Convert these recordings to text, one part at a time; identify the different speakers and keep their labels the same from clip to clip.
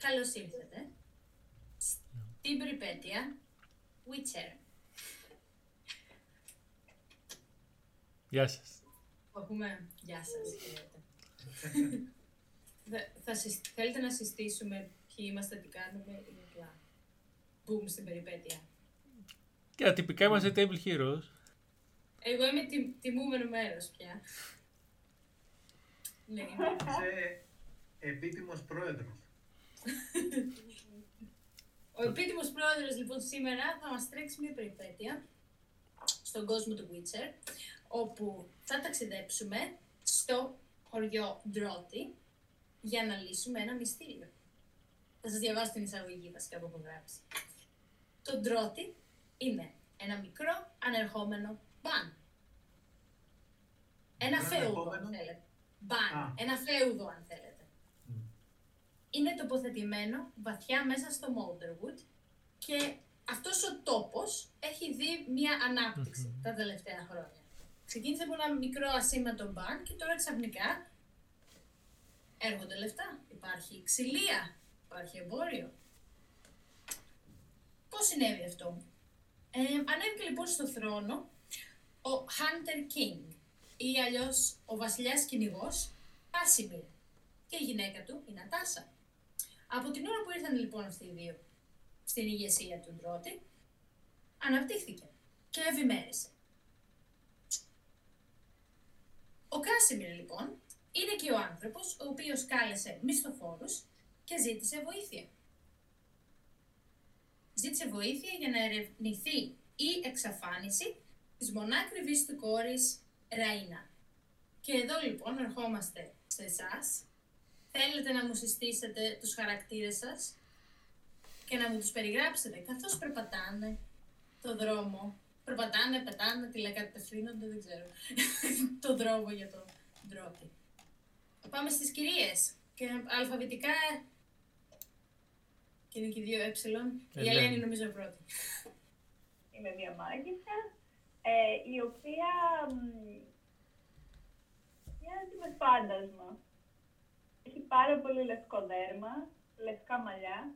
Speaker 1: Καλώς ήρθατε στην περιπέτεια Witcher.
Speaker 2: Γεια σας.
Speaker 1: Θα πούμε γεια σας, θα, θα θέλετε να συστήσουμε ποιοι είμαστε, τι κάνουμε ή απλά μπούμε στην περιπέτεια.
Speaker 2: Και ατυπικά είμαστε Table Heroes.
Speaker 1: Εγώ είμαι τιμ, τιμούμενο μέρος πια.
Speaker 3: ναι, Είσαι επίτιμος πρόεδρος.
Speaker 1: Ο επίτιμος πρόεδρος λοιπόν σήμερα θα μας τρέξει μια περιπέτεια στον κόσμο του Witcher, όπου θα ταξιδέψουμε στο χωριό Ντρότι για να λύσουμε ένα μυστήριο. Θα σας διαβάσω την εισαγωγή βασικά που έχω γράψει. Το Ντρότι είναι ένα μικρό ανερχόμενο μπαν. Ένα φέουδο, αν θέλετε. Μπαν. Ένα φέουδο, αν θέλετε είναι τοποθετημένο βαθιά μέσα στο Motorwood και αυτός ο τόπος έχει δει μία ανάπτυξη τα τελευταία χρόνια. Ξεκίνησε από ένα μικρό ασήμαντο μπαν και τώρα ξαφνικά έρχονται λεφτά. Υπάρχει ξυλία, υπάρχει εμπόριο. Πώς συνέβη αυτό; Ε, ανέβηκε λοιπόν στο θρόνο ο Hunter King ή αλλιώς ο βασιλιάς κυνηγός Πάσιμιρ και η γυναίκα του η Νατάσα. Από την ώρα που ήρθαν λοιπόν αυτοί οι δύο στην ηγεσία του Ντρότη, αναπτύχθηκε και ευημέρισε. Ο Κάσιμιρ λοιπόν είναι και ο άνθρωπος ο οποίος κάλεσε μισθοφόρους και ζήτησε βοήθεια. Ζήτησε βοήθεια για να ερευνηθεί η εξαφάνιση της μονάκριβης του κόρης Ραΐνα. Και εδώ λοιπόν ερχόμαστε σε εσάς θέλετε να μου συστήσετε τους χαρακτήρες σας και να μου τους περιγράψετε καθώς περπατάνε το δρόμο. Περπατάνε, πετάνε, τηλεκατευθύνονται, δεν ξέρω. το δρόμο για το ντρόπι. Πάμε στις κυρίες και αλφαβητικά και είναι και δύο ε. Η Ελένη νομίζω είναι πρώτη.
Speaker 4: Είμαι μια μάγισσα, ε, η οποία μοιάζει με φάντασμα. Έχει πάρα πολύ λευκό δέρμα, λευκά μαλλιά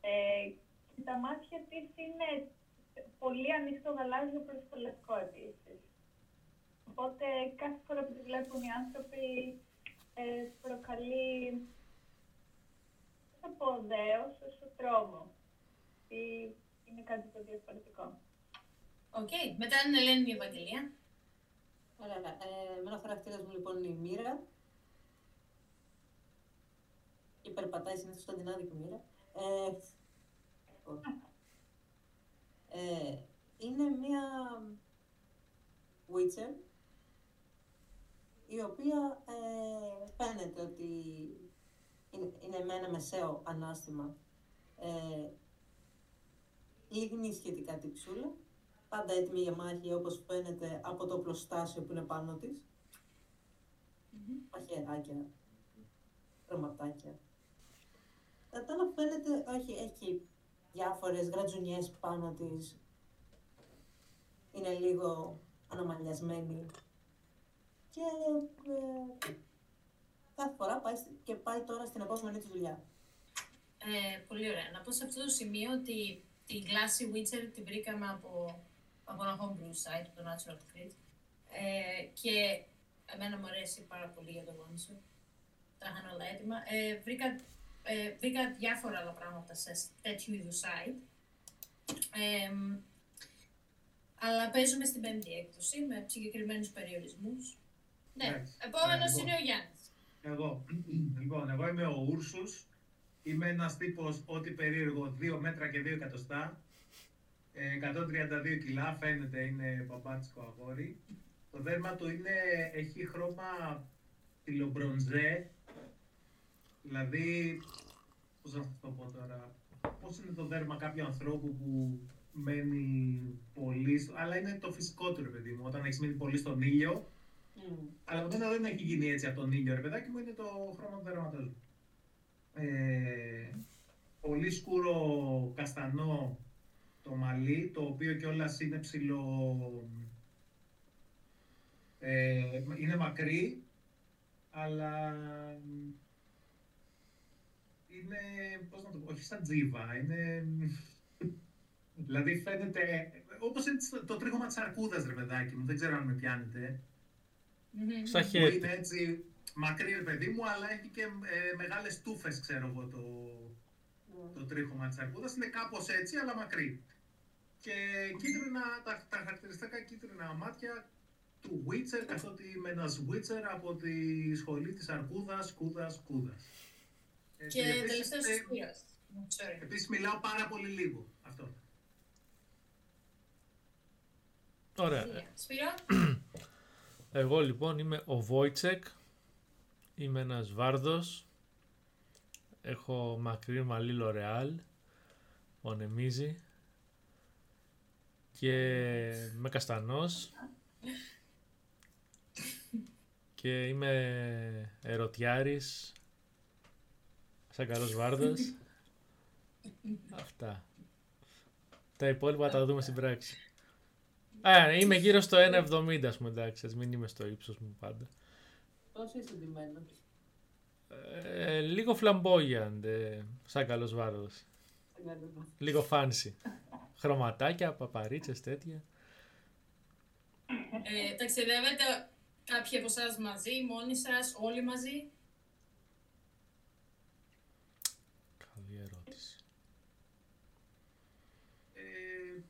Speaker 4: ε, και τα μάτια της είναι πολύ ανοιχτό γαλάζιο προς το λευκό επίσης. Οπότε κάθε φορά που τη βλέπουν οι άνθρωποι ε, προκαλεί τόσο πω δέος όσο τρόμο. Ή είναι κάτι το διαφορετικό.
Speaker 1: OK. Okay. Μετά είναι Ελένη η Ευαγγελία.
Speaker 5: Ωραία. Ε, με ένα χαρακτήρας μου λοιπόν είναι η Μοίρα και περπατάει συνήθως στον την άδικη μοίρα. Ε, ε, είναι μία Witcher η οποία ε, φαίνεται ότι είναι, είναι με ένα μεσαίο ανάστημα ε, λίγνη σχετικά την ψούλα, πάντα έτοιμη για μάχη όπως φαίνεται από το πλωστάσιο που είναι πάνω της. Mm-hmm. Μαχαιράκια, χρωματάκια. Κατά φαίνεται, όχι, έχει διάφορες γρατζουνιές πάνω της. Είναι λίγο αναμαλιασμένη. Και ε, κάθε φορά πάει και πάει τώρα στην επόμενη της δουλειά.
Speaker 1: Ε, πολύ ωραία. Να πω σε αυτό το σημείο ότι την Glassy Witcher την βρήκαμε από, από ένα homebrew site, το Natural Crit. Ε, και εμένα μου αρέσει πάρα πολύ για το one Τα είχαν όλα έτοιμα. Ε, βρήκα ε, βρήκα διάφορα άλλα πράγματα σε τέτοιου είδους site. αλλά παίζουμε στην πέμπτη έκδοση με συγκεκριμένους περιορισμούς. Ναι, ναι. επόμενος
Speaker 3: λοιπόν.
Speaker 1: είναι ο Γιάννης.
Speaker 3: Εγώ. λοιπόν, εγώ είμαι ο Ούρσους. Είμαι ένας τύπος ό,τι περίεργο 2 μέτρα και 2 εκατοστά. 132 ε, κιλά, φαίνεται είναι παπάτσικο αγόρι. Το δέρμα του είναι, έχει χρώμα τηλεμπρονζέ, Δηλαδή, πώς να το πω τώρα, πώς είναι το δέρμα κάποιου ανθρώπου που μένει πολύ, αλλά είναι το φυσικό του ρε παιδί μου, όταν έχεις μείνει πολύ στον ήλιο, mm. αλλά ποτέ δεν έχει γίνει έτσι από τον ήλιο ρε παιδάκι μου, είναι το χρώμα του δέρματος μου. Ε, πολύ σκούρο καστανό το μαλλί, το οποίο κιόλας είναι ψηλό, ε, είναι μακρύ, αλλά είναι, πώς να το πω, όχι σαν τζίβα, είναι... δηλαδή φαίνεται, όπως είναι το τρίχωμα της αρκούδας, ρε παιδάκι μου, δεν ξέρω αν με πιάνετε.
Speaker 1: Μμμ.
Speaker 2: Στα
Speaker 3: Που
Speaker 2: χέρια.
Speaker 3: είναι έτσι μακρύ, ρε παιδί μου, αλλά έχει και ε, μεγάλες τούφες, ξέρω εγώ, το, το τρίχωμα της αρκούδας. Είναι κάπως έτσι, αλλά μακρύ. Και κίτρινα, τα, τα χαρακτηριστικά κίτρινα μάτια του Witcher, καθότι είμαι ένας Witcher από τη σχολή της αρκούδας, κούδας, κούδας.
Speaker 1: Και
Speaker 3: Ε, επίσης,
Speaker 1: τελευταίος
Speaker 3: ε,
Speaker 1: ο Σπύρος. Sorry.
Speaker 3: Επίσης μιλάω πάρα πολύ λίγο. Αυτό.
Speaker 2: Ωραία.
Speaker 1: Τέλεια. Σπύρο,
Speaker 2: Εγώ λοιπόν είμαι ο Βόιτσεκ. Είμαι ένας βάρδος. Έχω μακρύ μαλλί Λορεάλ. Ονεμίζει. Και είμαι καστανός. Και είμαι ερωτιάρης. Σαν καλός βάρδος. Αυτά. Τα υπόλοιπα τα δούμε στην πράξη. Α, είμαι γύρω στο 1,70 ας πούμε εντάξει, ας μην είμαι στο ύψος μου πάντα.
Speaker 5: Τόσο είσαι ντυμένος;
Speaker 2: Ε, λίγο flamboyant, ε, σαν καλός βάρδος. Λίγο fancy. Χρωματάκια, παπαρίτσες, τέτοια.
Speaker 1: ε, ταξιδεύετε κάποιοι από εσάς μαζί, μόνοι σας, όλοι μαζί;
Speaker 2: Καλή ερώτηση.
Speaker 3: Ε,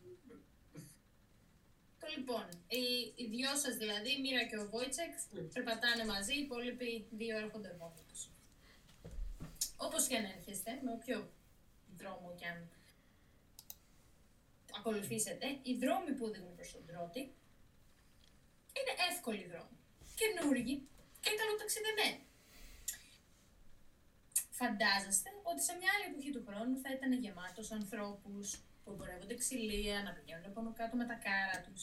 Speaker 1: Το λοιπόν, οι, οι δυο σας δηλαδή, η Μοίρα και ο Βόιτσεκ, περπατάνε μαζί, οι υπόλοιποι δύο έρχονται μόνοι τους. Όπως και αν έρχεστε, με όποιο δρόμο και αν ακολουθήσετε, οι δρόμοι που οδηγούν προς τον Τρώτη είναι εύκολοι δρόμοι, καινούργοι και καλοταξιδεμένοι. Φαντάζεστε ότι σε μια άλλη εποχή του χρόνου θα ήταν γεμάτος ανθρώπους που εμπορεύονται ξυλία, να πηγαίνουν πάνω κάτω με τα κάρα τους.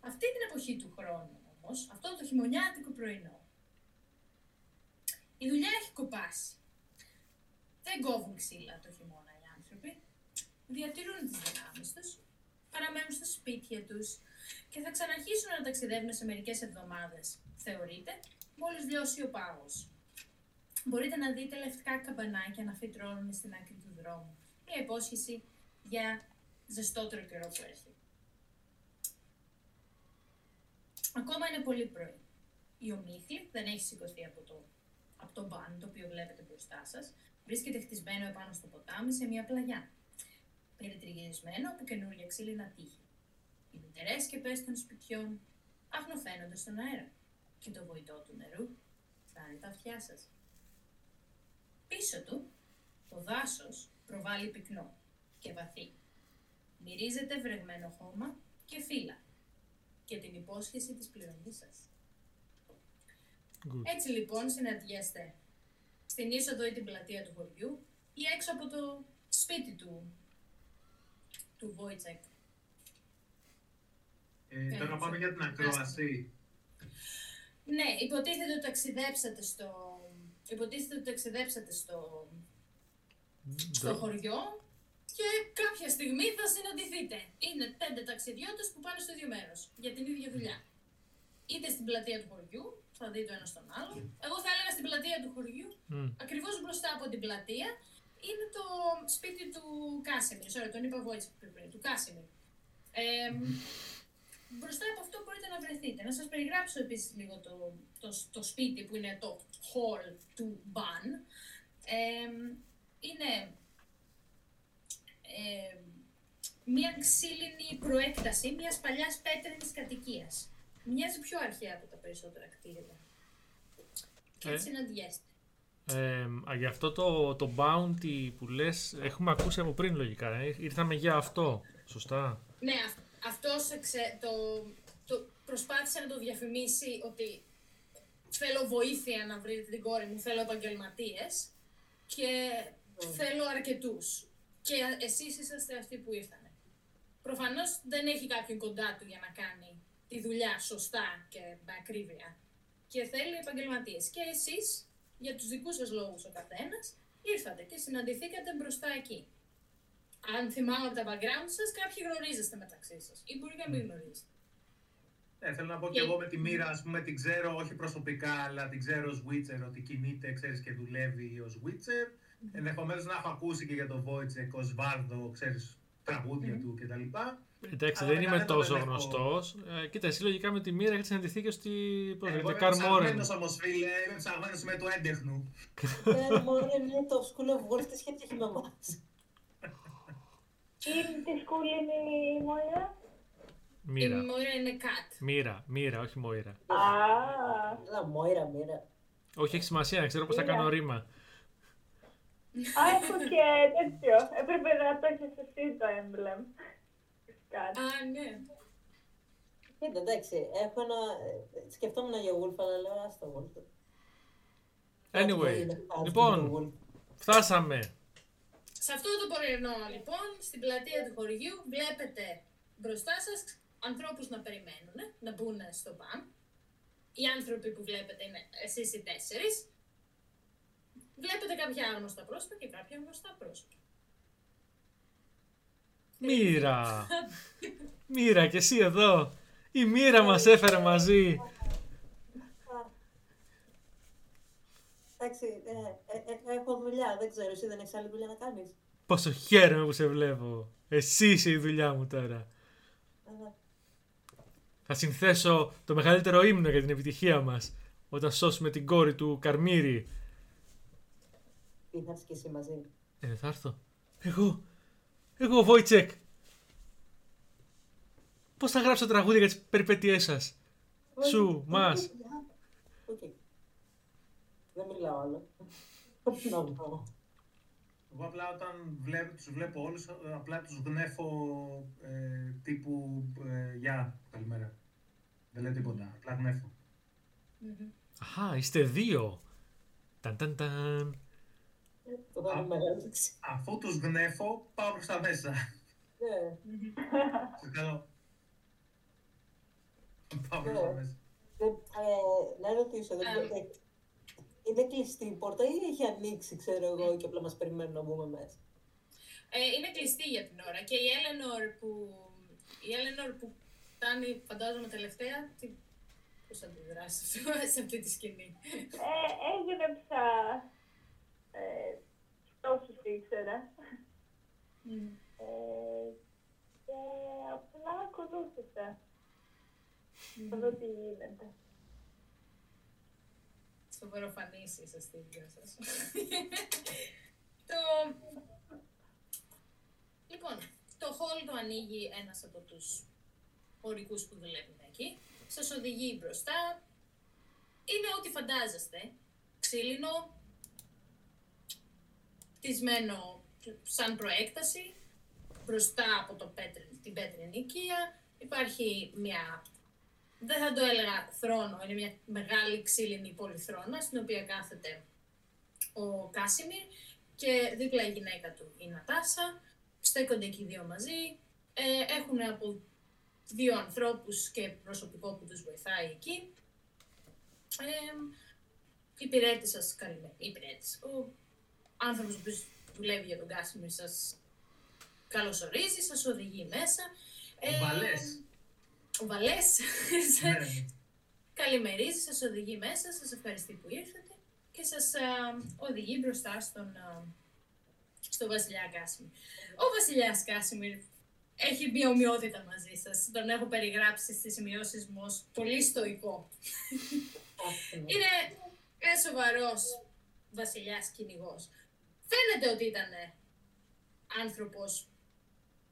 Speaker 1: Αυτή την εποχή του χρόνου όμως, αυτό το χειμωνιάτικο πρωινό, η δουλειά έχει κοπάσει. Δεν κόβουν ξύλα το χειμώνα οι άνθρωποι. Διατηρούν τις δυνάμεις τους, παραμένουν στα σπίτια τους και θα ξαναρχίσουν να ταξιδεύουν σε μερικές εβδομάδες, θεωρείται, μόλις λιώσει ο πάγος. Μπορείτε να δείτε λευκά καμπανάκια να φυτρώνουν στην άκρη του δρόμου. Μια υπόσχεση για ζεστότερο καιρό που έρχεται. Ακόμα είναι πολύ πρωί. Η ομίχλη δεν έχει σηκωθεί από το, από το μπαν το οποίο βλέπετε μπροστά σας. Βρίσκεται χτισμένο επάνω στο ποτάμι σε μια πλαγιά. Περιτριγυρισμένο από καινούργια ξύλινα τείχη. Οι μητερές σκεπές των σπιτιών αγνοφαίνονται στον αέρα και το βοητό του νερού φτάνει τα αυτιά σας. Πίσω του, το δάσος προβάλλει πυκνό και βαθύ. Μυρίζεται βρεγμένο χώμα και φύλλα και την υπόσχεση της πληρωμής σας.
Speaker 2: Good.
Speaker 1: Έτσι λοιπόν συναντιέστε στην είσοδο ή την πλατεία του χωριού ή έξω από το σπίτι του, του Βόιτσεκ.
Speaker 3: ε, τώρα πάμε για την ακρόαση.
Speaker 1: Ναι, υποτίθεται ότι ταξιδέψατε στο... Υποτίθεται ότι ταξιδέψατε στο, στο
Speaker 2: Ντρο-
Speaker 1: χωριό και κάποια στιγμή θα συναντηθείτε. Είναι πέντε ταξιδιώτες που πάνε στο ίδιο μέρος για την ίδια δουλειά. Είτε στην πλατεία του χωριού, θα δείτε το ένας στον άλλο. Εγώ θα έλεγα στην πλατεία του χωριού,
Speaker 2: Μμ.
Speaker 1: ακριβώς μπροστά από την πλατεία, είναι το σπίτι του Κάσιμιρ. Sorry, τον είπα εγώ έτσι πιο πριν, του Κάσιμιρ. Ε, μπροστά από αυτό μπορείτε να βρεθείτε. Να σας περιγράψω επίσης λίγο το, το, το σπίτι που είναι το hall του Μπαν. Ε, είναι ε, μια ξύλινη προέκταση μιας παλιάς πέτρινης κατοικίας. Μοιάζει πιο αρχαία από τα περισσότερα κτίρια. Και
Speaker 2: Ε.
Speaker 1: έτσι συναντιέστε.
Speaker 2: Ε, α, γι' αυτό το, το bounty που λες έχουμε ακούσει από πριν λογικά. Ε. Ήρθαμε για αυτό. Σωστά;
Speaker 1: Ναι, αυ- αυτός εξε- το, το προσπάθησε να το διαφημίσει ότι θέλω βοήθεια να βρείτε την κόρη μου, θέλω επαγγελματίες και θέλω αρκετούς. Και εσείς είσαστε αυτοί που ήρθανε. Προφανώς δεν έχει κάποιον κοντά του για να κάνει τη δουλειά σωστά και με ακρίβεια. Και θέλει επαγγελματίες. Και εσείς, για τους δικούς σας λόγους ο καθένας, ήρθατε και συναντηθήκατε μπροστά εκεί. Αν θυμάμαι από τα background σας, κάποιοι γνωρίζεστε μεταξύ σας. Ή μπορεί να μην γνωρίζετε.
Speaker 3: Ναι, θέλω να πω και
Speaker 1: Και-
Speaker 3: εγώ με τη μοίρα, ας πούμε, την ξέρω όχι προσωπικά, αλλά την ξέρω ως Witcher, ότι κινείται, ξέρεις, και δουλεύει ως Witcher. Ενδεχομένως να έχω ακούσει και για τον Βόιτσεκ ως Βάρδο, ξέρεις, τραγούδια του κτλ.
Speaker 2: Εντάξει,
Speaker 3: Αλλά
Speaker 2: δεν είμαι
Speaker 3: δεν τον
Speaker 2: τόσο
Speaker 3: έχω.
Speaker 2: γνωστός. Ε, κοίτα, εσύ λογικά με τη μοίρα έχεις συναντηθεί και στη. Πώς
Speaker 3: Εγώ
Speaker 2: λέγεται,
Speaker 3: είμαι
Speaker 2: Καρμόρεν.
Speaker 3: ψαγμένος όμως φίλε, είμαι ψαγμένος με του έντεχνου.
Speaker 5: Ναι, μόνο είναι το School of Wolf τις σχέση έχει με εμάς.
Speaker 4: Τι τι σκούλη είναι η Μόιρα;
Speaker 1: Η
Speaker 2: Μοίρα.
Speaker 1: Μόιρα είναι cat.
Speaker 2: Μοίρα, μοίρα, όχι μοίρα.
Speaker 4: Α,
Speaker 5: Έλα, μόιρα, μοίρα.
Speaker 2: Όχι, έχει σημασία, να ξέρω πώ θα
Speaker 4: Μοίρα.
Speaker 2: κάνω ρήμα.
Speaker 4: Α, έχω και τέτοιο. Έπρεπε να το έχεις εσύ το emblem. Φυσικά.
Speaker 1: Α, ναι.
Speaker 5: Κοίτα, εντάξει, έχω ένα... ε, Σκεφτόμουν για Wolf, αλλά λέω άστα Wolf.
Speaker 2: Anyway,
Speaker 5: Είναι κάτι
Speaker 2: λοιπόν,
Speaker 5: με το Wolf.
Speaker 2: φτάσαμε.
Speaker 1: Σε αυτό το πρωινό, λοιπόν, στην πλατεία του χωριού, βλέπετε μπροστά σας ανθρώπους να περιμένουν, να μπουν στο παμ. Οι άνθρωποι που βλέπετε είναι εσείς οι τέσσερις. Βλέπετε κάποια άγνωστα πρόσωπα και κάποια γνωστά πρόσωπα.
Speaker 2: Μοίρα. Μοίρα, και εσύ εδώ. Η μοίρα μας έφερε μαζί.
Speaker 5: Εντάξει, ε, ε, ε, έχω δουλειά, δεν ξέρω, εσύ δεν έχεις άλλη δουλειά να κάνεις.
Speaker 2: Πόσο χαίρομαι που σε βλέπω. Εσύ είσαι η δουλειά μου τώρα.
Speaker 5: Αλλά,
Speaker 2: Θα συνθέσω το μεγαλύτερο ύμνο για την επιτυχία μας. Όταν σώσουμε την κόρη του Καρμύρη.
Speaker 5: Τι θα έρθεις και εσύ μαζί.
Speaker 2: Ε, δεν θα έρθω. Εγώ. Εγώ, Βόιτσεκ. Πώς θα γράψω τραγούδια για τις περιπέτειές σας; Σου, μας.
Speaker 5: Οκ. Δεν μιλάω άλλο. Να πω.
Speaker 3: Εγώ απλά όταν βλέπω, τους βλέπω όλους, ε, απλά τους γνέφω ε, τύπου ε, «Γεια, καλημέρα». Δεν λέω τίποτα, απλά γνέφω.
Speaker 2: Αχά, είστε δύο. Ταν ταν ταν.
Speaker 5: Το θα είναι μεγάλη λέξη.
Speaker 3: Αφού τους γνέφω, πάω προς τα μέσα.
Speaker 5: Ναι.
Speaker 3: Σε καλό. Πάω προς τα μέσα.
Speaker 5: Δεν- ε, Να ρωτήσω, δεν
Speaker 1: Α.
Speaker 5: ε, είναι κλειστή η πόρτα ή έχει ανοίξει, ξέρω εγώ, και απλά μας περιμένουν να μπούμε μέσα;
Speaker 1: Ε, είναι κλειστή για την ώρα και η Έλενορ που, η Έλενορ που φτάνει, φαντάζομαι τελευταία, τι, πώς θα αντιδράσει αυτό, σε αυτή τη σκηνή;
Speaker 4: Ε, έγνεψα ε, όσους ήξερα. Ε, και απλά ακολούθησα. Θα δω τι γίνεται.
Speaker 1: Σοβαροφανείς είσαστε οι δυο σας. το... Λοιπόν, το hall το ανοίγει ένας από τους ορικούς που δουλεύουν εκεί. Σας οδηγεί μπροστά. Είναι ό,τι φαντάζεστε. Ξύλινο, χτισμένο σαν προέκταση, μπροστά από το πέτρι, την πέτρινη οικία. Υπάρχει μια δεν θα το έλεγα θρόνο, είναι μια μεγάλη ξύλινη πολυθρόνα στην οποία κάθεται ο Κάσιμιρ και δίπλα η γυναίκα του η Νατάσα. Στέκονται και οι δύο μαζί. Ε, έχουν από δύο ανθρώπους και προσωπικό που τους βοηθάει εκεί. Ε, η υπηρέτη σας, καλημέρα, η υπηρέτης, ο άνθρωπος που δουλεύει για τον Κάσιμιρ σας καλωσορίζει, σας οδηγεί μέσα.
Speaker 3: Ο Βαλές.
Speaker 1: Ο Βαλές
Speaker 3: Ναι.
Speaker 1: καλημερίζει, σας οδηγεί μέσα, σας ευχαριστεί που ήρθατε και σας α, οδηγεί μπροστά στον, α, στο βασιλιά Κάσιμιρ. Ο βασιλιάς Κάσιμιρ έχει μια ομοιότητα μαζί σας. Τον έχω περιγράψει στις σημειώσεις μου ως πολύ στοικό.
Speaker 5: Άσχημο.
Speaker 1: Είναι ένα σοβαρός βασιλιάς κυνηγός. Φαίνεται ότι ήταν άνθρωπος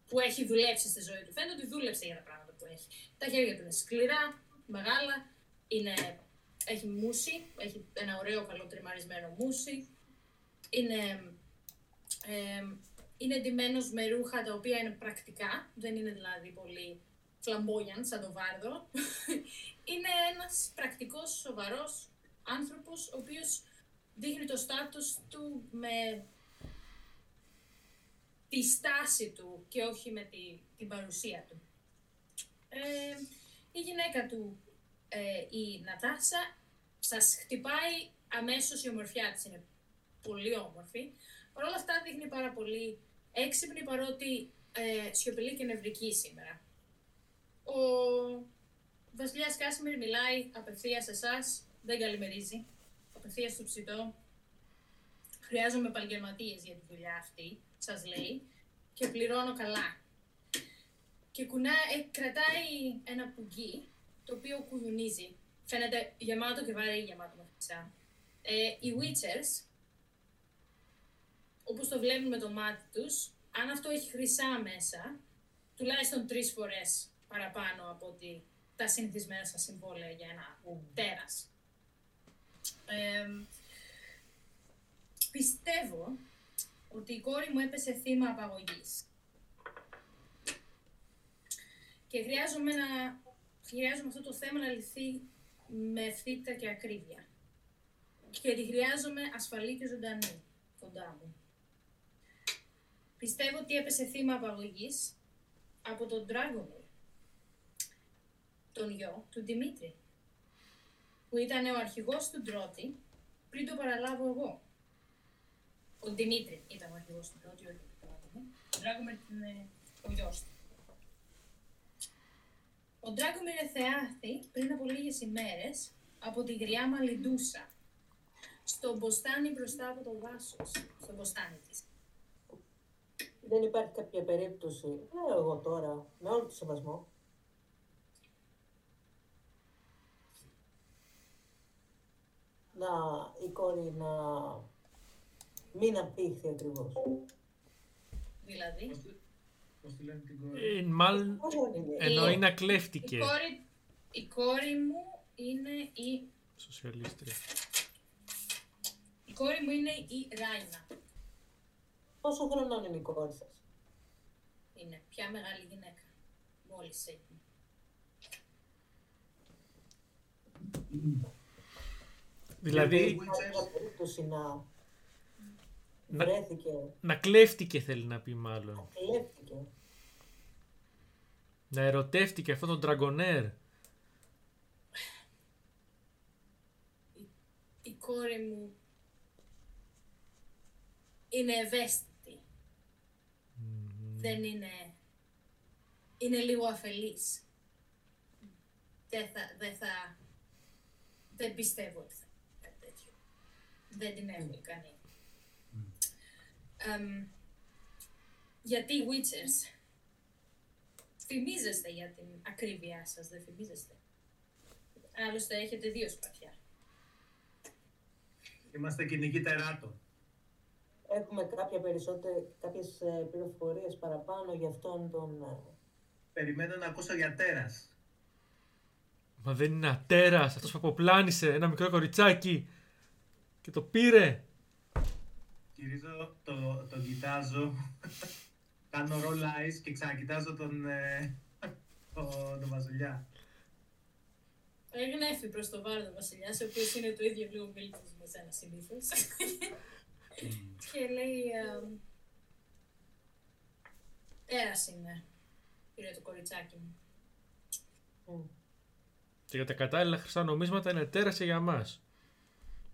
Speaker 1: που έχει δουλέψει στη ζωή του. Φαίνεται ότι δούλεψε για τα πράγματα που έχει. Τα χέρια του είναι σκληρά, μεγάλα, είναι, έχει μουσι, έχει ένα ωραίο καλό τριμαρισμένο μουσι. Είναι, ε, είναι εντυμένος με ρούχα τα οποία είναι πρακτικά, δεν είναι δηλαδή πολύ φλαμπόγιαν σαν το βάρδο. είναι ένας πρακτικός, σοβαρός άνθρωπος, ο οποίος δείχνει το στάτους του με τη στάση του και όχι με τη, την παρουσία του. Ε, η γυναίκα του, ε, η Νατάσα, σας χτυπάει αμέσως η ομορφιά της. Είναι πολύ όμορφη. Παρ' όλα αυτά δείχνει πάρα πολύ έξυπνη παρότι ε, σιωπηλή και νευρική σήμερα. Ο βασιλιάς Κάσιμιρ μιλάει απευθείας σε εσάς, δεν καλημερίζει. Απευθείας στο ψητό. χρειάζομαι επαγγελματίες για τη δουλειά αυτή, σας λέει, και πληρώνω καλά. Και κουνά, ε, κρατάει ένα πουγγί, το οποίο κουδουνίζει. Φαίνεται γεμάτο και βαρύ γεμάτο με χρυσά. Ε, οι Witchers, όπως το βλέπουν με το μάτι τους, αν αυτό έχει χρυσά μέσα, τουλάχιστον τρεις φορές παραπάνω από ότι τα συνηθισμένα σας συμβόλαια για ένα τέρας. Ε, πιστεύω ότι η κόρη μου έπεσε θύμα απαγωγής. Και χρειάζομαι, να, χρειάζομαι αυτό το θέμα να λυθεί με ευθύτητα και ακρίβεια. Και τη χρειάζομαι ασφαλή και ζωντανή κοντά μου. Πιστεύω ότι έπεσε θύμα απαγωγής από τον Dragomir, τον γιο του Δημήτρη, που ήταν ο αρχηγός του Ντρότη πριν το παραλάβω εγώ. Ο Δημήτρη ήταν ο αρχηγός του Ντρότη, όχι ο Dragomir. Ο Dragomir ήταν ο γιος του. Ο Dragomir εθεάθη πριν από λίγες ημέρες από τη γριά Μαλιντούσα, στο μποστάνι μπροστά από το δάσος, στο μποστάνι της.
Speaker 5: Δεν υπάρχει κάποια περίπτωση, λέω εγώ τώρα, με όλο το σεβασμό, να η κόρη να μην απήχθη ακριβώς.
Speaker 1: Δηλαδή,
Speaker 3: Πώς τη- Πώς τη λένε την κόρη;
Speaker 2: Ε, μάλλον
Speaker 5: Πώς δεν είναι.
Speaker 2: εννοεί να
Speaker 1: η
Speaker 2: κλέφτηκε.
Speaker 1: κόρη, η κόρη μου είναι η,
Speaker 2: Σοσιαλίστρια.
Speaker 1: η κόρη μου είναι η Ράινα.
Speaker 5: Πόσο χρονών είναι η κόρη σας;
Speaker 1: Είναι πια μεγάλη γυναίκα. Μόλις έγινε.
Speaker 2: Δηλαδή
Speaker 3: Και οι
Speaker 5: Υπάρχει
Speaker 3: Witchers-
Speaker 5: μια περίπτωση να
Speaker 2: Να-
Speaker 5: βρέθηκε,
Speaker 2: να κλέφτηκε θέλει να πει μάλλον.
Speaker 5: κλέφτηκε.
Speaker 2: Να ερωτεύτηκε αυτόν τον Dragonair.
Speaker 1: Η κόρη μου είναι ευαίσθητη. Δεν είναι... Είναι λίγο αφελής. Δεν θα... Δεν, θα, δεν πιστεύω ότι θα είναι κάτι τέτοιο. Δεν την έχω ικανή. Εμ, γιατί οι Witchers φημίζεστε για την ακρίβειά σας, δεν φημίζεστε. Άλλωστε έχετε δύο σπαθιά.
Speaker 3: Είμαστε κυνηγοί τεράτων.
Speaker 5: Έχουμε κάποια περισσότερες, κάποιες ε, πληροφορίες παραπάνω για αυτόν τον... ε,
Speaker 3: Περιμένω να ακούσω για τέρας.
Speaker 2: Μα δεν είναι ένα τέρας, αυτός που αποπλάνησε ένα μικρό κοριτσάκι και το πήρε.
Speaker 3: Κυρίζω, το, τον κοιτάζω, κάνω roll eyes και ξανακοιτάζω τον, ε, τον, τον βασιλιά.
Speaker 1: Εγνέφει προς το βάρος βασιλιά, ο οποίος είναι το ίδιο λίγο μίλητος με σένα συνήθως. και λέει. Τέρας είναι. Πήρε το κοριτσάκι μου.
Speaker 5: μ,
Speaker 2: Και για τα κατάλληλα χρυσά νομίσματα είναι τέρας και για μας.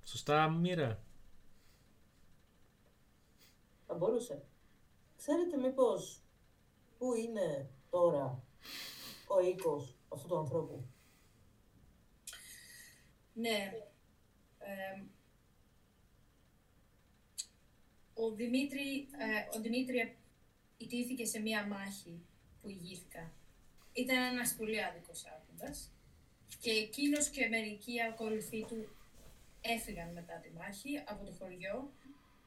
Speaker 2: Σωστά, μοίρα.
Speaker 5: Θα μπορούσε. Ξέρετε μήπως πού είναι τώρα ο οίκος αυτού του ανθρώπου;
Speaker 1: Ναι. Ε, ο Δημήτρη, ε, ο Δημήτρη ιτήθηκε σε μία μάχη που ηγήθηκα. Ήταν ένας πολύ άδικος άρχοντας και εκείνος και μερικοί ακολουθοί του έφυγαν μετά τη μάχη από το χωριό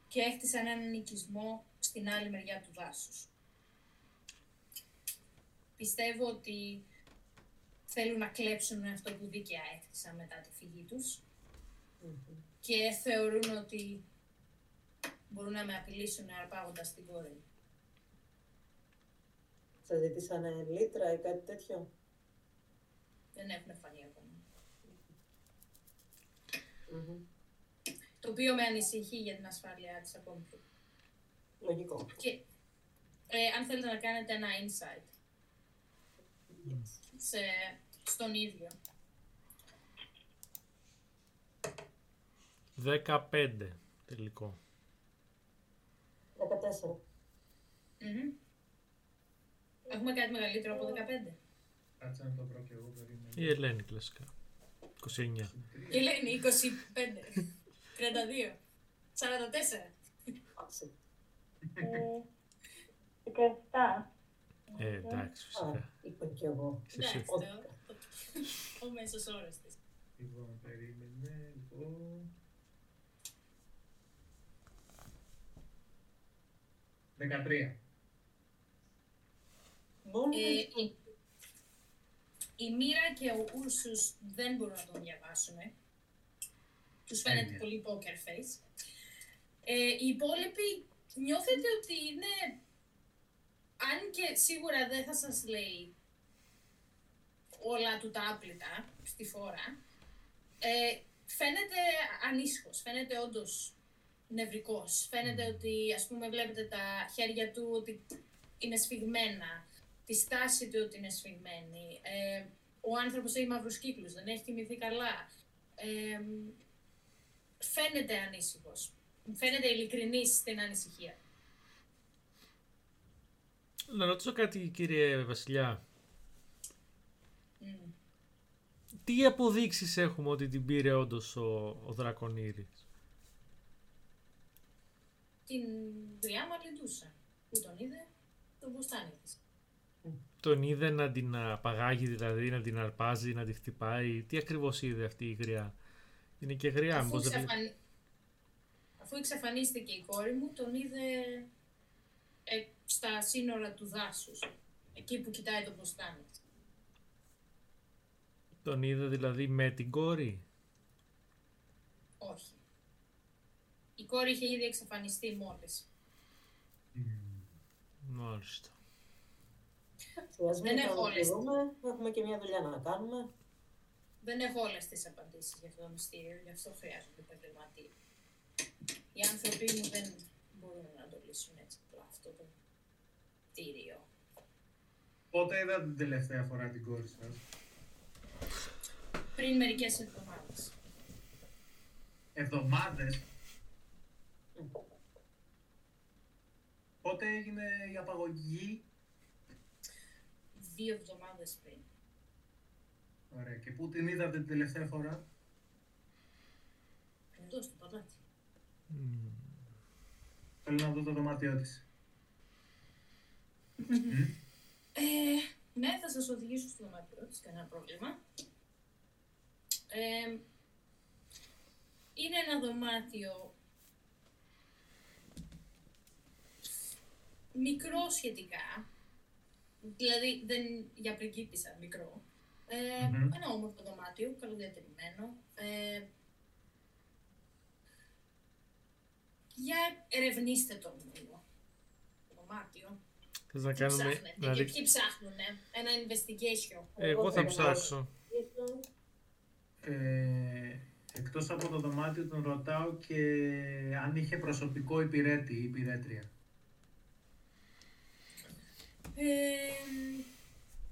Speaker 1: και έχτισαν έναν οικισμό στην άλλη μεριά του δάσους. Πιστεύω ότι θέλουν να κλέψουν αυτό που δίκαια έκτισαν μετά τη φυγή τους
Speaker 5: Μμμ.
Speaker 1: και θεωρούν ότι μπορούν να με απειλήσουν αρπάγοντας την κόρη μου.
Speaker 5: Σας ζητήσανε λίτρα ή κάτι τέτοιο;
Speaker 1: Δεν έχουν φανεί ακόμα.
Speaker 5: Μμμ.
Speaker 1: Το οποίο με ανησυχεί για την ασφάλειά της ακόμη πιο.
Speaker 5: Λογικό.
Speaker 1: Και ε, αν θέλετε να κάνετε ένα insight σε, στον ίδιο.
Speaker 2: 15 τελικό.
Speaker 5: 14.
Speaker 1: Μμμ. Έχουμε κάτι μεγαλύτερο από 15.
Speaker 3: Κάτσε να το βρω και εγώ περίμενα.
Speaker 2: Η Ελένη κλασικά. 29.
Speaker 1: Και λένε 25, 32, 44.
Speaker 5: Άσε.
Speaker 4: Ε, 17.
Speaker 2: Ε, εντάξει,
Speaker 5: Α,
Speaker 2: φυσικά.
Speaker 5: είπα κι εγώ.
Speaker 2: Είσαι εσύ.
Speaker 1: Εντάξει, το- ο μέσος όρος της.
Speaker 3: Λοιπόν, περίμενε, λοιπόν. 13.
Speaker 5: Μόνος
Speaker 1: Ε,
Speaker 5: έτσι.
Speaker 1: Η, η Μοίρα και ο Ούρσους δεν μπορούν να τον διαβάσουν. Τους φαίνεται
Speaker 3: Τέλεια.
Speaker 1: πολύ poker face. Ε, οι υπόλοιποι νιώθετε ότι είναι, αν και σίγουρα δεν θα σας λέει όλα του τα άπλυτα στη φόρα, ε, φαίνεται ανήσυχος, φαίνεται όντως νευρικός. Φαίνεται ότι, ας πούμε, βλέπετε τα χέρια του ότι είναι σφιγμένα, τη στάση του ότι είναι σφιγμένη. Ε, ο άνθρωπος έχει μαύρους κύκλους, δεν έχει κοιμηθεί καλά. Ε, φαίνεται ανήσυχος. Φαίνεται ειλικρινής στην ανησυχία.
Speaker 2: Να ρωτήσω κάτι, κύριε Βασιλιά.
Speaker 1: Μμ.
Speaker 2: Τι αποδείξεις έχουμε ότι την πήρε όντως ο, ο Δρακονήρης.
Speaker 1: Την δουλειά Μαρλιντούσα που τον είδε το μπουστάνι της.
Speaker 2: Τον είδε να την απαγάγει, δηλαδή να την αρπάζει, να τη χτυπάει. Τι ακριβώς είδε αυτή η γριά; Είναι και γριά,
Speaker 1: Αφού,
Speaker 2: μήπως δεν...
Speaker 1: εξαφανι... Αφού εξαφανίστηκε η κόρη μου, τον είδε ε, στα σύνορα του δάσους, εκεί που κοιτάει το μπουστάνι της.
Speaker 2: Τον είδε δηλαδή με την κόρη;
Speaker 1: Όχι. Η κόρη είχε ήδη εξαφανιστεί μόλις.
Speaker 2: Μάλιστα.
Speaker 5: Ας μην
Speaker 1: δεν έχω όλες.
Speaker 5: παραπληρούμε, έχουμε και μια δουλειά να κάνουμε.
Speaker 1: Δεν έχω όλες τις απαντήσεις για αυτό το μυστήριο, γι' αυτό χρειάζονται επαγγελματίε. Οι άνθρωποι μου δεν μπορούν να το λύσουν έτσι απλά αυτό το κτίριο.
Speaker 3: Πότε είδατε την τελευταία φορά την κόρη σας;
Speaker 1: Πριν μερικές εβδομάδες.
Speaker 3: Εβδομάδες; Πότε έγινε η απαγωγή.
Speaker 1: Δύο εβδομάδες πριν.
Speaker 3: Ωραία. Και πού την είδατε την τελευταία φορά;
Speaker 1: Εδώ στο παλάτι.
Speaker 2: Μμμ.
Speaker 3: Θέλω να δω το δωμάτιό της. Μμ.
Speaker 1: Ε, ναι, θα σας οδηγήσω στο δωμάτιο της, κανένα πρόβλημα. Ε, είναι ένα δωμάτιο μικρό σχετικά, δηλαδή δεν για πριγκίπισσα μικρό. Ε,
Speaker 3: Μμμ.
Speaker 1: Ένα όμορφο δωμάτιο, καλοδιατηρημένο. Ε, για ερευνήστε το λίγο. Το δωμάτιο.
Speaker 2: Θες να
Speaker 1: Τι
Speaker 2: κάνουμε...
Speaker 1: ψάχνετε
Speaker 2: Να
Speaker 1: και
Speaker 2: δει...
Speaker 1: ποιοι ψάχνουνε. Ένα investigation.
Speaker 2: Εγώ θα
Speaker 5: Εγώ θα
Speaker 2: ψάξω.
Speaker 5: Ίσως,
Speaker 3: Ε, εκτός από το δωμάτιο τον ρωτάω και αν είχε προσωπικό υπηρέτη ή υπηρέτρια.
Speaker 1: Ε,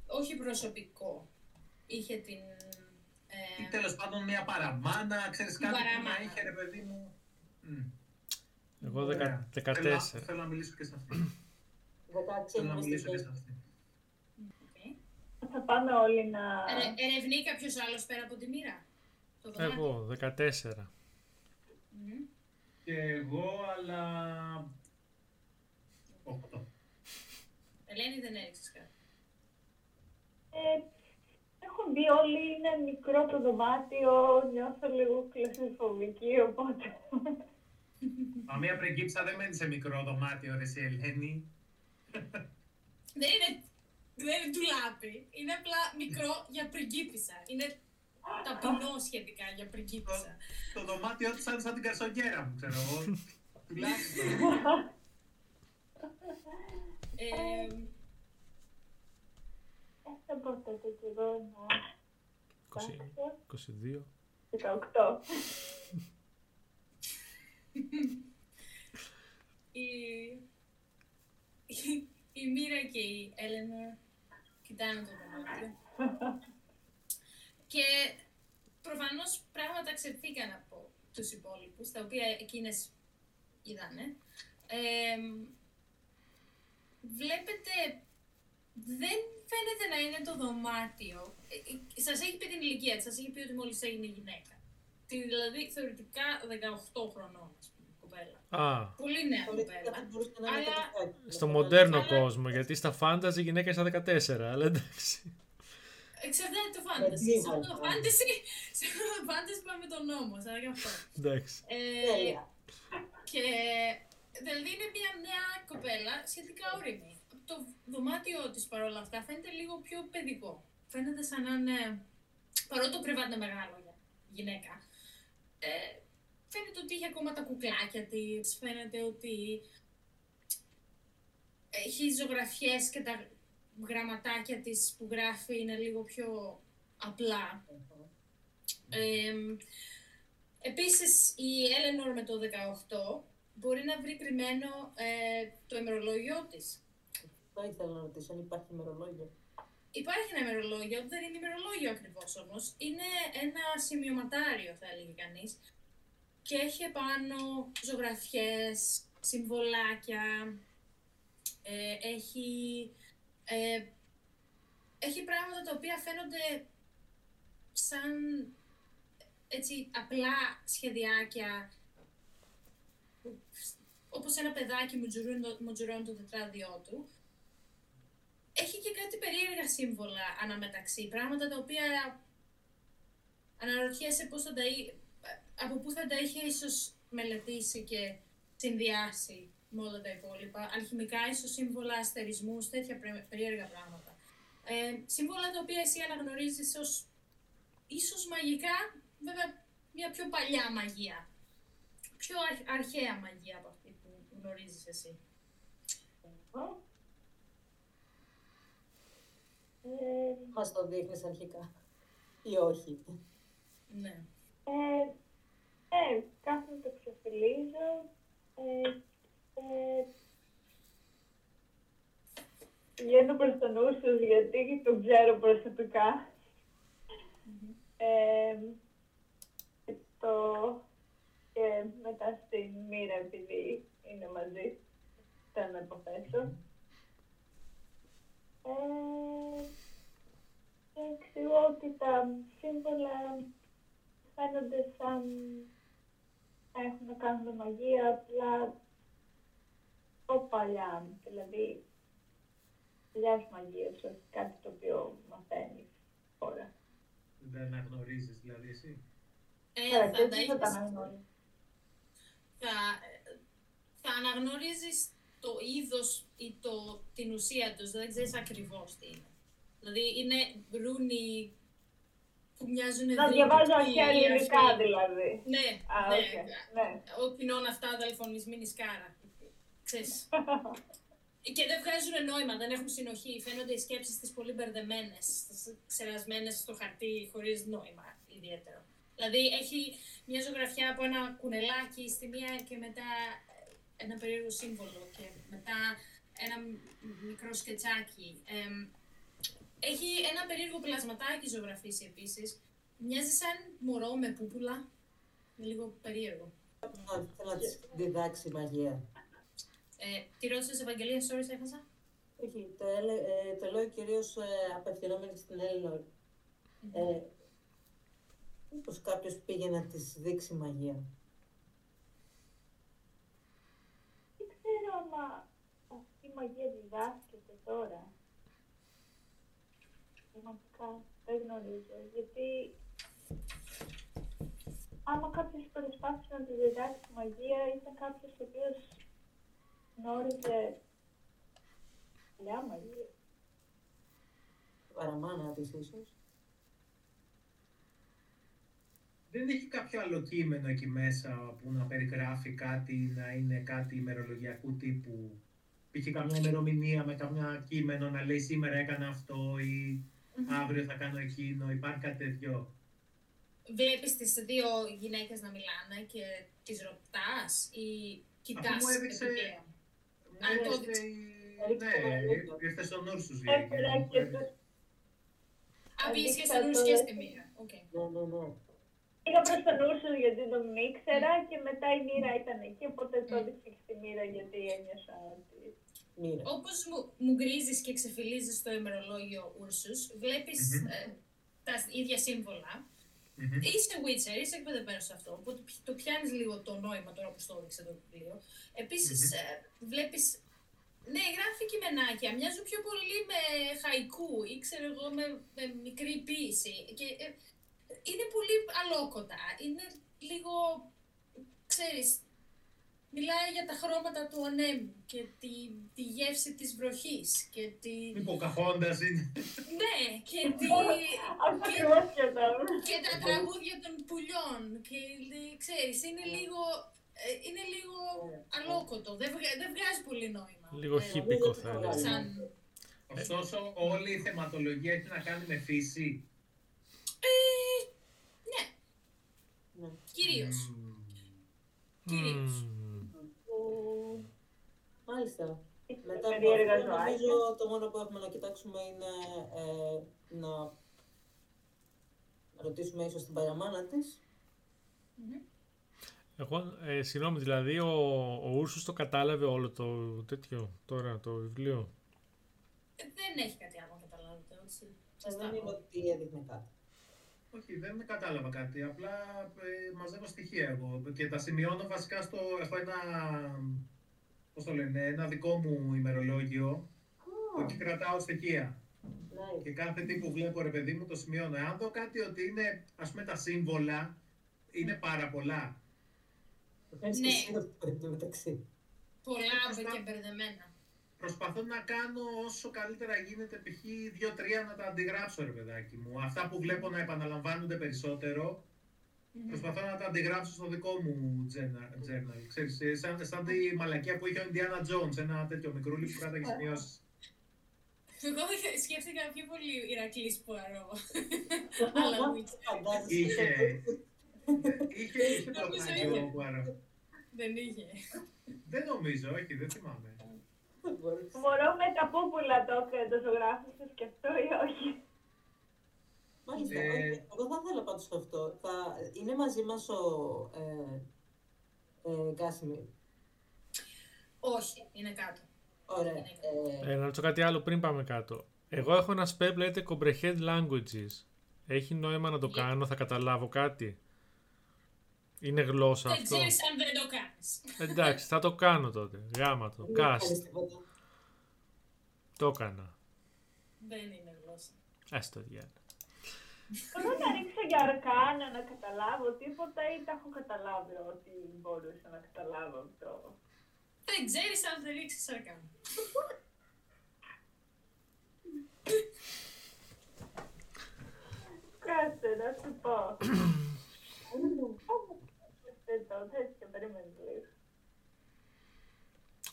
Speaker 1: όχι προσωπικό. Είχε την... Ε,
Speaker 3: Ή τέλος πάντων μια παραμάνα, ξέρεις
Speaker 1: Την
Speaker 3: κάτι που να
Speaker 1: παραμάνα.
Speaker 3: είχε ρε παιδί μου. Μμ.
Speaker 2: Εγώ δεκα...
Speaker 3: Ωραία.
Speaker 2: 14.
Speaker 3: Θέλω, θέλω να μιλήσω και σε αυτή.
Speaker 5: 16
Speaker 3: θέλω να μιλήσω και σε
Speaker 5: investigation.
Speaker 3: αυτή.
Speaker 1: οκ.
Speaker 4: Θα πάμε όλοι να...
Speaker 1: Ερε- ερευνεί κάποιος άλλος πέρα από τη μοίρα; Το δωμάτιο.
Speaker 2: Εγώ, 14.
Speaker 1: Μμμ.
Speaker 3: Και εγώ, αλλά... Οχτώ.
Speaker 1: Ελένη δεν έριξες κάτι.
Speaker 4: Ε, έχουν μπει όλοι, είναι μικρό το δωμάτιο, νιώθω λίγο κλαισιφοβική, οπότε...
Speaker 3: Μα μία πριγκίψα δεν μένει σε μικρό δωμάτιο, ρε εσύ Ελένη.
Speaker 1: Δεν είναι, δεν είναι τουλάπι. Είναι απλά μικρό για πριγκίπισσα. Είναι ταπεινό σχετικά για πριγκίπισσα.
Speaker 3: Το δωμάτιο της σαν, σαν την καρσονιέρα μου, ξέρω εγώ. Τουλάχιστον.
Speaker 1: Ε,
Speaker 4: Ε, θα πω τότε και εγώ να
Speaker 2: 20, 22.
Speaker 4: φτάσω. 18.
Speaker 1: η, η, η Μοίρα και η Έλενα κοιτάνε το δωμάτιο. και προφανώς πράγματα ξεφύγαν από τους υπόλοιπους, τα οποία εκείνες είδανε. Ε, βλέπετε, δεν φαίνεται να είναι το δωμάτιο. Ε, ε, σας έχει πει την ηλικία της, σας έχει πει ότι μόλις έγινε γυναίκα. Τη- Δηλαδή θεωρητικά 18 χρονών, ας πούμε, κοπέλα.
Speaker 2: Α,
Speaker 1: Πολύ νέα
Speaker 5: Πολύ
Speaker 1: κοπέλα.
Speaker 5: θα μπορούσε να είναι
Speaker 1: Αλλά
Speaker 5: και το
Speaker 2: στο
Speaker 5: κάτι.
Speaker 2: μοντέρνο
Speaker 1: Αλλά-
Speaker 2: κόσμο, γιατί στα φάνταζι η γυναίκα είναι στα 14, αλλά εντάξει.
Speaker 1: εξαρτάται το φάνταση.
Speaker 5: Με
Speaker 1: Σε αυτό το
Speaker 5: τίποτα.
Speaker 1: φάνταση, σε αυτό το φάνταση πάμε τον νόμο, σαν γι' αυτό.
Speaker 2: εντάξει.
Speaker 1: Ε,
Speaker 5: Τέλεια.
Speaker 1: και δηλαδή είναι μια νέα κοπέλα σχετικά όρημη. Το δωμάτιο της παρόλα αυτά φαίνεται λίγο πιο παιδικό. Φαίνεται σαν να είναι. Παρότι το κρεβάτι είναι μεγάλο για γυναίκα. Ε, φαίνεται ότι έχει ακόμα τα κουκλάκια της. Φαίνεται ότι έχει ζωγραφιές και τα γραμματάκια της που γράφει είναι λίγο πιο απλά. Ε, επίσης, η Έλενορ με το 18 μπορεί να βρει κρυμμένο ε, το ημερολόγιο της.
Speaker 5: Αυτό ήθελα να ρωτήσω, αν υπάρχει ημερολόγιο.
Speaker 1: Υπάρχει ένα ημερολόγιο, δεν είναι ημερολόγιο ακριβώς όμως. Είναι ένα σημειωματάριο, θα έλεγε κανείς. Και έχει επάνω ζωγραφιές, συμβολάκια, ε, έχει, ε, έχει πράγματα τα οποία φαίνονται σαν έτσι απλά σχεδιάκια όπως ένα παιδάκι μουτζουρώνει το, μουτζουρώνει το τετράδιό του. Έχει και κάτι περίεργα σύμβολα αναμεταξύ, πράγματα τα οποία αναρωτιέσαι πώς θα τα, εί- από πού θα τα είχε ίσως μελετήσει και συνδυάσει με όλα τα υπόλοιπα. Αλχημικά, ίσως σύμβολα αστερισμούς, τέτοια πρέ- περίεργα πράγματα. Ε, σύμβολα τα οποία εσύ αναγνωρίζεις ως ίσως μαγικά, βέβαια μια πιο παλιά μαγεία. Πιο αρχ- αρχαία μαγεία από αυτή που γνωρίζεις εσύ.
Speaker 4: Ε,
Speaker 5: Μας το δείχνεις αρχικά. Ή όχι.
Speaker 1: Ναι.
Speaker 4: ε, ε, κάθομαι το ξεφυλίζω. Ε, ε, πηγαίνω προς τον Ούρσους γιατί τον ξέρω προσωπικά. Ε, και το και μετά στην μοίρα επειδή είναι μαζί. Θα με υποθέσω. Ε, και εξηγώ ότι τα σύμβολα φαίνονται σαν να έχουν να κάνουν με μαγεία, απλά πιο παλιά, δηλαδή παλιάς μαγείας, όχι κάτι το οποίο μαθαίνεις τώρα.
Speaker 3: Δεν αναγνωρίζεις δηλαδή εσύ;
Speaker 1: Ε,
Speaker 4: Τώρα,
Speaker 1: θα,
Speaker 4: και
Speaker 1: τα
Speaker 4: εσύ θα τα
Speaker 1: έχεις-
Speaker 4: αναγνωρίζεις.
Speaker 1: θα, θα αναγνωρίζεις το είδος ή το, την ουσία τους, δεν ξέρεις ακριβώς τι είναι. Δηλαδή είναι ρούνοι που μοιάζουν
Speaker 4: Να διαβάζω αρχαία ελληνικά δηλαδή.
Speaker 1: Ναι,
Speaker 4: Α,
Speaker 1: ναι.
Speaker 4: οκ, ναι.
Speaker 1: Ο κοινών αυτά αδελφονισμένη σκάρα. Ξέρεις. Και δεν βγάζουν νόημα, δεν έχουν συνοχή. Φαίνονται οι σκέψεις της πολύ μπερδεμένες, ξερασμένες στο χαρτί, χωρίς νόημα ιδιαίτερο. Δηλαδή έχει μια ζωγραφιά από ένα κουνελάκι στη μία και μετά ένα περίεργο σύμβολο και μετά ένα μ- μικρό σκετσάκι. Εμ, έχει ένα περίεργο πλασματάκι ζωγραφίσει επίσης. Μοιάζει σαν μωρό με πούπουλα. Είναι λίγο περίεργο.
Speaker 5: Να, θέλω να της διδάξει μαγεία.
Speaker 1: Ε, τη ρώτησες Ευαγγελία, sorry, σε έχασα.
Speaker 5: Όχι, το, έλε, ε, το λέω κυρίως ε, απευθυνόμενη στην Έλληνα. Ε, μήπως κάποιος πήγε να της δείξει μαγεία.
Speaker 4: Δεν ξέρω άμα αυτή η μαγεία διδάσκεται τώρα. Πραγματικά δεν γνωρίζω. Γιατί άμα κάποιο προσπάθησε να τη διδάξει μαγεία, ήταν κάποιο ο οποίο γνώριζε παλιά μαγεία.
Speaker 5: Παραμάνα της ίσως.
Speaker 3: Δεν έχει κάποιο άλλο κείμενο εκεί μέσα που να περιγράφει κάτι, να είναι κάτι ημερολογιακού τύπου. Π.χ. καμιά ημερομηνία με καμιά κείμενο να λέει σήμερα έκανα αυτό ή αύριο θα κάνω εκείνο. Υπάρχει κάτι τέτοιο.
Speaker 1: Βλέπεις τις δύο γυναίκες να μιλάνε και τις ρωτάς ή κοιτάς
Speaker 3: μου έδειξε-
Speaker 1: επιπλέον.
Speaker 3: Μου;
Speaker 1: Α, το
Speaker 3: έδειξε η-
Speaker 5: Έδειξες το
Speaker 3: Ναι,
Speaker 5: μαγείο.
Speaker 3: ήρθε στον Ούρσους η
Speaker 4: Έφερα
Speaker 3: εκείνη που
Speaker 4: και
Speaker 3: έδειξε.
Speaker 4: το
Speaker 1: Α, πήγες και
Speaker 4: Έδειξα
Speaker 1: στην
Speaker 4: το-
Speaker 1: ουσία στη μοίρα. Οκ.
Speaker 5: Ναι, ναι, ναι.
Speaker 4: Πήγα προς τον Ούρσο γιατί τον ήξερα και μετά η μοίρα ήταν εκεί, οπότε το
Speaker 1: Mm.
Speaker 4: έδειξα και στη μοίρα γιατί ένιωσα ότι...
Speaker 5: Μοίρα.
Speaker 1: Όπως μου, μου γκρίζεις και ξεφυλίζεις το ημερολόγιο Ούρσους, βλέπεις
Speaker 3: Μμμ.
Speaker 1: ε, τα ίδια σύμβολα
Speaker 3: Μμμ.
Speaker 1: Είσαι Witcher, είσαι εκπαιδευμένος σε αυτό, οπότε πι- το πιάνεις λίγο το νόημα τώρα που στο έδειξε το βιβλίο. Επίσης,
Speaker 3: Μμμ.
Speaker 1: ε, βλέπεις, ναι, γράφει κειμενάκια, μοιάζουν πιο πολύ με χαϊκού ή ξέρω εγώ με, με μικρή ποίηση. Και, ε, είναι πολύ αλόκοτα, είναι λίγο, ξέρεις, μιλάει για τα χρώματα του ανέμου και τη, τη γεύση της βροχής και τη...
Speaker 3: Μη Ποκαχόντας είναι.
Speaker 1: Ναι, και τη...
Speaker 4: Αυτό
Speaker 1: και-
Speaker 4: ακριβώς σκεφτόμουν.
Speaker 1: και τα τραγούδια των πουλιών και λέ- ξέρεις, είναι λίγο, ε, είναι λίγο αλόκοτο, δεν, βγα- δεν βγάζει πολύ νόημα.
Speaker 2: Λίγο
Speaker 1: Ε,
Speaker 2: χύπικο θα
Speaker 5: δεν
Speaker 2: έλεγα.
Speaker 1: Σαν...
Speaker 3: Ωστόσο, όλη η θεματολογία έχει να κάνει με φύση.
Speaker 1: Ε, ναι,
Speaker 5: Ναι.
Speaker 1: κυρίως.
Speaker 3: Μμμ.
Speaker 1: Κυρίως.
Speaker 2: Μμμ.
Speaker 5: Που- Μάλιστα. Μετά από
Speaker 4: Περίεργα
Speaker 5: αυτό,
Speaker 4: ζωάκια.
Speaker 5: νομίζω το μόνο που έχουμε να κοιτάξουμε είναι ε, να ρωτήσουμε ίσως την παραμάνα της.
Speaker 1: Μμμ.
Speaker 2: Εγώ, ε, συγγνώμη, δηλαδή ο, ο Ούρσους το κατάλαβε όλο το τέτοιο τώρα, το βιβλίο.
Speaker 1: Ε, Δεν έχει κάτι άλλο να καταλάβετε, έτσι. Σας τα
Speaker 5: Δεν είναι
Speaker 1: πω.
Speaker 5: ότι έδειχνε κάτι.
Speaker 3: Όχι, δεν κατάλαβα κάτι. Απλά ε, μαζεύω στοιχεία εγώ και τα σημειώνω βασικά στο. Έχω ένα. Πώς το λένε, ένα δικό μου ημερολόγιο που εκεί κρατάω στοιχεία.
Speaker 5: Nice.
Speaker 3: Και κάθε τι που βλέπω, ρε παιδί μου, το σημειώνω. Αν δω κάτι ότι είναι, ας πούμε, τα σύμβολα, είναι πάρα πολλά.
Speaker 5: Το κάνεις
Speaker 1: Ναι.
Speaker 5: και εσύ αυτό εν τω μεταξύ.
Speaker 1: Πολλά και μπερδεμένα.
Speaker 3: Προσπαθώ να κάνω όσο καλύτερα γίνεται, π.χ. δύο-τρία να τα αντιγράψω, ρε παιδάκι μου. Αυτά που βλέπω να επαναλαμβάνονται περισσότερο,
Speaker 1: Μμμ.
Speaker 3: προσπαθώ να τα αντιγράψω στο δικό μου journal. journal. Ξέρεις, ε, σαν, σαν τη μαλακία που είχε ο Indiana Jones, ένα τέτοιο μικρούλι που κάταγε σημειώσεις.
Speaker 1: Εγώ σκέφτηκα πιο πολύ Ηρακλής Πουαρό. Αλλά Witcher.
Speaker 5: Φαντάζεσαι.
Speaker 3: Είχε, είχε, είχε
Speaker 1: Νομίζω
Speaker 3: πρωτάκι
Speaker 1: είχε.
Speaker 3: ο Πουαρό.
Speaker 1: Δεν είχε.
Speaker 3: Δεν νομίζω, όχι, δεν θυμάμαι.
Speaker 5: Δεν μπορείς.
Speaker 4: Μπορώ με τα πούπουλα το, το ζωγράφισες και αυτό ή όχι.
Speaker 5: Μάλιστα.
Speaker 3: Ε,
Speaker 5: όχι. Εγώ θα ήθελα πάντως αυτό. Θα... Είναι μαζί μας ο ε, ε, Γκάσιμιρ.
Speaker 1: Όχι, είναι κάτω.
Speaker 5: Ωραία. Ε,
Speaker 2: Ε, να ρωτήσω κάτι άλλο πριν πάμε κάτω. Εγώ έχω ένα spell που λέγεται Comprehend Languages. Έχει νόημα να το
Speaker 1: Για-
Speaker 2: κάνω, θα καταλάβω κάτι; Είναι γλώσσα
Speaker 1: Δεν
Speaker 2: αυτό.
Speaker 1: ξέρεις αν δεν το κάνεις.
Speaker 2: Εντάξει, θα το κάνω τότε. Γάμα το.
Speaker 5: μην
Speaker 2: Cast.
Speaker 5: κάνεις τίποτα.
Speaker 2: Το έκανα.
Speaker 1: Δεν είναι γλώσσα.
Speaker 2: Ας το διάλογο.
Speaker 4: Μπορώ να ρίξω για αρκάνα να καταλάβω τίποτα ή τα έχω καταλάβει ότι μπορούσα να καταλάβω αυτό.
Speaker 1: Δεν ξέρεις αν δεν ρίξεις αρκά.
Speaker 4: Κάτσε να σου πω. Δεν το τέτοιο, περίμενε λίγο.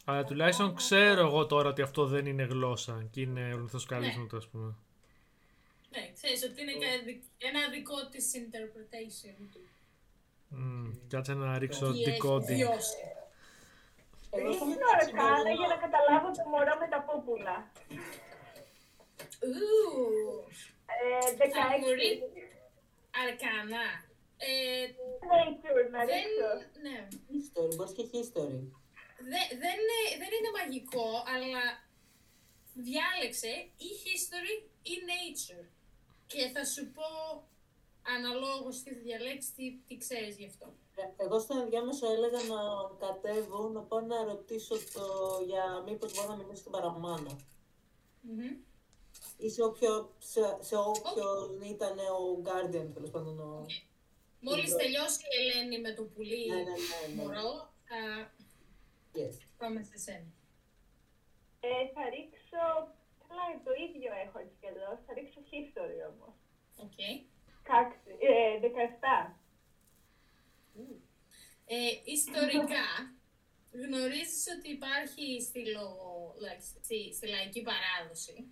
Speaker 2: Αλλά τουλάχιστον ξέρω εγώ τώρα ότι αυτό δεν είναι γλώσσα και είναι ορθοσκαλίσματο, ας πούμε.
Speaker 1: Ναι, ξέρεις ότι είναι κα- δι- ένα δικό της interpretation του.
Speaker 2: Μμ, Κάτσε να ρίξω
Speaker 1: Τι έχει
Speaker 2: decoding.
Speaker 1: βιώσει.
Speaker 5: Εγώ στο
Speaker 4: Ρίξω
Speaker 5: μεταξύ
Speaker 4: αρκάνα
Speaker 5: μπορώ
Speaker 4: για να
Speaker 5: να-
Speaker 4: καταλάβω το μωρό με τα πούπουλα.
Speaker 1: Ου,
Speaker 4: Ε,
Speaker 1: θα
Speaker 4: 16.
Speaker 1: μπορεί αρκανά. Ε,
Speaker 4: Nature να
Speaker 1: δεν,
Speaker 4: ρίξω.
Speaker 1: ναι.
Speaker 5: History, μπορείς και history.
Speaker 1: Δε- δεν, είναι, δεν είναι μαγικό, αλλά διάλεξε ή history ή nature. Και θα σου πω αναλόγως τι θα διαλέξεις, τι, τι ξέρεις γι' αυτό.
Speaker 5: Ε, Εγώ στο ενδιάμεσο έλεγα να κατέβω, να πάω να ρωτήσω το για μήπως μπορώ να μιλήσω στην παραμάνα.
Speaker 1: Μμμ.
Speaker 5: Ή σε, όποιο, σε, σε όποιον ήταν ο Guardian, τέλος πάντων. Ο...
Speaker 1: Μόλις
Speaker 5: Λοιπόν.
Speaker 1: τελειώσει η Ελένη με το πουλί
Speaker 5: Ναι, ναι, ναι, ναι.
Speaker 1: μωρό, θα
Speaker 5: Yes.
Speaker 1: πάμε σε σένα.
Speaker 4: Ε, θα ρίξω. Καλά, το ίδιο έχω έτσι κι αλλιώς. Θα ρίξω history όμως.
Speaker 1: Οκ.
Speaker 4: Κάξι, ε, 17.
Speaker 1: Ε, ιστορικά, γνωρίζεις ότι υπάρχει στη, λο- like, στη, στη λαϊκή παράδοση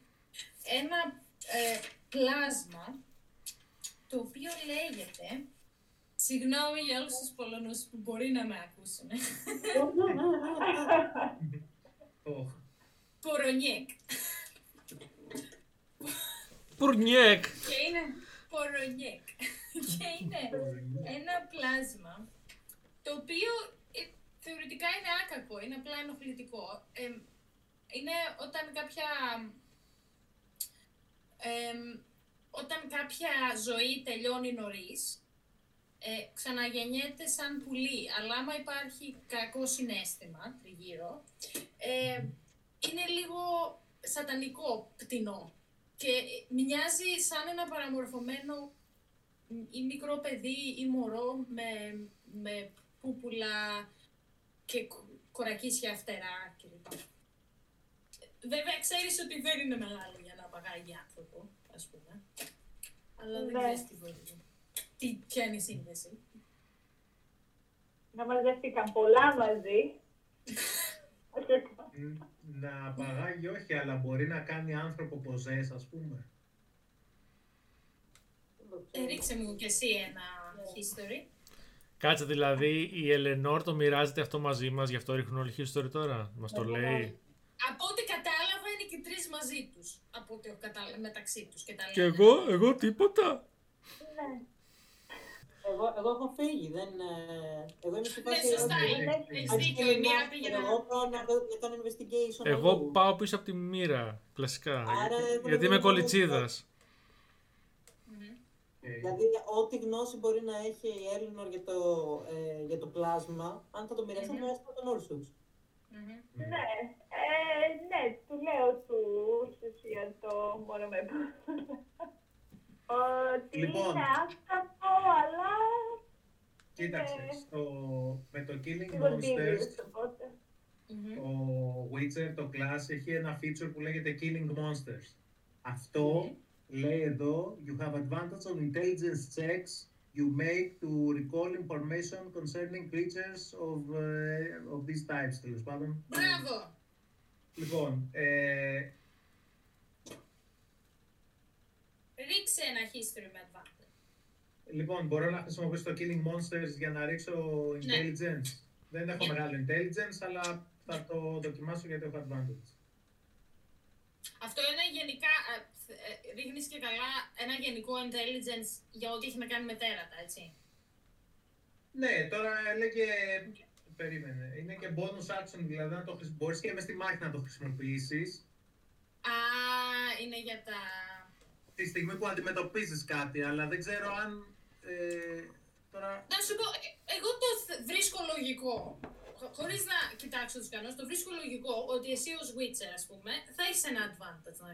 Speaker 1: ένα ε, πλάσμα το οποίο λέγεται Συγγνώμη για όλους τους Πολωνούς που μπορεί να με ακούσουν.
Speaker 3: Οχ.
Speaker 1: Πορονιέκ.
Speaker 2: Πουρνιέκ!
Speaker 1: Και είναι Πορονιέκ. Και είναι ένα πλάσμα το οποίο ε, θεωρητικά είναι άκακο, είναι απλά ενοχλητικό. Ε, είναι όταν κάποια... εμ, όταν κάποια ζωή τελειώνει νωρίς ε, ξαναγεννιέται σαν πουλί, αλλά άμα υπάρχει κακό συνέστημα τριγύρω, ε, είναι λίγο σατανικό πτηνό και μοιάζει σαν ένα παραμορφωμένο ή μικρό παιδί ή μωρό με, με πούπουλα και κο- κορακίσια φτερά κλπ. Βέβαια, ξέρεις ότι δεν είναι μεγάλο για να παγάγει άνθρωπο, ας πούμε. Αλλά δεν
Speaker 4: Ναι.
Speaker 1: ξέρεις τι μπορεί. Τι, ποια είναι η σύνδεση.
Speaker 4: Να μαζεύτηκαν πολλά μαζί.
Speaker 3: Ν- Να παγάγει όχι, αλλά μπορεί να κάνει άνθρωπο ποζές, ας πούμε.
Speaker 1: Ε, ρίξε μου κι εσύ ένα history.
Speaker 2: Κάτσε δηλαδή η Ελενόρ το μοιράζεται αυτό μαζί μας, γι' αυτό ρίχνουν όλοι history τώρα; Μας το
Speaker 5: Ναι,
Speaker 2: λέει.
Speaker 1: Από ό,τι κατάλαβα είναι και τρεις μαζί τους. Από ό,τι έχω κατάλαβα μεταξύ τους και τα λένε.
Speaker 2: Και εγώ, εγώ τίποτα.
Speaker 4: Ναι.
Speaker 5: Εγώ, εγώ έχω φύγει, δεν... ε, Εγώ είμαι στη
Speaker 1: Ναι,
Speaker 5: φάση...
Speaker 1: σωστά
Speaker 3: όχι,
Speaker 1: είναι.
Speaker 3: όχι.
Speaker 1: Έχεις
Speaker 5: όχι,
Speaker 1: δίκιο.
Speaker 5: όχι,
Speaker 1: Η μία
Speaker 5: όχι,
Speaker 1: πήγε να...
Speaker 5: Εγώ πάω να δω- να κάνω investigation
Speaker 2: Εγώ
Speaker 5: αλλού.
Speaker 2: πάω πίσω από τη μοίρα, κλασικά.
Speaker 5: Άρα, εγώ
Speaker 2: Γιατί
Speaker 5: δεν
Speaker 2: είμαι
Speaker 5: μπορώ-
Speaker 2: κολιτσίδας.
Speaker 1: Μμμ.
Speaker 3: Ε,
Speaker 5: Δηλαδή, ό,τι γνώση μπορεί να έχει η Έλληνορ για το, ε, για το πλάσμα, αν θα το μοιραστεί, θα
Speaker 1: Μμμ.
Speaker 5: το μοιραστεί με τον Όλσουτς.
Speaker 1: Μμμ.
Speaker 4: Ναι, ε, ναι, του λέω του για το μόνο με Ότι
Speaker 3: Λοιπόν.
Speaker 4: είναι άστατο, αλλά
Speaker 3: Κοίταξε,
Speaker 4: Ε,
Speaker 3: στο, με το Killing
Speaker 4: λίγο
Speaker 3: Monsters,
Speaker 4: τίμιος, οπότε.
Speaker 1: Μμμ.
Speaker 3: ο Witcher, το class, έχει ένα feature που λέγεται Killing Monsters. Αυτό λέει εδώ, you have advantage on intelligence checks you make to recall information concerning creatures of, uh, of these types, τέλος πάντων.
Speaker 1: Μπράβο!
Speaker 3: Λοιπόν, ε,
Speaker 1: Ρίξε ένα history με advantage.
Speaker 3: λοιπόν, μπορώ να χρησιμοποιήσω το Killing Monsters για να ρίξω intelligence. Δεν έχω
Speaker 1: Ναι.
Speaker 3: μεγάλο intelligence, αλλά θα το δοκιμάσω γιατί έχω advantage.
Speaker 1: Αυτό είναι γενικά, ε, ε, ρίχνεις και καλά ένα γενικό intelligence για ό,τι έχει να κάνει με τέρατα, έτσι.
Speaker 3: Ναι, τώρα έλεγε. Περίμενε. Είναι και bonus action, δηλαδή να το χρησι... μπορείς και μες στη μάχη να το χρησιμοποιήσεις.
Speaker 1: Α, είναι για τα...
Speaker 3: Τη στιγμή που αντιμετωπίζεις κάτι, αλλά δεν ξέρω αν. Ε, τώρα.
Speaker 1: Να σου πω, ε, εγώ το θ- βρίσκω λογικό, χω- χωρίς να κοιτάξω τους κανόνες, το βρίσκω λογικό ότι εσύ ως Witcher, ας πούμε, θα έχεις ένα advantage να,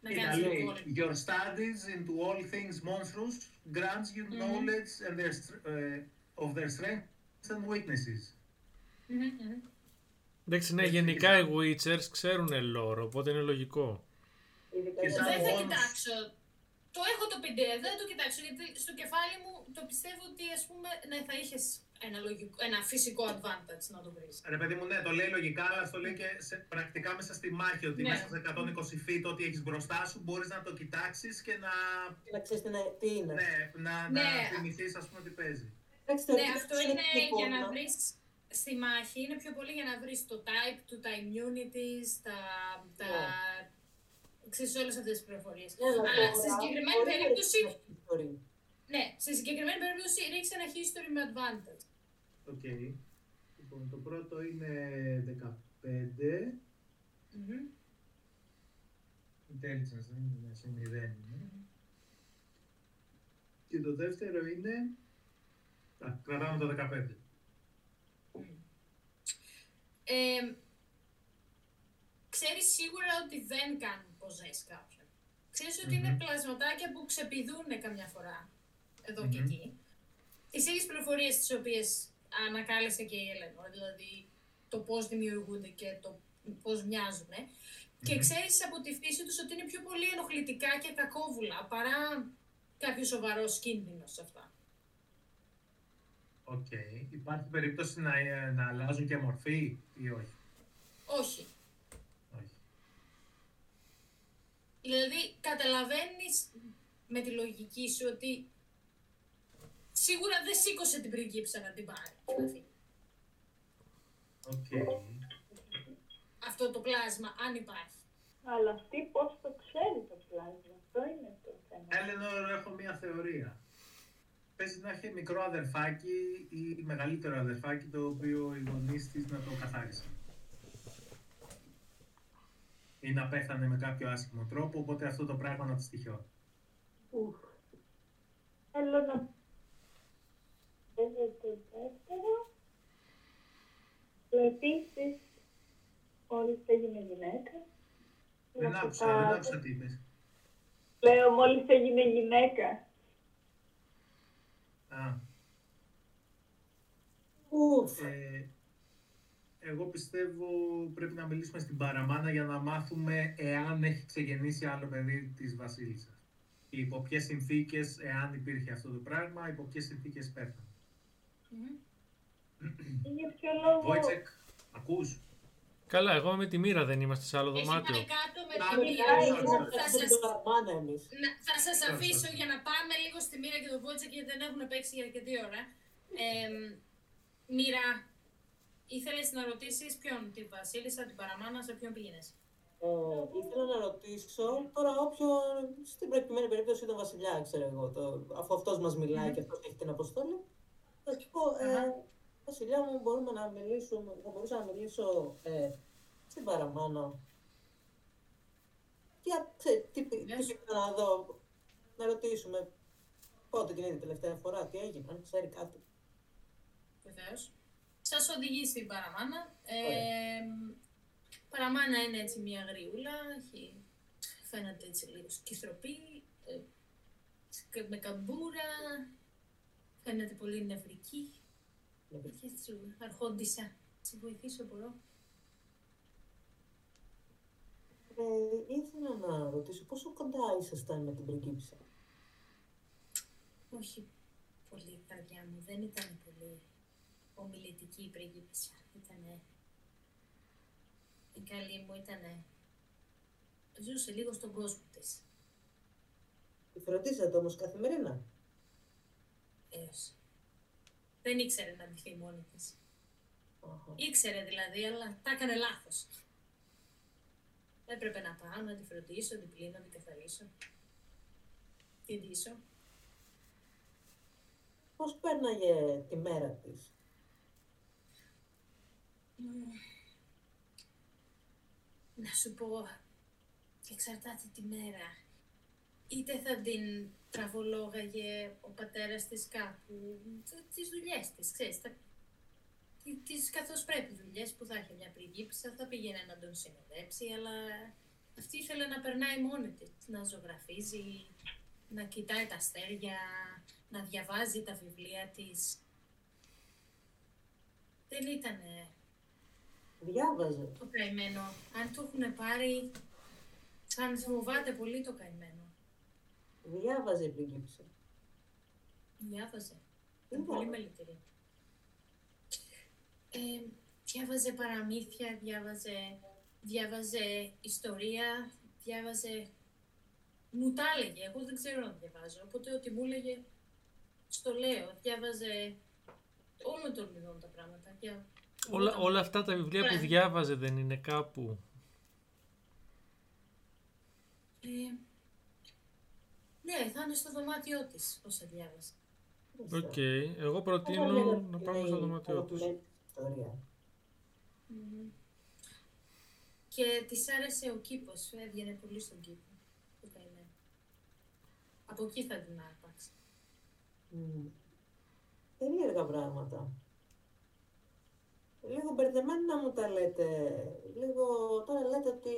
Speaker 1: να
Speaker 3: Κοίτα,
Speaker 1: κάνεις
Speaker 3: λέει,
Speaker 1: recall.
Speaker 3: Your studies into all things monstrous grants you
Speaker 1: Mhm.
Speaker 3: knowledge and their, str- uh, of their strengths and weaknesses.
Speaker 1: Μμμ, μμμ.
Speaker 2: Εντάξει, ναι,
Speaker 3: Έτσι,
Speaker 2: γενικά οι
Speaker 3: είναι.
Speaker 2: Witchers ξέρουν lore, οπότε είναι λογικό.
Speaker 5: Ειδικά
Speaker 3: Και
Speaker 5: για
Speaker 3: σαν
Speaker 1: Δεν θα
Speaker 3: bonus.
Speaker 1: κοιτάξω. Το έχω το PDF, δεν θα το κοιτάξω γιατί στο κεφάλι μου το πιστεύω ότι ας πούμε ναι, θα είχες ένα, λογικό, ένα φυσικό advantage να το βρεις.
Speaker 3: Ρε παιδί μου, ναι, το λέει λογικά, αλλά το λέει και σε, πρακτικά μέσα στη μάχη. Ότι
Speaker 1: Ναι.
Speaker 3: μέσα σε 120 feet, ό,τι έχεις μπροστά σου, μπορείς να το κοιτάξεις και να,
Speaker 5: να ξέρεις τι είναι- τι είναι.
Speaker 3: ναι, να,
Speaker 1: Ναι.
Speaker 3: να θυμηθείς, ας πούμε, τι παίζει.
Speaker 5: Εντάξει,
Speaker 1: Ναι,
Speaker 5: θεωρητικά
Speaker 1: αυτό
Speaker 5: είναι
Speaker 1: είναι
Speaker 5: την
Speaker 1: για να
Speaker 5: εικόνα.
Speaker 1: βρεις στη μάχη, είναι πιο πολύ για να βρεις το type του, τα immunities, τα... τα... Ξέρεις όλες αυτές τις πληροφορίες.
Speaker 5: Ναι, αλλά
Speaker 1: Αλλά
Speaker 5: τώρα
Speaker 1: σε συγκεκριμένη
Speaker 5: μπορεί να
Speaker 1: περίπτωση,
Speaker 5: ρίξεις history.
Speaker 1: ναι, σε συγκεκριμένη περίπτωση ρίξε ένα history με advantage.
Speaker 3: OK. Λοιπόν, το πρώτο είναι 15.
Speaker 1: Μμμ.
Speaker 3: Intelligence δεν είναι, σε 0 είναι. Και το δεύτερο είναι... Α, κρατάμε το 15.
Speaker 1: Ε, ξέρεις σίγουρα ότι δεν κάνουν ποζές κάποιον. Ξέρεις ότι είναι
Speaker 3: Μμμ.
Speaker 1: πλασματάκια που ξεπηδούν καμιά φορά εδώ και
Speaker 3: Μμμ.
Speaker 1: εκεί. Τις ίδιες πληροφορίες τις οποίες ανακάλεσε και η Ελένο, δηλαδή το πώς δημιουργούνται και το πώς μοιάζουν. Και
Speaker 3: Μμμ.
Speaker 1: ξέρεις από τη φύση τους ότι είναι πιο πολύ ενοχλητικά και κακόβουλα παρά κάποιος σοβαρός κίνδυνος σε αυτά.
Speaker 3: ΟΚ. Υπάρχει περίπτωση να, ε, να αλλάζουν και μορφή ή όχι.
Speaker 1: Όχι;
Speaker 3: όχι.
Speaker 1: Δηλαδή, καταλαβαίνεις με τη λογική σου ότι σίγουρα δεν σήκωσε την πριγκίπισσα να την πάρει και να φύγει.
Speaker 3: ΟΚ.
Speaker 1: Αυτό το πλάσμα, αν υπάρχει.
Speaker 4: Αλλά αυτή πώς το ξέρει το πλάσμα; Αυτό είναι το θέμα.
Speaker 3: Έλενορ, έχω μία θεωρία. Παίζει να έχει μικρό αδερφάκι ή μεγαλύτερο αδερφάκι το οποίο οι γονείς της να το καθάρισαν. Ή να πέθανε με κάποιο άσχημο τρόπο, οπότε αυτό το πράγμα να τη τυχιώνει.
Speaker 4: Ουφ. Θέλω να... το δεύτερο. Επίσης, μόλις έγινε γυναίκα.
Speaker 3: Δεν
Speaker 4: Να
Speaker 3: άκουσα,
Speaker 4: το
Speaker 3: δεν
Speaker 4: τα-
Speaker 3: άκουσα τι είπες.
Speaker 4: Λέω, μόλις έγινε γυναίκα.
Speaker 3: Α,
Speaker 5: Ουφ.
Speaker 3: ε, εγώ πιστεύω πρέπει να μιλήσουμε στην παραμάνα για να μάθουμε εάν έχει ξεγεννήσει άλλο παιδί της βασίλισσας. Υπό ποιες συνθήκες, εάν υπήρχε αυτό το πράγμα, υπό ποιες συνθήκες πέθανε.
Speaker 1: Μμμ.
Speaker 4: Και για ποιο λόγο...
Speaker 3: Βόιτσεκ, ακούς;
Speaker 2: Καλά, εγώ με τη μοίρα δεν είμαστε σε άλλο
Speaker 1: Έχει
Speaker 2: δωμάτιο.
Speaker 1: πάει κάτω με
Speaker 3: Α,
Speaker 1: τη
Speaker 3: ναι,
Speaker 1: μοίρα.
Speaker 3: ναι,
Speaker 1: Λοιπόν,
Speaker 3: ναι,
Speaker 1: Θα
Speaker 5: Αυτό
Speaker 1: σας,
Speaker 5: το παραπάνω εμείς.
Speaker 1: να, θα σας
Speaker 3: Ευχαριστώ.
Speaker 1: αφήσω για να πάμε λίγο στη μοίρα και το Βότσα γιατί δεν έχουν παίξει για αρκετή ώρα. Ε, μοίρα, ήθελες να ρωτήσεις ποιον, τη Βασίλισσα, την Παραμάνα, σε ποιον πήγαινες;
Speaker 5: Ε, ήθελα να ρωτήσω τώρα όποιον στην προκειμένη περίπτωση τον Βασιλιά, ξέρω εγώ, το, αφού αυτός μας μιλάει και αυτός έχει την αποστόλη. Θα του πω, ε,
Speaker 1: Αχα.
Speaker 5: Βασιλιά μου, μπορούμε να μιλήσουμε, θα μπορούσα να μιλήσω ε, στην παραμάνα. Για, ξέ, τι, τι
Speaker 1: Βεβαίως.
Speaker 5: πήγα να δω, να ρωτήσουμε πότε την είδε τελευταία φορά, τι έγινε, αν ξέρει κάτι.
Speaker 1: Βεβαίως. Σας οδηγεί στην Παραμάνα. Ε,
Speaker 5: Ωραία.
Speaker 1: παραμάνα είναι έτσι μια γριούλα. Έχει, φαίνεται έτσι λίγο σκυθροπή. Ε, σ- με καμπούρα. Φαίνεται πολύ νευρική. Και έτσι αρχόντισα. Σε βοηθήσω μπορώ.
Speaker 5: Ε, ήθελα να ρωτήσω πόσο κοντά ήσασταν με την πριγκίπισσα;
Speaker 1: Όχι πολύ καρδιά μου. Δεν ήταν πολύ ομιλητική η πρίγκιπισσα. Ήτανε... Η καλή μου ήτανε... Ζούσε λίγο στον κόσμο της.
Speaker 5: Τη φροντίζατε όμως καθημερινά;
Speaker 1: Έως. Δεν ήξερε να ντυθεί μόνη της.
Speaker 5: Αχα.
Speaker 1: Ήξερε δηλαδή, αλλά τα έκανε λάθος. Έπρεπε να πάω να τη φροντίσω, την πλύνω, να την καθαρίσω. Την ντύσω.
Speaker 5: Πώς πέρναγε τη μέρα της;
Speaker 1: Να σου πω, εξαρτάται τη μέρα. Είτε θα την τραβολόγαγε ο πατέρας της κάπου, τε- τις δουλειές της, ξέρεις, τα... τι- τις καθώς πρέπει δουλειές που θα έχει μια πριγκίπισσα, θα πήγαινε να τον συνοδέψει, αλλά αυτή ήθελε να περνάει μόνη της, να ζωγραφίζει, να κοιτάει τα αστέρια, να διαβάζει τα βιβλία της. Δεν ήτανε
Speaker 5: Διάβαζε.
Speaker 1: το καημένο. Αν το έχουν πάρει, σαν φοβάται πολύ το καημένο.
Speaker 5: Διάβαζε η πριγκίπισσα.
Speaker 1: Διάβαζε.
Speaker 5: Τι
Speaker 1: Ήταν πολύ
Speaker 5: διάβαζε;
Speaker 1: μελιτηρή. Ε, διάβαζε παραμύθια, διάβαζε, διάβαζε ιστορία, διάβαζε... Μου τα έλεγε, εγώ δεν ξέρω να διαβάζω, οπότε ό,τι μου έλεγε, στο λέω. Διάβαζε όλων των ειδών τα πράγματα. Δια...
Speaker 2: Όλα, όλα αυτά τα βιβλία που
Speaker 1: Ναι.
Speaker 2: διάβαζε δεν είναι κάπου;
Speaker 1: Ε, ναι, θα είναι στο δωμάτιό της όσα διάβασε.
Speaker 2: ΟΚ, εγώ προτείνω να πάμε στο δωμάτιό τους.
Speaker 5: Ιστορία.
Speaker 1: Μμμ. Και της άρεσε ο κήπος, έβγαινε πολύ στον κήπο. Το καημένο. Από εκεί θα την άρπαξε.
Speaker 5: Μμμ. Περίεργα πράγματα. Λίγο μπερδεμένα μου τα λέτε. Λίγο, τώρα λέτε ότι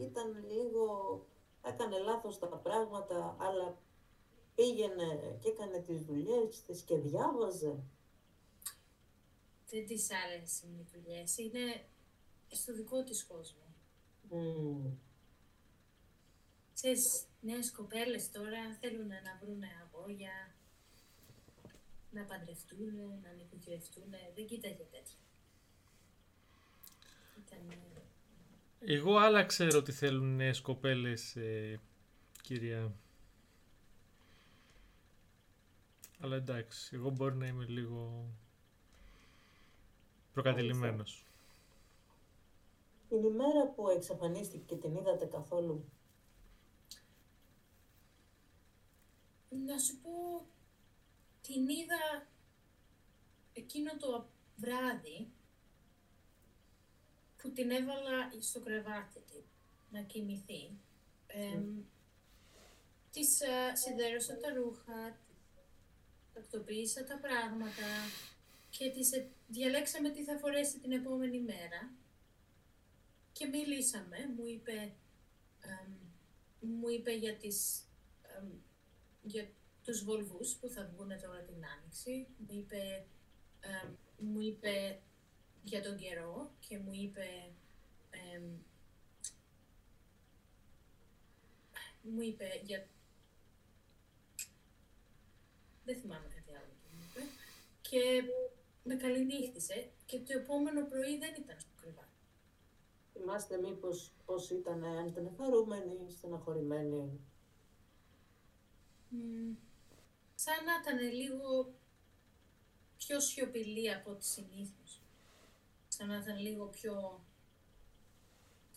Speaker 5: ήταν λίγο, έκανε λάθος τα πράγματα, αλλά πήγαινε και έκανε τις δουλειές της και διάβαζε.
Speaker 1: Δεν της άρεσαν οι δουλειές. Είναι στο δικό της κόσμο.
Speaker 5: Μμμ.
Speaker 1: Ξέρεις, νέες κοπέλες τώρα θέλουν να βρουν αγόρια, να παντρευτούν, να νοικοκυρευτούν. Δεν κοίταγε τέτοια. Ήταν...
Speaker 2: Εγώ άλλα ξέρω ότι θέλουν νέες κοπέλες, ε, κυρία. Αλλά εντάξει, εγώ μπορεί να είμαι λίγο προκατελημένος.
Speaker 5: Την ημέρα που εξαφανίστηκε και την είδατε καθόλου.
Speaker 1: Να σου πω, την είδα εκείνο το βράδυ που την έβαλα στο κρεβάτι τη να κοιμηθεί. Εμ, της ε, σιδέρωσα τα ρούχα, τακτοποίησα τα πράγματα, και της ε- διαλέξαμε τι θα φορέσει την επόμενη μέρα. Και μιλήσαμε, μου είπε, εμ, μου είπε για, τις, εμ, για τους βολβούς που θα βγουν τώρα την Άνοιξη, μου είπε, εμ, μου είπε για τον καιρό και μου είπε εμ, μου είπε για... Δεν θυμάμαι κάτι άλλο που μου είπε. Και με καληνύχτησε και το επόμενο πρωί δεν ήταν στο κρεβάτι.
Speaker 5: Θυμάστε μήπως πώς ήταν, αν ήταν χαρούμενοι, στεναχωρημένοι;
Speaker 1: Μμμ, σαν να ήταν λίγο πιο σιωπηλή από ό,τι συνήθως. Σαν να ήταν λίγο πιο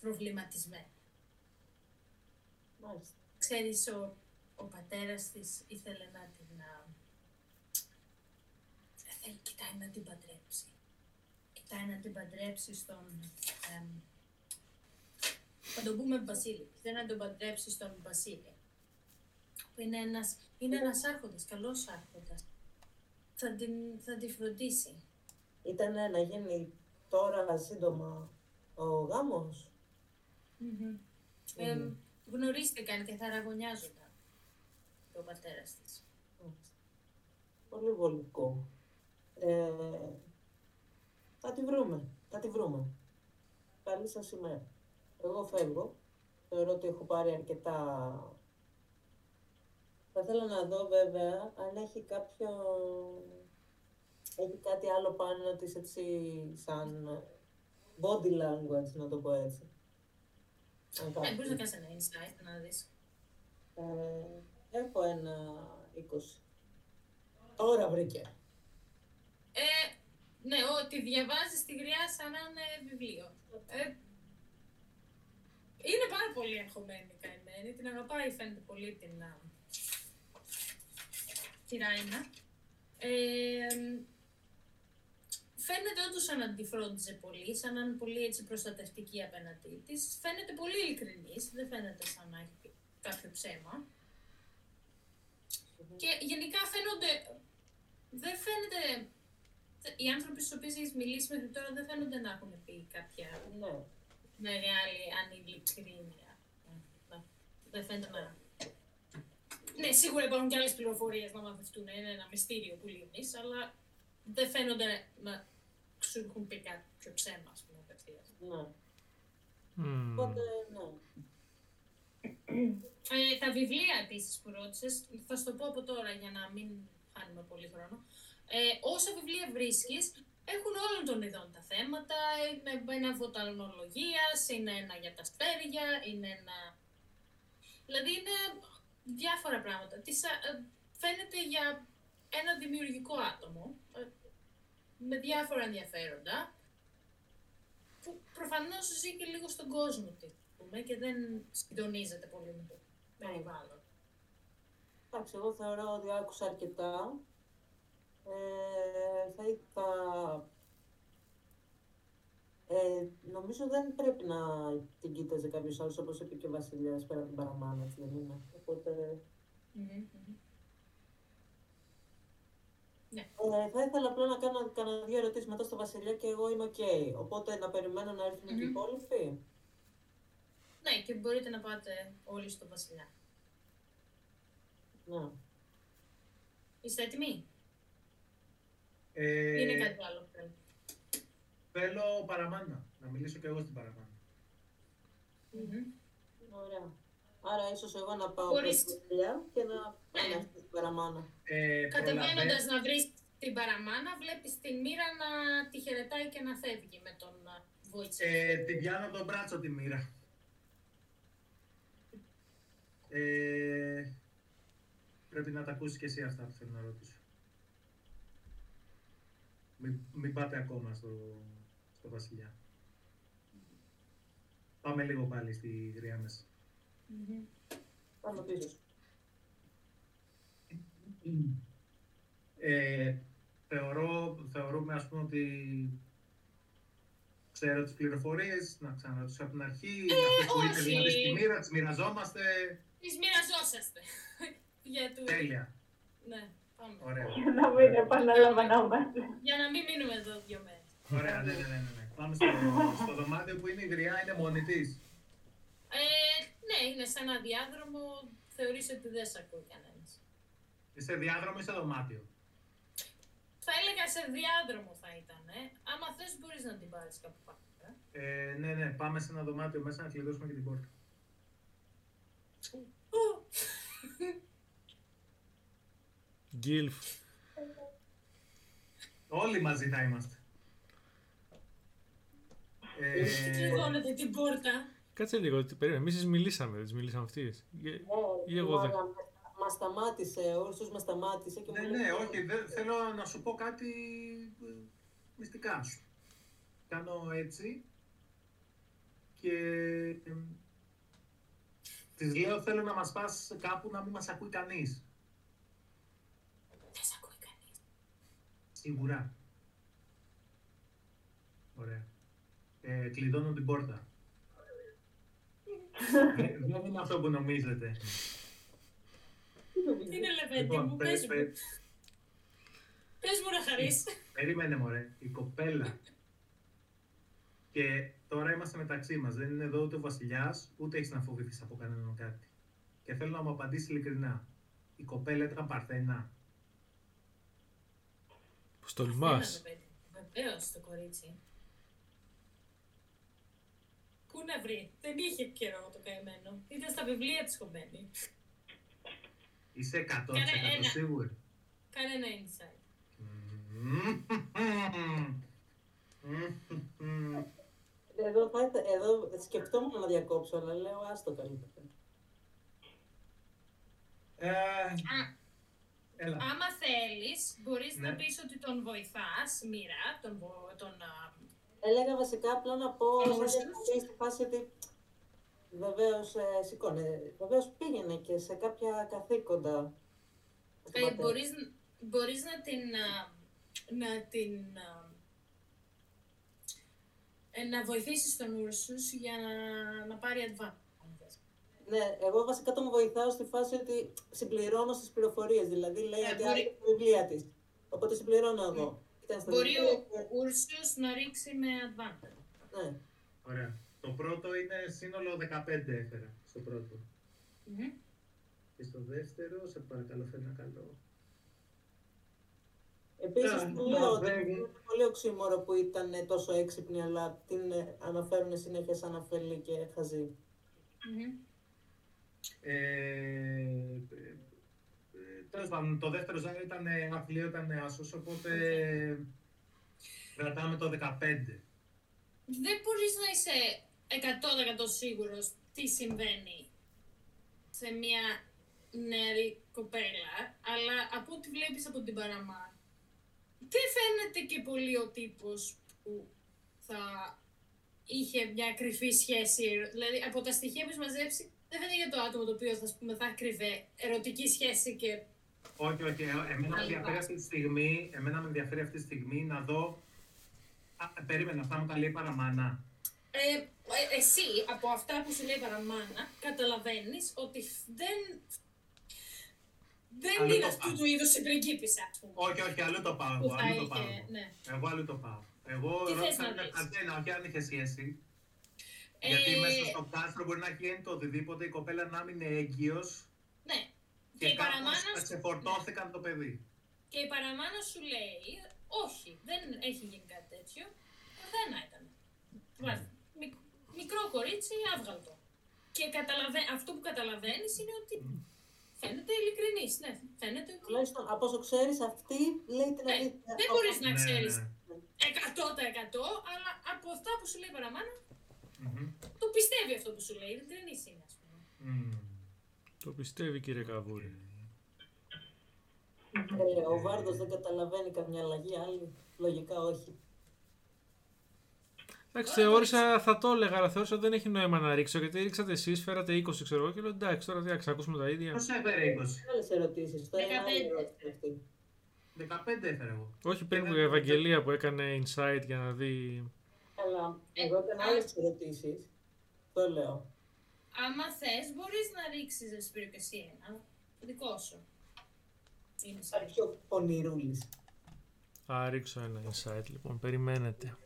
Speaker 1: προβληματισμένη.
Speaker 5: Μάλιστα.
Speaker 1: Ξέρεις, ο, ο πατέρας της ήθελε να την... Α, δεν θέλει, κοιτάει να την παντρέψει. Κοιτάει να την παντρέψει στον... εμ, θα τον πούμε Βασίλη. Θέλει να τον παντρέψει στον Βασίλη. Που είναι ένας, είναι ένας άρχοντας, καλός άρχοντας. Θα την, θα τη φροντίσει.
Speaker 5: Ήταν να γίνει τώρα σύντομα ο γάμος.
Speaker 1: Μμμ. Εμ, γνωρίστηκαν και θα αραγωνιάζονταν ο πατέρας της.
Speaker 5: Μάλιστα. Πολύ βολικό. Ε, θα τη βρούμε, θα τη βρούμε. Καλή σας ημέρα. Εγώ φεύγω. Θεωρώ ότι έχω πάρει αρκετά... Θα ήθελα να δω βέβαια αν έχει κάποιο... Έχει κάτι άλλο πάνω της έτσι σαν body language, να το πω έτσι. Αν
Speaker 1: Ε,
Speaker 5: κάτι.
Speaker 1: μπορείς να κάνεις ένα insight να δεις.
Speaker 5: Ε, έχω ένα 20. Τώρα βρήκε.
Speaker 1: Ε, ναι, ότι διαβάζεις τη γριά σαν να είναι βιβλίο. Ε, είναι πάρα πολύ αγχωμένη η καημένη. Την αγαπάει, φαίνεται πολύ την, α, τη Ράινα. Ε, φαίνεται όντως σαν να τη φρόντιζε πολύ, σαν να είναι πολύ έτσι προστατευτική απέναντί της. Φαίνεται πολύ ειλικρινής, δεν φαίνεται σαν να έχει πει κάποιο ψέμα. Και γενικά φαίνονται. Δεν φαίνεται. Οι άνθρωποι στους οποίους έχεις μιλήσει μέχρι τώρα δεν φαίνονται να έχουν πει κάποια
Speaker 5: Ναι.
Speaker 1: μεγάλη ανηλικρίνεια. Ε, να- Δεν φαίνεται να. Ναι, σίγουρα υπάρχουν και άλλες πληροφορίες να μαθευτούν. Είναι ένα μυστήριο που λύνεις, αλλά δεν φαίνονται να σου έχουν πει κάποιο ψέμα, ας πούμε, απευθείας.
Speaker 5: Ναι.
Speaker 2: Μμμ.
Speaker 5: Οπότε, ναι.
Speaker 1: Ε, τα βιβλία επίσης που ρώτησες, θα σου το πω από τώρα για να μην χάνουμε πολύ χρόνο. Ε, όσα βιβλία βρίσκεις, έχουν όλων των ειδών τα θέματα. Είναι ένα βοτανολογία, είναι ένα για τα αστέρια, είναι ένα. Δηλαδή είναι διάφορα πράγματα. Της, α, ε, φαίνεται για ένα δημιουργικό άτομο ε, με διάφορα ενδιαφέροντα που προφανώς ζει και λίγο στον κόσμο της ας πούμε, και δεν συντονίζεται πολύ με το περιβάλλον.
Speaker 5: Εντάξει, εγώ θεωρώ ότι άκουσα αρκετά. Ε, θα, θα, ε, νομίζω δεν πρέπει να την κοίταζε κάποιος άλλος όπως είπε και ο Βασιλιάς πέρα από την παραμάνα, έτσι δεν είναι. Οπότε
Speaker 1: Μμμ, μμμ.
Speaker 5: ε, θα ήθελα απλά να κάνω κανένα δύο ερωτήσεις μετά στο Βασιλιά και εγώ είμαι οκ. Οπότε να περιμένω να έρθουν και οι
Speaker 1: Μμμ.
Speaker 5: υπόλοιποι.
Speaker 1: Ναι, και μπορείτε να πάτε όλοι στο Βασιλιά.
Speaker 5: Ναι.
Speaker 1: Είστε έτοιμοι;
Speaker 3: Ε,
Speaker 1: ή είναι κάτι άλλο που θέλετε.
Speaker 3: Θέλω παραμάνα. Να μιλήσω και εγώ στην παραμάνα.
Speaker 1: Μμμ.
Speaker 5: Ωραία. Άρα ίσως εγώ να πάω
Speaker 1: Μπορείς-
Speaker 5: προς τη Βασιλιά και να
Speaker 1: Ναι.
Speaker 5: πάμε αυτή την παραμάνα.
Speaker 3: Ε,
Speaker 1: Κατεβαίνοντας να βρεις την παραμάνα, βλέπεις την μοίρα να τη χαιρετάει και να φεύγει με τον Βόιτσε.
Speaker 3: Ε, την πιάνω από τον μπράτσο τη μοίρα. Ε, πρέπει να τα ακούσεις και εσύ αυτά που θέλω να ρωτήσω. Μην, μην πάτε ακόμα στο, στο βασιλιά. Πάμε λίγο πάλι στη γριά μέσα.
Speaker 1: Μμμ.
Speaker 5: Πάμε πίσω.
Speaker 3: Ε, θεωρώ, θεωρούμε ας πούμε ότι ξέρω τις πληροφορίες, να ξαναρωτήσω από την αρχή, αυτές που είπε
Speaker 1: όχι.
Speaker 3: δηλαδή στη μοίρα, τις μοιραζόμαστε,
Speaker 1: Τις μοιραζόσαστε. Για του...
Speaker 3: τέλεια.
Speaker 1: Ναι. Πάμε.
Speaker 3: Ωραία.
Speaker 4: Για να μην επαναλαμβανόμαστε.
Speaker 1: Για να μην μείνουμε εδώ δύο μέρες.
Speaker 3: Ωραία, ναι, ναι, ναι, ναι. ναι. Πάμε στο, στο δωμάτιο που είναι η γριά, είναι μόνη τη.
Speaker 1: Ε, ναι, είναι σε ένα διάδρομο. Θεωρείς ότι δεν σε ακούει κανένας.
Speaker 3: Είσαι διάδρομο ή σε δωμάτιο;
Speaker 1: Θα έλεγα σε διάδρομο θα ήταν. Ε. Άμα θες μπορείς να την πάρεις κάπου πάνω. Ε.
Speaker 3: Ε, ναι, ναι, πάμε σε ένα δωμάτιο μέσα να κλειδώσουμε και την πόρτα.
Speaker 1: Ου,
Speaker 2: Γκίλφ.
Speaker 3: Όλοι μαζί θα είμαστε. Ε,
Speaker 1: Κλειδώνετε την πόρτα.
Speaker 2: Κάτσε λίγο, τι περίμενε. Εμείς μιλήσαμε, δεν τις μιλήσαμε αυτοί. Ή εγώ δεν.
Speaker 5: Μας σταμάτησε, ο Ούρσος μας σταμάτησε και
Speaker 3: ναι,
Speaker 5: μου
Speaker 3: ναι,
Speaker 5: λέει,
Speaker 3: όχι, δεν, θέλω να σου πω κάτι ε, μυστικά σου. Κάνω έτσι και ε, της λέω θέλω να μας πας κάπου να μην μας ακούει κανείς.
Speaker 1: Δεν σε ακούει κανείς.
Speaker 3: Σίγουρα. Ωραία. Ε, κλειδώνω την πόρτα. Ε, Δεν είναι αυτό που νομίζετε.
Speaker 1: Τι είναι λεβέντη
Speaker 3: Λοιπόν,
Speaker 1: μου,
Speaker 3: πε-
Speaker 1: πες μου.
Speaker 3: πε-
Speaker 1: Πες μου να χαρείς.
Speaker 3: Περίμενε μωρέ, η κοπέλα. Και τώρα είμαστε μεταξύ μας. Δεν είναι εδώ ούτε ο βασιλιάς, ούτε έχεις να φοβηθείς από κανέναν κάτι. Και θέλω να μου απαντήσεις ειλικρινά. Η κοπέλα ήταν παρθένα.
Speaker 2: Πώς τολμάς;
Speaker 1: Βεβαίως το κορίτσι. Πού να βρει, δεν είχε καιρό το καημένο. Ήταν στα βιβλία της κομμένη.
Speaker 3: Είσαι 100%
Speaker 1: Κάνε ένα.
Speaker 3: σίγουρη.
Speaker 1: Κάνε ένα insight.
Speaker 5: Εδώ, θα, ήθε- εδώ σκεφτόμουν να διακόψω, αλλά λέω άστο καλύτερα.
Speaker 3: Ε,
Speaker 1: Α,
Speaker 3: Έλα.
Speaker 1: άμα θέλεις, μπορείς
Speaker 3: Ναι.
Speaker 1: να πεις ότι τον βοηθάς, μοίρα, τον, βο- τον α,
Speaker 5: Έλεγα βασικά απλά να πω
Speaker 1: Ούρσος.
Speaker 5: σαν διακοπή στη φάση ότι Βεβαίως ε, σηκώνε. Βεβαίως πήγαινε και σε κάποια καθήκοντα. στον
Speaker 1: Ε,
Speaker 5: πατέρα.
Speaker 1: μπορείς, μπορείς να την, α, να την, α, ε, να βοηθήσεις τον Ούρσους για να, να πάρει advantage.
Speaker 5: Ναι, εγώ βασικά τον βοηθάω στη φάση ότι συμπληρώνω στις πληροφορίες. Δηλαδή λέει
Speaker 1: Ε,
Speaker 5: ότι
Speaker 1: μπορεί-
Speaker 5: άρεσε τη βιβλία της. Οπότε συμπληρώνω εγώ. Ήταν στα
Speaker 1: Μπορεί
Speaker 5: βιβλία
Speaker 1: ο
Speaker 5: και-
Speaker 1: Ούρσους να ρίξει με advantage.
Speaker 5: Ναι.
Speaker 3: Ωραία. Το πρώτο είναι σύνολο 15 έφερα στο πρώτο.
Speaker 1: Μμμ.
Speaker 3: Και στο δεύτερο, σε παρακαλώ, φέρει ένα καλό.
Speaker 5: Επίσης
Speaker 3: Ναι,
Speaker 5: του λέω ότι
Speaker 3: βέβαια.
Speaker 5: είναι πολύ οξύμορο που ήταν ε, τόσο έξυπνη, αλλά την ε, αναφέρουν συνέχεια σαν αφελή και χαζή.
Speaker 1: Μμμ.
Speaker 3: Ε, Τέλος πάντων, το δεύτερο ζάρι ήταν ε, αθλείο, ήταν άσος, οπότε κρατάμε το 15.
Speaker 1: Δεν μπορείς να είσαι 100% σίγουρος τι συμβαίνει σε μια νεαρή κοπέλα, αλλά από ό,τι βλέπεις από την παραμά, δεν φαίνεται και πολύ ο τύπος που θα είχε μια κρυφή σχέση. Δηλαδή, από τα στοιχεία που έχεις μαζέψει, δεν φαίνεται για το άτομο το οποίο θα, ας πούμε, θα κρυβέ ερωτική σχέση και
Speaker 3: Όχι, όχι. ε, Εμένα με
Speaker 1: Άλλη
Speaker 3: ενδιαφέρει
Speaker 1: βάση.
Speaker 3: αυτή τη στιγμή, εμένα με ενδιαφέρει αυτή τη στιγμή να δω. Α, περίμενα, αυτά μου τα λέει η παραμάνα.
Speaker 1: Ε, ε, εσύ από αυτά που σου λέει η παραμάνα καταλαβαίνεις ότι φ- δεν, δεν
Speaker 3: Αλλά
Speaker 1: είναι
Speaker 3: το
Speaker 1: αυτού
Speaker 3: πάω.
Speaker 1: του είδους η πριγκίπισσα, ας πούμε.
Speaker 3: Όχι, όχι, αλλού το πάω.
Speaker 1: που
Speaker 3: Εγώ,
Speaker 1: θα
Speaker 3: αλλού το
Speaker 1: είχε,
Speaker 3: πάω. εγώ.
Speaker 1: ναι.
Speaker 3: Εγώ αλλού το πάω. Εγώ
Speaker 1: Τι θες
Speaker 3: ρώτησα
Speaker 1: να
Speaker 3: μια
Speaker 1: δεις;
Speaker 3: καρτένα, όχι αν είχε σχέση.
Speaker 1: Ε,
Speaker 3: Γιατί μέσα στο κάστρο μπορεί να γίνει το οτιδήποτε, η κοπέλα να μην είναι έγκυος
Speaker 1: Ναι. Και,
Speaker 3: και
Speaker 1: η παραμάνα
Speaker 3: κάπως να
Speaker 1: σου-
Speaker 3: ξεφορτώθηκαν το παιδί.
Speaker 1: και η παραμάνα σου λέει, όχι, δεν έχει γίνει κάτι τέτοιο. Δεν ήταν. Βάζ- μικ- μικρό κορίτσι, άβγαλτο. Και καταλαβα... αυτό που καταλαβαίνεις είναι ότι φαίνεται ειλικρινής. Ναι, φαίνεται ότι
Speaker 5: Τουλάχιστον από όσο ξέρεις, αυτή λέει την
Speaker 1: Ναι,
Speaker 5: αλήθεια.
Speaker 1: δεν μπορείς να
Speaker 3: Ναι,
Speaker 1: ξέρεις
Speaker 3: ναι.
Speaker 1: 100% αλλά από αυτά που σου λέει η παραμάνα,
Speaker 3: Μμμ.
Speaker 1: το πιστεύει αυτό που σου λέει. Ειλικρινής είναι, ας πούμε.
Speaker 3: Μμμ.
Speaker 2: Το πιστεύει κύριε Καβούρη.
Speaker 5: Ε, ο Βάρδος δεν καταλαβαίνει καμιά αλλαγή, άλλη. Λογικά όχι.
Speaker 2: Εντάξει, θεώρησα, θα το έλεγα, αλλά θεώρησα ότι δεν έχει νόημα να ρίξω γιατί ρίξατε εσείς, φέρατε 20 ξέρω εγώ και λέω εντάξει, τώρα τι να ξακούσουμε τα ίδια.
Speaker 3: Πώς έφερε 20.
Speaker 5: Άλλες ερωτήσεις. Τώρα είναι άλλη
Speaker 1: 15.
Speaker 5: ερώτηση αυτή.
Speaker 3: 15 έφερα εγώ.
Speaker 2: Όχι πριν που η Ευαγγελία που έκανε insight για να δει.
Speaker 5: Αλλά εγώ ήταν άλλες ερωτήσεις. Το λέω.
Speaker 1: Άμα θες, μπορείς να ρίξεις Εσπύρο και εσύ ένα. Δικό σου. Είναι
Speaker 5: Θα πιο πονηρούλης.
Speaker 2: Α, ρίξω ένα insight λοιπόν, περιμένετε.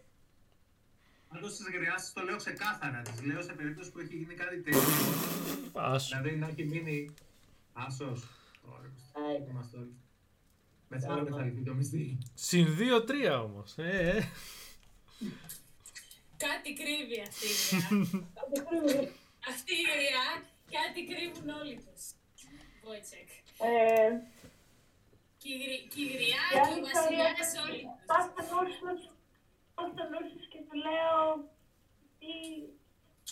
Speaker 3: Αν το στις γριάσεις το λέω ξεκάθαρα. Τις λέω σε περίπτωση που έχει γίνει κάτι τέτοιο.
Speaker 2: Άσο.
Speaker 3: δηλαδή να έχει μείνει άσος. Ωραία.
Speaker 5: Άι,
Speaker 3: Είμαστε όλοι. Μετά δεν θα λυθεί το μυστή.
Speaker 2: Συν 2-3 όμως. Ε, ε.
Speaker 1: Κάτι κρύβει αυτή η γριά. αυτή η γριά, κάτι κρύβουν όλοι τους. Βόιτσεκ.
Speaker 4: Ε,
Speaker 1: Και η γρι- και η γριά
Speaker 4: και
Speaker 1: και
Speaker 4: άλλη
Speaker 1: ο
Speaker 4: ιστορία,
Speaker 1: βασιλιάς όλοι τους.
Speaker 4: Πάω στο νου σου- πάω στο νου σου και του λέω τι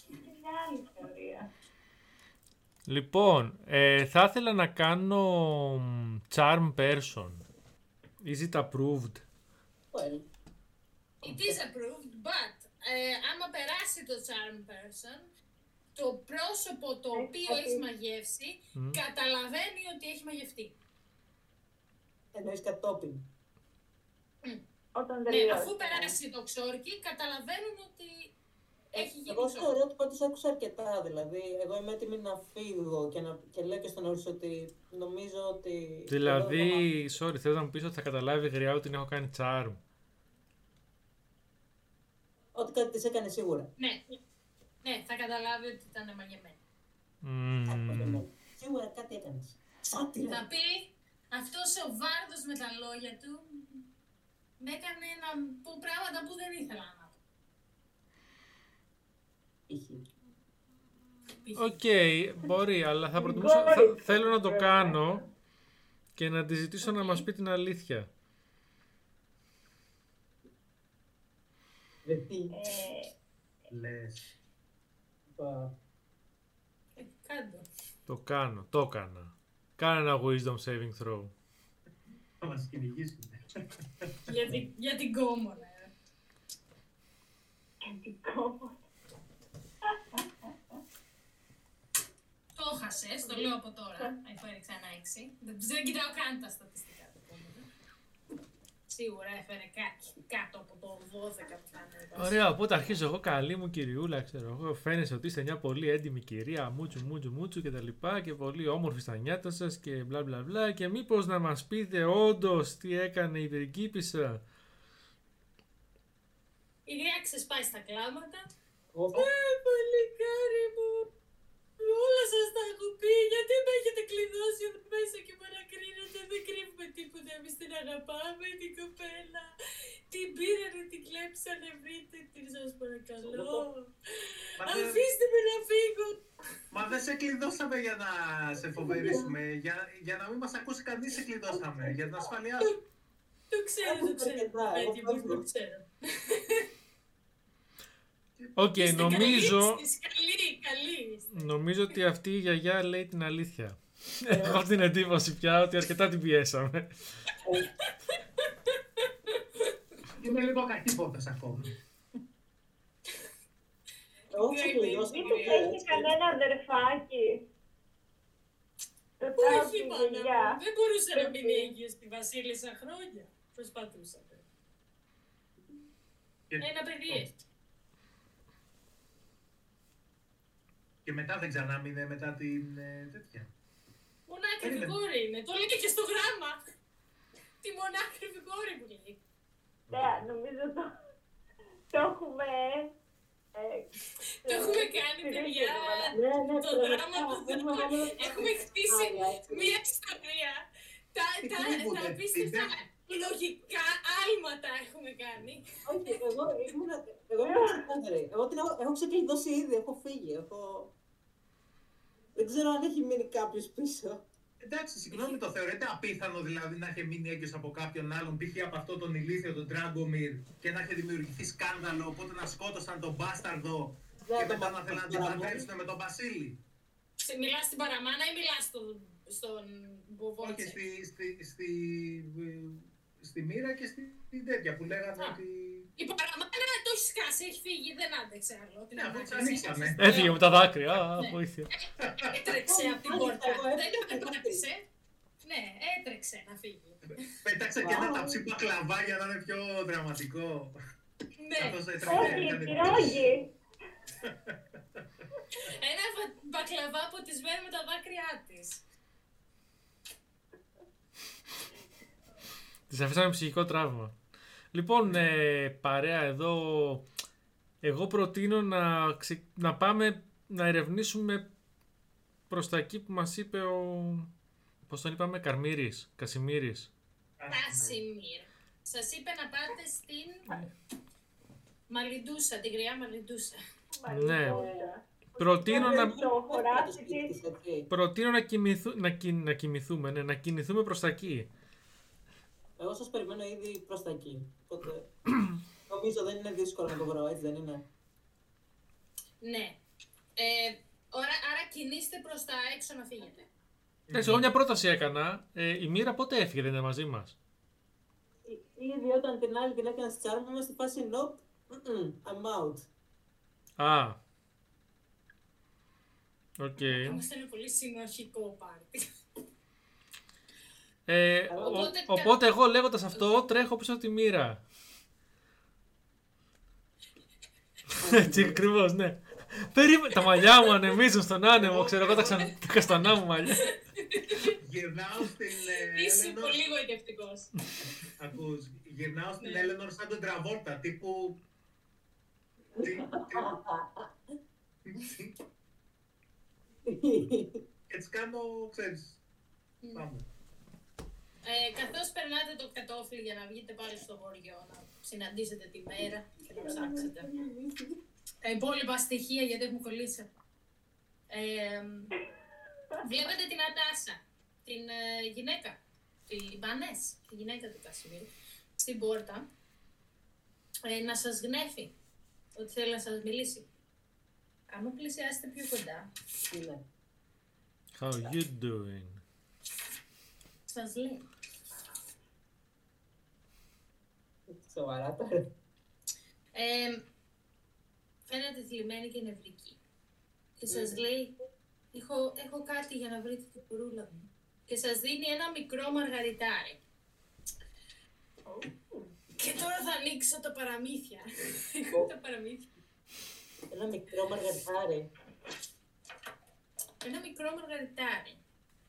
Speaker 4: τι είναι άλλη ιστορία.
Speaker 2: Λοιπόν, ε, θα ήθελα να κάνω μ, charm person. Is it approved?
Speaker 5: well,
Speaker 1: It is approved, but ε, άμα περάσει το charm person, το πρόσωπο το
Speaker 4: Έχει
Speaker 1: οποίο
Speaker 4: κάτι.
Speaker 1: έχει μαγεύσει
Speaker 2: Μμ.
Speaker 1: καταλαβαίνει ότι έχει μαγευτεί.
Speaker 5: εννοείς κατόπιν.
Speaker 4: Όταν
Speaker 1: Ναι,
Speaker 4: τελειώσει.
Speaker 1: αφού περάσει το ξόρκι, καταλαβαίνουν ότι έχει γίνει
Speaker 5: Εγώ
Speaker 1: ξόρκι.
Speaker 5: θεωρώ ότι πάντως άκουσα αρκετά, δηλαδή. Εγώ είμαι έτοιμη να φύγω και, να, και λέω και στον Όρις ότι νομίζω ότι...
Speaker 2: Δηλαδή, sorry, θέλω να μου πεις ότι θα καταλάβει η γριά ότι την έχω κάνει charm.
Speaker 5: Ότι κάτι της έκανε σίγουρα.
Speaker 1: Ναι, ναι, θα καταλάβει ότι ήταν μαγεμένη.
Speaker 2: Μμμ.
Speaker 5: Σίγουρα κάτι έκανες. Σάτυρα.
Speaker 1: Θα πει αυτός ο βάρδος με τα λόγια του με έκανε να πω πράγματα που δεν ήθελα να πω.
Speaker 5: Είχε.
Speaker 1: Π.χ.
Speaker 2: Οκ, μπορεί, αλλά θα προτιμούσα. θα- θέλω να το κάνω και να τη ζητήσω να μας πει την αλήθεια.
Speaker 5: Δηλαδή,
Speaker 4: Ε,
Speaker 3: Λες.
Speaker 5: είπα,
Speaker 1: Ε, Κάντο.
Speaker 2: Το κάνω, το έκανα. Κάνε ένα wisdom saving throw.
Speaker 3: Θα μας κυνηγήσουν.
Speaker 1: Για, την, για την κόμμονα. ε.
Speaker 4: Κεντικό.
Speaker 1: Το έχασες, το λέω από τώρα, αφού έριξα ένα 6. Δεν, δεν κοιτάω καν τα στατιστικά του κόμμονα. Σίγουρα έφερε κάτι κάτω από το 12 που θα είναι.
Speaker 2: Ωραία, οπότε αρχίζω εγώ καλή μου κυριούλα, ξέρω εγώ. Φαίνεσαι ότι είστε μια πολύ έντιμη κυρία, μούτσου μούτσου μούτσου και τα λοιπά και πολύ όμορφη στα νιάτα σας και μπλα μπλα μπλα και μήπως να μας πείτε όντως τι έκανε η πριγκίπισσα;
Speaker 1: Η γριά ξεσπάει στα κλάματα.
Speaker 5: εγώ
Speaker 1: Ε, παλικάρι μου, όλα σας τα έχω πει, γιατί με έχετε κλειδώσει εδώ μέσα και με ανακρίνετε, δεν κρύβουμε τίποτα, εμείς την αγαπάμε την κοπέλα. Την πήρανε, την κλέψανε, βρείτε την σας παρακαλώ.
Speaker 3: Μα δεν-
Speaker 1: Αφήστε με να φύγω.
Speaker 3: Μα δεν σε κλειδώσαμε για να σε φοβερήσουμε. Για, για να μην μας ακούσει κανείς σε κλειδώσαμε. Για την ασφαλειά σου.
Speaker 1: Το ξέρω, το ξέρω,
Speaker 5: αρκετά,
Speaker 1: παιδί
Speaker 5: εγώ
Speaker 1: μου, το
Speaker 5: φεύγω.
Speaker 1: ξέρω.
Speaker 2: Οκ,
Speaker 1: Είστε
Speaker 2: νομίζω,
Speaker 1: καλοί, είστε Καλή, καλή είστε.
Speaker 2: Νομίζω ότι αυτή η γιαγιά λέει την αλήθεια. Έχω την εντύπωση πια ότι αρκετά την πιέσαμε.
Speaker 3: Είμαι λίγο κακύποπτος ακόμα.
Speaker 5: εγώ ξεκλειδώσα
Speaker 1: Μην
Speaker 5: το
Speaker 1: του
Speaker 5: πέρα,
Speaker 4: Έχει
Speaker 5: έτσι.
Speaker 4: κανένα αδερφάκι. Ρωτάω
Speaker 1: Όχι,
Speaker 4: τη
Speaker 1: μάνα μου.
Speaker 4: γιαγιά.
Speaker 1: Δεν μπορούσε να μείνει έγκυος στη Βασίλισσα χρόνια. Προσπαθούσατε.
Speaker 3: Και,
Speaker 1: Ένα παιδί έχει.
Speaker 3: Και μετά δεν ξανά μείνε μετά την ε, τέτοια.
Speaker 1: Μονάκριβη
Speaker 3: Περίμενε.
Speaker 1: κόρη είναι. Το λέει και στο γράμμα. Τη μονάκριβη κόρη που λέει.
Speaker 4: Ναι, νομίζω το, το έχουμε... Ε,
Speaker 1: Το έχουμε κάνει,
Speaker 4: στηρίξει
Speaker 1: παιδιά.
Speaker 4: το μάνα.
Speaker 5: Ναι, ναι,
Speaker 1: Το
Speaker 5: πραγματικά,
Speaker 1: δράμα του
Speaker 5: θέλουμε
Speaker 1: δράμα.
Speaker 5: να δούμε-
Speaker 1: Έχουμε χτίσει
Speaker 5: Άλλα, έτσι.
Speaker 1: μία ιστορία. Τα,
Speaker 3: Τι
Speaker 1: τα,
Speaker 3: κρύβουνε,
Speaker 1: τα απίστευτα
Speaker 3: τι
Speaker 1: λογικά άλματα έχουμε κάνει.
Speaker 5: Όχι, εγώ ήμουν, εγώ ήμουν ξεκάθαρη. Εγώ την έχω, έχω ξεκλειδώσει ήδη, έχω φύγει. Έχω... Δεν ξέρω αν έχει μείνει κάποιος πίσω.
Speaker 3: Εντάξει, συγγνώμη, το θεωρείτε απίθανο δηλαδή να είχε μείνει έγκυος από κάποιον άλλον, π.χ. από αυτό τον ηλίθιο, τον Τραγκομίρ, και να είχε δημιουργηθεί σκάνδαλο, οπότε να σκότωσαν τον μπάσταρδο
Speaker 5: Δεν
Speaker 3: και
Speaker 5: το
Speaker 3: μετά να θέλουν να την
Speaker 5: παραμονή.
Speaker 3: παντρέψουν με τον Βασίλη.
Speaker 1: Σε μιλάς στην παραμάνα ή μιλάς στον, στον
Speaker 3: Όχι,
Speaker 1: Μποβότσε.
Speaker 3: στη, στη, στη, ε, στη μοίρα και στη, στην τέτοια που λέγανε
Speaker 1: Α.
Speaker 3: ότι.
Speaker 1: Η παραμάνα το έχεις σκάσει, έχει φύγει, δεν άντεξε άλλο. Την
Speaker 3: Ναι, αφού
Speaker 1: ανάκριση.
Speaker 3: ξανοίξανε.
Speaker 2: Έφυγε με τα δάκρυα. Α,
Speaker 1: Ναι.
Speaker 2: βοήθεια.
Speaker 1: Έτρεξε από την
Speaker 5: Μάλιστα,
Speaker 1: πόρτα.
Speaker 5: εγώ
Speaker 1: Δεν
Speaker 5: έπρεπε
Speaker 1: το
Speaker 5: να
Speaker 1: πάτησε. Ναι, έτρεξε να φύγει.
Speaker 3: Πέταξε και ένα
Speaker 5: Wow.
Speaker 3: ταψί μπακλαβά για να είναι πιο δραματικό.
Speaker 1: Ναι,
Speaker 3: Καθώς έτρεχε,
Speaker 4: Όχι,
Speaker 3: έκανε-
Speaker 4: πυρόγι.
Speaker 1: ένα βα- μπακλαβά ποτισμένο με τα δάκρυά της.
Speaker 2: Της αφήσαμε ψυχικό τραύμα. Λοιπόν, ε, παρέα εδώ, εγώ προτείνω να, ξε- να πάμε να ερευνήσουμε προς τα εκεί που μας είπε ο... Πώς τον είπαμε, Καρμύρης, Κασιμύρης.
Speaker 1: Κάσιμιρ. Σας είπε να πάτε στην Μαλιντούσα, την γριά Μαλιντούσα.
Speaker 2: Ναι. Προτείνω να,
Speaker 4: Το χωράφι
Speaker 5: Το
Speaker 4: της
Speaker 5: σπίτι, έτσι.
Speaker 2: προτείνω να, κοιμηθού, να, κοι- να κοιμηθούμε, ναι, να κινηθούμε προς τα εκεί.
Speaker 5: Εγώ σας περιμένω ήδη προς τα εκεί. Οπότε νομίζω δεν είναι δύσκολο να το βρω, έτσι δεν είναι.
Speaker 1: Ναι. Ε, ώρα, άρα κινήστε προς τα έξω να φύγετε.
Speaker 2: Εντάξει, εγώ μια πρόταση έκανα. Ε, η Μοίρα πότε έφυγε, δεν είναι μαζί μας;
Speaker 5: Ή- Ήδη όταν την άλλη την έκανα τσάρμα ήμασταν στη φάση nope, mm-mm, I'm out.
Speaker 2: Α. Οκ.
Speaker 1: Όμως είναι πολύ συνοχικό πάρτι.
Speaker 2: Ε, ο-
Speaker 1: Οπότε-
Speaker 2: οπότε εγώ λέγοντας αυτό τρέχω πίσω από τη Μοίρα. Έτσι ακριβώς, ναι. Περίμενε. Τα μαλλιά μου ανεμίζουν στον άνεμο, ξέρω εγώ τα, ξαν... τα καστανά μου μαλλιά.
Speaker 3: Γυρνάω στην ε,
Speaker 1: Είσαι
Speaker 3: Έλενορ.
Speaker 1: πολύ γοητευτικός.
Speaker 3: Ακούς, γυρνάω στην
Speaker 1: Ναι.
Speaker 3: Έλενορ σαν τον Τραβόρτα, τύπου... Τι- τι- Και της κάνω, ξέρεις, πάμε.
Speaker 1: Ε, καθώς περνάτε το κατόφλι για να βγείτε πάλι στο χωριό, να συναντήσετε τη μέρα και να ψάξετε τα υπόλοιπα στοιχεία γιατί έχουν κολλήσει. Ε, βλέπετε την Ατάσα, την ε, γυναίκα, την Βανές, τη γυναίκα του Κασιμίρ, στην πόρτα, ε, να σας γνέφει ότι θέλει να σας μιλήσει. Άμα πλησιάσετε πιο κοντά,
Speaker 5: Είναι.
Speaker 2: How you doing?
Speaker 1: Σας λέει
Speaker 5: Σοβαρά τώρα.
Speaker 1: Ε, φαίνεται θλιμμένη και νευρική. Και σας λέει, έχω, έχω κάτι για να βρείτε την κουρούλα μου. Και σας δίνει ένα μικρό μαργαριτάρι. Και τώρα θα ανοίξω τα παραμύθια. τα παραμύθια.
Speaker 5: Ένα μικρό μαργαριτάρι.
Speaker 1: Ένα μικρό μαργαριτάρι.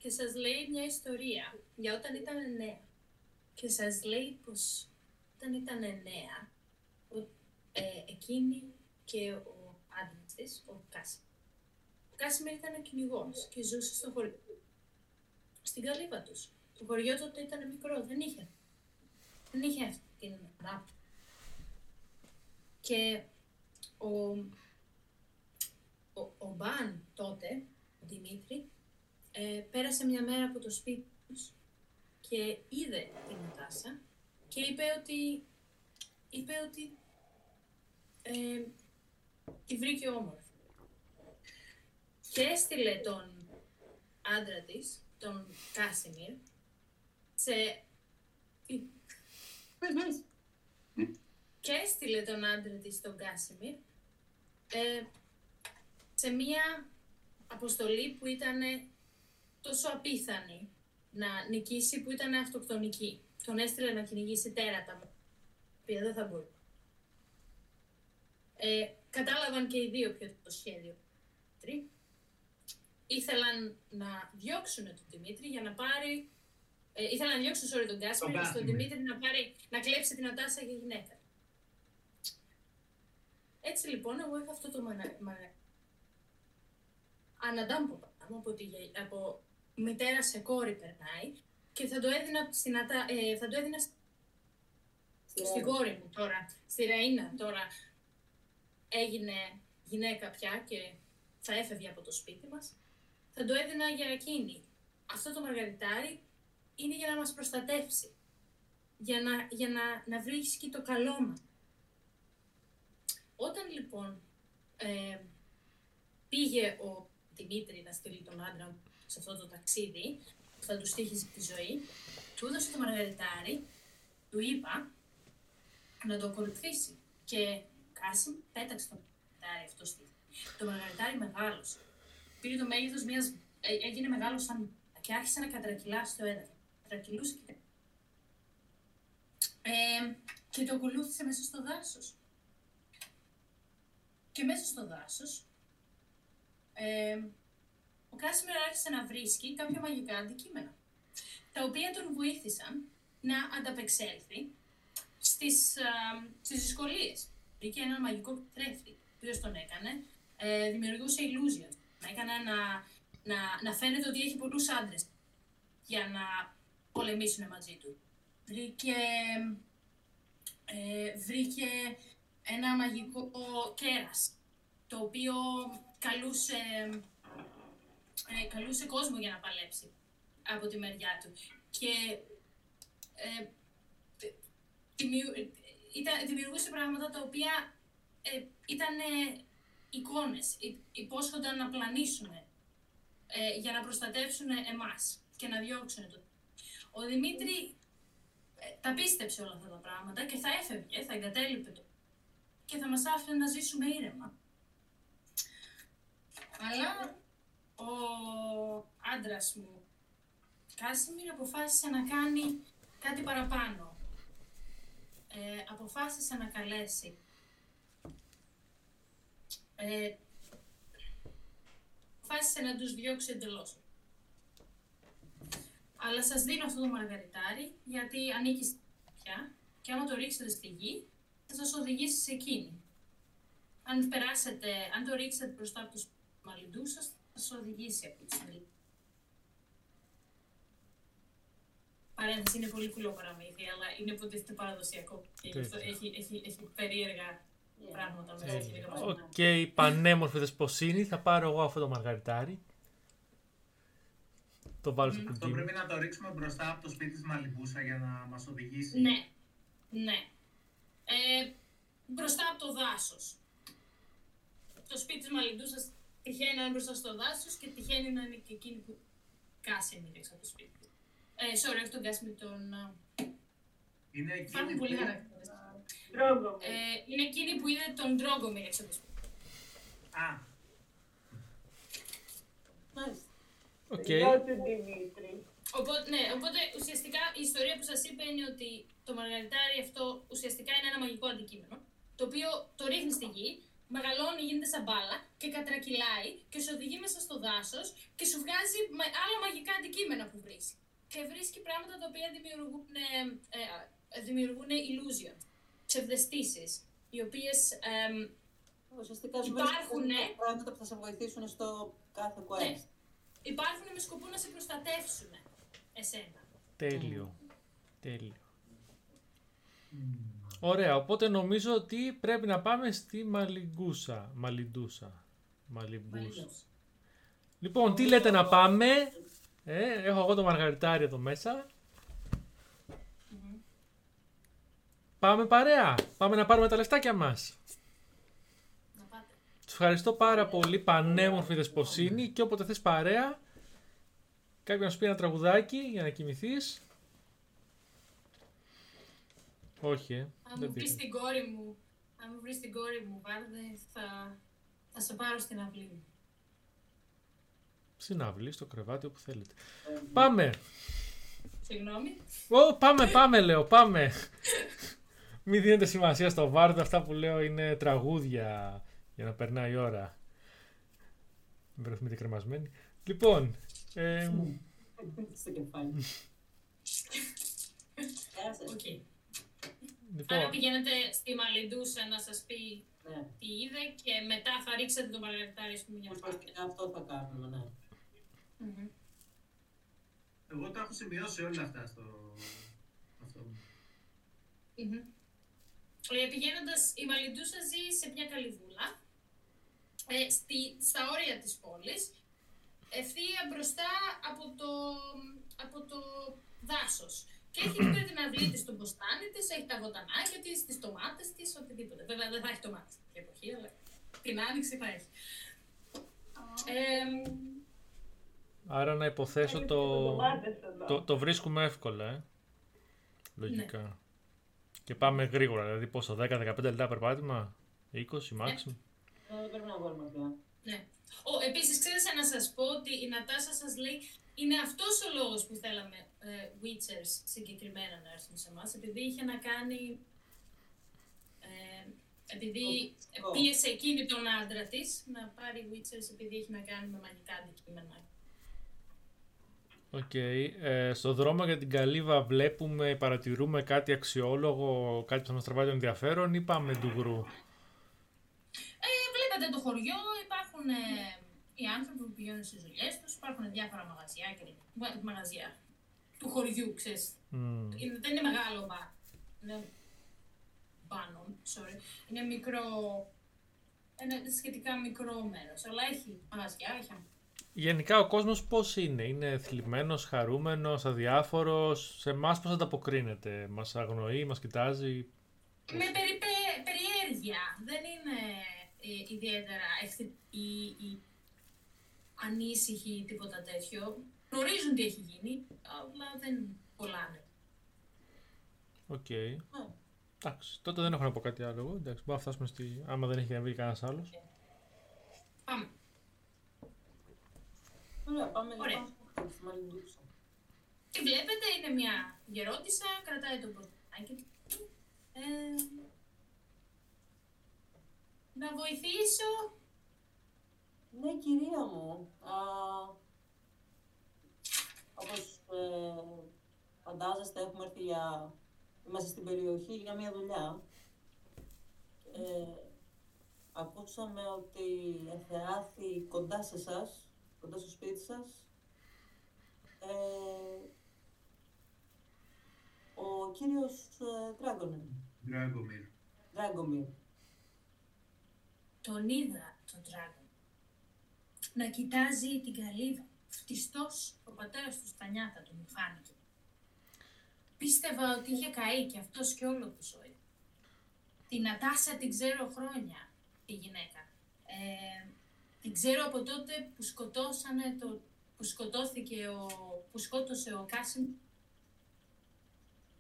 Speaker 1: Και σας λέει μια ιστορία για όταν ήταν νέα. Και σας λέει πως όταν ήταν νέα, ο, ε, εκείνη και ο άντρας της, ο Κάσιμ. Ο Κάσιμερ ήταν κυνηγός και ζούσε στο χωριό. Στην καλύβα τους. Το χωριό τότε ήταν μικρό, δεν είχε. Δεν είχε αυτή την ανάπτυξη. Και ο, ο, ο Μπαν τότε, ο Δημήτρη, ε, πέρασε μια μέρα από το σπίτι τους και είδε την Νατάσα και είπε ότι, είπε ότι ε, τη βρήκε όμορφη. Και έστειλε τον άντρα της, τον Κάσιμιρ, σε...
Speaker 5: Πες, πες.
Speaker 1: και έστειλε τον άντρα της, τον Κάσιμιρ, ε, σε μία αποστολή που ήταν τόσο απίθανη να νικήσει που ήταν αυτοκτονική. Τον έστειλε να κυνηγήσει τέρατα, τα οποία δεν θα μπορούσε. Ε, κατάλαβαν και οι δύο ποιο ήταν το σχέδιο. Δημήτρη. Ήθελαν να διώξουν τον Δημήτρη για να πάρει... Ε, ήθελαν να διώξουν sorry, τον Κάσπερ
Speaker 3: Τον
Speaker 1: και στον
Speaker 3: Κάσπερ.
Speaker 1: Δημήτρη να, πάρει, να κλέψει την Ατάσα για γυναίκα. Έτσι λοιπόν, εγώ είχα αυτό το μανα... μανα... αναντάμπο πράγμα, από, τη, γε- από μητέρα σε κόρη περνάει και θα το έδινα, στην Ατα... ε, θα το έδινα στην κόρη μου τώρα, στη Ραίνα τώρα έγινε γυναίκα πια και θα έφευγε από το σπίτι μας, θα το έδινα για εκείνη. Αυτό το μαργαριτάρι είναι για να μας προστατεύσει, για να, για να, να βρίσκει το καλό μας. Όταν λοιπόν ε, πήγε ο Δημήτρη να στείλει τον άντρα μου σε αυτό το ταξίδι, που θα του στήχιζε τη ζωή, του έδωσε το μαργαριτάρι, του είπα να το ακολουθήσει. Και ο Κάσιμ πέταξε το μαργαριτάρι αυτό στη Το μαργαριτάρι μεγάλωσε. Πήρε το μέγεθος μιας. έγινε μεγάλος σαν. και άρχισε να κατρακυλά στο έδαφος. Κατρακυλούσε και. Ε, και το ακολούθησε μέσα στο δάσος. Και μέσα στο δάσος. Ε, ο Κάσιμερ άρχισε να βρίσκει κάποια μαγικά αντικείμενα. Τα οποία τον βοήθησαν να ανταπεξέλθει στις, α, στις δυσκολίες. Βρήκε ένα μαγικό τρέφτη, ο οποίος τον έκανε, ε, δημιουργούσε illusions. Έκανε να, να, να φαίνεται ότι έχει πολλούς άντρες για να πολεμήσουν μαζί του. Βρήκε, ε, βρήκε ένα μαγικό κέρας, το οποίο καλούσε, ε, καλούσε κόσμο για να παλέψει από τη μεριά του. Και ε, δημιου- ήταν, δημιουργούσε πράγματα τα οποία ε, ήταν εικόνες, υ- υπόσχονταν να πλανήσουν ε, για να προστατεύσουν εμάς και να διώξουν το. Ο Δημήτρη ε, τα πίστεψε όλα αυτά τα πράγματα και θα έφευγε, θα εγκατέλειπε το και θα μας άφηνε να ζήσουμε ήρεμα. Αλλά ο άντρας μου, Κάσιμιρ, αποφάσισε να κάνει κάτι παραπάνω. Ε, αποφάσισε να καλέσει ε, αποφάσισε να τους διώξει εντελώς. Αλλά σας δίνω αυτό το μαργαριτάρι, γιατί ανήκει στην πια και άμα το ρίξετε στη γη, θα σας οδηγήσει σε εκείνη. Αν περάσετε, αν το ρίξετε μπροστά από το μαλλιντούς σας, θα σας οδηγήσει από τη στιγμή. Παρένθεση, είναι πολύ κουλό παραμύθι, αλλά είναι υποτίθεται παραδοσιακό. Και γι' αυτό
Speaker 2: Τέλεια.
Speaker 1: έχει, έχει, έχει περίεργα
Speaker 5: Yeah.
Speaker 1: πράγματα μέσα.
Speaker 5: Τέλεια.
Speaker 1: και λίγα
Speaker 5: Οκ.
Speaker 1: πράγματα.
Speaker 2: Οκ, πανέμορφη δεσποσύνη. Θα πάρω εγώ αυτό το μαργαριτάρι. Το βάλω στο
Speaker 1: Μμμ.
Speaker 3: Αυτό
Speaker 2: κουτί. μου.
Speaker 3: πρέπει να το ρίξουμε μπροστά από το σπίτι της Μαλιντούσα για να μας οδηγήσει.
Speaker 1: Ναι, ναι. Ε, μπροστά από το δάσος. Το σπίτι της Μαλιντούσας τυχαίνει να είναι μπροστά στο δάσος και τυχαίνει να είναι και εκείνη που Κάσιμιρ έξω από το σπίτι. Ε, sorry, όχι τον Κάσιμιρ, τον... α,
Speaker 3: Είναι εκείνη
Speaker 1: Υπάρχουν
Speaker 3: που
Speaker 1: πολλοί
Speaker 3: είναι-
Speaker 1: χαρακτήρες.
Speaker 4: Ντρόγκο.
Speaker 1: Ε, είναι εκείνη που είδε τον Ντρόγκομιρ έξω από το σπίτι.
Speaker 3: Α,
Speaker 5: Μάλιστα.
Speaker 2: Οκ.
Speaker 4: Γιο του Δημήτρη.
Speaker 1: Οπότε, ναι, οπότε ουσιαστικά η ιστορία που σας είπα είναι ότι το μαργαριτάρι αυτό ουσιαστικά είναι ένα μαγικό αντικείμενο, το οποίο το ρίχνει στη γη, μεγαλώνει, γίνεται σαν μπάλα και κατρακυλάει και σε οδηγεί μέσα στο δάσος και σου βγάζει μα- άλλα μαγικά αντικείμενα που βρίσκει. Και βρίσκει πράγματα τα οποία δημιουργούν, ε, ε, ε, δημιουργούν illusion, ψευδεστήσεις, οι οποίες εμ,
Speaker 5: Ουσιαστικά σου
Speaker 1: Υπάρχουνε.
Speaker 5: βρίσκουν πράγματα που θα σε βοηθήσουν στο κάθε quest.
Speaker 1: Ναι. υπάρχουν με σκοπό να σε προστατεύσουν εσένα.
Speaker 2: Τέλειο. Τέλειο.
Speaker 3: μ,
Speaker 2: Ωραία, οπότε νομίζω ότι πρέπει να πάμε στη Μαλιγκούσα. Μαλιντούσα. Μαλιμπούσα.
Speaker 1: Μαλινός.
Speaker 2: Λοιπόν, τι λέτε να πάμε; Ε, έχω εγώ το μαργαριτάρι εδώ μέσα.
Speaker 1: Μμμ.
Speaker 2: Πάμε παρέα. Πάμε να πάρουμε τα λεφτάκια μας.
Speaker 1: Να πάτε.
Speaker 2: Τους ευχαριστώ πάρα πολύ. Πανέμορφη δεσποσίνη. Και όποτε θες παρέα, κάποιον να σου πει ένα τραγουδάκι για να κοιμηθείς. Όχι, ε.
Speaker 1: Αν
Speaker 2: Δεν
Speaker 1: μου πεις
Speaker 2: πειράζει.
Speaker 1: την κόρη μου, αν μου βρεις την κόρη μου, Βάρδε, θα, θα σε πάρω στην αυλή μου.
Speaker 2: Στην αυλή, στο κρεβάτι, όπου θέλετε. Πάμε.
Speaker 1: Συγγνώμη.
Speaker 2: Ω, πάμε, πάμε, λέω, πάμε. Μην δίνετε σημασία στο βάρδο, αυτά που λέω είναι τραγούδια για να περνάει η ώρα. Μην βρεθούμε και κρεμασμένοι. Λοιπόν, ε,
Speaker 5: Στο κεφάλι. Γεια σας.
Speaker 1: Οκ.
Speaker 2: Λοιπόν,
Speaker 1: Άρα πηγαίνετε στη Μαλιντούσα να σας πει
Speaker 5: Ναι.
Speaker 1: τι είδε και μετά θα ρίξετε το μαργαριτάρι, ας πούμε, για να πάτε.
Speaker 5: Ουσιαστικά αυτό θα κάνουμε, ναι.
Speaker 1: Μμμ.
Speaker 3: Εγώ τα έχω σημειώσει όλα αυτά στο... Αυτό.
Speaker 1: Μμμ. Ε, πηγαίνοντας, η Μαλιντούσα ζει σε μια καλυβούλα, ε, στη, στα όρια της πόλης, ευθεία μπροστά από το, από το δάσος. Και έχει εκεί πέρα την αυλή της, το μποστάνι της, έχει τα βοτανάκια της, τις τομάτες της, οτιδήποτε. Βέβαια δεν θα έχει τομάτες την εποχή, αλλά την άνοιξη θα έχει. Ε,
Speaker 2: άρα να υποθέσω
Speaker 4: Έχεις
Speaker 2: το,
Speaker 4: και ντομάτες εδώ.
Speaker 2: το, το βρίσκουμε εύκολα, ε. Λογικά. Και πάμε γρήγορα, δηλαδή πόσο, 10-15 λεπτά περπάτημα, 20 maximum.
Speaker 5: Ε, Δεν πρέπει να βγάλουμε μακριά.
Speaker 1: Ναι. Ο, επίσης, ξέρετε να σας πω ότι η Νατάσα σας λέει είναι αυτός ο λόγος που θέλαμε ε, Witchers συγκεκριμένα να έρθουν σε εμάς, επειδή είχε να κάνει... Ε, επειδή
Speaker 5: Ω.
Speaker 1: πίεσε εκείνη τον άντρα της να πάρει Witchers επειδή έχει να κάνει με μαγικά αντικείμενα.
Speaker 2: Οκ. Ε, στο δρόμο για την καλύβα βλέπουμε, παρατηρούμε κάτι αξιόλογο, κάτι που θα μας τραβάει το ενδιαφέρον ή πάμε ντουγρού.
Speaker 1: Ε, βλέπετε το χωριό, υπάρχουν ε, οι άνθρωποι που πηγαίνουν στις δουλειές τους, υπάρχουν διάφορα μαγαζιά και μα- μαγαζιά του χωριού, ξέρεις.
Speaker 2: Μμμ.
Speaker 1: Είναι- δεν είναι μεγάλο μπαρ. Είναι πάνω, sorry. Είναι μικρό, ένα σχετικά μικρό μέρος, αλλά έχει μαγαζιά, έχει
Speaker 2: Γενικά ο κόσμος πώς είναι, είναι θλιμμένος, χαρούμενος, αδιάφορος, σε εμάς πώς ανταποκρίνεται, μας αγνοεί, μας κοιτάζει;
Speaker 1: Με περιπέ- περιέργεια. Δεν είναι ε, ιδιαίτερα εχθρική ή ανήσυχη ή τίποτα τέτοιο. Γνωρίζουν τι έχει γίνει, αλλά δεν κολλάνε.
Speaker 2: Οκ. Εντάξει, τότε δεν έχω να πω κάτι άλλο. εγώ. Εντάξει, μπορούμε να φτάσουμε στη... άμα δεν έχει να βρει κανένας άλλος.
Speaker 1: Πάμε.
Speaker 5: Ωραία, πάμε
Speaker 1: Ωραία.
Speaker 5: λοιπόν στη Μαλιντούσα.
Speaker 1: Τι βλέπετε, είναι μια γερότησα, κρατάει το πορτάκι του. Ε, να βοηθήσω.
Speaker 5: Ναι, κυρία μου. Α, όπως ε, φαντάζεστε, έχουμε έρθει για... Είμαστε στην περιοχή για μια δουλειά. Ε, ακούσαμε ότι εθεάθη κοντά σε εσάς, κοντά στο σπίτι σας, ε, ο κύριος ε, Ντράγκονεν,
Speaker 3: Ντράγκομιρ.
Speaker 5: Ντράγκομιρ.
Speaker 1: Τον είδα τον Dragon να κοιτάζει την καλύβα. Φτιστός ο πατέρας του στα νιάτα του μου φάνηκε. Πίστευα ότι είχε καεί και αυτός και όλο του ζωή. Την Ατάσα την ξέρω χρόνια, τη γυναίκα. Ε, την ξέρω από τότε που σκοτώσανε το, που σκοτώθηκε ο, που σκότωσε ο Κάσιμ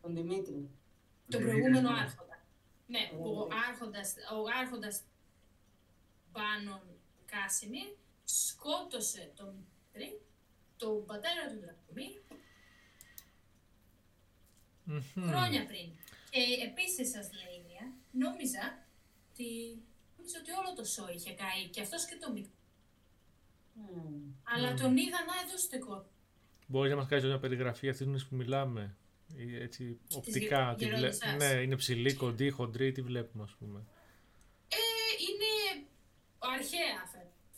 Speaker 5: τον Δημήτρη.
Speaker 1: τον
Speaker 3: Ναι,
Speaker 1: προηγούμενο
Speaker 3: ναι.
Speaker 1: άρχοντα. Ναι, που ο άρχοντας, ο άρχοντας Πάνων Κάσιμιρ σκότωσε τον Δημήτρη, τον πατέρα του Δρακομύρ,
Speaker 2: Μμμ.
Speaker 1: χρόνια πριν. Και επίσης σας λέει η Λία, νόμιζα ότι, νόμιζα ότι όλο το σώο είχε καεί και αυτός και το μικρό.
Speaker 5: Μμμ.
Speaker 1: Αλλά τον είδα να εδώ στο κόρ.
Speaker 2: Μπορείς να μας κάνεις μια περιγραφή αυτής που μιλάμε. Ή έτσι, οπτικά.
Speaker 1: γε-
Speaker 2: τι βλέ-
Speaker 1: γερόντισσας.
Speaker 2: Ναι, είναι ψηλή, κοντή, χοντρή, τι βλέπουμε ας πούμε.
Speaker 1: Ε, είναι αρχαία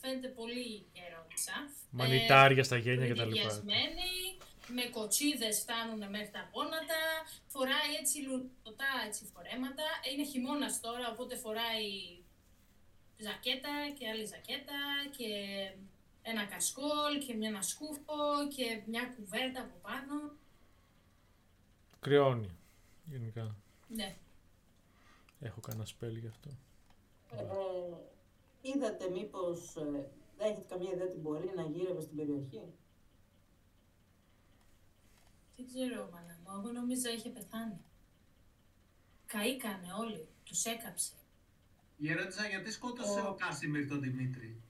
Speaker 1: φαίνεται. Φαίνεται πολύ ερώτησα.
Speaker 2: Μανιτάρια στα γένια κτλ.
Speaker 1: Προνηδιασμένη, με κοτσίδες φτάνουν μέχρι τα γόνατα, φοράει έτσι λουρτωτά έτσι φορέματα. Είναι χειμώνας τώρα, οπότε φοράει ζακέτα και άλλη ζακέτα και ένα κασκόλ και μια ένα σκούφο και μια κουβέρτα από πάνω.
Speaker 2: Κρυώνει, γενικά.
Speaker 1: Ναι.
Speaker 2: Έχω κανένα σπέλ γι' αυτό.
Speaker 5: Ε, είδατε μήπως ε, δεν έχετε καμία ιδέα τι μπορεί να γύρευε στην περιοχή;
Speaker 1: Δεν ξέρω, μάνα μου. Εγώ νόμιζα είχε πεθάνει. Καήκανε όλοι. Τους έκαψε.
Speaker 3: Η ερώτησα γιατί σκότωσε
Speaker 5: Ο-
Speaker 3: ο Κάσιμιρ τον Δημήτρη.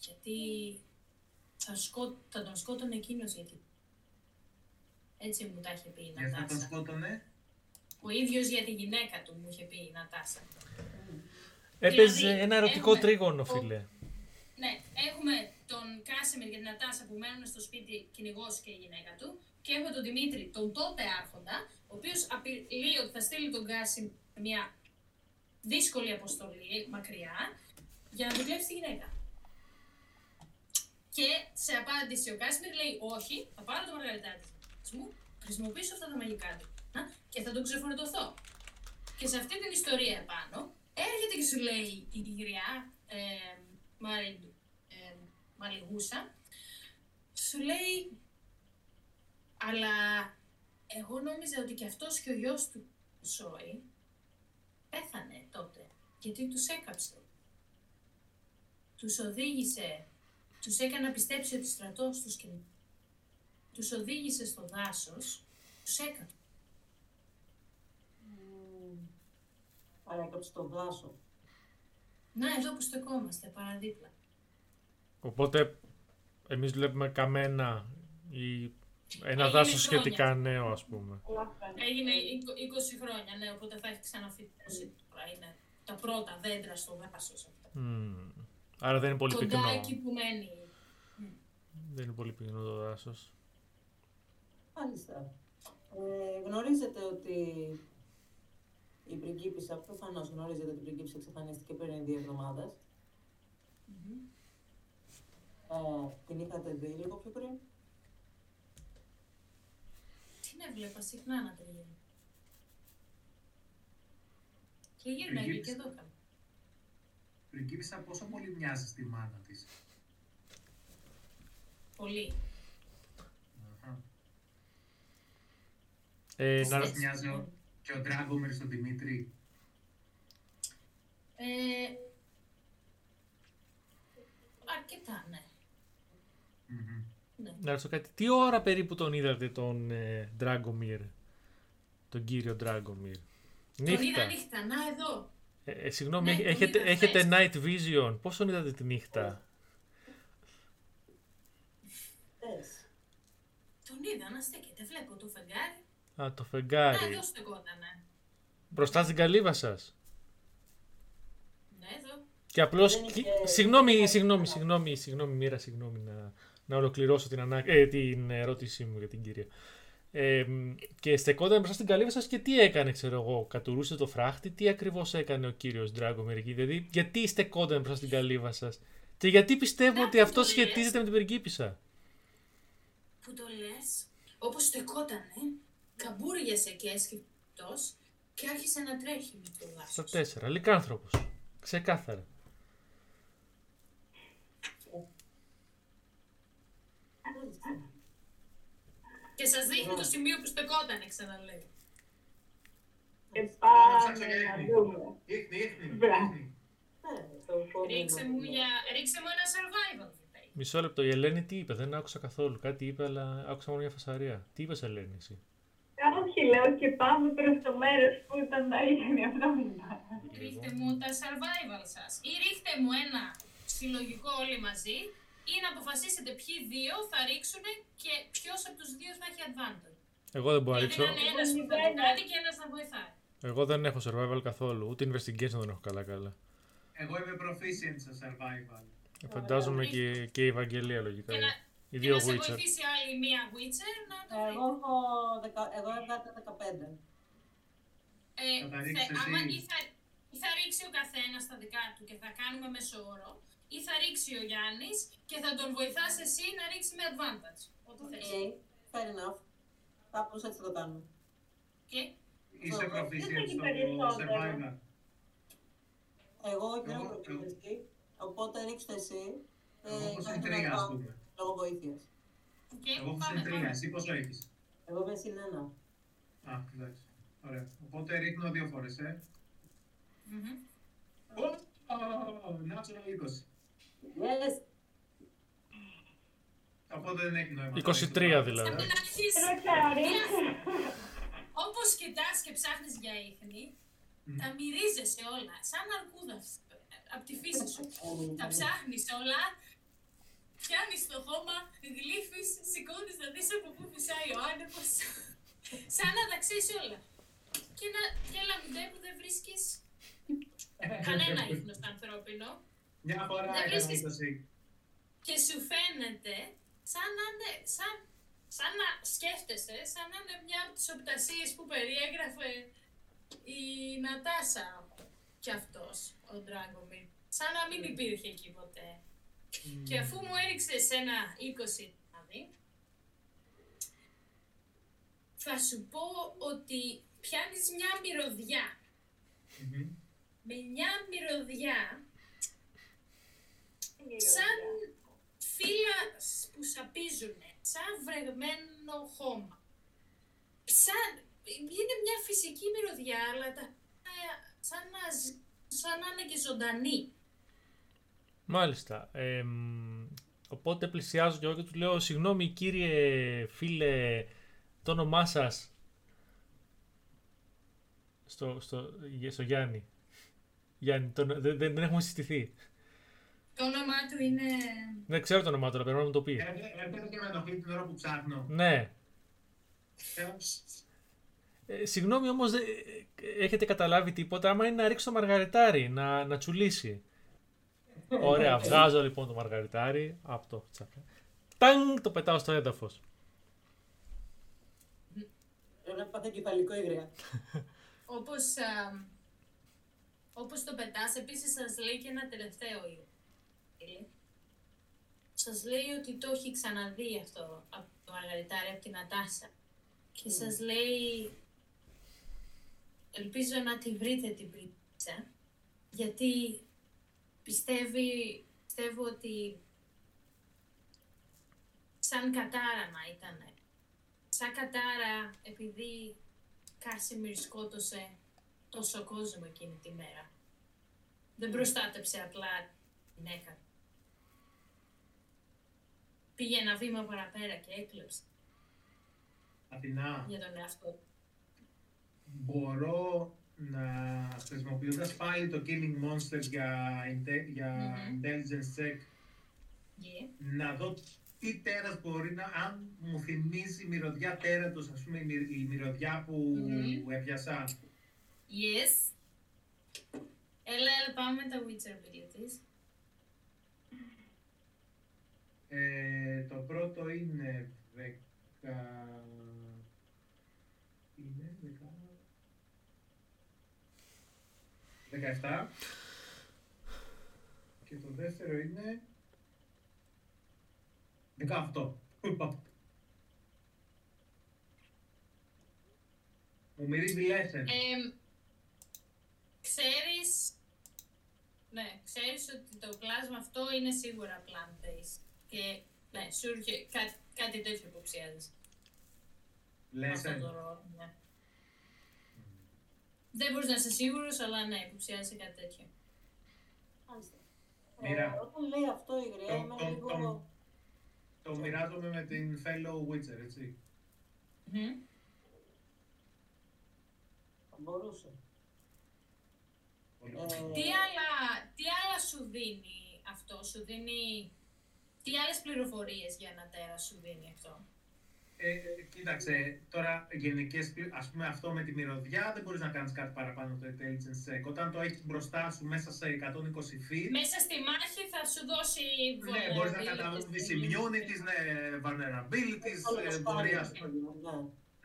Speaker 1: Γιατί θα, σκό... θα τον σκότωνε εκείνος γιατί. Έτσι μου τα είχε πει η
Speaker 3: Γιατί θα τον
Speaker 1: Νατάσα.
Speaker 3: σκότωνε;
Speaker 1: Ο ίδιος για τη γυναίκα του μου είχε πει η Νατάσα.
Speaker 2: Έπαιζε
Speaker 1: Δηλαδή,
Speaker 2: ένα ερωτικό
Speaker 1: έχουμε-
Speaker 2: τρίγωνο,
Speaker 1: ο-
Speaker 2: φίλε.
Speaker 1: Ναι, έχουμε τον Κάσιμιρ και την Νατάσα που μένουν στο σπίτι κυνηγός και η γυναίκα του. Και έχουμε τον Δημήτρη, τον τότε άρχοντα, ο οποίος απειλεί ότι θα στείλει τον Κάσιμιρ σε μια δύσκολη αποστολή μακριά για να του κλέψει τη γυναίκα. Και σε απάντηση ο Κάσιμιρ λέει: Όχι, θα πάρω το μαργαριτάρι μου, χρησιμοποιήσω αυτά τα μαγικά του α, και θα τον ξεφορτωθώ. Και σε αυτή την ιστορία επάνω έρχεται και σου λέει η γυριά ε, Μαρι, ε, Μαλιγούσα, σου λέει αλλά εγώ νόμιζα ότι και αυτός και ο γιος του Σόη πέθανε τότε γιατί τους έκαψε. Τους οδήγησε, τους έκανε να πιστέψει ότι στρατός τους και τους οδήγησε στο δάσος, τους έκαψε.
Speaker 5: Άρα έκαψε τον Βλάσο.
Speaker 1: Να, εδώ που στεκόμαστε, παραδίπλα.
Speaker 2: Οπότε εμείς βλέπουμε καμένα ή ένα
Speaker 1: Έγινε
Speaker 2: δάσος
Speaker 1: χρόνια.
Speaker 2: σχετικά νέο, ας πούμε.
Speaker 4: Όλα φαίνεται.
Speaker 1: Έγινε 20 χρόνια, ναι, οπότε θα έχει ξαναφυτρώσει τώρα. Είναι τα πρώτα δέντρα στο δάσος αυτά.
Speaker 2: Μμμ. Άρα δεν είναι πολύ
Speaker 1: Κοντά
Speaker 2: πυκνό.
Speaker 1: εκεί που μένει.
Speaker 2: Δεν είναι πολύ πυκνό το δάσος.
Speaker 5: Μάλιστα. Ε, γνωρίζετε ότι η πριγκίπισσα, προφανώς γνωρίζετε ότι η πριγκίπισσα εξαφανίστηκε πριν δύο εβδομάδες. Ε, την είχατε δει λίγο πιο πριν;
Speaker 1: Την έβλεπα συχνά να τριγύρω. Και γύρνα εκεί και εδώ καλά.
Speaker 3: Πριγκίπισσα πόσο πολύ μοιάζει στη μάνα της;
Speaker 1: Πολύ.
Speaker 3: Αχα.
Speaker 2: Ε, να,
Speaker 3: Όπως μοιάζει ο, και ο Ντράγκομερ στον Δημήτρη.
Speaker 1: Ε, αρκετά, ναι.
Speaker 3: Μμμ.
Speaker 1: ναι.
Speaker 2: να ρωτήσω κάτι. Τι ώρα περίπου τον είδατε τον ε, Dragomir, τον κύριο Dragomir;
Speaker 1: Τον είδα νύχτα, να εδώ.
Speaker 2: Ε, ε, συγγνώμη,
Speaker 1: Ναι, τον
Speaker 2: έχετε,
Speaker 1: είδα
Speaker 2: έχετε
Speaker 1: χθες.
Speaker 2: night vision. Πώς τον είδατε τη νύχτα;
Speaker 5: Θες.
Speaker 1: Τον είδα να στέκεται. Βλέπω το φεγγάρι.
Speaker 2: Α, το
Speaker 1: Να
Speaker 2: φεγγάρι.
Speaker 1: εδώ στεκότανε.
Speaker 2: Μπροστά στην καλύβα σας.
Speaker 1: Ναι, εδώ.
Speaker 2: Και απλώς...
Speaker 5: Δεν είχε-
Speaker 2: κι- Συγγνώμη,
Speaker 5: δεν
Speaker 2: συγγνώμη,
Speaker 5: είχε-
Speaker 2: συγγνώμη, συγγνώμη, Μοίρα, συγγνώμη να, να ολοκληρώσω την, ανά... ε, την ερώτησή μου για την κυρία. Ε, μ, και στεκόταν μπροστά στην καλύβα σας και τι έκανε, ξέρω εγώ, κατουρούσε το φράχτη, τι ακριβώς έκανε ο κύριος Ντράγκομερ εκεί, δηλαδή γιατί στεκόταν μπροστά στην καλύβα σας και γιατί πιστεύω
Speaker 1: Να,
Speaker 2: ότι
Speaker 1: που
Speaker 2: αυτό
Speaker 1: το λες.
Speaker 2: σχετίζεται με την περικήπησα.
Speaker 1: Που το λες, όπως στεκότανε, καμπούριασε και έσκυπτος και άρχισε να τρέχει με το
Speaker 2: Στα
Speaker 1: δάσος.
Speaker 2: τέσσερα, λικάνθρωπος. Ξεκάθαρα.
Speaker 5: Μάλιστα.
Speaker 1: Και σας δείχνει το σημείο που στεκότανε, ξαναλέω.
Speaker 4: Και
Speaker 3: Θα
Speaker 4: πάμε
Speaker 3: ψάξω για
Speaker 4: να
Speaker 3: ίχνη.
Speaker 4: δούμε.
Speaker 3: Ίχνη, ίχνη,
Speaker 4: Μπρα.
Speaker 3: ίχνη.
Speaker 5: Ναι, το επόμενο
Speaker 1: Ρίξε μου,
Speaker 5: είναι-
Speaker 1: για... Ρίξε μου ένα survival, Βιπέη.
Speaker 2: Μισό λεπτό, η Ελένη τι είπε, δεν άκουσα καθόλου. Κάτι είπε, αλλά άκουσα μόνο μια φασαρία. Τι είπες, Ελένη, εσύ;
Speaker 4: Όχι, λέω και πάμε προς το μέρος που ήταν τα ίχνη αυτό.
Speaker 1: Ρίχτε μου τα survival σας. Ή ρίχτε μου ένα συλλογικό όλοι μαζί ή να αποφασίσετε ποιοι δύο θα ρίξουν και ποιος από τους δύο θα έχει advantage.
Speaker 2: Εγώ δεν μπορώ να
Speaker 1: Γιατί
Speaker 2: ρίξω.
Speaker 1: να είναι ένας που θα το κάνει και ένας θα βοηθάει.
Speaker 2: Εγώ δεν έχω survival καθόλου. Ούτε investigation δεν έχω καλά-καλά.
Speaker 3: Εγώ είμαι proficient στο survival.
Speaker 2: Ε, Φαντάζομαι και, και η Ευαγγελία λογικά.
Speaker 1: Και να,
Speaker 2: Οι
Speaker 1: και
Speaker 2: δύο
Speaker 1: να σε
Speaker 2: Witcher.
Speaker 1: βοηθήσει άλλη μία Witcher να το βρει.
Speaker 5: Εγώ έχω δεκα... εγώ έβγαλα 15.
Speaker 1: Ε,
Speaker 3: Θα τα
Speaker 1: θε-
Speaker 3: ρίξεις
Speaker 1: άμα
Speaker 3: εσύ.
Speaker 1: ή θα, ή θα ρίξει ο καθένας τα δικά του και θα κάνουμε μέσο όρο, ή θα ρίξει ο Γιάννης και θα τον βοηθάς εσύ να ρίξει με advantage. Ό,τι θες.
Speaker 5: Okay, fair enough. Κάπως έτσι θα το κάνουμε.
Speaker 1: Okay.
Speaker 3: Είστε
Speaker 5: Εγώ-
Speaker 3: proficient
Speaker 4: δεν
Speaker 3: στο
Speaker 4: περισσότερο.
Speaker 3: survival.
Speaker 5: Εγώ είμαι
Speaker 3: Εγώ-
Speaker 5: ο προπονητή, οπότε ρίξτε εσύ. Ε,
Speaker 3: Εγώ έχω συν
Speaker 5: κάντε
Speaker 3: τρία,
Speaker 5: ένα
Speaker 3: ας
Speaker 5: round
Speaker 3: πούμε.
Speaker 5: Λόγω βοήθειας.
Speaker 1: Okay.
Speaker 3: Εγώ έχω
Speaker 1: πάμε,
Speaker 3: συν τρία.
Speaker 1: πάμε.
Speaker 3: Εσύ πόσο έχεις;
Speaker 5: Εγώ είμαι συν ένα.
Speaker 3: Α, εντάξει. Ωραία. Οπότε ρίχνω δύο φορές, ε.
Speaker 1: Μμμ.
Speaker 3: Ω, Natural 20.
Speaker 5: Yes!
Speaker 3: Οπότε δεν έχει νόημα.
Speaker 2: 23 δηλαδή.
Speaker 1: Από την αρχή,
Speaker 4: Θέλω να ξαναρίξω.
Speaker 1: όπως κοιτάς και ψάχνεις για ίχνη,
Speaker 3: Μμ.
Speaker 1: τα μυρίζεσαι όλα, σαν αρκούδα από τη φύση σου. Τα ψάχνεις όλα, πιάνεις το χώμα, γλύφεις, σηκώνεις να δεις από πού φυσάει ο άνεμος. σαν να τα ξέρεις όλα. Και ένα και λαμπτέ που δεν βρίσκεις κανένα ίχνο στο ανθρώπινο
Speaker 3: Μια φορά
Speaker 1: Δεν
Speaker 3: έκανα
Speaker 1: βρίσκεις-
Speaker 3: 20.
Speaker 1: και σου φαίνεται σαν να είναι, σαν, σαν να σκέφτεσαι, σαν να είναι μια από τις οπτασίες που περιέγραφε η Νατάσα κι αυτός, ο Ντράγκομι. Σαν να μην υπήρχε εκεί ποτέ. Και αφού μου έριξε ένα 20 δηλαδή, θα σου πω ότι πιάνεις μια μυρωδιά.
Speaker 3: Μμμ.
Speaker 1: Με μια μυρωδιά σαν φύλλα που σαπίζουν, σαν βρεγμένο χώμα. Σαν, είναι μια φυσική μυρωδιά, αλλά τα, ε, σαν, να, ζ- σαν να είναι και ζωντανή.
Speaker 2: Μάλιστα. Εμ, οπότε πλησιάζω και εγώ και τους λέω, συγγνώμη κύριε φίλε, το όνομά σας στο, στο, στο Γιάννη. Γιάννη, το, δεν, δεν, δεν έχουμε συστηθεί.
Speaker 1: Το όνομά του είναι...
Speaker 2: Δεν ξέρω το όνομά του, αλλά πρέπει να μου το πει.
Speaker 3: Έρχεται έρχεται και με ενοχλεί την ώρα που ψάχνω.
Speaker 2: Ναι.
Speaker 3: Ε,
Speaker 2: Ε, συγγνώμη όμως, δεν- ε, έχετε καταλάβει τίποτα, άμα είναι να ρίξω το μαργαριτάρι, να, να τσουλήσει. Ωραία, βγάζω λοιπόν το μαργαριτάρι από το τσάκα. τάγκ, το πετάω στο έδαφος.
Speaker 5: Πρέπει να πάθει κεφαλικό υγρία.
Speaker 1: Όπως, α, όπως το πετάς, επίσης σας λέει και ένα τελευταίο ήλιο. Σας λέει ότι το έχει ξαναδεί αυτό από το Μαργαριτάρι, από την Ατάσα. Και σας λέει, ελπίζω να τη βρείτε την πρίντσα, γιατί πιστεύει, πιστεύω ότι σαν κατάρα να ήταν. Σαν κατάρα, επειδή Κάσιμιρ σκότωσε τόσο κόσμο εκείνη τη μέρα. Δεν προστάτεψε απλά την γυναίκα. του. Πήγε ένα βήμα παραπέρα και έκλεψε
Speaker 3: Αθηνά,
Speaker 1: για τον εαυτό του.
Speaker 3: μπορώ να χρησιμοποιώντα πάλι το Killing Monsters για, inte- για
Speaker 1: Μμμ.
Speaker 3: intelligence check
Speaker 1: Yeah.
Speaker 3: να δω τι τέρας μπορεί να, αν μου θυμίζει η μυρωδιά τέρατος, ας πούμε η, μυ- η μυρωδιά που
Speaker 1: Μμμ.
Speaker 3: έπιασα.
Speaker 1: Yes. Έλα, έλα, πάμε τα Witcher abilities.
Speaker 3: Ε, το πρώτο είναι 10... Είναι 10... 17. Και το δεύτερο είναι 18. Μου μυρίζει lesson.
Speaker 1: Ε, ξέρεις, ναι, ξέρεις ότι το πλάσμα αυτό είναι σίγουρα plant-based. Και ναι, σου έρχε κάτι, κάτι τέτοιο υποψιάζεις. με αυτόν
Speaker 3: Lesson.
Speaker 1: τον ρόλο, ναι. Δεν μπορείς να είσαι σίγουρος, αλλά ναι, υποψιάζεσαι κάτι τέτοιο.
Speaker 5: Μάλιστα.
Speaker 3: Μοίρα.
Speaker 5: Ε, όταν λέει αυτό η γριά,
Speaker 3: Το-
Speaker 5: είμαι
Speaker 3: το-
Speaker 5: λίγο...
Speaker 3: το- Το μοιράζομαι με την fellow Witcher, έτσι.
Speaker 1: Μμμ.
Speaker 5: Θα μπορούσε.
Speaker 3: Πολύ
Speaker 5: Ε,
Speaker 3: ωραία.
Speaker 1: Τι, άλλα, τι άλλα σου δίνει αυτό, σου δίνει... Τι άλλες πληροφορίες για ένα τέρας σου δίνει αυτό;
Speaker 3: Ε, ε, κοίταξε, τώρα γενικές, πλη- ας πούμε αυτό με τη μυρωδιά δεν μπορείς να κάνεις κάτι παραπάνω το intelligence check. Όταν το έχεις μπροστά σου μέσα σε 120 feet,
Speaker 1: Μέσα στη μάχη θα σου δώσει
Speaker 3: ναι, μπορείς να
Speaker 1: vulnerabilities,
Speaker 3: καταλάβεις
Speaker 1: ναι.
Speaker 3: immunities, ναι, vulnerabilities,
Speaker 5: Όλος
Speaker 3: ε,
Speaker 5: το
Speaker 3: μπορεί
Speaker 5: σπάνιο,
Speaker 3: ας πούμε,
Speaker 5: ναι.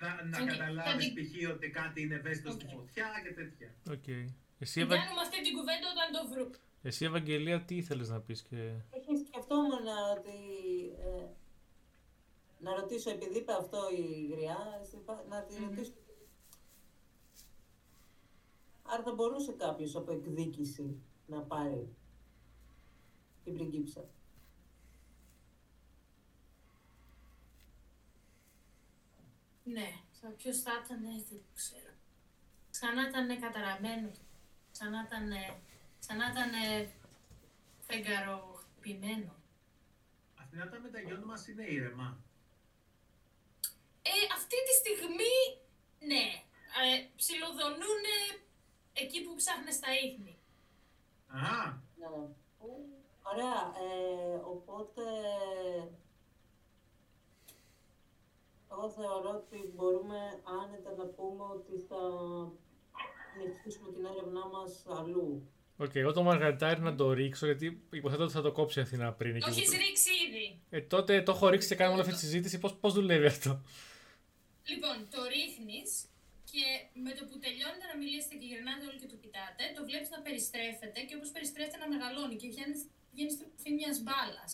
Speaker 3: να, να
Speaker 1: Οκ,
Speaker 3: καταλάβεις
Speaker 1: θα την-
Speaker 3: π.χ. ότι κάτι είναι ευαίσθητο στη
Speaker 1: Οκ.
Speaker 3: φωτιά και τέτοια.
Speaker 2: Οκ. Εσύ,
Speaker 1: Την
Speaker 2: Ευα...
Speaker 1: κάνουμε αυτή την κουβέντα όταν το βρούμε.
Speaker 2: Εσύ, Ευαγγελία, τι ήθελες να πεις και...
Speaker 5: Έχει σκεφτόμουν ότι ε, να ρωτήσω, επειδή είπε αυτό η γριά, στην πα- να τη
Speaker 1: Μμμ.
Speaker 5: ρωτήσω. Άρα θα μπορούσε κάποιος από εκδίκηση να πάρει την πριγκίψα.
Speaker 1: Ναι, θα ποιος θα ήταν, ε, δεν το ξέρω. Σαν να ήταν καταραμένος, σαν να ήταν, σαν να ήταν φεγγαροχτυπημένο.
Speaker 3: Αθηνά τα μεταγιών μας είναι ήρεμα.
Speaker 1: Ε, αυτή τη στιγμή, ναι, ε, ψιλοδονούνε εκεί που ψάχνες τα ίχνη.
Speaker 3: Α,
Speaker 5: Ναι. Ωραία. Ε, οπότε, εγώ θεωρώ ότι μπορούμε άνετα να πούμε ότι θα συνεχίσουμε την έρευνά μας αλλού.
Speaker 2: Οκ, εγώ το μαργαριτάρι να το ρίξω γιατί υποθέτω ότι θα το κόψει η Αθηνά πριν. εκεί
Speaker 1: Το
Speaker 2: που
Speaker 1: έχεις
Speaker 2: το-
Speaker 1: ρίξει ήδη.
Speaker 2: Ε, τότε το έχω ρίξει και κάνουμε όλη αυτή τη συζήτηση. Πώς, πώς δουλεύει αυτό.
Speaker 1: Λοιπόν, το ρίχνεις και με το που τελειώνετε να μιλήσετε και γυρνάτε όλοι και το κοιτάτε, το βλέπεις να περιστρέφεται και όπως περιστρέφεται να μεγαλώνει και βγαίνει, βγαίνει στην μορφή μιας μπάλας.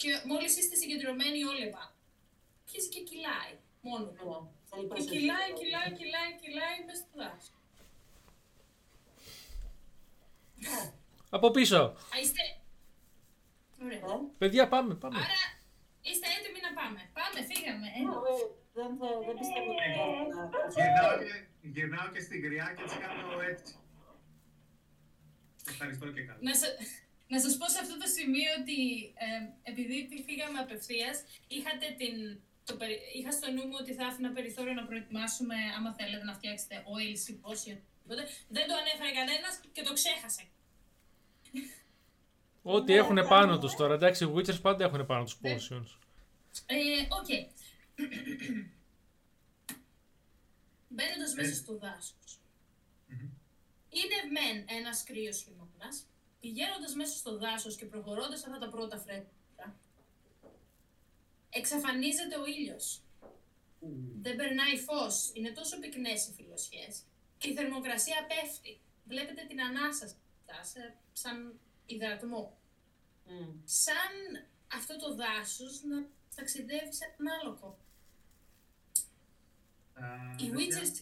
Speaker 1: Και μόλις είστε συγκεντρωμένοι όλοι επάνω, αρχίζει και κυλάει μόνο του.
Speaker 5: Ναι, θέλει
Speaker 1: Και
Speaker 5: προσοχή.
Speaker 1: κυλάει, κυλάει, κυλάει, κυλάει μέσα στο δάσος.
Speaker 5: Ναι.
Speaker 2: Από πίσω.
Speaker 1: Α, είστε... Ωραία.
Speaker 5: Ε,
Speaker 2: Παιδιά, πάμε, πάμε.
Speaker 1: Άρα είστε έτοιμοι να πάμε. Πάμε, φύγαμε.
Speaker 5: Ναι,
Speaker 1: Έλα.
Speaker 5: ε, δεν, θα- δεν πιστεύω ότι θα
Speaker 3: γυρνάω και, γυρνάω και στη γριά και έτσι κάνω έτσι. Ευχαριστώ και καλά.
Speaker 1: Να, σα... να σας πω σε αυτό το σημείο ότι ε, επειδή φύγαμε απευθείας, είχατε την... Το, περι- είχα στο νου μου ότι θα άφηνα περιθώριο να προετοιμάσουμε άμα θέλετε να φτιάξετε oil ή potion. Οπότε δεν το ανέφερε κανένας και το ξέχασε.
Speaker 2: Ό,τι
Speaker 5: Ναι,
Speaker 2: έχουν
Speaker 5: κάνουμε.
Speaker 2: πάνω τους τώρα. Εντάξει, οι Witchers πάντα έχουν πάνω τους
Speaker 1: Ναι.
Speaker 2: potions.
Speaker 1: Ε, οκ. Μπαίνοντας μέσα
Speaker 3: Ε.
Speaker 1: στο δάσος.
Speaker 3: Μμμ.
Speaker 1: Είναι μεν ένας κρύος χειμώνας, πηγαίνοντας μέσα στο δάσος και προχωρώντας αυτά τα πρώτα δέντρα, εξαφανίζεται ο ήλιος. Δεν περνάει φως. Είναι τόσο πυκνές οι φυλλωσιές. Και η θερμοκρασία πέφτει. Βλέπετε την ανάσα σας, ε, σαν υδρατμό.
Speaker 5: Μμ.
Speaker 1: Σαν αυτό το δάσος να ταξιδεύει σε έναν άλλο κόσμο.
Speaker 3: Τα
Speaker 1: Οι
Speaker 3: τέτοια-
Speaker 1: Witches...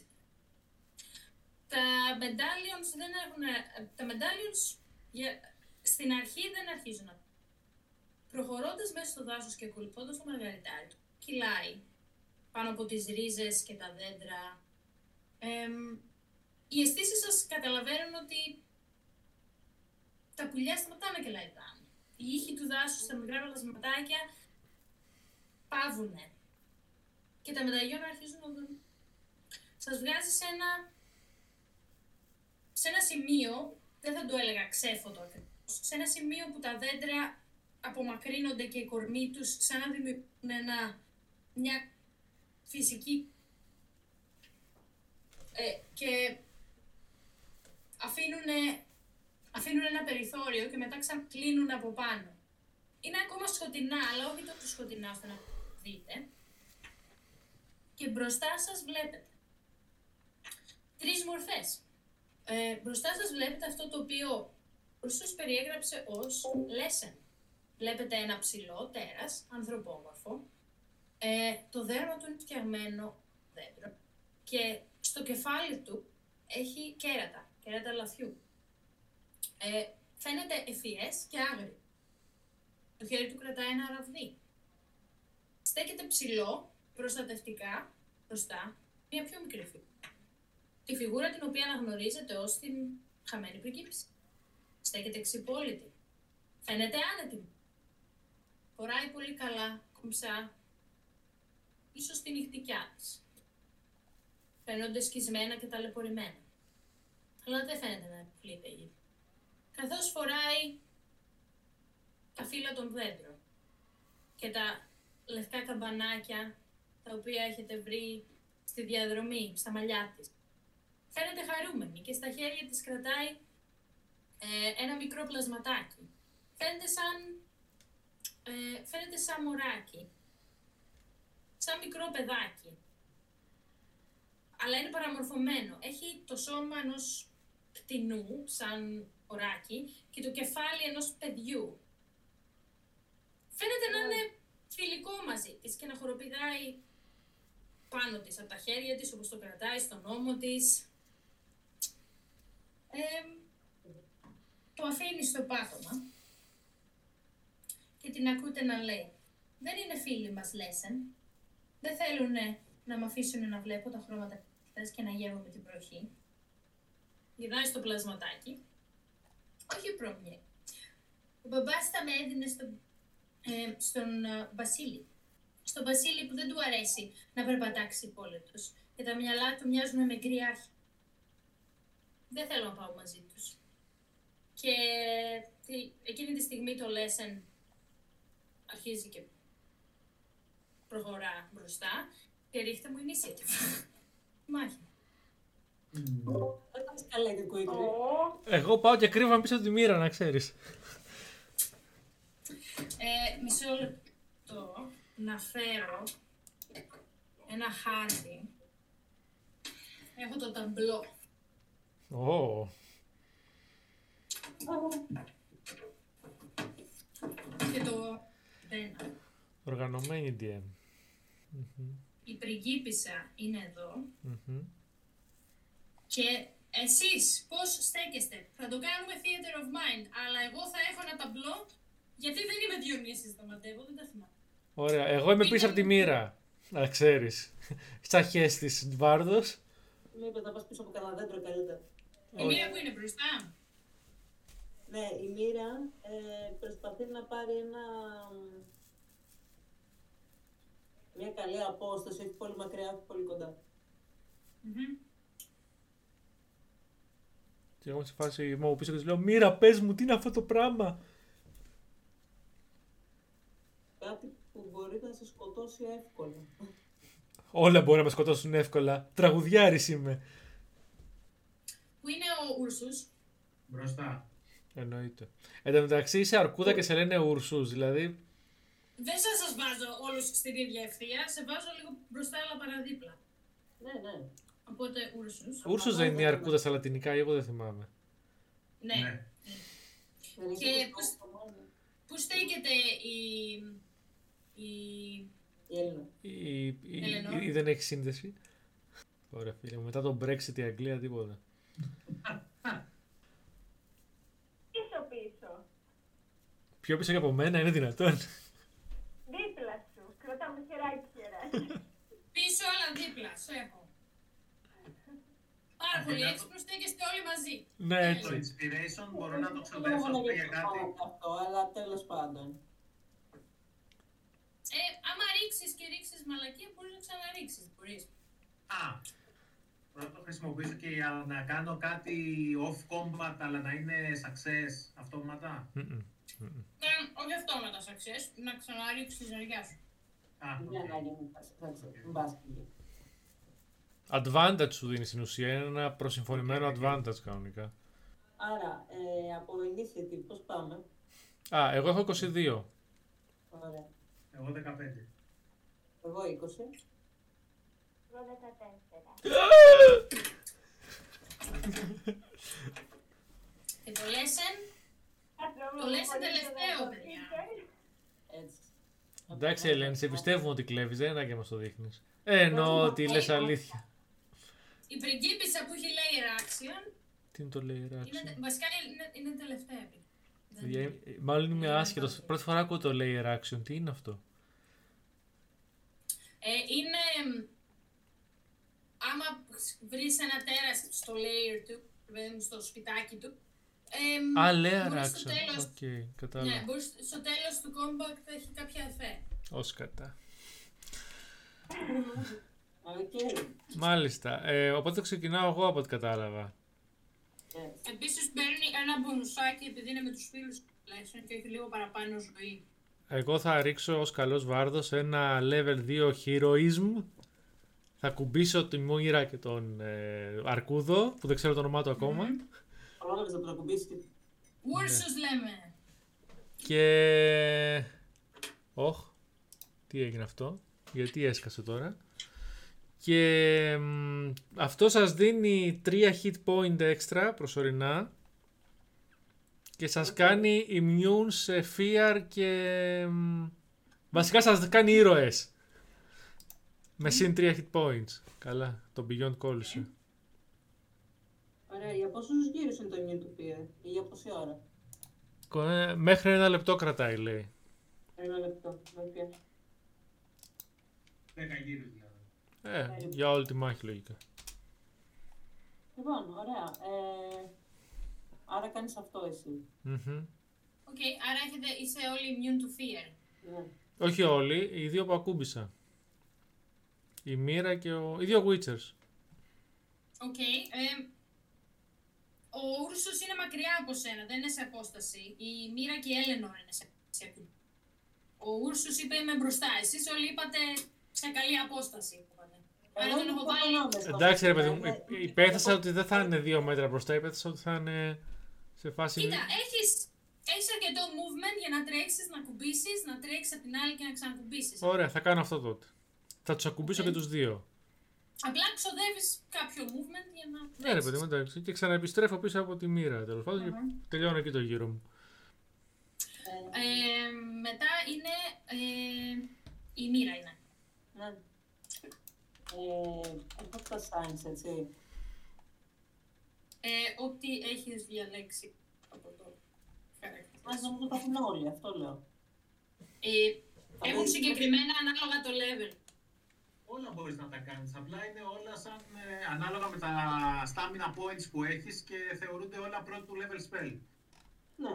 Speaker 1: Τα medallions δεν έχουν... Τα medallions για... στην αρχή δεν αρχίζουν να... Προχωρώντας μέσα στο δάσος και ακολουθώντας το μαργαριτάρι του, κυλάει πάνω από τις ρίζες και τα δέντρα. Εμ, οι αισθήσεις σας καταλαβαίνουν ότι τα πουλιά σταματάνε και λαϊδάνε. Οι ήχοι του δάσους, τα μικρά πλασματάκια πάβουνε. Και τα μεταγιώνα αρχίζουν να δουν. Σας βγάζει σε ένα, σε ένα σημείο, δεν θα το έλεγα ξέφωτο ακριβώς, σε ένα σημείο που τα δέντρα απομακρύνονται και οι κορμοί τους σαν να δημιουργούν ένα, μια φυσική ε, και αφήνουν, αφήνουν ένα περιθώριο και μετά ξανακλίνουν από πάνω. Είναι ακόμα σκοτεινά, αλλά όχι τόσο σκοτεινά ώστε να δείτε. Και μπροστά σας βλέπετε τρεις μορφές. Ε, μπροστά σας βλέπετε αυτό το οποίο ο Ρούσος περιέγραψε ως lesson. Βλέπετε ένα ψηλό τέρας, ανθρωπόμορφο. Ε, το δέρμα του είναι φτιαγμένο δέντρο και στο κεφάλι του έχει κέρατα, κέρατα λαθιού. Ε, φαίνεται ευφυές και άγριο. Το χέρι του κρατάει ένα ραβδί. Στέκεται ψηλό, προστατευτικά, μπροστά, μια πιο μικρή φιγούρα. Τη φιγούρα την οποία αναγνωρίζετε ως την χαμένη πριγκίπισσα. Στέκεται ξυπόλυτη. Φαίνεται άνετη. Φοράει πολύ καλά, κομψά, ίσως τη νυχτικιά της. Φαίνονται σκισμένα και ταλαιπωρημένα. Αλλά δεν φαίνεται να επιφλείται γη. Καθώς φοράει τα φύλλα των δέντρων και τα λευκά καμπανάκια τα οποία έχετε βρει στη διαδρομή, στα μαλλιά της. Φαίνεται χαρούμενη και στα χέρια της κρατάει ε, ένα μικρό πλασματάκι. Φαίνεται σαν, ε, φαίνεται σαν μωράκι. Σαν μικρό παιδάκι. Αλλά είναι παραμορφωμένο. Έχει το σώμα ενός κτηνού, σαν ωράκι, και το κεφάλι ενός παιδιού. Φαίνεται να είναι φιλικό μαζί της και να χοροπηδάει πάνω της, από τα χέρια της, όπως το κρατάει στον ώμο της. Ε, το αφήνεις στο πάτωμα και την ακούτε να λέει «Δεν είναι φίλοι μας, Λέσεν. Δεν θέλουν να με αφήσουν να βλέπω τα χρώματα χθες και να γεύομαι την προχή». Γυρνάει στο πλασματάκι. Όχι πρόμοιε. Ο μπαμπάς θα με έδινε στον, ε, στον ε, Βασίλη. Στον Βασίλη που δεν του αρέσει να περπατάξει υπόλοιπος και τα μυαλά του μοιάζουν με γκριάρχη. Δεν θέλω να πάω μαζί τους. Και τη- εκείνη τη στιγμή το Λέσεν αρχίζει και προχωρά μπροστά και ρίχτε μου initiative. Μάχη.
Speaker 5: Δεν κάνεις καλά και κουίκλι.
Speaker 4: Ω,
Speaker 2: Εγώ πάω και κρύβαμε πίσω από τη μοίρα, να ξέρεις.
Speaker 1: Ε, μισό λεπτό να φέρω ένα χάρτη. Έχω το ταμπλό.
Speaker 2: Ω,
Speaker 1: και το ένα.
Speaker 2: οργανωμένη DM. Μμμ,
Speaker 1: Η πριγκίπισσα είναι εδώ
Speaker 2: μμμ.
Speaker 1: και εσείς πώς στέκεστε; Θα το κάνουμε theater of mind, αλλά εγώ θα έχω ένα ταμπλό γιατί δεν είμαι Διονύσης Σταματεύω, δεν τα θυμάμαι.
Speaker 2: Ωραία, εγώ είμαι πίσω από τη μοίρα. Να ξέρεις. Σαν χέστης Βάρδος.
Speaker 5: Μήπως να πας πίσω από κανένα δέντρο καλύτερα.
Speaker 1: Η μία που είναι μπροστά.
Speaker 5: Ναι, η Μοίρα ε, προσπαθεί να πάρει ένα... Μια καλή απόσταση, όχι πολύ μακριά, όχι πολύ κοντά.
Speaker 1: Μμμ.
Speaker 2: Και εγώ σε φάση είμαι από πίσω και της λέω Μοίρα πες μου τι είναι αυτό το πράγμα;
Speaker 5: Κάτι που μπορεί να σε σκοτώσει εύκολα.
Speaker 2: Όλα μπορεί να με σκοτώσουν εύκολα. Τραγουδιάρης είμαι.
Speaker 1: Πού είναι ο Ούρσους.
Speaker 3: Μπροστά.
Speaker 2: Εννοείται. Εν τω μεταξύ είσαι αρκούδα και σε λένε Ουρσούς, δηλαδή
Speaker 1: Δεν θα σας βάζω όλους στην ίδια ευθεία, σε βάζω λίγο μπροστά αλλά παραδίπλα.
Speaker 5: Ναι, ναι.
Speaker 1: Οπότε Ούρσους.
Speaker 2: Ούρσος δεν είναι η αρκούδα στα λατινικά, εγώ δεν θυμάμαι.
Speaker 1: Ναι.
Speaker 3: Ναι.
Speaker 5: Δεν
Speaker 1: Και
Speaker 5: είχε
Speaker 1: πώς-
Speaker 5: το μόνο.
Speaker 1: Πού στέκεται η... η...
Speaker 5: Η Έλληνα.
Speaker 2: Ή, ή-
Speaker 1: Ελενόρ.
Speaker 2: ή δεν έχει σύνδεση. Ωραία φίλε μου, μετά τον Brexit η Αγγλία τίποτα.
Speaker 4: Πίσω πίσω.
Speaker 2: Πιο πίσω και από μένα είναι δυνατόν.
Speaker 4: Δίπλα σου. Κρατάμε χεράκι χεράκι.
Speaker 1: Πίσω αλλά δίπλα, σε έχω. Πάρα πολύ έξυπνος, στέκεστε όλοι μαζί.
Speaker 2: ναι,
Speaker 3: Το
Speaker 2: έτσι.
Speaker 3: inspiration μπορώ να το
Speaker 5: Δεν
Speaker 3: ξοδέψω
Speaker 5: μπορώ να
Speaker 3: αυτό για
Speaker 5: ρίξω
Speaker 3: κάτι.
Speaker 5: πάνω αυτό, αλλά τέλος πάντων.
Speaker 1: Ε, άμα ρίξεις και ρίξεις μαλακία, μπορείς να ξαναρίξεις. Μπορείς.
Speaker 3: Α, μπορώ να το χρησιμοποιήσω και για να κάνω κάτι off combat, αλλά να είναι success αυτόματα.
Speaker 2: Μμμ, μμμ.
Speaker 1: Ναι, όχι αυτόματα success, να ξαναρίξεις τη ζαριά σου.
Speaker 3: Α,
Speaker 5: Για
Speaker 3: οκ.
Speaker 5: να γίνει μπάσκετ.
Speaker 2: Advantage σου δίνει στην ουσία, είναι ένα προσυμφωνημένο advantage κανονικά.
Speaker 5: Άρα, ε, από initiative πώς πάμε;
Speaker 2: Α, εγώ έχω 22.
Speaker 5: Ωραία.
Speaker 3: Εγώ 15.
Speaker 5: Εγώ 20.
Speaker 4: Εγώ 14.
Speaker 1: Και το lesson, Το λες τελευταίο, παιδιά.
Speaker 5: Έτσι.
Speaker 2: Εντάξει, Ελένη, σε πιστεύουμε ότι κλέβεις, δεν είναι και μας το δείχνεις. Ε, εννοώ ότι λες αλήθεια.
Speaker 1: η πριγκίπισσα που έχει layer action,
Speaker 2: Τι είναι το λέει
Speaker 1: είναι,
Speaker 2: reaction.
Speaker 1: βασικά είναι, είναι τελευταία. επί. Δεν
Speaker 2: Παιδιά,
Speaker 1: είναι.
Speaker 2: ε, Μάλλον είμαι άσχετος. Πρώτη φορά ακούω το layer action. Τι είναι αυτό;
Speaker 1: Ε, είναι, μ, άμα βρεις ένα τέρας στο lair του, παιδί μου, στο σπιτάκι του, ε, μ,
Speaker 2: Α, lair
Speaker 1: μπορείς στο
Speaker 2: action.
Speaker 1: τέλος,
Speaker 2: Οκ,
Speaker 1: ναι,
Speaker 2: κατάλαβα.
Speaker 1: μπορείς, στο τέλος του combat θα έχει κάποια εφέ.
Speaker 2: Ω κατά.
Speaker 5: Οκ.
Speaker 2: Μάλιστα. Ε, οπότε ξεκινάω εγώ από ό,τι κατάλαβα.
Speaker 5: Yes.
Speaker 1: Επίσης παίρνει ένα μπονουσάκι επειδή είναι με τους φίλους του Leshen και έχει λίγο παραπάνω ζωή.
Speaker 2: Εγώ θα ρίξω ως καλός βάρδος ένα level 2 heroism. Θα κουμπίσω τη μοίρα και τον ε, αρκούδο, που δεν ξέρω το όνομά του ακόμα.
Speaker 5: Πρόλαβες να το κουμπίσεις και
Speaker 1: Ούρσους λέμε.
Speaker 2: Και... Όχ, τι έγινε αυτό, γιατί έσκασε τώρα. Και μ, αυτό σας δίνει 3 hit point extra προσωρινά και σας κάνει immune σε fear και... μ, βασικά σας κάνει ήρωες. Με συν 3 hit points. Καλά, το Beyond κόλλησε.
Speaker 5: Ωραία, για πόσους γύρους είναι το immune του πήρε ή για πόση ώρα;
Speaker 2: Κο- ε, Μέχρι ένα λεπτό κρατάει λέει.
Speaker 5: Ένα λεπτό. Okay.
Speaker 3: 10 γύρους δηλαδή.
Speaker 2: Ε, για όλη τη μάχη λογικά.
Speaker 5: Λοιπόν, ωραία. Ε, άρα κάνεις αυτό εσύ.
Speaker 2: Μμμ.
Speaker 1: Οκ, άρα έχετε, είσαι όλοι immune to fear.
Speaker 5: Ναι.
Speaker 2: Όχι όλοι, οι δύο που ακούμπησα. Η Μοίρα και ο... οι δύο Witchers.
Speaker 1: Οκ. ε, ο Ούρσος είναι μακριά από σένα, δεν είναι σε απόσταση. Η Μοίρα και η Έλενορ είναι σε απόσταση. Ο Ούρσος είπε είμαι μπροστά. Εσείς όλοι είπατε σε καλή απόσταση. είπατε. Άρα τον έχω βάλει.
Speaker 2: Εντάξει ρε παιδί μου,
Speaker 5: Ε,
Speaker 2: υ- υπέθεσα ότι δεν θα είναι δύο μέτρα μπροστά, υπέθεσα ότι θα είναι σε φάση...
Speaker 1: Κοίτα, έχεις, έχεις αρκετό movement για να τρέξεις, να ακουμπήσεις, να τρέξεις από την άλλη και να ξανακουμπήσεις.
Speaker 2: Ωραία, θα κάνω αυτό τότε. Θα τους ακουμπήσω
Speaker 1: Οκ.
Speaker 2: και τους δύο.
Speaker 1: Απλά ξοδεύεις κάποιο movement για να
Speaker 2: Ναι ρε
Speaker 1: τρέξεις.
Speaker 2: παιδί μου, εντάξει. Και ξαναεπιστρέφω πίσω από τη μοίρα τέλος πάντων και τελειώνω εκεί το γύρο μου.
Speaker 1: Ε, μετά είναι ε, η μοίρα είναι.
Speaker 5: Ναι. Ε, έχω τα signs, έτσι.
Speaker 1: Ε, ό,τι έχεις διαλέξει από το χαρακτήρα
Speaker 5: Μας
Speaker 1: σου.
Speaker 5: νομίζω τα έχουν όλοι, αυτό λέω.
Speaker 1: Ε,
Speaker 5: Θα
Speaker 1: έχουν
Speaker 5: δεις-
Speaker 1: συγκεκριμένα ανάλογα το level.
Speaker 3: Όλα μπορείς να τα κάνεις, απλά είναι όλα σαν ε, ανάλογα με τα stamina points που έχεις και θεωρούνται όλα πρώτου level spell.
Speaker 5: Ναι.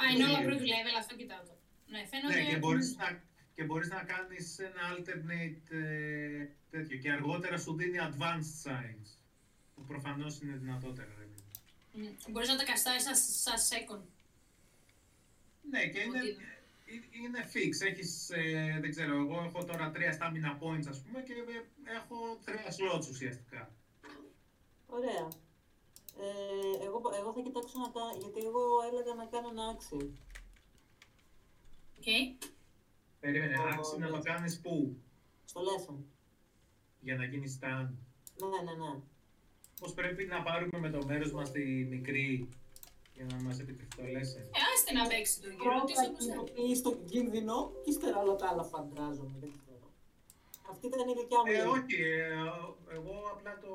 Speaker 1: Α, είναι όλα
Speaker 3: Ναι.
Speaker 1: πρώτου level, αυτό κοιτάω το. Ναι, φαίνονται...
Speaker 3: Ναι, και μπορείς να, και μπορείς να κάνεις ένα alternate ε, τέτοιο και αργότερα σου δίνει advanced signs που προφανώς είναι δυνατότερα. Ρε. παιδί.
Speaker 1: Μμ, Μπορείς να τα καστάρεις σαν, σαν second.
Speaker 3: Ναι, και είναι,
Speaker 1: Ότι-
Speaker 3: ε, είναι fix. Έχεις, ε, δεν ξέρω, εγώ έχω τώρα τρία stamina points ας πούμε και ε, έχω τρία slots ουσιαστικά.
Speaker 5: Ωραία. Ε, εγώ, εγώ θα κοιτάξω να τα... Γιατί εγώ έλεγα να κάνω ένα action.
Speaker 1: Οκ.
Speaker 3: Περίμενε,
Speaker 5: Το-
Speaker 3: άξι να το κάνεις πού,
Speaker 5: Στο Lesson.
Speaker 3: για να γίνεις stand.
Speaker 5: Ναι, ναι, ναι.
Speaker 3: Πώς πρέπει να πάρουμε με το μέρος μας τη μικρή για να μας επιτευχθεί το lesson.
Speaker 1: Ε, άστε να παίξει τον κύριο,
Speaker 5: Πρώτα
Speaker 1: ρωτήσω όπως θέλει.
Speaker 5: κινητοποιείς τον κίνδυνο και ύστερα όλα τα άλλα φαντάζομαι. Δεν ξέρω. Αυτή ήταν η δικιά μου.
Speaker 3: Ε,
Speaker 5: ιδέα.
Speaker 3: όχι, ε, εγώ απλά το...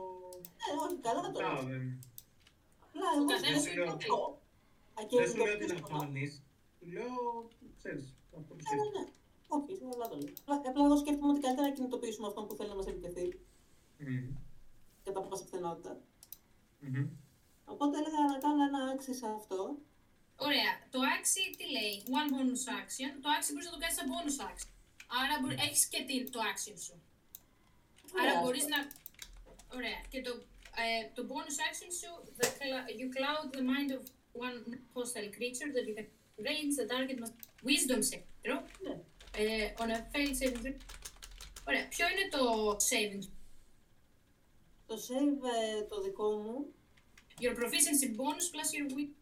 Speaker 5: Ε, όχι, καλά το
Speaker 3: Κοιτάω,
Speaker 5: λέω.
Speaker 3: δεν...
Speaker 5: Απλά
Speaker 1: Ο
Speaker 5: εγώ
Speaker 1: καθένας
Speaker 3: δεν
Speaker 1: είναι
Speaker 3: λέω.
Speaker 1: υπόκειτο.
Speaker 5: Α, και
Speaker 3: Δεν σου λέω τι να
Speaker 5: κινητοποιήσω,
Speaker 3: κάνεις. Του λέω, ξέρεις, αυτό που
Speaker 5: Ναι, ναι,
Speaker 3: σκέφτομαι.
Speaker 5: ναι. Όχι, καλά το λέω. Απλά, απλά εγώ σκέφτομαι ότι καλύτερα να κινητοποιήσουμε αυτόν που θέλει να μας επιτεθεί
Speaker 3: Μμμ.
Speaker 5: κατά πάσα πιθανότητα.
Speaker 3: Μμμ.
Speaker 5: Οπότε έλεγα να κάνω ένα άξι σε αυτό.
Speaker 1: Ωραία. Το άξι τι λέει, one bonus action. Το άξι μπορείς να το κάνεις σαν bonus action. Άρα μπορεί, έχεις και τι- το action σου. Άρα
Speaker 5: Ωραία.
Speaker 1: μπορείς να... Ωραία. Και το, ε, το bonus action σου, the cl- you cloud the mind of one hostile creature that you can range the target must wisdom saving throw.
Speaker 5: Ναι.
Speaker 1: Ε, on a failed saving throw. Ωραία. Ποιο είναι το saving
Speaker 5: Το save ε, το δικό μου.
Speaker 1: Your proficiency bonus plus your wi-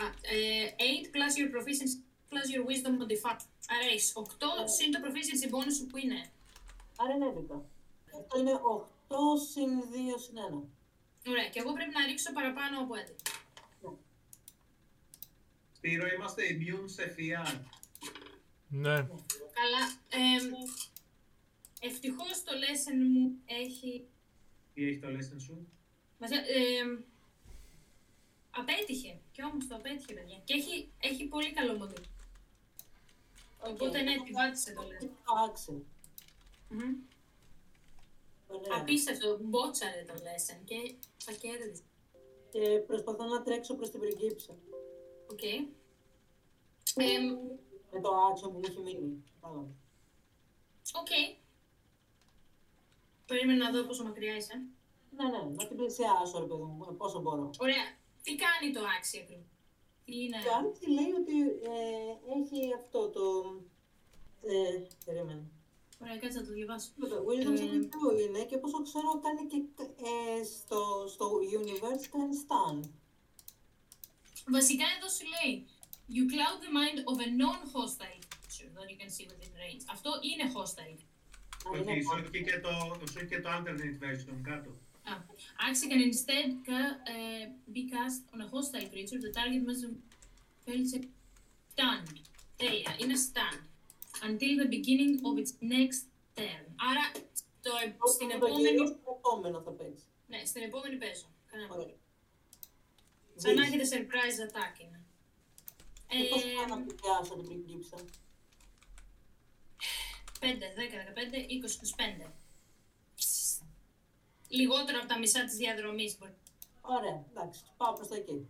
Speaker 1: Α, ε, 8 plus your proficiency plus your wisdom modifier. Άρα έχεις 8 συν το proficiency bonus σου που είναι.
Speaker 5: Άρα είναι 11. Αυτό είναι 8 συν 2 συν 1.
Speaker 1: Ωραία, και εγώ πρέπει να ρίξω παραπάνω από 11.
Speaker 3: Σπύρο, είμαστε immune σε FIAR.
Speaker 2: Ναι.
Speaker 1: Καλά. Ε, ευτυχώς το lesson μου έχει...
Speaker 3: Τι έχει το lesson σου;
Speaker 1: Μας, ε, ε, απέτυχε. Και όμως το απέτυχε, παιδιά. Και έχει, έχει πολύ καλό μοντέλο. Οπότε ναι, επιβάτησε το lesson.
Speaker 5: Το άξι.
Speaker 1: Μμμ.
Speaker 5: Ωραία.
Speaker 1: Απίστευτο, μπότσαρε το lesson και θα κέρδισε.
Speaker 5: Και προσπαθώ να τρέξω προς την πριγκίψα.
Speaker 1: Οκ. Εμ,
Speaker 5: Με το άξιο που μου έχει μείνει. Κατάλαβα.
Speaker 1: Οκ. Περίμενα να δω πόσο μακριά είσαι.
Speaker 5: Ναι, ναι, να την πλησιάσω, ρε παιδί μου, ε, πόσο μπορώ.
Speaker 1: Ωραία. Τι κάνει το Axii ακριβώς. Τι είναι;
Speaker 5: Το Axii λέει ότι ε, έχει αυτό το... Ε, περίμενε.
Speaker 1: Ωραία, κάτσε να το διαβάσω.
Speaker 5: Το Wisdom
Speaker 1: Ε,
Speaker 5: Saving Throw είναι και όπως ξέρω κάνει και ε, στο, στο Universe κάνει stun.
Speaker 1: Βασικά εδώ σου λέει You cloud the mind of a non-hostile creature that you can see within range. Αυτό είναι hostile.
Speaker 5: Α,
Speaker 3: Όχι,
Speaker 5: είναι
Speaker 3: σου έχει και το, σου έχει και το alternate version κάτω.
Speaker 1: Α, Άξι can instead ca- uh, be cast on a hostile creature. The target must fail save stunned. Τέλεια, είναι stunned. Until the beginning of its next turn. Άρα το, ε- στην
Speaker 5: Το γύρω
Speaker 1: επόμενη...
Speaker 5: στο επόμενο θα παίξει;
Speaker 1: Ναι, στην επόμενη παίζω. Κανένα πρόβλημα.
Speaker 5: Ωραία.
Speaker 1: Σαν να
Speaker 5: Δεις.
Speaker 1: έχετε surprise attack είναι.
Speaker 5: Και πώς
Speaker 1: Ε,
Speaker 5: θα να πλησιάσω την πριγκίψα.
Speaker 1: 5, 10, 15, 20, 25. Λιγότερο από τα μισά της διαδρομής. μπορεί.
Speaker 5: Ωραία, εντάξει, πάω προς τα εκεί.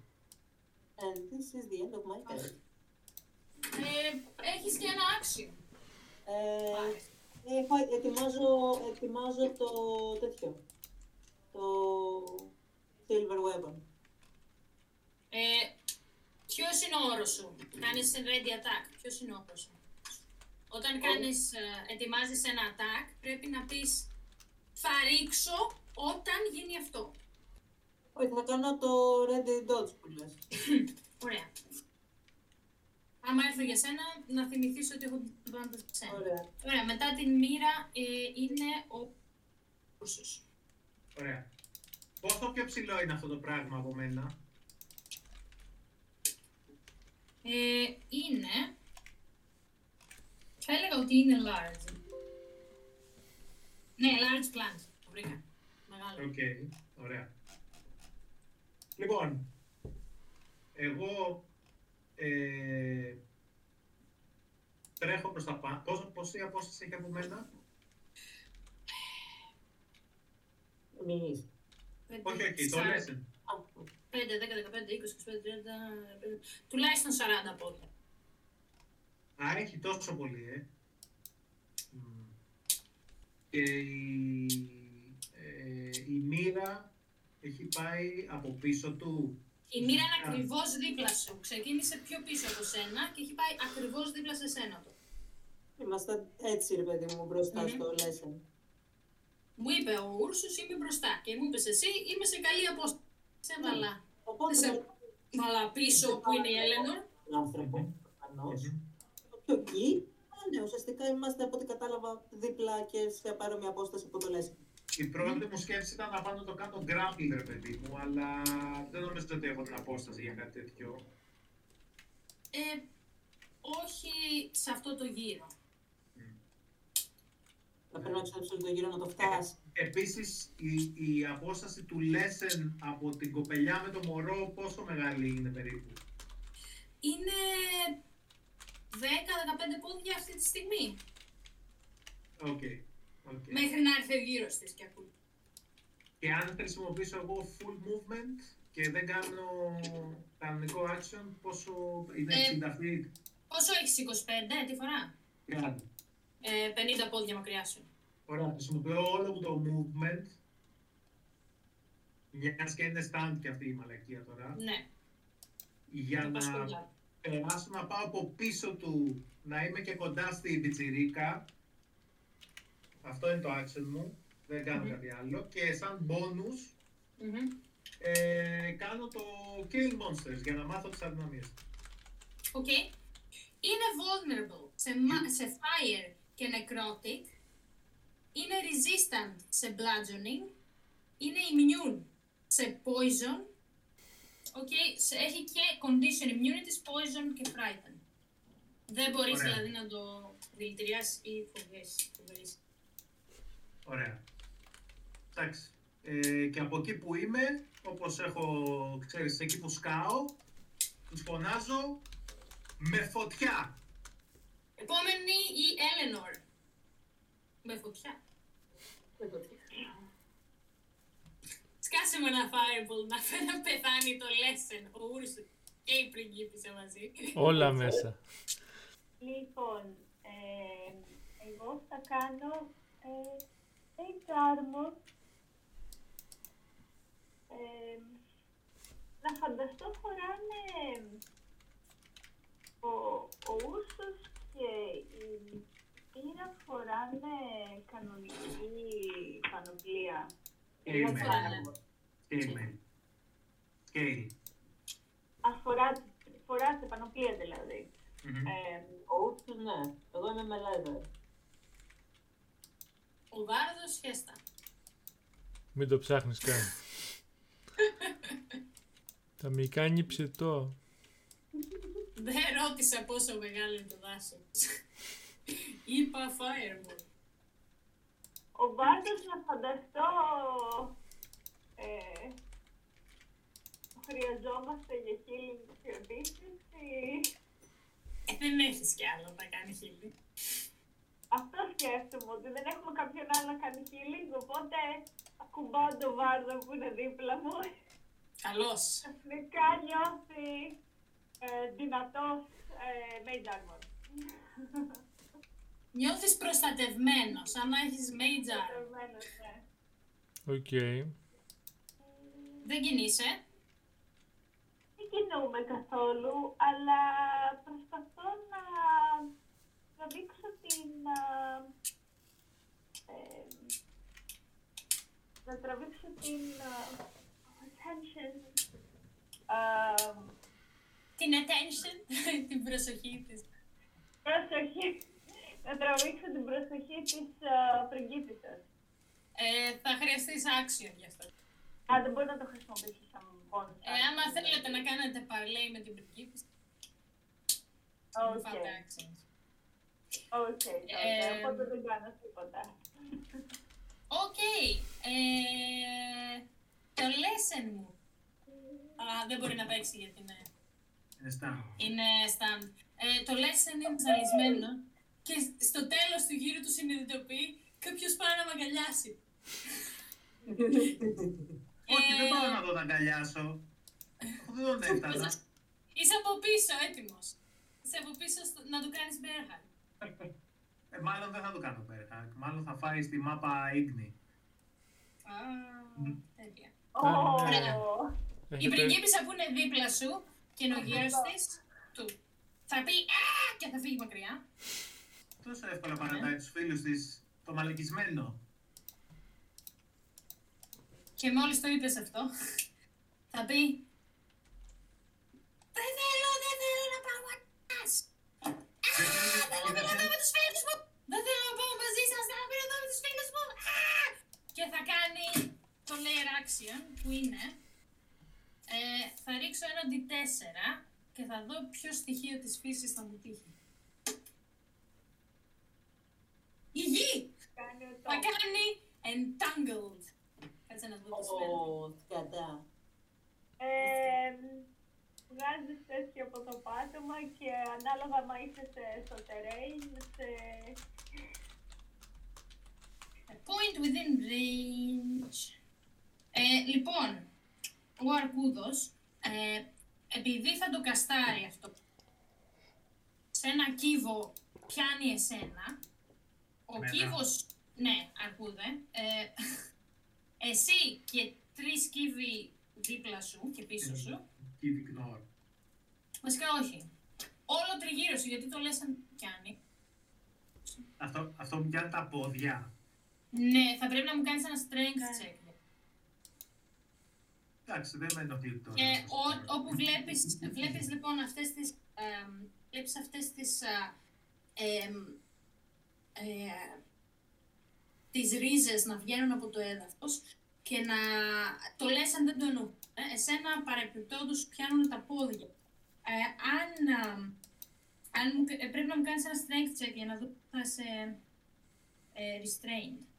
Speaker 5: And this is the end of my turn.
Speaker 1: Ε, έχεις και ένα άξιο.
Speaker 5: Ε, έχω, ετοιμάζω, ετοιμάζω το τέτοιο. Το Silver Weapon.
Speaker 1: Ε, ποιος είναι ο όρος σου. Κάνεις ready attack. Ποιος είναι ο όρος σου; Όταν κάνεις, ε, ετοιμάζεις ένα attack, πρέπει να πεις θα ρίξω όταν γίνει αυτό.
Speaker 5: Όχι, θα κάνω το Ready Dodge που λες.
Speaker 1: Ωραία. Άμα έρθω για σένα, να θυμηθείς ότι έχω την πάντα σε σένα.
Speaker 5: Ωραία.
Speaker 1: Ωραία, μετά την μοίρα ε, είναι ο Ούρσος.
Speaker 3: Ωραία. Πόσο πιο ψηλό είναι αυτό το πράγμα από μένα;
Speaker 1: Ε, είναι... Θα έλεγα ότι είναι large. Ναι, large plant. Το βρήκα. Μεγάλο.
Speaker 3: Οκ, ωραία. Λοιπόν, εγώ ε, τρέχω προς τα πάνω. Πόσο, πόση απόσταση έχει από μένα;
Speaker 5: Εμείς.
Speaker 3: Όχι, όχι, το lesson.
Speaker 1: 5, 10, 15, 20, 25, 30... Τουλάχιστον 40 πόδια.
Speaker 3: Α, έχει τόσο πολύ, ε. Μμ. Και η, ε, η μοίρα έχει πάει από πίσω του.
Speaker 1: Η μοίρα είναι
Speaker 3: Α.
Speaker 1: ακριβώς δίπλα σου. Ξεκίνησε πιο πίσω από σένα και έχει πάει ακριβώς δίπλα σε σένα. το.
Speaker 5: Είμαστε έτσι, ρε παιδί μου, μπροστά
Speaker 1: Μμμ.
Speaker 5: στο lesson.
Speaker 1: Μου είπε ο Ούρσος είμαι μπροστά και μου είπες εσύ είμαι σε καλή απόσταση. Σε έβαλα.
Speaker 5: Οπότε,
Speaker 1: Σε-
Speaker 5: με
Speaker 1: Βάλα πίσω που είναι η Έλενορ.
Speaker 5: τον άνθρωπο,
Speaker 3: Μμμ.
Speaker 5: προφανώς.
Speaker 3: Μμμ.
Speaker 5: Το πιο εκεί, ουσιαστικά είμαστε από ό,τι κατάλαβα δίπλα και σε παρόμοια απόσταση που το λες.
Speaker 3: Η πρώτη μου σκέψη ήταν να πάω να το κάνω grappling, ρε παιδί μου, αλλά δεν νομίζω ότι έχω την απόσταση για κάτι τέτοιο.
Speaker 1: Ε, όχι σε αυτό το γύρο.
Speaker 5: Να πρέπει να ξοδέψεις το γύρο να το φτάσει.
Speaker 3: Επίσης, η, η απόσταση του lesson από την κοπελιά με το μωρό, πόσο μεγάλη είναι περίπου;
Speaker 1: Είναι 10-15 πόδια αυτή τη στιγμή.
Speaker 3: Οκ. Οκ.
Speaker 1: Μέχρι να έρθει ο γύρος της και ακούει.
Speaker 3: Και αν χρησιμοποιήσω εγώ full movement και δεν κάνω κανονικό action, πόσο είναι
Speaker 1: Ε,
Speaker 3: 60 feet.
Speaker 1: Πόσο έχεις 25 τη φορά;
Speaker 3: Κάτι.
Speaker 1: Ε, 50 πόδια μακριά σου.
Speaker 3: Ωραία, χρησιμοποιώ όλο μου το movement. Μιας και είναι stand και αυτή η μαλακία τώρα.
Speaker 1: Ναι,
Speaker 3: Για
Speaker 1: το
Speaker 3: να
Speaker 1: πασχολιά.
Speaker 3: περάσω να πάω από πίσω του, να είμαι και κοντά στη πιτσιρίκα. Αυτό είναι το action μου. Δεν κάνω
Speaker 1: Μμμ.
Speaker 3: κάτι άλλο. Και σαν bonus,
Speaker 1: Μμμ.
Speaker 3: ε, κάνω το kill monsters για να μάθω τις αδυναμίες. του.
Speaker 1: Οκ. Είναι vulnerable σε, ma- σε fire και necrotic. Είναι resistant σε bludgeoning. Είναι immune σε poison. Οκ. σε- Έχει και condition immunities, poison και frighten. Δεν μπορείς
Speaker 3: Ωραία.
Speaker 1: δηλαδή να το δηλητηριάσεις ή φοβήσεις. Φοβήσεις.
Speaker 3: Ωραία. Εντάξει. Ε, και από εκεί που είμαι, όπως έχω, ξέρεις, εκεί που σκάω, τους φωνάζω με φωτιά.
Speaker 1: Επόμενη η Eleanor. Με φωτιά. Με φωτιά. Σκάσε με ένα fireball να φέρει να πεθάνει το lesson, ο Ούρσου και η πριγκίπισσα μαζί.
Speaker 2: Όλα μέσα.
Speaker 4: Λοιπόν, ε, εγώ θα κάνω ε, Sage Armor. Ε, να φανταστώ φοράνε ο, ο Ούρσος και η Ήρα φοράνε κανονική πανοπλία.
Speaker 3: Και
Speaker 4: Είναι
Speaker 3: είμαι.
Speaker 4: Sage Armor.
Speaker 3: Και είμαι. Και
Speaker 4: Α, φοράτε, φοράτε πανοπλία δηλαδή.
Speaker 3: Μμμ.
Speaker 4: Ε,
Speaker 5: Ο Ούτσος, ναι. Εγώ είμαι με leather.
Speaker 1: Ο Βάρδος χέστα.
Speaker 2: Μην το ψάχνεις καν. Θα μη κάνει ψητό.
Speaker 1: Δεν ρώτησα πόσο μεγάλο είναι το δάσος. Είπα fireball.
Speaker 4: Ο Βάρδος να φανταστώ ε, χρειαζόμαστε για healing επίσης ή
Speaker 1: Ε, δεν έχεις κι άλλο να κάνει χείλη.
Speaker 4: Αυτό σκέφτομαι ότι δεν έχουμε κάποιον άλλο να κάνει healing οπότε ακουμπάω τον Βάρδο που είναι δίπλα μου
Speaker 1: Καλώς.
Speaker 4: ξαφνικά νιώθει ε, δυνατός ε, mage armor.
Speaker 1: Νιώθεις προστατευμένος, σαν να έχεις mage armor.
Speaker 4: Δεδομένως, ναι.
Speaker 2: Οκ.
Speaker 1: Δεν κινείσαι;
Speaker 4: Δεν κινούμαι καθόλου, αλλά προσπαθώ να τραβήξω την... α, ε, να τραβήξω την α, attention. α,
Speaker 1: Την attention, την προσοχή της.
Speaker 4: προσοχή. Να τραβήξω την προσοχή της α, πριγκίπισσας.
Speaker 1: Ε, θα χρειαστείς action γι' αυτό.
Speaker 4: Α, δεν μπορεί να το χρησιμοποιήσω σαν bonus.
Speaker 1: Ε, άμα θέλετε να κάνετε παρλέι με την πριγκίπισσα,
Speaker 4: Οκ,
Speaker 1: φάτε actions.
Speaker 4: οκ,
Speaker 1: Ε,
Speaker 4: τότε, οπότε δεν κάνω τίποτα.
Speaker 1: Οκ. Ε, το lesson μου. Α, δεν μπορεί να παίξει γιατί είναι,
Speaker 3: Είναι stand.
Speaker 1: είναι stand. Ε, το lesson είναι ζαλισμένο και στο τέλος του γύρου του συνειδητοποιεί κάποιος πάει να με αγκαλιάσει.
Speaker 3: Όχι,
Speaker 1: Ε,
Speaker 3: δεν πάω να τον αγκαλιάσω. Αφού δεν τον έφτανα.
Speaker 1: Είσαι από πίσω έτοιμος. Είσαι από πίσω στο- να του κάνεις bear hug.
Speaker 3: Ε, μάλλον δεν θα το κάνω πέρα. Μάλλον θα φάει στη μάπα ίγνη.
Speaker 1: Α, τέλεια.
Speaker 2: Α, ναι.
Speaker 4: Ω,
Speaker 1: Η
Speaker 2: Έχετε...
Speaker 1: πριγκίπισσα που είναι δίπλα σου και είναι ο γύρος της, του. Θα πει «Α!» και θα φύγει μακριά.
Speaker 3: Τόσο εύκολα παρατάει τους φίλους της το μαλακισμένο.
Speaker 1: Και μόλις το είπες αυτό, θα πει «Δεν και θα κάνει το layer action που είναι. Ε, θα ρίξω ένα d4 και θα δω ποιο στοιχείο της φύσης θα μου τύχει. Η γη! Θα κάνει entangled. Κάτσε να δω το
Speaker 5: σπέλνω. Κατά.
Speaker 4: Ε, βγάζεις θέση από το πάτωμα και ανάλογα μα είσαι στο terrain,
Speaker 1: A point within range. Ε, λοιπόν, ο Αρκούδος, ε, επειδή θα το καστάρει αυτό, σε ένα κύβο πιάνει εσένα, ο
Speaker 3: Εμένα.
Speaker 1: κύβος, ναι, Αρκούδε, ε, εσύ και τρεις κύβοι δίπλα σου και πίσω σου,
Speaker 3: Keep ignore.
Speaker 1: βασικά όχι, όλο τριγύρω σου, γιατί το λες αν πιάνει,
Speaker 3: Αυτό, αυτό μου πιάνει τα πόδια.
Speaker 1: Ναι, θα πρέπει να μου κάνεις ένα strength check.
Speaker 3: Εντάξει, δεν με ενοχλεί τώρα.
Speaker 1: Και ο, όπου βλέπεις, βλέπεις λοιπόν αυτές τις, εμ, βλέπεις αυτές τις, α, εμ, ε, τις ρίζες να βγαίνουν από το έδαφος και να το λες αν δεν το εννοούν. Ε, εσένα παρεπιπτόντως πιάνουν τα πόδια. Ε, αν, α, αν μου, ε, πρέπει να μου κάνεις ένα strength check για να δω που θα είσαι ε, restrained.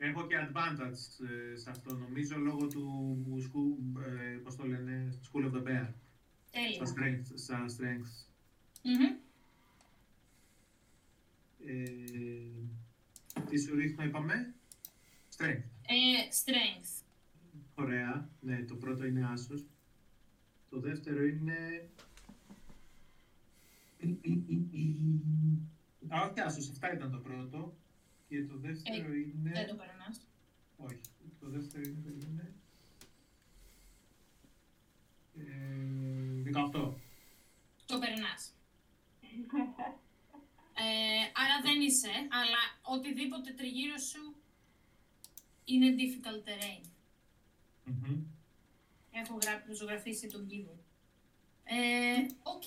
Speaker 3: Έχω και advantage ε, σε αυτό, νομίζω, λόγω του school, ε, πώς το λένε, School of the Bear.
Speaker 1: Τέλεια.
Speaker 3: Στα strength. Στα strength.
Speaker 1: Μμμ.
Speaker 3: Ε, τι σου ρίχνω, είπαμε; Strength.
Speaker 1: Ε, strength.
Speaker 3: Ωραία. Ναι, το πρώτο είναι άσος. Το δεύτερο είναι... Α, όχι άσος, 7 ήταν το πρώτο. Και το δεύτερο είναι...
Speaker 1: Δεν το περνάς.
Speaker 3: Όχι, το δεύτερο είναι... περίμενε. Ε, 18.
Speaker 1: Το περνάς. Ε, άρα δεν είσαι, αλλά οτιδήποτε τριγύρω σου είναι difficult terrain.
Speaker 3: Μμμ.
Speaker 1: Έχω γράψει, ζωγραφίσει τον κύβο. Ε, οκ.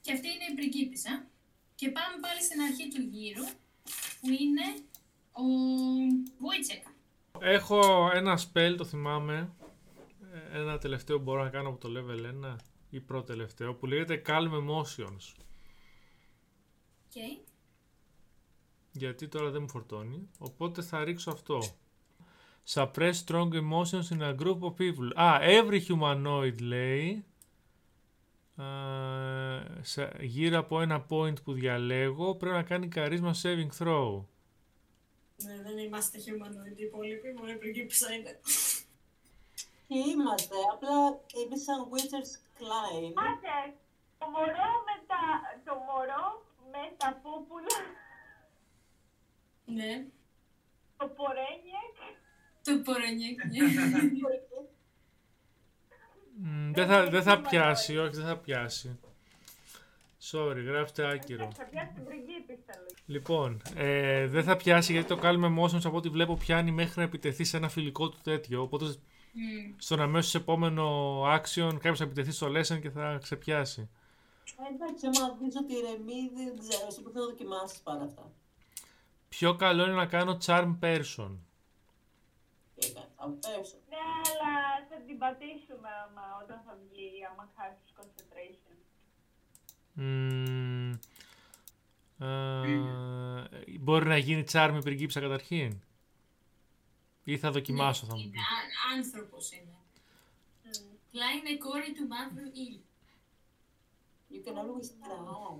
Speaker 1: Και αυτή είναι η πριγκίπισσα. Και πάμε πάλι στην αρχή του γύρου, που είναι ο Βόιτσεκ.
Speaker 2: Έχω ένα spell, το θυμάμαι. ε, Ένα τελευταίο που μπορώ να κάνω από το level 1 ή πρώτο τελευταίο που λέγεται Calm Emotions.
Speaker 1: Okay.
Speaker 2: Γιατί τώρα δεν μου φορτώνει. Οπότε θα ρίξω αυτό. Suppress strong emotions in a group of people. Α, every humanoid λέει. Α, σε- γύρω από ένα point που διαλέγω πρέπει να κάνει charisma saving throw.
Speaker 1: Ναι, δεν είμαστε humanoid, οι υπόλοιποι, μόνο η πριγκίπισσα είναι.
Speaker 5: Και είμαστε, απλά είμαι σαν Witcher's Klein.
Speaker 4: Άσε, το μωρό με τα, το μωρό με τα πούπουλα,
Speaker 1: Ναι.
Speaker 4: το πορένιεκ,
Speaker 1: Το πορενιέκ.
Speaker 2: Μ, δεν, θα, δεν θα πιάσει, όχι δεν θα πιάσει. Sorry, γράψτε άκυρο.
Speaker 4: θα πιάσει την πριγκίπισσα, λέει.
Speaker 2: Λοιπόν, ε, δεν θα πιάσει γιατί το Calm Emotions από ό,τι βλέπω πιάνει μέχρι να επιτεθεί σε ένα φιλικό του τέτοιο. Οπότε στον αμέσως επόμενο action κάποιος θα επιτεθεί στο lesson και θα ξεπιάσει.
Speaker 5: Ε, εντάξει, άμα δεις ότι ηρεμεί, δεν ξέρω, εσύ πρέπει να δοκιμάσεις πάρα αυτά.
Speaker 2: Πιο καλό είναι να κάνω charm person.
Speaker 5: Και θα πέσω.
Speaker 4: Ναι, αλλά θα την πατήσουμε άμα, όταν θα βγει, άμα χάσεις concentration.
Speaker 2: Μμμ, ε, μπορεί να γίνει charm η πριγκίψα καταρχήν; Ή θα δοκιμάσω, θα μου πεις.
Speaker 1: Άνθρωπος είναι. Απλά είναι κόρη του μαύρου ήλιου.
Speaker 5: You can always try.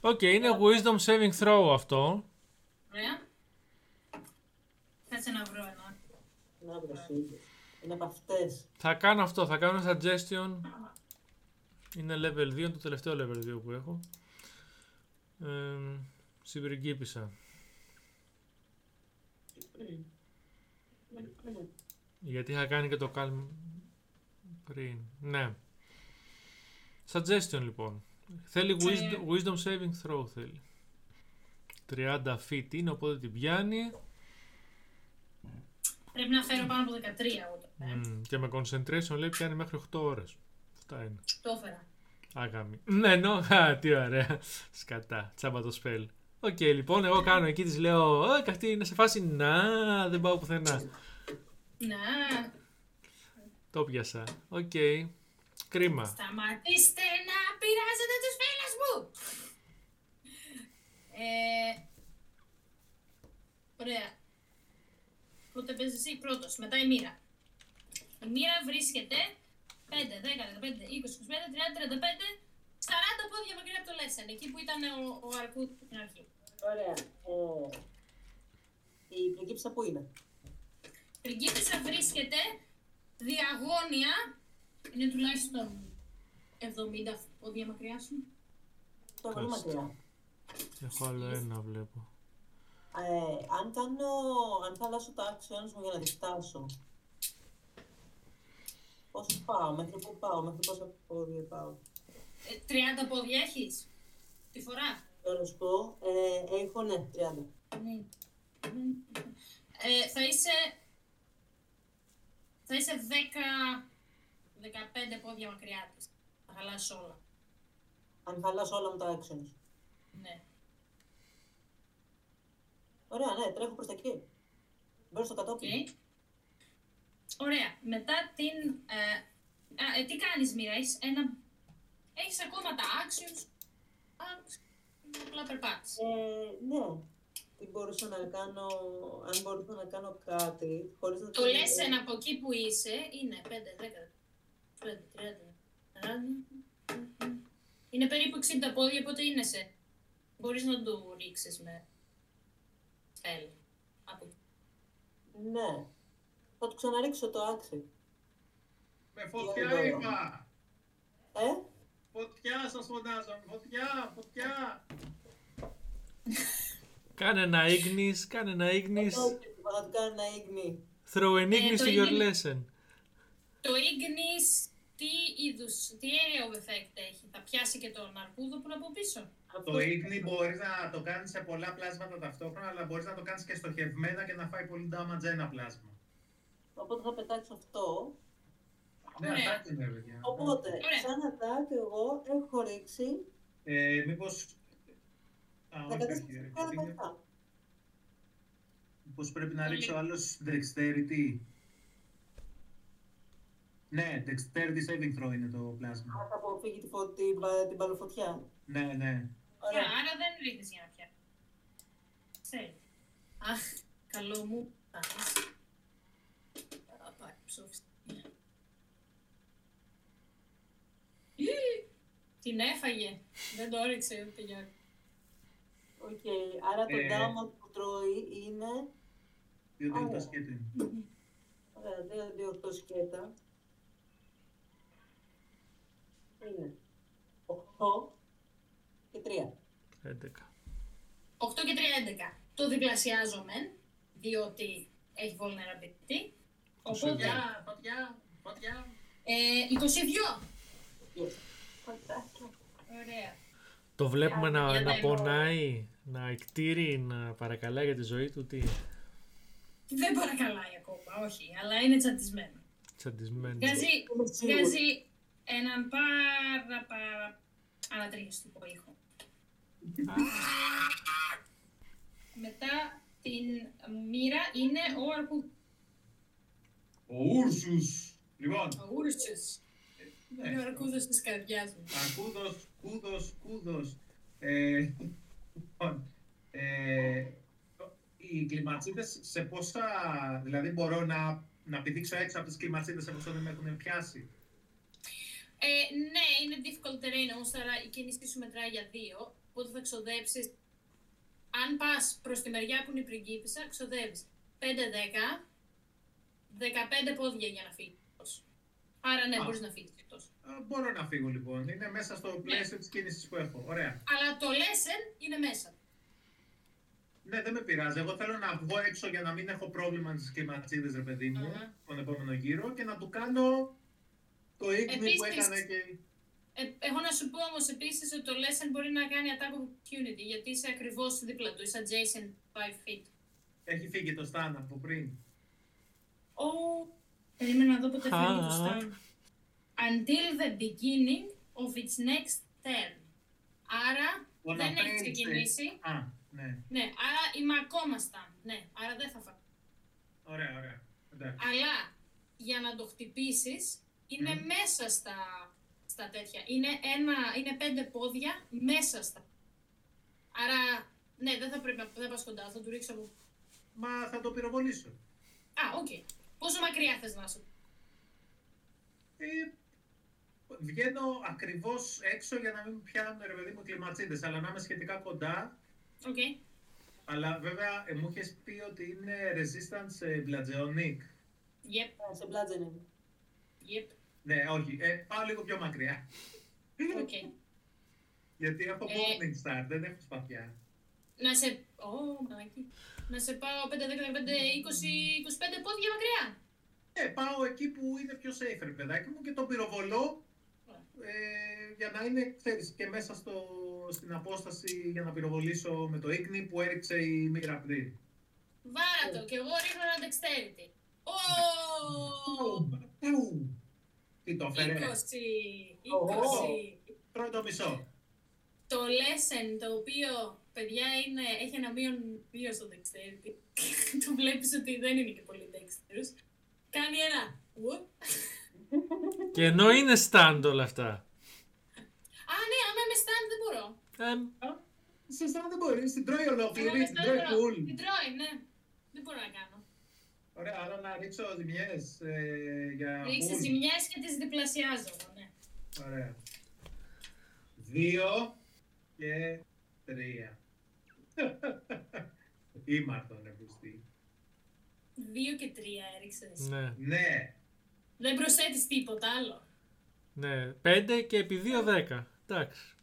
Speaker 2: Οκ, είναι wisdom saving throw αυτό.
Speaker 1: Ωραία. Κάτσε να βρω ένα.
Speaker 5: Να βρω σίγουρα. Είναι από αυτές.
Speaker 2: Θα κάνω αυτό, θα κάνω ένα suggestion. Είναι level 2, είναι το τελευταίο level 2 που έχω. Ε, στην πριγκίπισσα. Γιατί είχα κάνει και το calm πριν. Ναι. Suggestion λοιπόν. Θέλει wisdom, wisdom saving throw θέλει. 30 feet είναι οπότε την πιάνει.
Speaker 1: Πρέπει να φέρω πάνω από 13 εγώ το ε.
Speaker 2: Μμ, και με concentration λέει πιάνει μέχρι 8 ώρες. Αυτά είναι.
Speaker 1: Το έφερα.
Speaker 2: Άγαμη. Ναι, νο, α, τι ωραία. Σκατά, τσάμπα το spell. Οκ, λοιπόν, εγώ κάνω εκεί, της λέω, Όχι, αυτή είναι σε φάση να, δεν πάω πουθενά.
Speaker 1: Να,
Speaker 2: Το πιάσα. Οκ. Κρίμα.
Speaker 1: σταματήστε να πειράζετε τους φίλους μου. Ε, ωραία. Πρώτα παίζεις εσύ πρώτος, μετά η μοίρα. Η μοίρα βρίσκεται 5, 10, 15, 20, 25, 30, 35, 40 πόδια μακριά από το Λέσεν, εκεί που ήταν ο, ο Αρκούτ στην αρχή.
Speaker 5: Ωραία. Ε, η πριγκίπισσα που είναι;
Speaker 1: Πριγκίπισσα βρίσκεται διαγώνια, είναι τουλάχιστον 70 πόδια μακριά σου.
Speaker 5: Το πολύ
Speaker 2: Μάλιστα.
Speaker 5: μακριά.
Speaker 2: Έχω άλλο ένα βλέπω.
Speaker 5: Ε, αν κάνω, αν θα αλλάσω τα actions μου για να τη φτάσω. Πόσο πάω, μέχρι πού πάω, μέχρι πόσα πόδια πάω.
Speaker 1: Ε, 30 πόδια έχεις τη φορά;
Speaker 5: Τώρα να σου πω, ε, έχω ναι, 30.
Speaker 1: Ναι. Ε, θα είσαι. Θα είσαι 10. 15 πόδια μακριά της. Θα χαλάσει όλα.
Speaker 5: Αν χαλάσω όλα μου τα actions.
Speaker 1: Ναι.
Speaker 5: Ωραία, ναι, τρέχω προς τα εκεί. Μπαίνω στο κατόπιν.
Speaker 1: Οκ. Ωραία. Μετά την. Ε, α, ε, τι κάνεις, Μοίρα, έχεις ένα. Έχεις ακόμα τα actions. Actions. Απλά περπάτησες.
Speaker 5: Ε, ναι. Τι μπορούσα να κάνω, αν μπορούσα να κάνω κάτι, χωρίς να
Speaker 1: Το λες ένα από εκεί που είσαι είναι 5, 10, 5, 30, 40. Είναι περίπου 60 πόδια, οπότε είναι σε. Μπορείς να το ρίξεις με spell. Από εκεί.
Speaker 5: Ναι. Θα του ξαναρίξω το άξι.
Speaker 3: Με φωτιά
Speaker 5: Ωραία.
Speaker 3: είπα!
Speaker 5: Ε,
Speaker 3: Φωτιά σας φωνάζω! Φωτιά! Φωτιά!
Speaker 2: Κάνε ένα Ignis, κάνε ένα Ignis.
Speaker 5: όχι, θα του κάνω ένα ίγνη.
Speaker 2: Throw an
Speaker 1: Ε,
Speaker 2: Ignis
Speaker 1: το
Speaker 2: to your
Speaker 1: Ignis-
Speaker 2: lesson.
Speaker 1: Το Ignis, τι είδους, τι area of effect έχει; Θα πιάσει και τον αρκούδο που είναι από πίσω;
Speaker 3: Το ίγνη μπορείς να το κάνεις σε πολλά πλάσματα ταυτόχρονα, αλλά μπορείς να το κάνεις και στοχευμένα και να φάει πολύ damage ένα πλάσμα.
Speaker 5: Οπότε θα πετάξω αυτό.
Speaker 3: Ναι,
Speaker 1: Ωραία.
Speaker 3: αυτά είναι, παιδιά.
Speaker 5: Οπότε,
Speaker 1: Ωραία.
Speaker 5: σαν attack εγώ έχω ρίξει
Speaker 3: Ε, μήπως... Α, όχι,
Speaker 5: 14
Speaker 3: όχι,
Speaker 5: και
Speaker 3: ρε,
Speaker 5: 17.
Speaker 3: Μήπως πρέπει να
Speaker 1: Πολύ.
Speaker 3: ρίξει ο άλλος dexterity; Ναι, dexterity saving throw είναι το πλάσμα.
Speaker 5: Αν θα αποφύγει τη φω- την, πα- την παλαιοφωτιά.
Speaker 3: Ναι, ναι.
Speaker 1: Yeah,
Speaker 5: Ωραία.
Speaker 1: άρα δεν ρίχνεις για να πιάσει. Ξέρει. Αχ, καλό μου. Αχ. Α, πάει, ψόφιστη. Ι, Την έφαγε. Δεν το έριξε ούτε για...
Speaker 5: Οκ, άρα το
Speaker 3: Ε.
Speaker 5: damage που τρώει είναι.
Speaker 3: Διότι
Speaker 5: Α,
Speaker 3: είναι το
Speaker 5: ναι.
Speaker 3: σκέτο.
Speaker 5: Ωραία, δύο, δύο, οκτώ σκέτα. Είναι 8 και 3.
Speaker 2: 11.
Speaker 1: 8 και 3, 11. Το διπλασιάζω μεν, διότι έχει vulnerability. Οπότε,
Speaker 3: Φωτιά, φωτιά, φωτιά.
Speaker 1: ε, 22.
Speaker 5: Yes.
Speaker 4: Φωτάκια.
Speaker 1: Ωραία.
Speaker 2: Το βλέπουμε να,
Speaker 1: Για
Speaker 2: να
Speaker 1: τα
Speaker 2: πονάει, να εκτήρει, να παρακαλάει για τη ζωή του. Τι,
Speaker 1: Δεν παρακαλάει ακόμα, όχι, αλλά είναι τσαντισμένο.
Speaker 2: τσαντισμένος.
Speaker 1: Βγάζει,
Speaker 5: Είμαι σίγουρη.
Speaker 1: βγάζει έναν πάρα πάρα ανατριχιαστικό ήχο. Μετά την μοίρα είναι ο Αρκού...
Speaker 3: Ο Ούρσους. Λοιπόν,
Speaker 1: Ο Ούρσους. Είναι ο
Speaker 3: ναι.
Speaker 1: Αρκούδος της καρδιάς μου.
Speaker 3: Αρκούδος, κούδος, κούδος. Ε, λοιπόν, ε, οι κλιματσίδες σε πόσα, δηλαδή μπορώ να, να πηδήξω έξω από τις κλιματσίδες εφόσον δεν με έχουν πιάσει;
Speaker 1: Ε, ναι, είναι difficult terrain όμως, άρα η κίνησή σου μετράει για δύο, οπότε θα ξοδέψεις... Αν πας προς τη μεριά που είναι η πριγκίπισσα, ξοδεύεις 5-10, 15 πόδια για να φύγεις εκτός. Άρα ναι,
Speaker 3: Α.
Speaker 1: μπορείς να φύγεις εκτός.
Speaker 3: Ε, Μπορώ να φύγω λοιπόν. Είναι μέσα στο πλαίσιο της κίνησης που έχω. Ωραία.
Speaker 1: Αλλά το lesson είναι μέσα.
Speaker 3: Ναι, δεν με πειράζει. Εγώ θέλω να βγω έξω για να μην έχω πρόβλημα με τις κλιματσίδες, ρε παιδί μου,
Speaker 1: Αχα.
Speaker 3: τον επόμενο γύρο και να του κάνω το ίγκμη που
Speaker 1: Επίσης-
Speaker 3: έκανε και...
Speaker 1: Ε, έχω να σου πω όμως επίσης ότι το lesson μπορεί να κάνει attack of opportunity, γιατί είσαι ακριβώς δίπλα του, είσαι adjacent 5 feet.
Speaker 3: Έχει φύγει το στάν από πριν.
Speaker 1: Ω, περίμενα να δω ποτέ
Speaker 2: Α.
Speaker 1: φεύγει το stun. Until the beginning of its next turn. Άρα
Speaker 3: Το
Speaker 1: δεν
Speaker 3: να
Speaker 1: έχει
Speaker 3: παίξει.
Speaker 1: ξεκινήσει.
Speaker 3: Α, ναι.
Speaker 1: Ναι, άρα είμαι ακόμα stun. Ναι, άρα δεν θα φάω.
Speaker 3: Ωραία, ωραία. Εντάξει.
Speaker 1: Αλλά για να το χτυπήσεις είναι
Speaker 3: Μμμ.
Speaker 1: μέσα στα, στα τέτοια. Είναι, ένα, είναι πέντε πόδια μέσα στα. Άρα, ναι, δεν θα πρέπει να δεν πας κοντά, θα του ρίξω από...
Speaker 3: Μα θα το πυροβολήσω.
Speaker 1: Α, οκ. Πόσο μακριά θες να σου.
Speaker 3: Ε, βγαίνω ακριβώς έξω για να μην με πιάνουν ρε παιδί μου κλιματσίδες, αλλά να είμαι σχετικά κοντά.
Speaker 1: Οκ.
Speaker 3: Αλλά βέβαια ε, μου είχες πει ότι είναι resistant σε bludgeoning.
Speaker 1: Yep,
Speaker 5: Ε, Σε bludgeoning.
Speaker 1: yep.
Speaker 3: Ναι, όχι. Ε, πάω λίγο πιο μακριά.
Speaker 1: Οκ.
Speaker 3: Γιατί έχω
Speaker 1: Ε.
Speaker 3: Morning Star, δεν έχω σπαθιά.
Speaker 1: Να σε... Ω, μαλάκα. Να σε πάω 5, 10, 15, 20, 25 πόδια μακριά.
Speaker 3: Ε, πάω εκεί που είναι πιο safe, ρε παιδάκι μου, και το πυροβολώ ε, για να είναι, ξέρεις, και μέσα στο, στην απόσταση για να πυροβολήσω με τα ίχνη που έριξε η μοίρα πριν.
Speaker 1: Βάρα το, και εγώ ρίχνω ένα dexterity. Ω!
Speaker 3: Ου! Τι το
Speaker 1: 20!
Speaker 3: έφερε.
Speaker 1: 20!
Speaker 3: Τρώει το μισό.
Speaker 1: Το lesson το οποίο, παιδιά, είναι, έχει ένα μείον 2 στο dexterity. το βλέπεις ότι δεν είναι και πολύ dexterous. Κάνει ένα whoop.
Speaker 2: Και ενώ είναι stand όλα αυτά.
Speaker 1: Α, ναι, άμα είμαι stand δεν μπορώ.
Speaker 2: Ε,
Speaker 3: Σε σαν δεν μπορείς, την τρώει
Speaker 1: Άμα
Speaker 3: ολόκληρη,
Speaker 1: είμαι
Speaker 3: την
Speaker 1: stand
Speaker 3: τρώει
Speaker 1: δεν μπορώ.
Speaker 3: full.
Speaker 1: Την τρώει, ναι. Δεν μπορώ να κάνω.
Speaker 3: Ωραία, άρα να ρίξω ζημιές ε, για
Speaker 1: Ρίξει
Speaker 3: full.
Speaker 1: ζημιές και τις διπλασιάζω, ναι.
Speaker 3: Ωραία. Δύο και τρία. Ήμαρτον, ρε πουστή.
Speaker 1: 2 και 3 έριξες.
Speaker 2: ναι,
Speaker 3: Ναι.
Speaker 1: Δεν προσθέτεις τίποτα άλλο.
Speaker 2: ναι. 5 και επί 2 10. Εντάξει.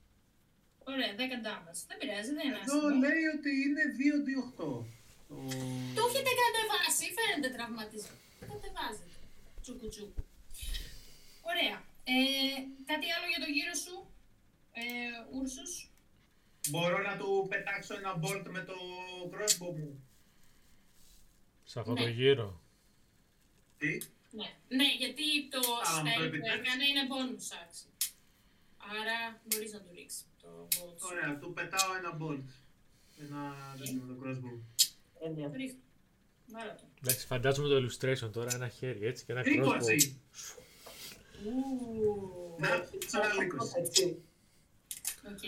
Speaker 1: Ωραία, 10 damage. Δεν πειράζει, δεν είναι
Speaker 3: Εδώ
Speaker 1: άσχημο.
Speaker 3: λέει ότι είναι 2-2-8. Το...
Speaker 1: Το έχετε κατεβάσει, φαίνεται τραυματισμό. Το κατεβάζετε. Τσούκου τσούκου. Ωραία. Ε, κάτι άλλο για το γύρο σου, ε, Ούρσους;
Speaker 3: Μπορώ να του πετάξω ένα bolt με το crossbow μου.
Speaker 2: Σε αυτό το
Speaker 1: Ναι.
Speaker 2: γύρο.
Speaker 3: Τι;
Speaker 1: Ναι. ναι, γιατί το
Speaker 3: Α, μου το
Speaker 1: spell που
Speaker 3: επιτρέπεις.
Speaker 1: έκανε είναι bonus action. Άρα μπορείς να του ρίξεις το bonus.
Speaker 3: Ωραία, του πετάω ένα bolt. Ένα τέτοιο με το crossbow.
Speaker 5: Έννοια.
Speaker 1: Ρίχνω. Βάλω το.
Speaker 2: Εντάξει, φαντάζομαι το illustration τώρα, ένα χέρι έτσι και ένα crossbow.
Speaker 3: Τρίκοτσι!
Speaker 1: Ου,
Speaker 3: Να, τσαραλίκος.
Speaker 5: Έτσι.
Speaker 1: Οκ.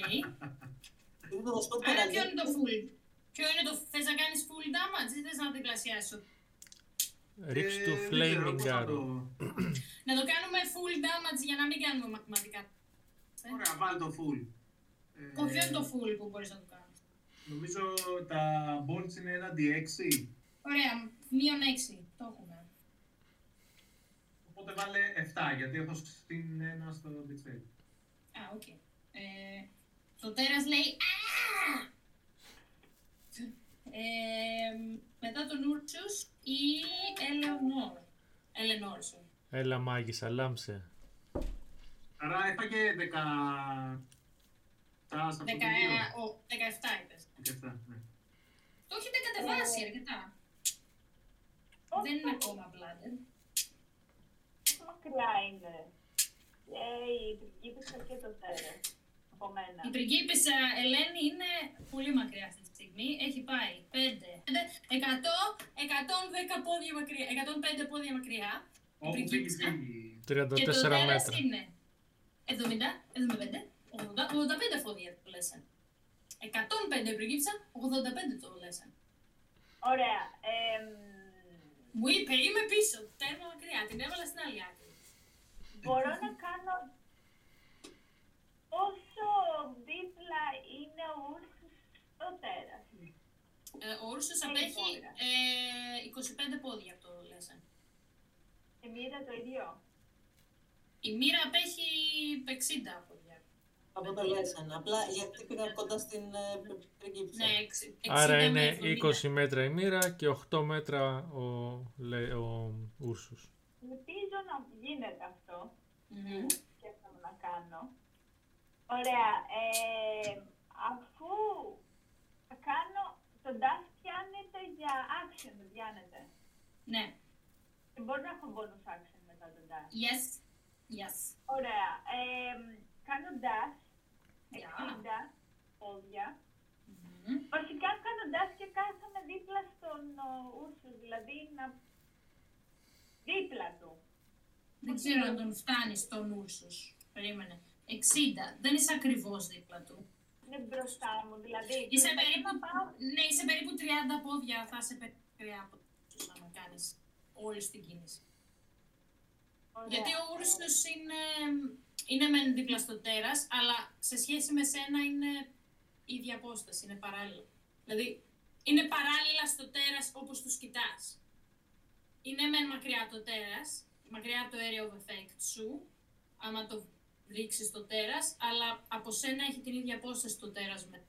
Speaker 5: Είναι το δοσκό
Speaker 1: Άρα ποιο είναι το full; Ποιο είναι το... Θες να κάνεις full damage ή θες να διπλασιάσω;
Speaker 2: Ρίξ του
Speaker 3: Ε, δεν ξέρω,
Speaker 2: flaming
Speaker 3: πώς να
Speaker 2: arrow.
Speaker 3: το-
Speaker 1: Να το κάνουμε full damage για να μην κάνουμε μαθηματικά.
Speaker 3: Ωραία, βάλει το full. Ε,
Speaker 1: Ποιο είναι το full που μπορείς να το κάνεις.
Speaker 3: Νομίζω τα bolts είναι ένα D6.
Speaker 1: Ωραία, μείον 6. Το έχουμε.
Speaker 3: Οπότε βάλε 7, γιατί έχω στην ένα στο dexterity.
Speaker 1: Α, οκ. Ε, το τέρας λέει «Α!» ε, μετά τον Ούρσους η Ελεονόρ. Ελενόρ, sorry.
Speaker 2: Έλα μάγισσα, λάμψε.
Speaker 3: Άρα έφαγε 10... Τα σε αυτό το
Speaker 1: Δεκα,
Speaker 3: γύρο.
Speaker 1: ο, 17 είπες.
Speaker 3: 17, ναι.
Speaker 1: Το έχετε κατεβάσει αρκετά. Δεν είναι ακόμα blinded.
Speaker 4: Πόσο μακριά είναι. Και η πριγκίπισσα και το τέρας. Από μένα.
Speaker 1: Η πριγκίπισσα Ελένη είναι πολύ μακριά αυτή τη στιγμή. Έχει πάει 5, 100, 110 πόδια μακριά, 105 πόδια μακριά. Η
Speaker 3: Όπου φύγει,
Speaker 1: πριγκίπισσα.
Speaker 3: φύγει.
Speaker 2: 34
Speaker 1: Και το τέρας
Speaker 2: μέτρα.
Speaker 1: είναι 70, 75, 80, 85 φόδια το λέσεν. 105 πριγκίπισσα, 85 το λέσεν.
Speaker 4: Ωραία. εμ,
Speaker 1: Μου είπε είμαι πίσω, τέρμα μακριά, την έβαλα στην άλλη άκρη.
Speaker 4: μπορώ να κάνω... Πόσο δίπλα είναι ο Ούρσος στο τέρας.
Speaker 1: Ε, ο Ούρσος
Speaker 4: Πέντε
Speaker 1: απέχει
Speaker 4: πόδια.
Speaker 1: ε, 25 πόδια από το λέσεν.
Speaker 4: Η μοίρα το ίδιο.
Speaker 1: Η μοίρα απέχει 60 πόδια.
Speaker 5: Από το Λέσαν. Απλά γιατί πήγα κοντά στην ε, πριγκίπισσα.
Speaker 1: Ναι, εξ- 60
Speaker 2: Άρα
Speaker 1: με
Speaker 2: είναι
Speaker 1: 70.
Speaker 2: 20 μέτρα η μοίρα και 8 μέτρα ο, λέ- ο Ούρσους.
Speaker 4: Ελπίζω να γίνεται αυτό.
Speaker 1: Μμμ.
Speaker 4: σκέφτομαι να κάνω. Ωραία. Ε, αφού θα κάνω, το dash πιάνεται για action, δεν πιάνεται.
Speaker 1: Ναι.
Speaker 4: Και μπορώ να έχω bonus action μετά το dash.
Speaker 1: Yes. Yes.
Speaker 4: Ωραία. Ε, κάνω dash,
Speaker 1: Γεια.
Speaker 4: 60 πόδια.
Speaker 1: Μμμ.
Speaker 4: Βασικά κάνω dash και κάθομαι δίπλα στον Ούρσους, δηλαδή να Δίπλα του.
Speaker 1: Δεν ξέρω αν τον φτάνεις στον Ούρσους. Περίμενε. 60. Δεν είσαι ακριβώς δίπλα του.
Speaker 4: Είναι μπροστά μου, δηλαδή.
Speaker 1: Είσαι
Speaker 4: πρέπει
Speaker 1: περίπου,
Speaker 4: να πάω-
Speaker 1: ναι, είσαι περίπου 30 πόδια, θα σε μακριά από τους άμα κάνεις όλη την κίνηση.
Speaker 4: Ωραία.
Speaker 1: Γιατί ο Ούρσος είναι, είναι μεν δίπλα στο τέρας, αλλά σε σχέση με σένα είναι ίδια απόσταση, είναι παράλληλα. Δηλαδή, είναι παράλληλα στο τέρας όπως τους κοιτάς. Είναι μεν μακριά από το τέρας, μακριά από το area of effect σου, άμα το ρίξεις στο τέρας, αλλά από σένα έχει την ίδια απόσταση στο τέρας με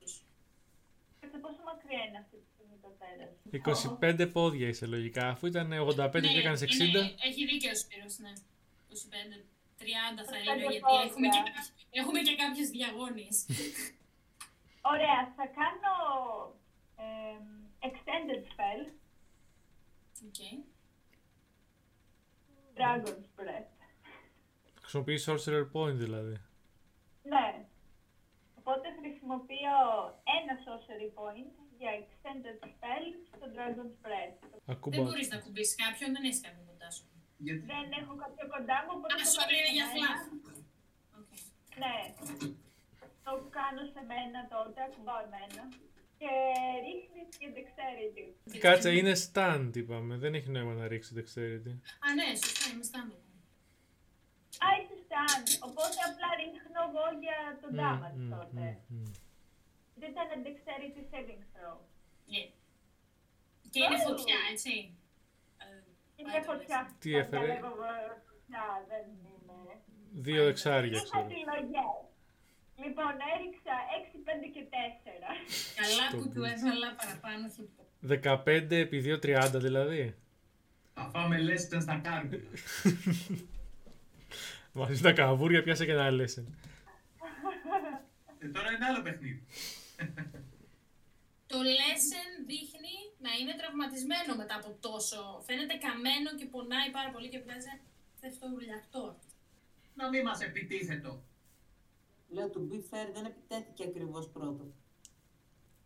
Speaker 1: τους.
Speaker 4: Κάτσε πόσο μακριά είναι αυτή τη στιγμή το τέρας;
Speaker 2: 25 πόδια είσαι λογικά, αφού ήταν 85 και έκανες 60.
Speaker 1: είναι- έχει δίκιο ο Σπύρος, ναι. 25, 30 θα
Speaker 4: 25
Speaker 1: έλεγα, γιατί
Speaker 4: πόδια.
Speaker 1: έχουμε και, κάποιες- έχουμε και κάποιες διαγώνιες.
Speaker 4: Ωραία, θα κάνω εμ, extended spell,
Speaker 1: Okay.
Speaker 4: Dragon's Breath.
Speaker 2: Χρησιμοποιείς Sorcerer Point δηλαδή.
Speaker 4: Ναι. Οπότε χρησιμοποιώ ένα sorcery point για extended spell στο Dragon's Breath.
Speaker 1: Δεν
Speaker 2: Ακούμπα.
Speaker 1: μπορείς να κουμπίσεις κάποιον, δεν έχεις κάποιον κοντά σου.
Speaker 3: Γιατί
Speaker 4: Δεν έχω κάποιο κοντά μου, οπότε
Speaker 1: Α,
Speaker 4: το
Speaker 1: sorry,
Speaker 4: κάνω
Speaker 1: είναι
Speaker 4: σε
Speaker 1: για
Speaker 4: μένα.
Speaker 1: φλαφ. Okay.
Speaker 4: Ναι. Το κάνω σε μένα τότε, ακουμπάω εμένα. Και ρίχνεις και dexterity.
Speaker 2: Κάτσε, είναι stand είπαμε. Δεν έχει νόημα να ρίξει dexterity.
Speaker 1: Α, ναι, σωστά, είμαι στάντο.
Speaker 4: Α, είσαι stand. Οπότε απλά ρίχνω εγώ για το
Speaker 2: Μμ,
Speaker 4: damage
Speaker 2: μμ,
Speaker 4: τότε.
Speaker 2: μμ, μμ.
Speaker 4: Δεν ήταν dexterity saving throw.
Speaker 1: Yeah. Και είναι
Speaker 4: Oh.
Speaker 1: φωτιά, έτσι. Ε,
Speaker 4: Είναι
Speaker 1: πάει το
Speaker 4: φωτιά.
Speaker 1: λες.
Speaker 2: Τι
Speaker 4: Τα
Speaker 2: έφερε;
Speaker 4: λέγω, ε, φωτιά, δεν είναι.
Speaker 2: Δύο δεξάρια
Speaker 4: Είχα
Speaker 2: ξέρω.
Speaker 4: επιλογές. Λοιπόν, έριξα 6, 5 και 4.
Speaker 1: Καλά
Speaker 2: Στο
Speaker 1: που του
Speaker 2: μπούς.
Speaker 1: έβαλα παραπάνω όχι
Speaker 2: 15 επί 2, 30 δηλαδή.
Speaker 3: θα φάμε λες ήταν στα κάρβια.
Speaker 2: Μαζί τα καβούρια πιάσε και ένα lesson.
Speaker 3: Ε, τώρα είναι άλλο παιχνίδι.
Speaker 1: Το lesson δείχνει να είναι τραυματισμένο μετά από τόσο. Φαίνεται καμένο και πονάει πάρα πολύ και βγάζει αυτό ουρλιακτό.
Speaker 3: Να μην μας επιτίθετο.
Speaker 5: Λέω to be fair δεν επιτέθηκε ακριβώς πρώτο.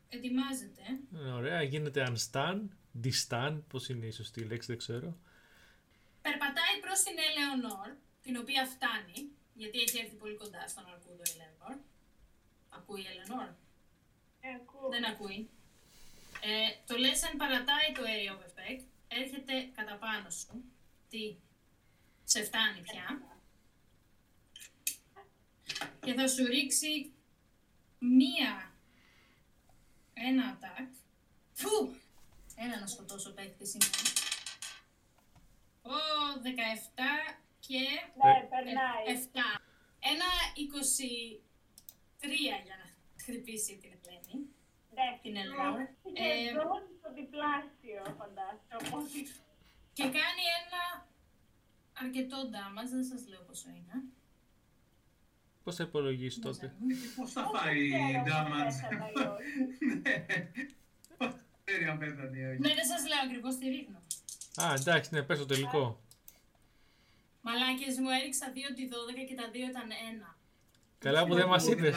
Speaker 1: Ετοιμάζεται.
Speaker 2: Ε, Ωραία, γίνεται unstun, distan, πώς είναι η σωστή λέξη, δεν ξέρω.
Speaker 1: Περπατάει προς την Ελεονόρ, την οποία φτάνει, γιατί έχει έρθει πολύ κοντά στον Αρκούδο η Ελεονόρ. Ακούει η Ελεονόρ.
Speaker 4: Ε, ακούω.
Speaker 1: Δεν ακούει. Ε, το lesson παρατάει το area of effect, έρχεται κατά πάνω σου. Τι, σε φτάνει πια. Και θα σου ρίξει μία, ένα attack. Φου! Ένα να σκοτώσω παίκτη σήμερα. Ω, 17 και
Speaker 4: Ναι, περνάει.
Speaker 1: 7. Ένα 23 για να χτυπήσει την Ελένη.
Speaker 4: Ναι,
Speaker 1: την Ελεονόρ. Ε,
Speaker 4: Σχεδόν στο διπλάσιο, φαντάζομαι. Οπότε
Speaker 1: Και κάνει ένα αρκετό damage, δεν σας λέω πόσο είναι.
Speaker 2: Πώς θα υπολογίσεις
Speaker 1: Δεν
Speaker 2: τότε;
Speaker 1: ξέρω.
Speaker 3: Ε, Πώς θα
Speaker 4: Πώς
Speaker 3: φάει
Speaker 4: ξέρω αν
Speaker 3: damage.
Speaker 4: πέθανα ή όχι.
Speaker 3: Ναι. Πώς θα ξέρει αν πέθανε ή όχι.
Speaker 1: Ναι, δεν σας λέω ακριβώς τι ρίχνω.
Speaker 2: Α, εντάξει, ναι, πες το τελικό.
Speaker 1: Μαλάκες μου έριξα 2 τη 12 και τα 2 ήταν 1.
Speaker 2: Καλά που δεν μας
Speaker 3: Ούτε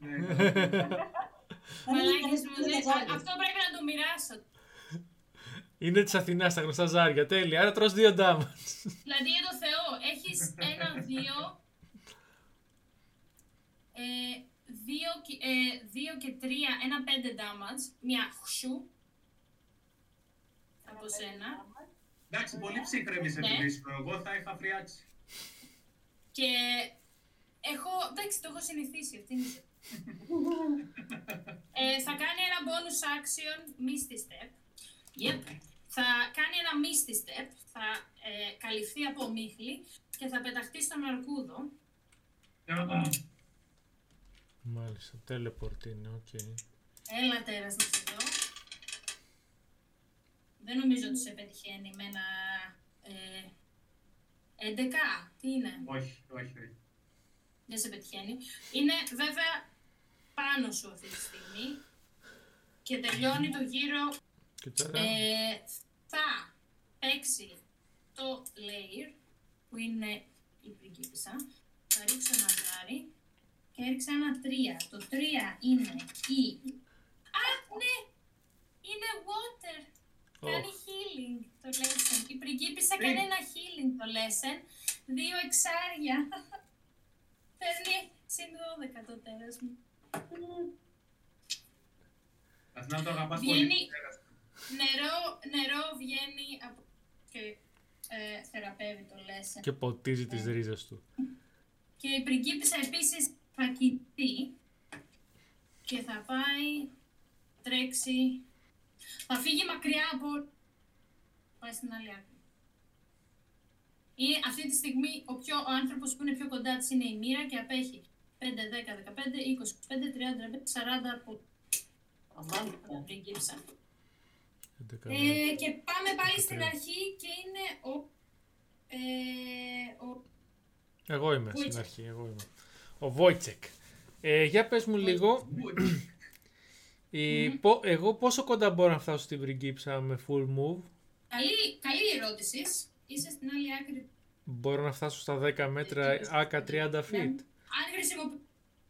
Speaker 2: είπες.
Speaker 3: θα έλεγες τι ρίχνεις. Ναι.
Speaker 1: Μαλάκες μου,
Speaker 5: είναι
Speaker 1: δεν-
Speaker 5: ζάρι.
Speaker 1: αυτό πρέπει να το μοιράσω.
Speaker 2: Είναι της Αθηνάς, τα γνωστά ζάρια, τέλεια. Άρα τρως δύο damage.
Speaker 1: Δηλαδή για το Θεό, έχεις ένα 2, ε, 2 και, ε, δύο και 3, ένα 5 damage, μια χσου από σένα.
Speaker 3: Εντάξει, πολύ ψύχραιμη σε
Speaker 1: Ναι.
Speaker 3: βρίσκω. Εγώ θα είχα φρικάρει.
Speaker 1: Και έχω, εντάξει, το έχω συνηθίσει, αυτή είναι η ζωή. Ε, θα κάνει ένα bonus action Misty Step. Yep. Θα κάνει ένα Misty Step, θα ε, καλυφθεί από ομίχλη και θα πεταχτεί στον αρκούδο.
Speaker 2: Μάλιστα, teleport είναι, οκ.
Speaker 1: Έλα τέρας να σε δω. Δεν νομίζω ότι σε πετυχαίνει με ένα ε, 11. Τι είναι,
Speaker 3: Όχι, όχι, όχι.
Speaker 1: Δεν σε πετυχαίνει. Είναι βέβαια πάνω σου αυτή τη στιγμή και τελειώνει το γύρο
Speaker 2: Και τώρα,
Speaker 1: Ε, θα παίξει το layer που είναι η πριγκίπισσα. Θα ρίξω ένα ζάρι και έριξα ένα 3. Το 3 είναι η... Α, ναι! Είναι water!
Speaker 2: Ωχ.
Speaker 1: Κάνει healing. Το το Lesson. Η πριγκίπισσα κάνει ένα healing το Lesson. Δύο εξάρια. Παίρνει συν 12 το τέρας μου.
Speaker 3: Ας να το αγαπάς
Speaker 1: Βγαίνει-
Speaker 3: πολύ.
Speaker 1: Νερό, νερό βγαίνει από... και ε, θεραπεύει το Lesson.
Speaker 2: Και ποτίζει τις ρίζες του.
Speaker 1: Και η πριγκίπισσα επίσης θα κοιτεί και θα πάει, τρέξει, θα φύγει μακριά από... πάει στην άλλη άκρη. Είναι αυτή τη στιγμή ο, πιο, ο άνθρωπος που είναι πιο κοντά της είναι η μοίρα και απέχει 5, 10, 15, 20, 25, 30, 40 από
Speaker 5: Αμάν,
Speaker 1: την πριγκίπισσα.
Speaker 2: 11,
Speaker 1: Ε, και πάμε πάλι στην
Speaker 2: 13.
Speaker 1: αρχή και είναι ο... Ε, ο
Speaker 2: Εγώ είμαι στην
Speaker 1: Βόιτσεκ.
Speaker 2: αρχή, εγώ είμαι. Ο Βόιτσεκ. Ε, για πες μου λίγο, η, πο- εγώ πόσο κοντά μπορώ να φτάσω στην πριγκίψα με full move;
Speaker 1: Καλή, καλή ερώτησης. Είσαι στην άλλη άκρη.
Speaker 2: Μπορώ να φτάσω στα 10 μέτρα άκα 30 feet.
Speaker 1: Αν χρησιμοποιείς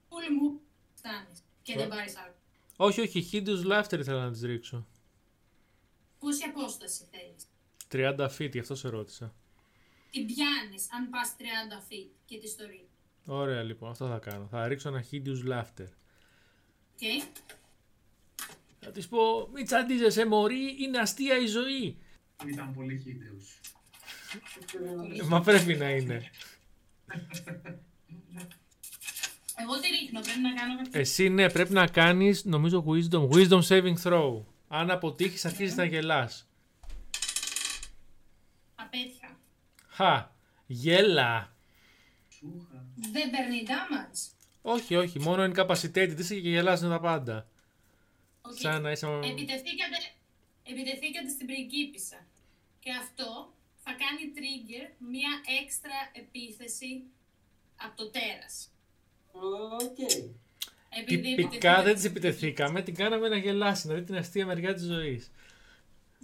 Speaker 1: πολύ μου, φτάνεις. Και δεν πάρεις άλλο.
Speaker 2: Όχι, όχι, Hideous Laughter ήθελα να τις ρίξω.
Speaker 1: Πόση απόσταση θέλεις;
Speaker 2: 30 feet, γι' αυτό σε ρώτησα.
Speaker 1: Την πιάνεις αν πας 30 feet και τη το ρίχνει.
Speaker 2: Ωραία λοιπόν, αυτό θα κάνω. Θα ρίξω ένα Hideous Laughter.
Speaker 1: Okay.
Speaker 2: Θα της πω, μη τσαντίζεσαι μωρή, είναι αστεία η ζωή.
Speaker 3: Ήταν πολύ χίδεος.
Speaker 2: Ε, Μα πρέπει να είναι.
Speaker 1: Εγώ τη ρίχνω, πρέπει να κάνω κάποιο.
Speaker 2: Εσύ ναι, πρέπει να κάνεις, νομίζω, wisdom, wisdom saving throw. Αν αποτύχεις, αρχίζεις να γελάς.
Speaker 1: Απέτυχα.
Speaker 2: Χα, γέλα.
Speaker 3: Σούχα.
Speaker 1: Δεν παίρνει damage.
Speaker 2: Όχι, όχι, μόνο incapacitated είσαι και γελάς με τα πάντα.
Speaker 1: Okay.
Speaker 2: Σαν να είσαι...
Speaker 1: Επιτεθήκατε, επιτεθήκατε στην πριγκίπισσα. Και αυτό θα κάνει trigger μία έξτρα επίθεση από το τέρας.
Speaker 5: Οκ.
Speaker 1: Επειδή
Speaker 2: Τυπικά
Speaker 1: επιτεθήκατε
Speaker 2: δεν της
Speaker 1: στην
Speaker 2: επιτεθήκαμε, την κάναμε να γελάσει, να δει την αστεία μεριά της ζωής.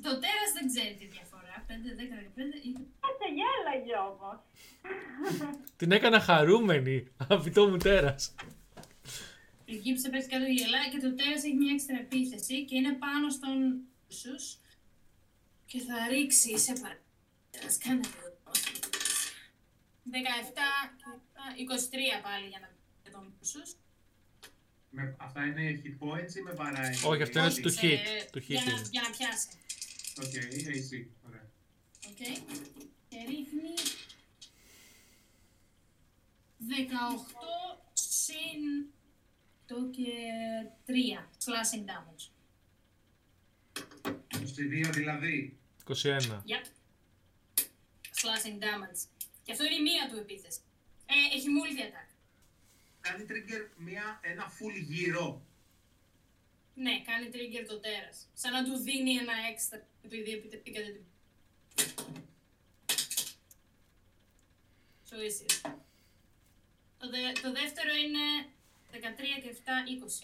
Speaker 1: Το τέρας δεν ξέρει τη διαφορά. 5, 10, 15, 20.
Speaker 4: Κάτσε γέλαγε όμως.
Speaker 2: Την έκανα χαρούμενη, αυτό μου τέρας.
Speaker 1: Η γύψη πέφτει κάτω γελά και το τέρας έχει μια έξτρα επίθεση και είναι πάνω στον σου και θα ρίξει σε παρά. Τέρας, κάνε το. 17 και 23 πάλι για να πει τον σου.
Speaker 3: Με, αυτά είναι hit points ή με παράει.
Speaker 2: Όχι, αυτό είναι
Speaker 3: AC?
Speaker 2: του hit. Του hit
Speaker 1: για, να,
Speaker 2: είναι.
Speaker 1: για να πιάσει.
Speaker 3: Οκ, AC. Ωραία.
Speaker 1: Οκ. Και ρίχνει 18 συν το και 3 slashing damage.
Speaker 3: 22 δηλαδή.
Speaker 2: 21.
Speaker 1: Yep. Slashing damage. Και αυτό είναι η μία του επίθεση. Ε, έχει multi attack.
Speaker 3: Κάνει trigger μια, ένα full γύρο.
Speaker 1: Ναι, κάνει trigger το τέρας. Σαν να του δίνει ένα extra επειδή επιτεθήκατε την... So easy. Το, δε, το δεύτερο είναι 13 και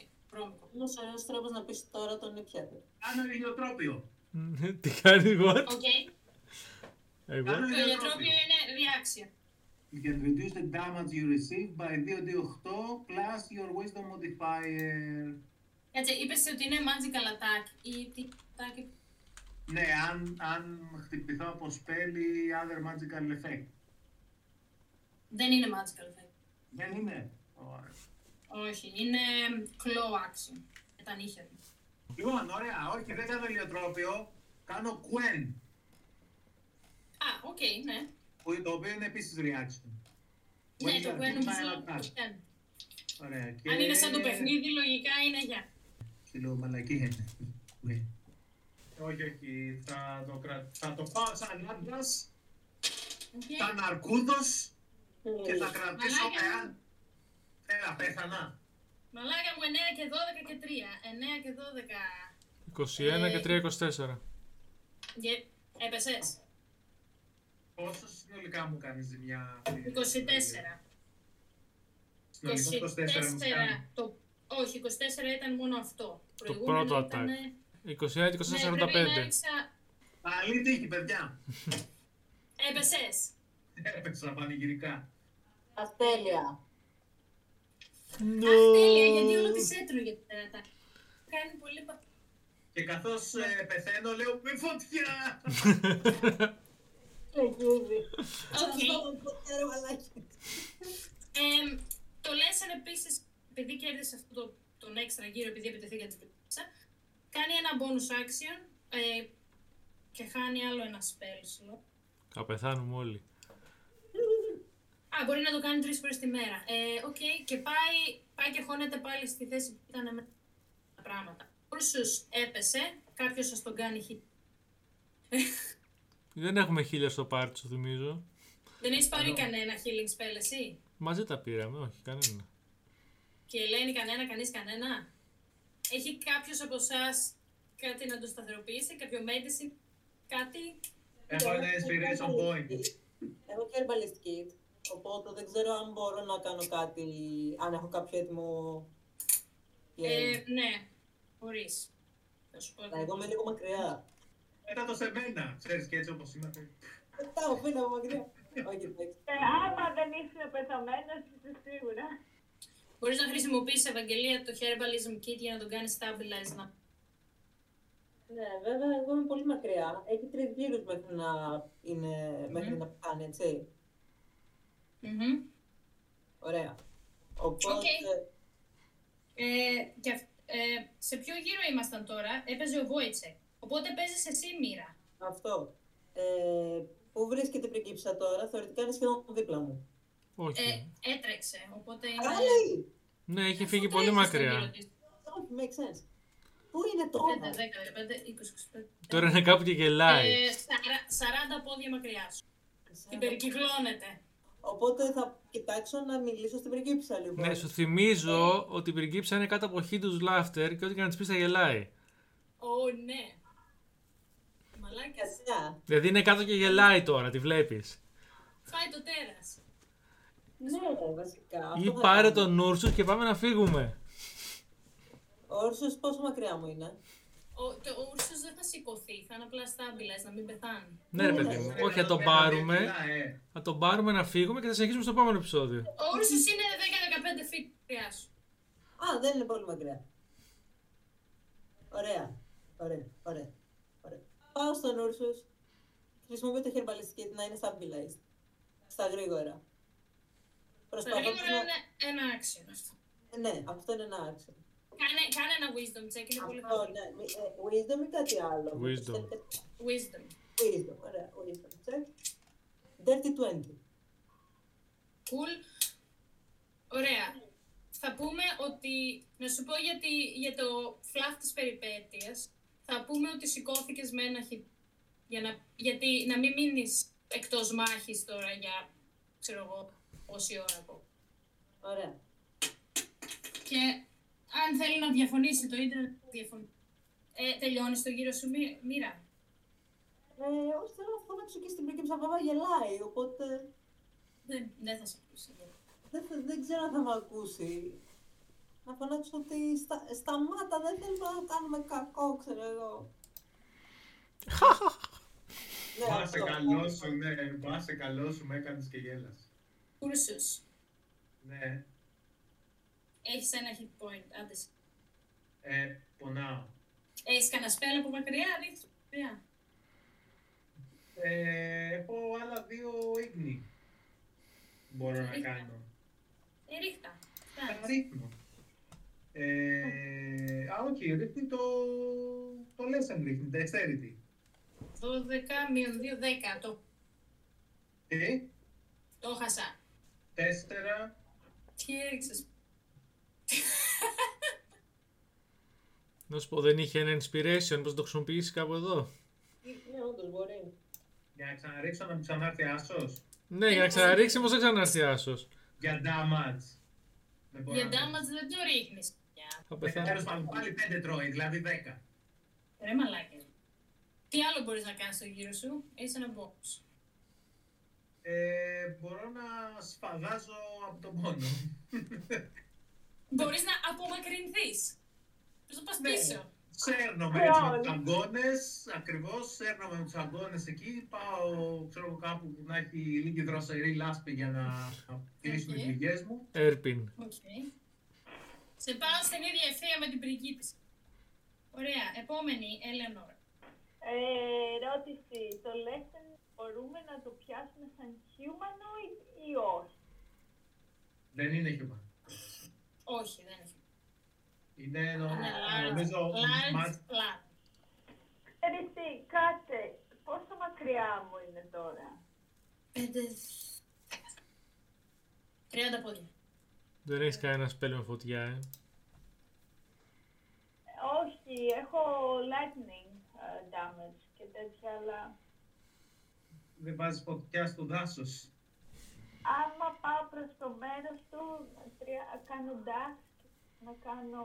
Speaker 1: 7, 20. Βρώμικο.
Speaker 5: Ένας ωραίος τρόπος να πεις τώρα τον ήπιατε.
Speaker 3: Κάνω ηλιοτρόπιο.
Speaker 2: Τι κάνει, what?
Speaker 1: Οκ.
Speaker 2: Εγώ.
Speaker 3: Κάνω
Speaker 1: Το
Speaker 3: ηλιοτρόπιο.
Speaker 1: ηλιοτρόπιο είναι reaction.
Speaker 3: You can reduce the damage you receive by 2d8 plus your wisdom modifier.
Speaker 1: Κάτσε, είπες ότι είναι magical attack ή τι attack.
Speaker 3: Ναι, αν, αν χτυπηθώ από spell ή other magical effect.
Speaker 1: Δεν είναι magical attack.
Speaker 3: Δεν είναι. Ωραία.
Speaker 1: Όχι, είναι claw action. Με τα νύχια του.
Speaker 3: Λοιπόν, ωραία. Όχι, δεν κάνω ηλιοτρόπιο. Κάνω Quen,
Speaker 1: Α, οκ, ναι.
Speaker 3: που το οποίο είναι επίσης reaction.
Speaker 1: Ναι,
Speaker 3: When
Speaker 1: το
Speaker 3: you
Speaker 1: που
Speaker 3: are hit by an
Speaker 1: νομίζω
Speaker 3: attack.
Speaker 1: πως κάνει.
Speaker 3: Ωραία. Και...
Speaker 1: Αν είναι σαν το παιχνίδι, λογικά είναι για.
Speaker 3: Και λέω μαλακή είναι. Ναι. Όχι, όχι. Θα το, κρα... θα το πάω σαν άντρας,
Speaker 1: Οκ.
Speaker 3: σαν αρκούδος και θα
Speaker 5: Ε,
Speaker 3: κρατήσω
Speaker 1: Μαλάκα.
Speaker 3: εάν... Έλα, πέθανα.
Speaker 1: Μαλάκα μου 9 και 12 και 3. 9 και 12.
Speaker 2: 21 και 3, 24.
Speaker 1: Και έπεσες.
Speaker 3: Πόσο συνολικά μου κάνει ζημιά.
Speaker 1: 24.
Speaker 3: Συνολικά 24 μου κάνει;
Speaker 1: το... Όχι, 24 ήταν μόνο αυτό.
Speaker 2: Το
Speaker 1: Προηγούμενο
Speaker 2: πρώτο
Speaker 1: ήτανε-
Speaker 2: attack. 21 και 24,
Speaker 1: Ναι,
Speaker 2: 45.
Speaker 1: πρέπει να ρίξα...
Speaker 3: Καλή τύχη, παιδιά.
Speaker 1: Έπεσες.
Speaker 3: Έπαιξα πανηγυρικά.
Speaker 5: Αστέλεια.
Speaker 2: No.
Speaker 1: Αχ, τέλεια, γιατί όλο της έτρωγε τα attack. Κάνει πολύ πα...
Speaker 3: Και καθώς ε, πεθαίνω λέω με φωτιά!
Speaker 5: Λεγγύβι.
Speaker 1: Οκ. Εμ, το Leshen επίσης, επειδή κέρδισε αυτό το, τον έξτρα γύρο, επειδή επιτεθεί την πίτσα, κάνει ένα bonus action ε, και χάνει άλλο ένα spell slot.
Speaker 2: Θα πεθάνουμε όλοι.
Speaker 1: Α, μπορεί να το κάνει τρεις φορές τη μέρα. Ε, οκ, και πάει, πάει και χώνεται πάλι στη θέση που ήταν με τα πράγματα. Ούρσους έπεσε, κάποιος σας τον κάνει hit.
Speaker 2: Δεν έχουμε χίλια στο πάρτι, σου θυμίζω.
Speaker 1: Δεν έχεις πάρει κανένα healing spell εσύ;
Speaker 2: Μαζί τα πήραμε, όχι κανένα.
Speaker 1: Και Ελένη κανένα, κανείς κανένα; Έχει κάποιος από εσάς κάτι να το σταθεροποιήσει, κάποιο medicine, κάτι;
Speaker 3: Έχω ένα inspiration point.
Speaker 5: Έχω και herbalist kit, οπότε δεν ξέρω αν μπορώ να κάνω κάτι, αν έχω κάποιο έτοιμο...
Speaker 1: Ε, ναι, μπορείς. Θα σου πω.
Speaker 5: Να, εγώ είμαι λίγο μακριά.
Speaker 3: Μετά το σε μένα, ξέρεις και έτσι όπως είμαι.
Speaker 5: Τα αφήνω από μακριά. Όχι, εντάξει.
Speaker 4: Ε, άμα δεν ήσουν πεθαμένος, είσαι σίγουρα.
Speaker 1: Μπορείς να χρησιμοποιήσεις Ευαγγελία το Herbalism Kit για να τον κάνεις stabilize. Να...
Speaker 5: Ναι, βέβαια, εγώ είμαι πολύ μακριά. Έχει τρεις γύρους μέχρι να, είναι, μέχρι
Speaker 1: Μμμ.
Speaker 5: να πεθάνει, έτσι.
Speaker 1: Μμμ.
Speaker 5: Ωραία. Οπότε,
Speaker 1: Οκ. Ε, και, αυ- ε, σε ποιο γύρο ήμασταν τώρα, έπαιζε ο Βόιτσεκ. Οπότε παίζεις εσύ μοίρα.
Speaker 5: αυτό. Ε, πού βρίσκεται η πριγκίπισσα τώρα, θεωρητικά είναι σχεδόν δίπλα μου.
Speaker 2: Όχι.
Speaker 1: Ε, έτρεξε, οπότε είναι...
Speaker 5: Καλά λέει!
Speaker 2: ναι, έχει
Speaker 1: Αφού
Speaker 2: φύγει
Speaker 1: το
Speaker 2: πολύ
Speaker 1: έχεις στον
Speaker 2: μακριά.
Speaker 1: γύρο της.
Speaker 5: Όχι, make sense. Πού είναι
Speaker 1: 5,
Speaker 5: τώρα;
Speaker 1: 10, 15, 20, 25.
Speaker 2: Τώρα είναι κάπου και γελάει.
Speaker 1: Ε, σαρα- 40 πόδια μακριά σου. Την περικυκλώνεται.
Speaker 5: Οπότε θα κοιτάξω να μιλήσω στην πριγκίψα λοιπόν.
Speaker 2: Ναι, σου θυμίζω ότι η πριγκίψα είναι κάτω από χίτους laughter και ό,τι και να της πεις θα γελάει.
Speaker 1: Ω, ναι. Μαλάκια.
Speaker 5: Κατσιά.
Speaker 2: Δηλαδή είναι κάτω και γελάει τώρα, τη βλέπεις.
Speaker 1: Φάει το τέρας.
Speaker 5: Ναι, βασικά.
Speaker 2: Ή
Speaker 5: αυτό θα
Speaker 2: πάρε
Speaker 5: κάνω.
Speaker 2: τον Ούρσους και πάμε να φύγουμε.
Speaker 5: Ο Όρσος πόσο μακριά μου είναι;
Speaker 1: Ο, το, ο Ούρσος δεν θα σηκωθεί, θα είναι απλά stabilize, να μην πεθάνει.
Speaker 2: Ναι, ρε παιδί μου. Όχι, θα τον πάρουμε.
Speaker 3: Ε,
Speaker 2: Θα τον πάρουμε να φύγουμε και θα συνεχίσουμε στο επόμενο επεισόδιο.
Speaker 1: Ο Ούρσος είναι 10-15 feet μακριά σου.
Speaker 5: Α, δεν είναι πολύ μακριά. Ωραία. Ωραία. Ωραία. Ωραία. Πάω στον Ούρσους. Χρησιμοποιώ το herbalistic kit να είναι stabilized. Στα γρήγορα.
Speaker 1: Τα
Speaker 5: Προσπαθώ
Speaker 1: γρήγορα
Speaker 5: να...
Speaker 1: είναι ένα action αυτό.
Speaker 5: Ναι, αυτό είναι ένα action.
Speaker 1: Κάνε, κάνε ένα wisdom check, είναι πολύ
Speaker 5: Αυτό,
Speaker 1: καλό.
Speaker 5: ναι. Μη- ε, Wisdom ή κάτι άλλο.
Speaker 2: Wisdom.
Speaker 1: Wisdom.
Speaker 5: Wisdom, ωραία. Wisdom check. Dirty 20.
Speaker 1: Cool. Ωραία. Θα πούμε ότι, να σου πω για, τη- για το φλαφ της περιπέτειας, θα πούμε ότι σηκώθηκες με ένα χι... Για να, γιατί να μην μείνεις εκτός μάχης τώρα για, ξέρω εγώ, πόση ώρα από.
Speaker 5: Ωραία.
Speaker 1: Και αν θέλει να διαφωνήσει το ίντερνετ, διαφωνεί. Ε, τελειώνεις το γύρο σου μοί- μοίρα.
Speaker 5: Ε, όχι, θέλω να φωνάξω και στην πρίγκιψα, βέβαια γελάει, οπότε
Speaker 1: Δεν, δεν θα σε ακούσει.
Speaker 5: δεν, θα- δεν ξέρω αν θα με ακούσει. Να φωνάξω ότι στα, σταμάτα, δεν θέλουμε να κάνουμε κακό, ξέρω εγώ. ναι,
Speaker 3: Πάσε
Speaker 5: αυτό.
Speaker 3: καλό σου, ναι, πάσε καλό σου, με έκανες και γέλας.
Speaker 1: Κούρσους.
Speaker 3: Ναι,
Speaker 1: Έχεις ένα hit point, άντε. σε.
Speaker 3: ε, πονάω.
Speaker 1: Έχεις κανένα spell από μακριά, ρίχνεις από μακριά.
Speaker 3: Ε, έχω άλλα δύο ίγνη. Μπορώ να κάνω.
Speaker 1: Ε, ρίχτα.
Speaker 3: Τα
Speaker 1: Φτάνει.
Speaker 3: ρίχνω. Ε, α, όχι, ρίχνει το, το lesson ρίχνει, dexterity.
Speaker 1: 12 μείον 2, 10. Το,
Speaker 3: Τι,
Speaker 1: το χάσα.
Speaker 3: τέσσερα,
Speaker 1: Τι έριξες;
Speaker 2: Να σου πω, δεν είχε ένα inspiration, πώς το χρησιμοποιήσεις κάπου εδώ.
Speaker 5: Ναι, όντως μπορεί.
Speaker 3: για να ξαναρίξω να μου ξανάρθει άσος.
Speaker 2: Ναι, για να ξαναρίξει, πώς θα ξανάρθει άσος.
Speaker 3: Για damage. Δεν μπορώ
Speaker 1: Για
Speaker 3: να το-
Speaker 1: damage δεν το ρίχνεις. Για.
Speaker 2: Θα
Speaker 3: Ναι, τέλος
Speaker 2: πεθάνει.
Speaker 3: πάντων, πάλι πέντε τρώει, δηλαδή δέκα.
Speaker 1: Ρε μαλάκια. Τι άλλο μπορείς να κάνεις στο γύρο σου; Έχεις ένα bonus.
Speaker 3: Ε, μπορώ να σφαδάζω από τον πόνο.
Speaker 1: Μπορείς να απομακρυνθείς. Πώς θα πας
Speaker 3: Ναι.
Speaker 1: πίσω.
Speaker 3: Σέρνομαι έτσι με τους αγκώνες, ακριβώς, σέρνομαι με τους αγκώνες εκεί, πάω ξέρω εγώ, κάπου που να έχει λίγη δροσερή λάσπη για να κλείσουν οι
Speaker 1: Οκ.
Speaker 3: πληγές μου.
Speaker 2: Έρπιν.
Speaker 1: Οκ. Σε πάω στην ίδια ευθεία με την πριγκίπισσα. Ωραία. Επόμενη, Έλενορ.
Speaker 4: Ε, ερώτηση. Το Leshen μπορούμε να το πιάσουμε σαν humanoid ή όχι;
Speaker 3: Δεν είναι human.
Speaker 1: Όχι, δεν έχει.
Speaker 3: Είναι νο-
Speaker 1: Είναι large,
Speaker 3: νομίζω
Speaker 1: large
Speaker 3: μάτ-
Speaker 1: flat.
Speaker 4: Ερώτηση, κάτσε. Πόσο μακριά μου είναι τώρα;
Speaker 1: Πέντε... 30 πόδια.
Speaker 2: Δεν έχεις κανένα σπέλ με φωτιά, ε.
Speaker 4: Όχι, έχω lightning ε, damage και τέτοια, αλλά
Speaker 3: δεν βάζεις φωτιά στο δάσος.
Speaker 4: άμα πάω προς το μέρος του, τρία- κάνω dash και να κάνω...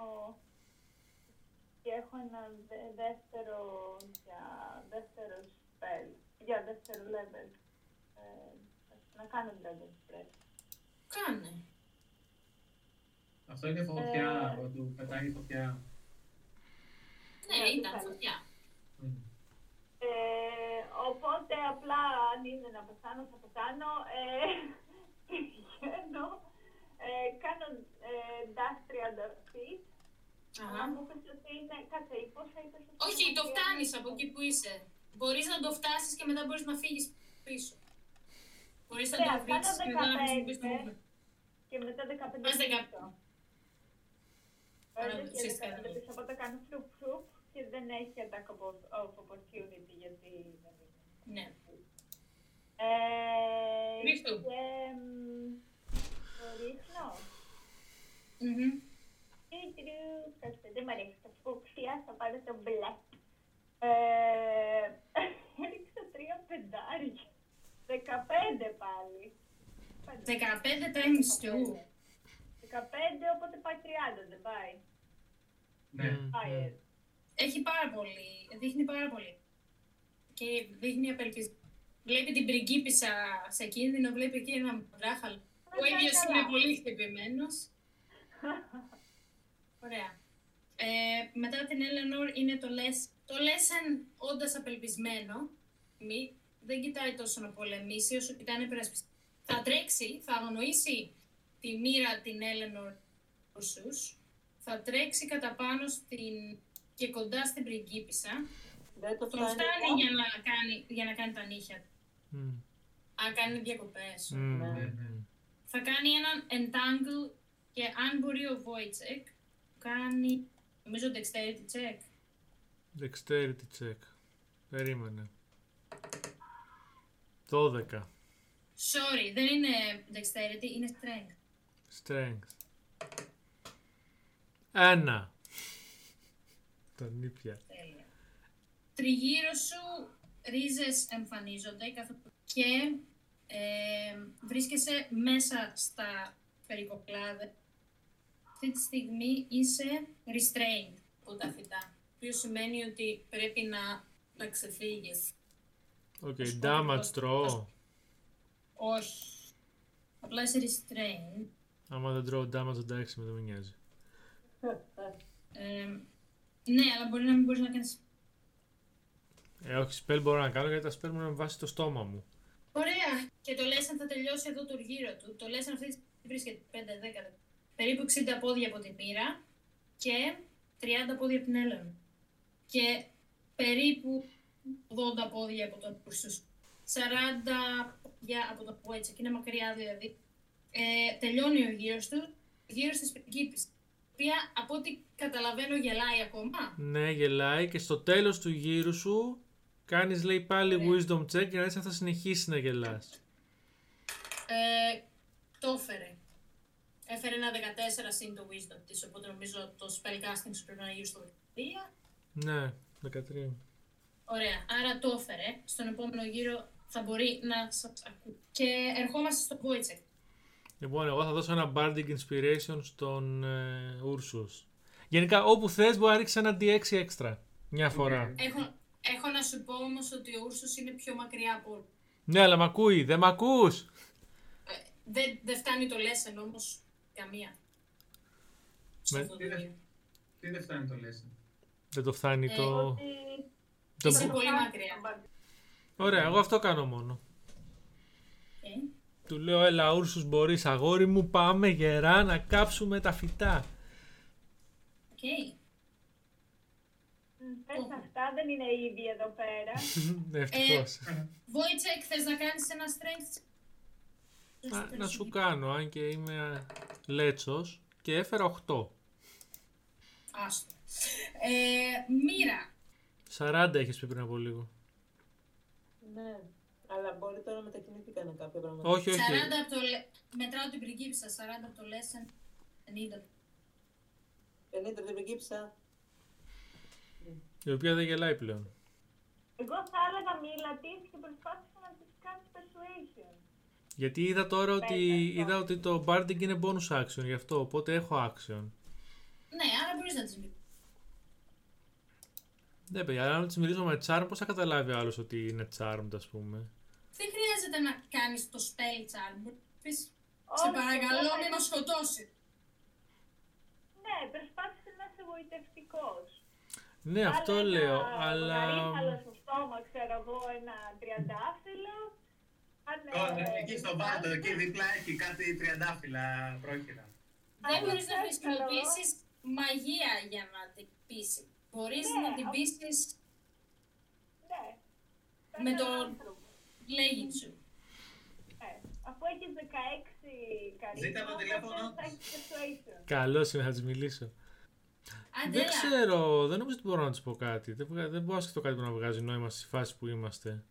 Speaker 4: Και έχω ένα δε- δεύτερο, για δεύτερο spell, για δεύτερο level. Ε, να κάνω dragon spell.
Speaker 1: Κάνε.
Speaker 3: Αυτό είναι φωτιά,
Speaker 4: Ε.
Speaker 3: που του πετάει φωτιά.
Speaker 1: Ναι,
Speaker 4: Ναι,
Speaker 1: ήταν
Speaker 4: τι
Speaker 1: φωτιά.
Speaker 3: Μμ.
Speaker 4: Ε, οπότε απλά αν είναι να πεθάνω θα πεθάνω. Ε, πηγαίνω, ε, κάνω ε, dash 30 feet. Αλλά
Speaker 1: Αχα.
Speaker 4: μου είπες ότι είναι, κάτσε, ή πόσα είπες ότι
Speaker 1: Όχι,
Speaker 4: είναι
Speaker 1: το
Speaker 4: μακριά
Speaker 1: φτάνεις
Speaker 4: είναι
Speaker 1: από
Speaker 4: αυτό;
Speaker 1: εκεί που είσαι. Μπορείς να το φτάσεις και μετά μπορείς να φύγεις πίσω. Μπορείς να
Speaker 4: Ωραία,
Speaker 1: το βρίξεις
Speaker 4: κάνω
Speaker 1: και μετά να χρησιμοποιήσεις το
Speaker 4: 15.
Speaker 1: movement.
Speaker 4: Και μετά 15
Speaker 1: Πας 15.
Speaker 4: πίσω.
Speaker 1: Άρα,
Speaker 4: Πέντε και
Speaker 1: ξέρεις
Speaker 4: 15
Speaker 1: κάτι.
Speaker 4: πίσω, οπότε κάνω φρουπ φρουπ και δεν έχει attack of of opportunity γιατί δεν είναι.
Speaker 1: Ναι.
Speaker 4: Ε,
Speaker 1: Ρίχτου.
Speaker 4: και μ, το ρίχνω.
Speaker 1: Μμμ.
Speaker 4: Τιντρου, κάτσε, δεν μ' αρέσει το φούξια, θα πάρω το μπλε. Ε, Έριξα τρία πεντάρια. Δεκαπέντε πάλι.
Speaker 1: 15 times 2.
Speaker 4: Δεκαπέντε, οπότε πάει 30, δεν πάει.
Speaker 3: Ναι.
Speaker 2: Μμ,
Speaker 4: Πάει
Speaker 2: μμ.
Speaker 4: έτσι.
Speaker 1: Έχει πάρα πολύ, δείχνει πάρα πολύ. Και δείχνει απελπισ... Βλέπει την πριγκίπισσα σε κίνδυνο, βλέπει εκεί ένα βράχαλο. Ο
Speaker 4: πάει
Speaker 1: ίδιος
Speaker 4: καλά.
Speaker 1: είναι πολύ χτυπημένος. Ωραία. Ε, μετά την Eleanor είναι το Les. Το Lesson όντας απελπισμένο, μη, δεν κοιτάει τόσο να πολεμήσει όσο κοιτάει να υπερασπιστεί. Θα τρέξει, θα αγνοήσει τη μοίρα την Eleanor Ursus, θα τρέξει κατά πάνω στην και κοντά στην πριγκίπισσα.
Speaker 5: Δεν το
Speaker 1: Τον
Speaker 5: φτάνει.
Speaker 1: φτάνει για να κάνει, για να κάνει τα νύχια του.
Speaker 2: Μμ,
Speaker 1: Αν κάνει διακοπές.
Speaker 2: μμ,
Speaker 5: Ναι.
Speaker 2: μμ, μμ.
Speaker 1: Θα κάνει έναν entangle και αν μπορεί ο Wojciech, κάνει νομίζω dexterity check.
Speaker 2: Dexterity check. Περίμενε. 12.
Speaker 1: Sorry, δεν είναι dexterity, είναι strength.
Speaker 2: Strength. Ένα. Τα νήπια.
Speaker 1: Τέλεια. Τριγύρω σου ρίζες εμφανίζονται καθώς και ε, βρίσκεσαι μέσα στα περικοκλάδες. Αυτή τη στιγμή είσαι restrained από τα φυτά. Το οποίο σημαίνει ότι πρέπει να, να ξεφύγεις.
Speaker 2: Οκ,
Speaker 1: Ας πω
Speaker 2: damage
Speaker 1: ότι-
Speaker 2: τρώω.
Speaker 1: Όχι. Απλά είσαι restrained.
Speaker 2: Άμα δεν τρώω damage εντάξει με δεν με νοιάζει.
Speaker 1: Ε, ναι, αλλά μπορεί να μην μπορείς να κάνεις...
Speaker 2: Ε, όχι, spell μπορώ να κάνω γιατί τα spell μου είναι με βάση το στόμα μου.
Speaker 1: Ωραία. Και το Lesson θα τελειώσει εδώ το γύρο του. Το Lesson αυτή τη στιγμή βρίσκεται 5-10, περίπου 60 πόδια από τη μοίρα και 30 πόδια από την Έλλον. Και περίπου 80 πόδια από τον Κουρσούς. 40 πόδια από τον Πουέτσα και είναι μακριά δηλαδή. Ε, τελειώνει ο γύρος του, ο γύρος της πριγκίπης. Η οποία από ό,τι καταλαβαίνω γελάει ακόμα.
Speaker 2: Ναι, γελάει και στο τέλος του γύρου σου κάνεις λέει πάλι
Speaker 1: Ωραία.
Speaker 2: wisdom check για να δεις αν θα συνεχίσει να γελάς.
Speaker 1: Ε, το έφερε. Έφερε ένα 14 συν το wisdom της, οπότε νομίζω το spellcasting σου πρέπει να γύρω στο 13.
Speaker 2: Ναι, 13.
Speaker 1: Ωραία, άρα το έφερε. Στον επόμενο γύρο θα μπορεί να σας ακούει. Και ερχόμαστε στο Wojciech.
Speaker 2: Λοιπόν, εγώ θα δώσω ένα Bardic Inspiration στον ε, Ursus. Γενικά, όπου θες μπορεί να ρίξεις ένα D6 έξτρα. Μια φορά.
Speaker 1: Έχω, έχω να σου πω όμως ότι ο Ούρσος είναι πιο μακριά από όλους.
Speaker 2: Ναι, αλλά μ' ακούει. Δεν μ' ακούς.
Speaker 1: Ε, δεν, δεν φτάνει το lesson όμως καμία. Σε
Speaker 2: Με-
Speaker 1: αυτό το
Speaker 3: Τι δεν-
Speaker 1: γύρο.
Speaker 3: Τι δεν φτάνει το λες.
Speaker 2: Δεν το φτάνει
Speaker 1: Ε,
Speaker 2: το...
Speaker 4: Ότι
Speaker 2: το...
Speaker 1: Είσαι
Speaker 2: μπο-
Speaker 1: πολύ μακριά.
Speaker 2: Ωραία, εγώ αυτό κάνω μόνο.
Speaker 1: Ε,
Speaker 2: Του λέω, έλα Ούρσους μπορείς αγόρι μου, πάμε γερά να κάψουμε τα φυτά.
Speaker 1: Οκ.
Speaker 4: Πες αυτά, δεν είναι ήδη εδώ πέρα.
Speaker 2: Ναι, ευτυχώς.
Speaker 1: Βόιτσεκ, θες να κάνεις ένα strength; Check?
Speaker 2: Να, να σου κάνω, αν και είμαι λέτσος και έφερα 8.
Speaker 1: Άστο. Ε, μοίρα.
Speaker 2: 40 έχεις πει πριν από λίγο.
Speaker 5: Ναι. Αλλά μπορεί τώρα να μετακινήθηκαν κάποια πράγματα.
Speaker 2: Όχι,
Speaker 1: 40
Speaker 2: όχι.
Speaker 1: από το... λε- Μετράω την πριγκίπισσα, 40 από το lesson, 50.
Speaker 5: 50 από την πριγκίψα.
Speaker 2: Η οποία δεν γελάει πλέον.
Speaker 4: Εγώ θα έλεγα μίλα της και προσπάθησα να της κάνεις persuasion.
Speaker 2: Γιατί είδα τώρα ότι,
Speaker 4: Πέντε,
Speaker 2: είδα ότι το barding είναι bonus action γι' αυτό, οπότε έχω action.
Speaker 1: Ναι, άρα μπορείς να τις μιλήσεις.
Speaker 2: Ναι, παιδιά, αλλά αν της μιλήσω με charm, πώς θα καταλάβει ο άλλος ότι είναι charmed, ας πούμε;
Speaker 1: Δεν χρειάζεται να κάνεις το spell charm. Μπορείς να πεις, σε
Speaker 4: Όχι,
Speaker 1: παρακαλώ
Speaker 4: εγώ
Speaker 1: μην με σκοτώσει.
Speaker 4: Ναι, προσπάθησε να είσαι γοητευτικός.
Speaker 2: Ναι, αυτό λέω, αλλά.
Speaker 4: Ένα γαρίφαλο στο στόμα, ξέρω εγώ, ένα τριαντάφυλλο. Αν,
Speaker 3: Τώρα,
Speaker 4: ε,
Speaker 3: εκεί στο
Speaker 4: υπάρχει-
Speaker 3: βάτο, εκεί δίπλα έχει κάτι τριαντάφυλλα πρόχειρα.
Speaker 1: Δεν
Speaker 4: Αν
Speaker 1: μπορείς να
Speaker 4: θες,
Speaker 1: χρησιμοποιήσεις μαγεία για να την πείσει. Μπορείς
Speaker 4: Ναι,
Speaker 1: να την
Speaker 4: αυτό-
Speaker 1: πείσεις
Speaker 4: Ναι.
Speaker 1: με
Speaker 4: Σαν
Speaker 1: το
Speaker 4: έναν άνθρωπο.
Speaker 1: Λέγει σου.
Speaker 4: Ναι. Αφού έχεις 16 καρύδα,
Speaker 3: Ζήτα το τηλέφωνο
Speaker 4: θα
Speaker 3: της.
Speaker 4: έχεις persuasion.
Speaker 2: Καλό είναι να τη μιλήσω.
Speaker 1: Άντε,
Speaker 2: Δεν
Speaker 1: έλα.
Speaker 2: ξέρω, δεν νομίζω ότι μπορώ να της πω κάτι. Δεν, βγα- δεν μπορώ να σκεφτώ κάτι που να βγάζει νόημα στη φάση που είμαστε.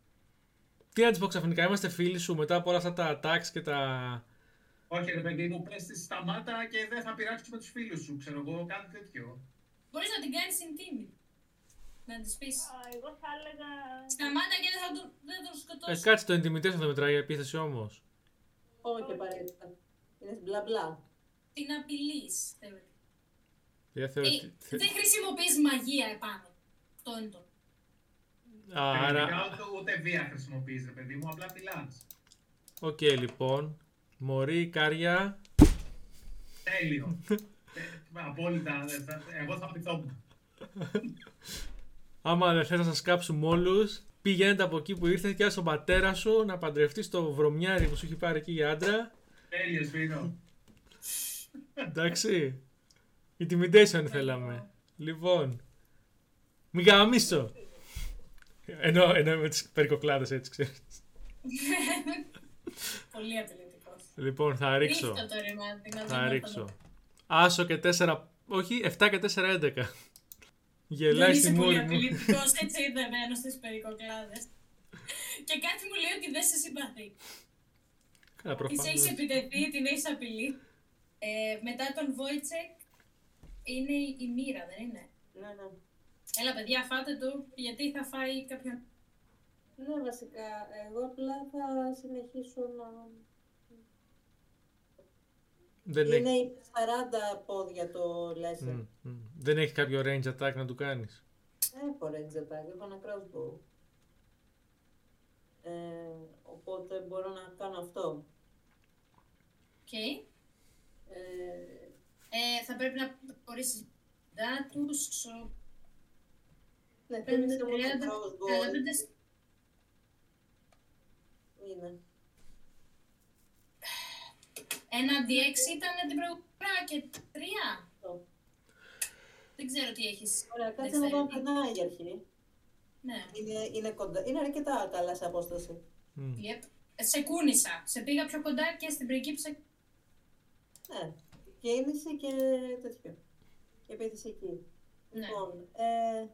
Speaker 2: Τι να της πω ξαφνικά, είμαστε φίλοι σου μετά από όλα αυτά τα attacks και τα.
Speaker 3: Όχι, ρε παιδί μου, πες της σταμάτα και δεν θα πειράξουμε τους φίλους σου, ξέρω εγώ, κάτι τέτοιο.
Speaker 1: Μπορείς να την κάνεις intimidate. Να της πεις,
Speaker 4: Α, Εγώ θα έλεγα...
Speaker 1: σταμάτα και δεν θα τον, δεν θα τον
Speaker 2: Ε,
Speaker 1: σκοτώσει.
Speaker 2: κάτσε το intimidation θα μετράει για επίθεση όμως.
Speaker 5: Όχι απαραίτητα. Είναι μπλα μπλα.
Speaker 1: Την απειλείς. θεωρητικά.
Speaker 2: Για
Speaker 1: Ε,
Speaker 2: θεωρητικά.
Speaker 1: δεν χρησιμοποιείς μαγεία επάνω. Αυτό είναι το.
Speaker 2: Άρα.
Speaker 3: Τελικά ούτε, ούτε βία χρησιμοποιείς, ρε παιδί μου, απλά μιλάς.
Speaker 2: Οκ, λοιπόν. Μωρή, Κάρια.
Speaker 3: Τέλειο. Ε, Απόλυτα, ε, θα- εγώ θα πειθόμουν.
Speaker 2: Άμα δεν θες να σας κάψουμε όλους, πηγαίνετε από εκεί που ήρθες και στον πατέρα σου να παντρευτείς το βρωμιάρι που σου έχει πάρει εκεί για άντρα.
Speaker 3: Τέλειο, Σπύρο.
Speaker 2: Εντάξει. Intimidation θέλαμε. Λοιπόν. Μην γαμίσω. Ενώ, ενώ με τις περικοκλάδες έτσι ξέρεις.
Speaker 1: Πολύ ατελετικός.
Speaker 2: Λοιπόν, θα ρίξω.
Speaker 1: Ρίχτω το ρημάτι, να
Speaker 2: Θα
Speaker 1: δούμε
Speaker 2: ρίξω.
Speaker 1: το-
Speaker 2: Άσο και 4. Όχι, 7 και 4, 11. Γελάει
Speaker 1: Δεν
Speaker 2: στη
Speaker 1: είσαι πολύ
Speaker 2: μούρη μου.
Speaker 1: απειλητικός, έτσι ιδεμένος στις περικοκλάδες. Και κάτι μου λέει ότι δεν σε συμπαθεί.
Speaker 2: Καλά,
Speaker 1: Της έχεις
Speaker 2: προφανώς.
Speaker 1: επιτεθεί, την έχεις απειλεί. Ε, μετά τον Βόιτσεκ είναι η, η μοίρα, δεν είναι;
Speaker 5: Ναι, ναι.
Speaker 1: Έλα παιδιά, φάτε το, γιατί θα φάει κάποιον...
Speaker 5: Ναι, βασικά, εγώ απλά θα συνεχίσω να...
Speaker 2: Δεν
Speaker 5: Είναι
Speaker 2: έχει,
Speaker 5: η 40 πόδια το lesson.
Speaker 2: Μμ, μμ. δεν έχει κάποιο range attack να του κάνεις.
Speaker 5: Έχω range attack, έχω ένα crossbow. Ε, οπότε μπορώ να κάνω αυτό.
Speaker 1: Οκ.
Speaker 5: Ε,
Speaker 1: Ε, θα πρέπει να χωρίσεις δάτους, ο
Speaker 5: ναι,
Speaker 1: 5,
Speaker 5: θέλεις και
Speaker 1: 30,
Speaker 5: μόνο το crossbow.
Speaker 1: 35,
Speaker 5: Είναι.
Speaker 1: Ένα D6 ήταν την προηγούμενη φορά και τρία.
Speaker 5: Αυτό.
Speaker 1: Δεν ξέρω τι έχεις.
Speaker 5: Ωραία, κάτσε να δω αν
Speaker 1: Dexterity.
Speaker 5: περνάει για αρχή.
Speaker 1: Ναι.
Speaker 5: Είναι, είναι, κοντά, είναι αρκετά καλά σε απόσταση.
Speaker 2: Μμ.
Speaker 1: Yep. Σε κούνησα. Σε πήγα πιο κοντά και στην πριγκίψα.
Speaker 5: Ναι, κίνηση και τέτοιο. Και επίθεση εκεί.
Speaker 1: Ναι.
Speaker 5: Λοιπόν, ε,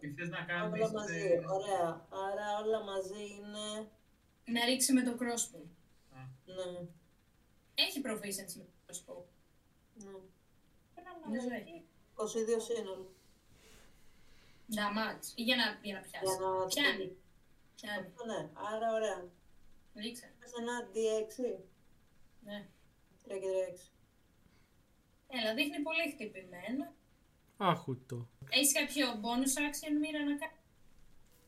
Speaker 3: Τι θες να
Speaker 5: όλα
Speaker 3: κάνεις,
Speaker 5: μαζί,
Speaker 3: ε,
Speaker 5: ωραία. Άρα όλα μαζί είναι,
Speaker 1: Να ρίξει με το crossbow.
Speaker 3: α,
Speaker 5: ναι,
Speaker 1: Έχει proficiency με το crossbow.
Speaker 5: ναι.
Speaker 4: Ένα
Speaker 1: Νομίζω
Speaker 4: μαγική.
Speaker 5: 22 σύνολο.
Speaker 1: Damage. Ή για να, για να πιάσει.
Speaker 5: Για να
Speaker 1: Πιάνει. Πιάνει.
Speaker 5: Αυτό ναι, άρα ωραία.
Speaker 1: Ρίξε.
Speaker 5: Πες ένα D6,
Speaker 1: Ναι.
Speaker 5: 3 και 3
Speaker 1: Έλα, δείχνει πολύ χτυπημένο.
Speaker 2: Άχουτο.
Speaker 1: Έχεις κάποιο bonus action μοίρα να κάνει.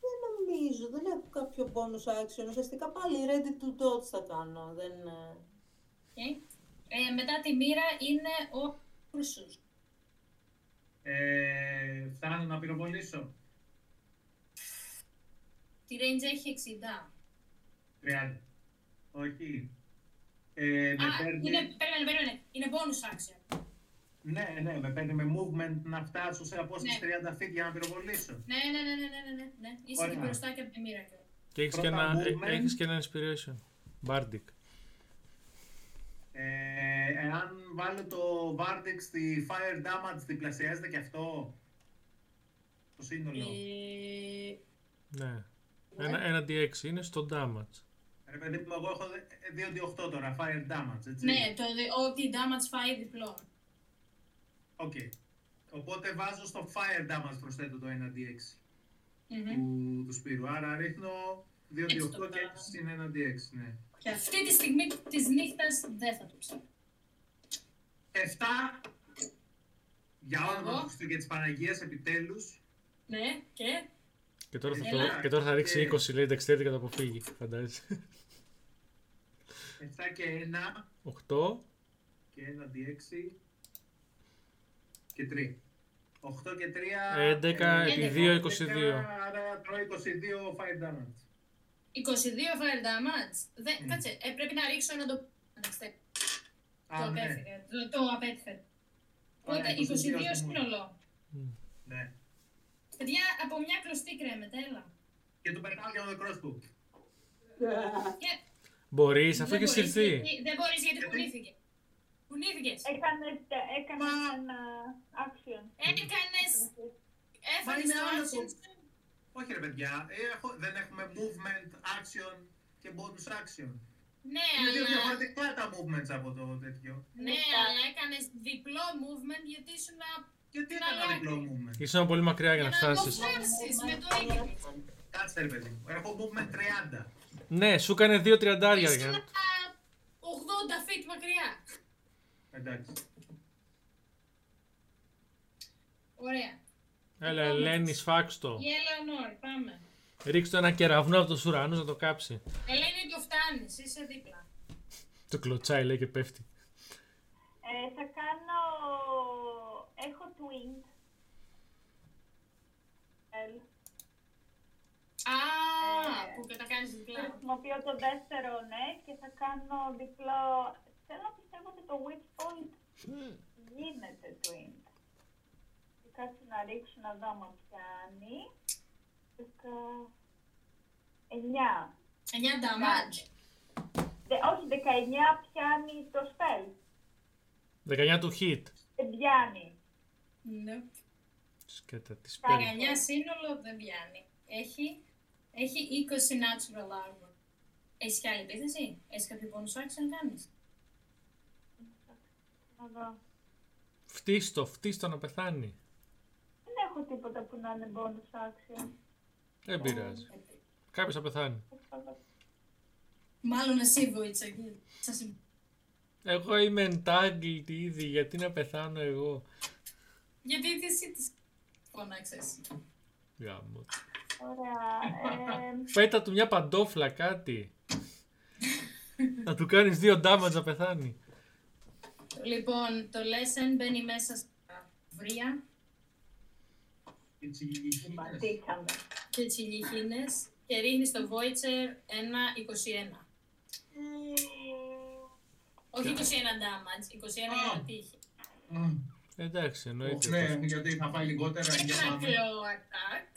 Speaker 5: Δεν νομίζω, δεν έχω κάποιο bonus action. Ουσιαστικά πάλι ready to dodge θα κάνω. Δεν, ε,
Speaker 1: Okay. Ε, μετά τη μοίρα είναι ο Κρουσούς.
Speaker 3: ε, φτάνω να πυροβολήσω.
Speaker 1: Τη range έχει 60.
Speaker 3: 30. Όχι. Ε, με
Speaker 1: Α,
Speaker 3: παίρνει...
Speaker 1: είναι, περίμενε, περίμενε. Είναι bonus action.
Speaker 3: Ναι, ναι, με παίρνει με movement να φτάσω σε απόσταση
Speaker 1: Ναι.
Speaker 3: 30 feet για να πυροβολήσω.
Speaker 1: Ναι, ναι, ναι, ναι, ναι, ναι, ναι, ναι. Είσαι
Speaker 3: Ωραία.
Speaker 1: και μπροστά και από τη μοίρα κιόλας.
Speaker 2: Και έχεις και,
Speaker 3: Πρώτα
Speaker 2: ένα, ε-
Speaker 3: movement.
Speaker 2: έχεις και ένα inspiration. Bardic.
Speaker 3: Ε, εάν βάλω το Vardex στη fire damage, διπλασιάζεται και αυτό; Το σύνολο.
Speaker 1: Ε,
Speaker 2: Ναι. Ένα, ένα D6 είναι στο damage.
Speaker 3: Ρε παιδί μου, εγώ έχω 2d8 τώρα, fire damage, έτσι.
Speaker 1: Ναι, το δε- ό,τι damage φάει διπλό.
Speaker 3: Οκ. Οπότε βάζω στο fire damage προσθέτω το 1d6
Speaker 1: Μμμ.
Speaker 3: του, του Σπύρου. Άρα ρίχνω
Speaker 1: Έτσι
Speaker 3: 2d8
Speaker 1: το
Speaker 3: και
Speaker 1: κάνω.
Speaker 3: 6 συν 1d6, ναι.
Speaker 1: Και αυτή τη στιγμή της νύχτας δεν θα το ψάχνω.
Speaker 3: 7 για όνομα
Speaker 1: Εγώ.
Speaker 3: του Χριστού και της Παναγίας επιτέλους.
Speaker 1: Ναι, και
Speaker 2: Και τώρα, θα,
Speaker 1: Έλα.
Speaker 2: το, και τώρα θα ρίξει
Speaker 3: Και-
Speaker 2: 20 λέει dexterity για το αποφύγει. Φαντάζεσαι.
Speaker 3: 7 και 1
Speaker 2: 8.
Speaker 3: και 1d6 και 3. 8 και 3.
Speaker 2: 11 επί 2, 22.
Speaker 3: Άρα τρώει 22 fire damage.
Speaker 1: 22 fire damage. Δε,
Speaker 3: Μμ.
Speaker 1: Κάτσε, ε, πρέπει να ρίξω να το... Εντάξει, Το
Speaker 3: Α, ναι.
Speaker 1: απέφυγε. Το, το απέτυχε.
Speaker 3: Ωραία,
Speaker 1: Οπότε
Speaker 3: 22
Speaker 1: 22
Speaker 3: στο
Speaker 1: σύνολο.
Speaker 3: Ναι.
Speaker 1: Παιδιά, από μια κλωστή κρέμεται, έλα.
Speaker 3: Και του περνάω και με το crossbow.
Speaker 1: Και
Speaker 2: Μπορείς, αφού
Speaker 1: δεν
Speaker 2: έχεις
Speaker 1: μπορείς,
Speaker 2: ήρθει.
Speaker 1: γιατί- Δεν μπορείς γιατί
Speaker 3: Γιατί;
Speaker 1: κουνήθηκε. Κουνήθηκες.
Speaker 4: Έκανες, έκανες
Speaker 3: Μα-
Speaker 4: ένα action.
Speaker 1: Έκανες, έφαγες
Speaker 3: είναι
Speaker 1: το
Speaker 3: άλλο
Speaker 1: action
Speaker 3: το-
Speaker 1: σου.
Speaker 3: Όχι ρε παιδιά, ε, έχω, δεν έχουμε movement, action και bonus action.
Speaker 1: Ναι,
Speaker 3: Είναι δύο
Speaker 1: αλλά...
Speaker 3: διαφορετικά τα movements από το τέτοιο.
Speaker 1: Ναι, αλλά έκανες διπλό movement γιατί ήσουν να...
Speaker 3: Γιατί
Speaker 1: Να
Speaker 3: έκανα
Speaker 1: αλλάξει.
Speaker 3: διπλό movement;
Speaker 2: Ήσουν πολύ μακριά για
Speaker 1: Για
Speaker 2: να
Speaker 1: να το
Speaker 2: φτάσεις.
Speaker 1: φτάσεις με το ίδιο.
Speaker 3: Κάτσε ρε παιδί μου, έχω movement 30.
Speaker 2: Ναι, σου έκανε 2 τριαντάρια.
Speaker 1: Ήσουν
Speaker 2: για-
Speaker 1: 80 feet μακριά.
Speaker 3: Εντάξει.
Speaker 1: Ωραία.
Speaker 2: Έλα, Ελένη, σφάξ το.
Speaker 1: Η Ελεονόρ, πάμε.
Speaker 2: Ρίξτε ένα κεραυνό από τους ουρανούς να το κάψει.
Speaker 1: Ελένη, το φτάνεις, είσαι δίπλα.
Speaker 2: Το κλωτσάει, λέει και πέφτει.
Speaker 4: Ε, θα κάνω... Έχω twin. L.
Speaker 1: Α,
Speaker 4: Ε,
Speaker 1: που κατακάνεις διπλά.
Speaker 4: Χρησιμοποιώ το δεύτερο, ναι, και θα κάνω διπλό... Θέλω να πιστεύω ότι το witch point γίνεται twin. Και Κάτσε να ρίξω να δω άμα πιάνει. Δεκα... Εννιά.
Speaker 1: 9 damage.
Speaker 4: Δε- όχι, 19 πιάνει το spell.
Speaker 2: 19 του hit.
Speaker 4: Δεν πιάνει.
Speaker 1: Ναι.
Speaker 2: Σκέτα τη
Speaker 1: Τα
Speaker 2: παίρνει.
Speaker 1: 9 σύνολο δεν πιάνει. Έχει, έχει 20 natural armor. Έχεις και άλλη επίθεση; Έχεις κάποιο bonus action να κάνεις;
Speaker 4: Να δω.
Speaker 2: Φτύστο, φτύστο να πεθάνει.
Speaker 4: Δεν έχω τίποτα που να είναι bonus action.
Speaker 2: Δεν πειράζει. Κάποιος θα πεθάνει.
Speaker 1: Μάλλον εσύ βοήθησα και σας συμ-
Speaker 2: Εγώ είμαι entangled ήδη, γιατί να πεθάνω εγώ;
Speaker 1: Γιατί τι εσύ τις φώναξες.
Speaker 2: Γάμο.
Speaker 4: Ωραία. Ε,
Speaker 2: Πέτα του μια παντόφλα, κάτι. να του κάνεις δύο damage να πεθάνει.
Speaker 1: Λοιπόν, το lesson μπαίνει μέσα στα βρία
Speaker 3: Οι τσιγικίνες.
Speaker 4: Ματήσαμε.
Speaker 1: Και τσιλιχίνες και ρίχνεις στο Voyager ένα 21. Όχι 21 damage, 21 για να τύχει.
Speaker 3: Μμ.
Speaker 2: Εντάξει, εννοείται.
Speaker 3: Ναι, γιατί θα φάει λιγότερα
Speaker 1: Και
Speaker 3: για
Speaker 1: ένα
Speaker 3: πάμε.
Speaker 1: claw attack,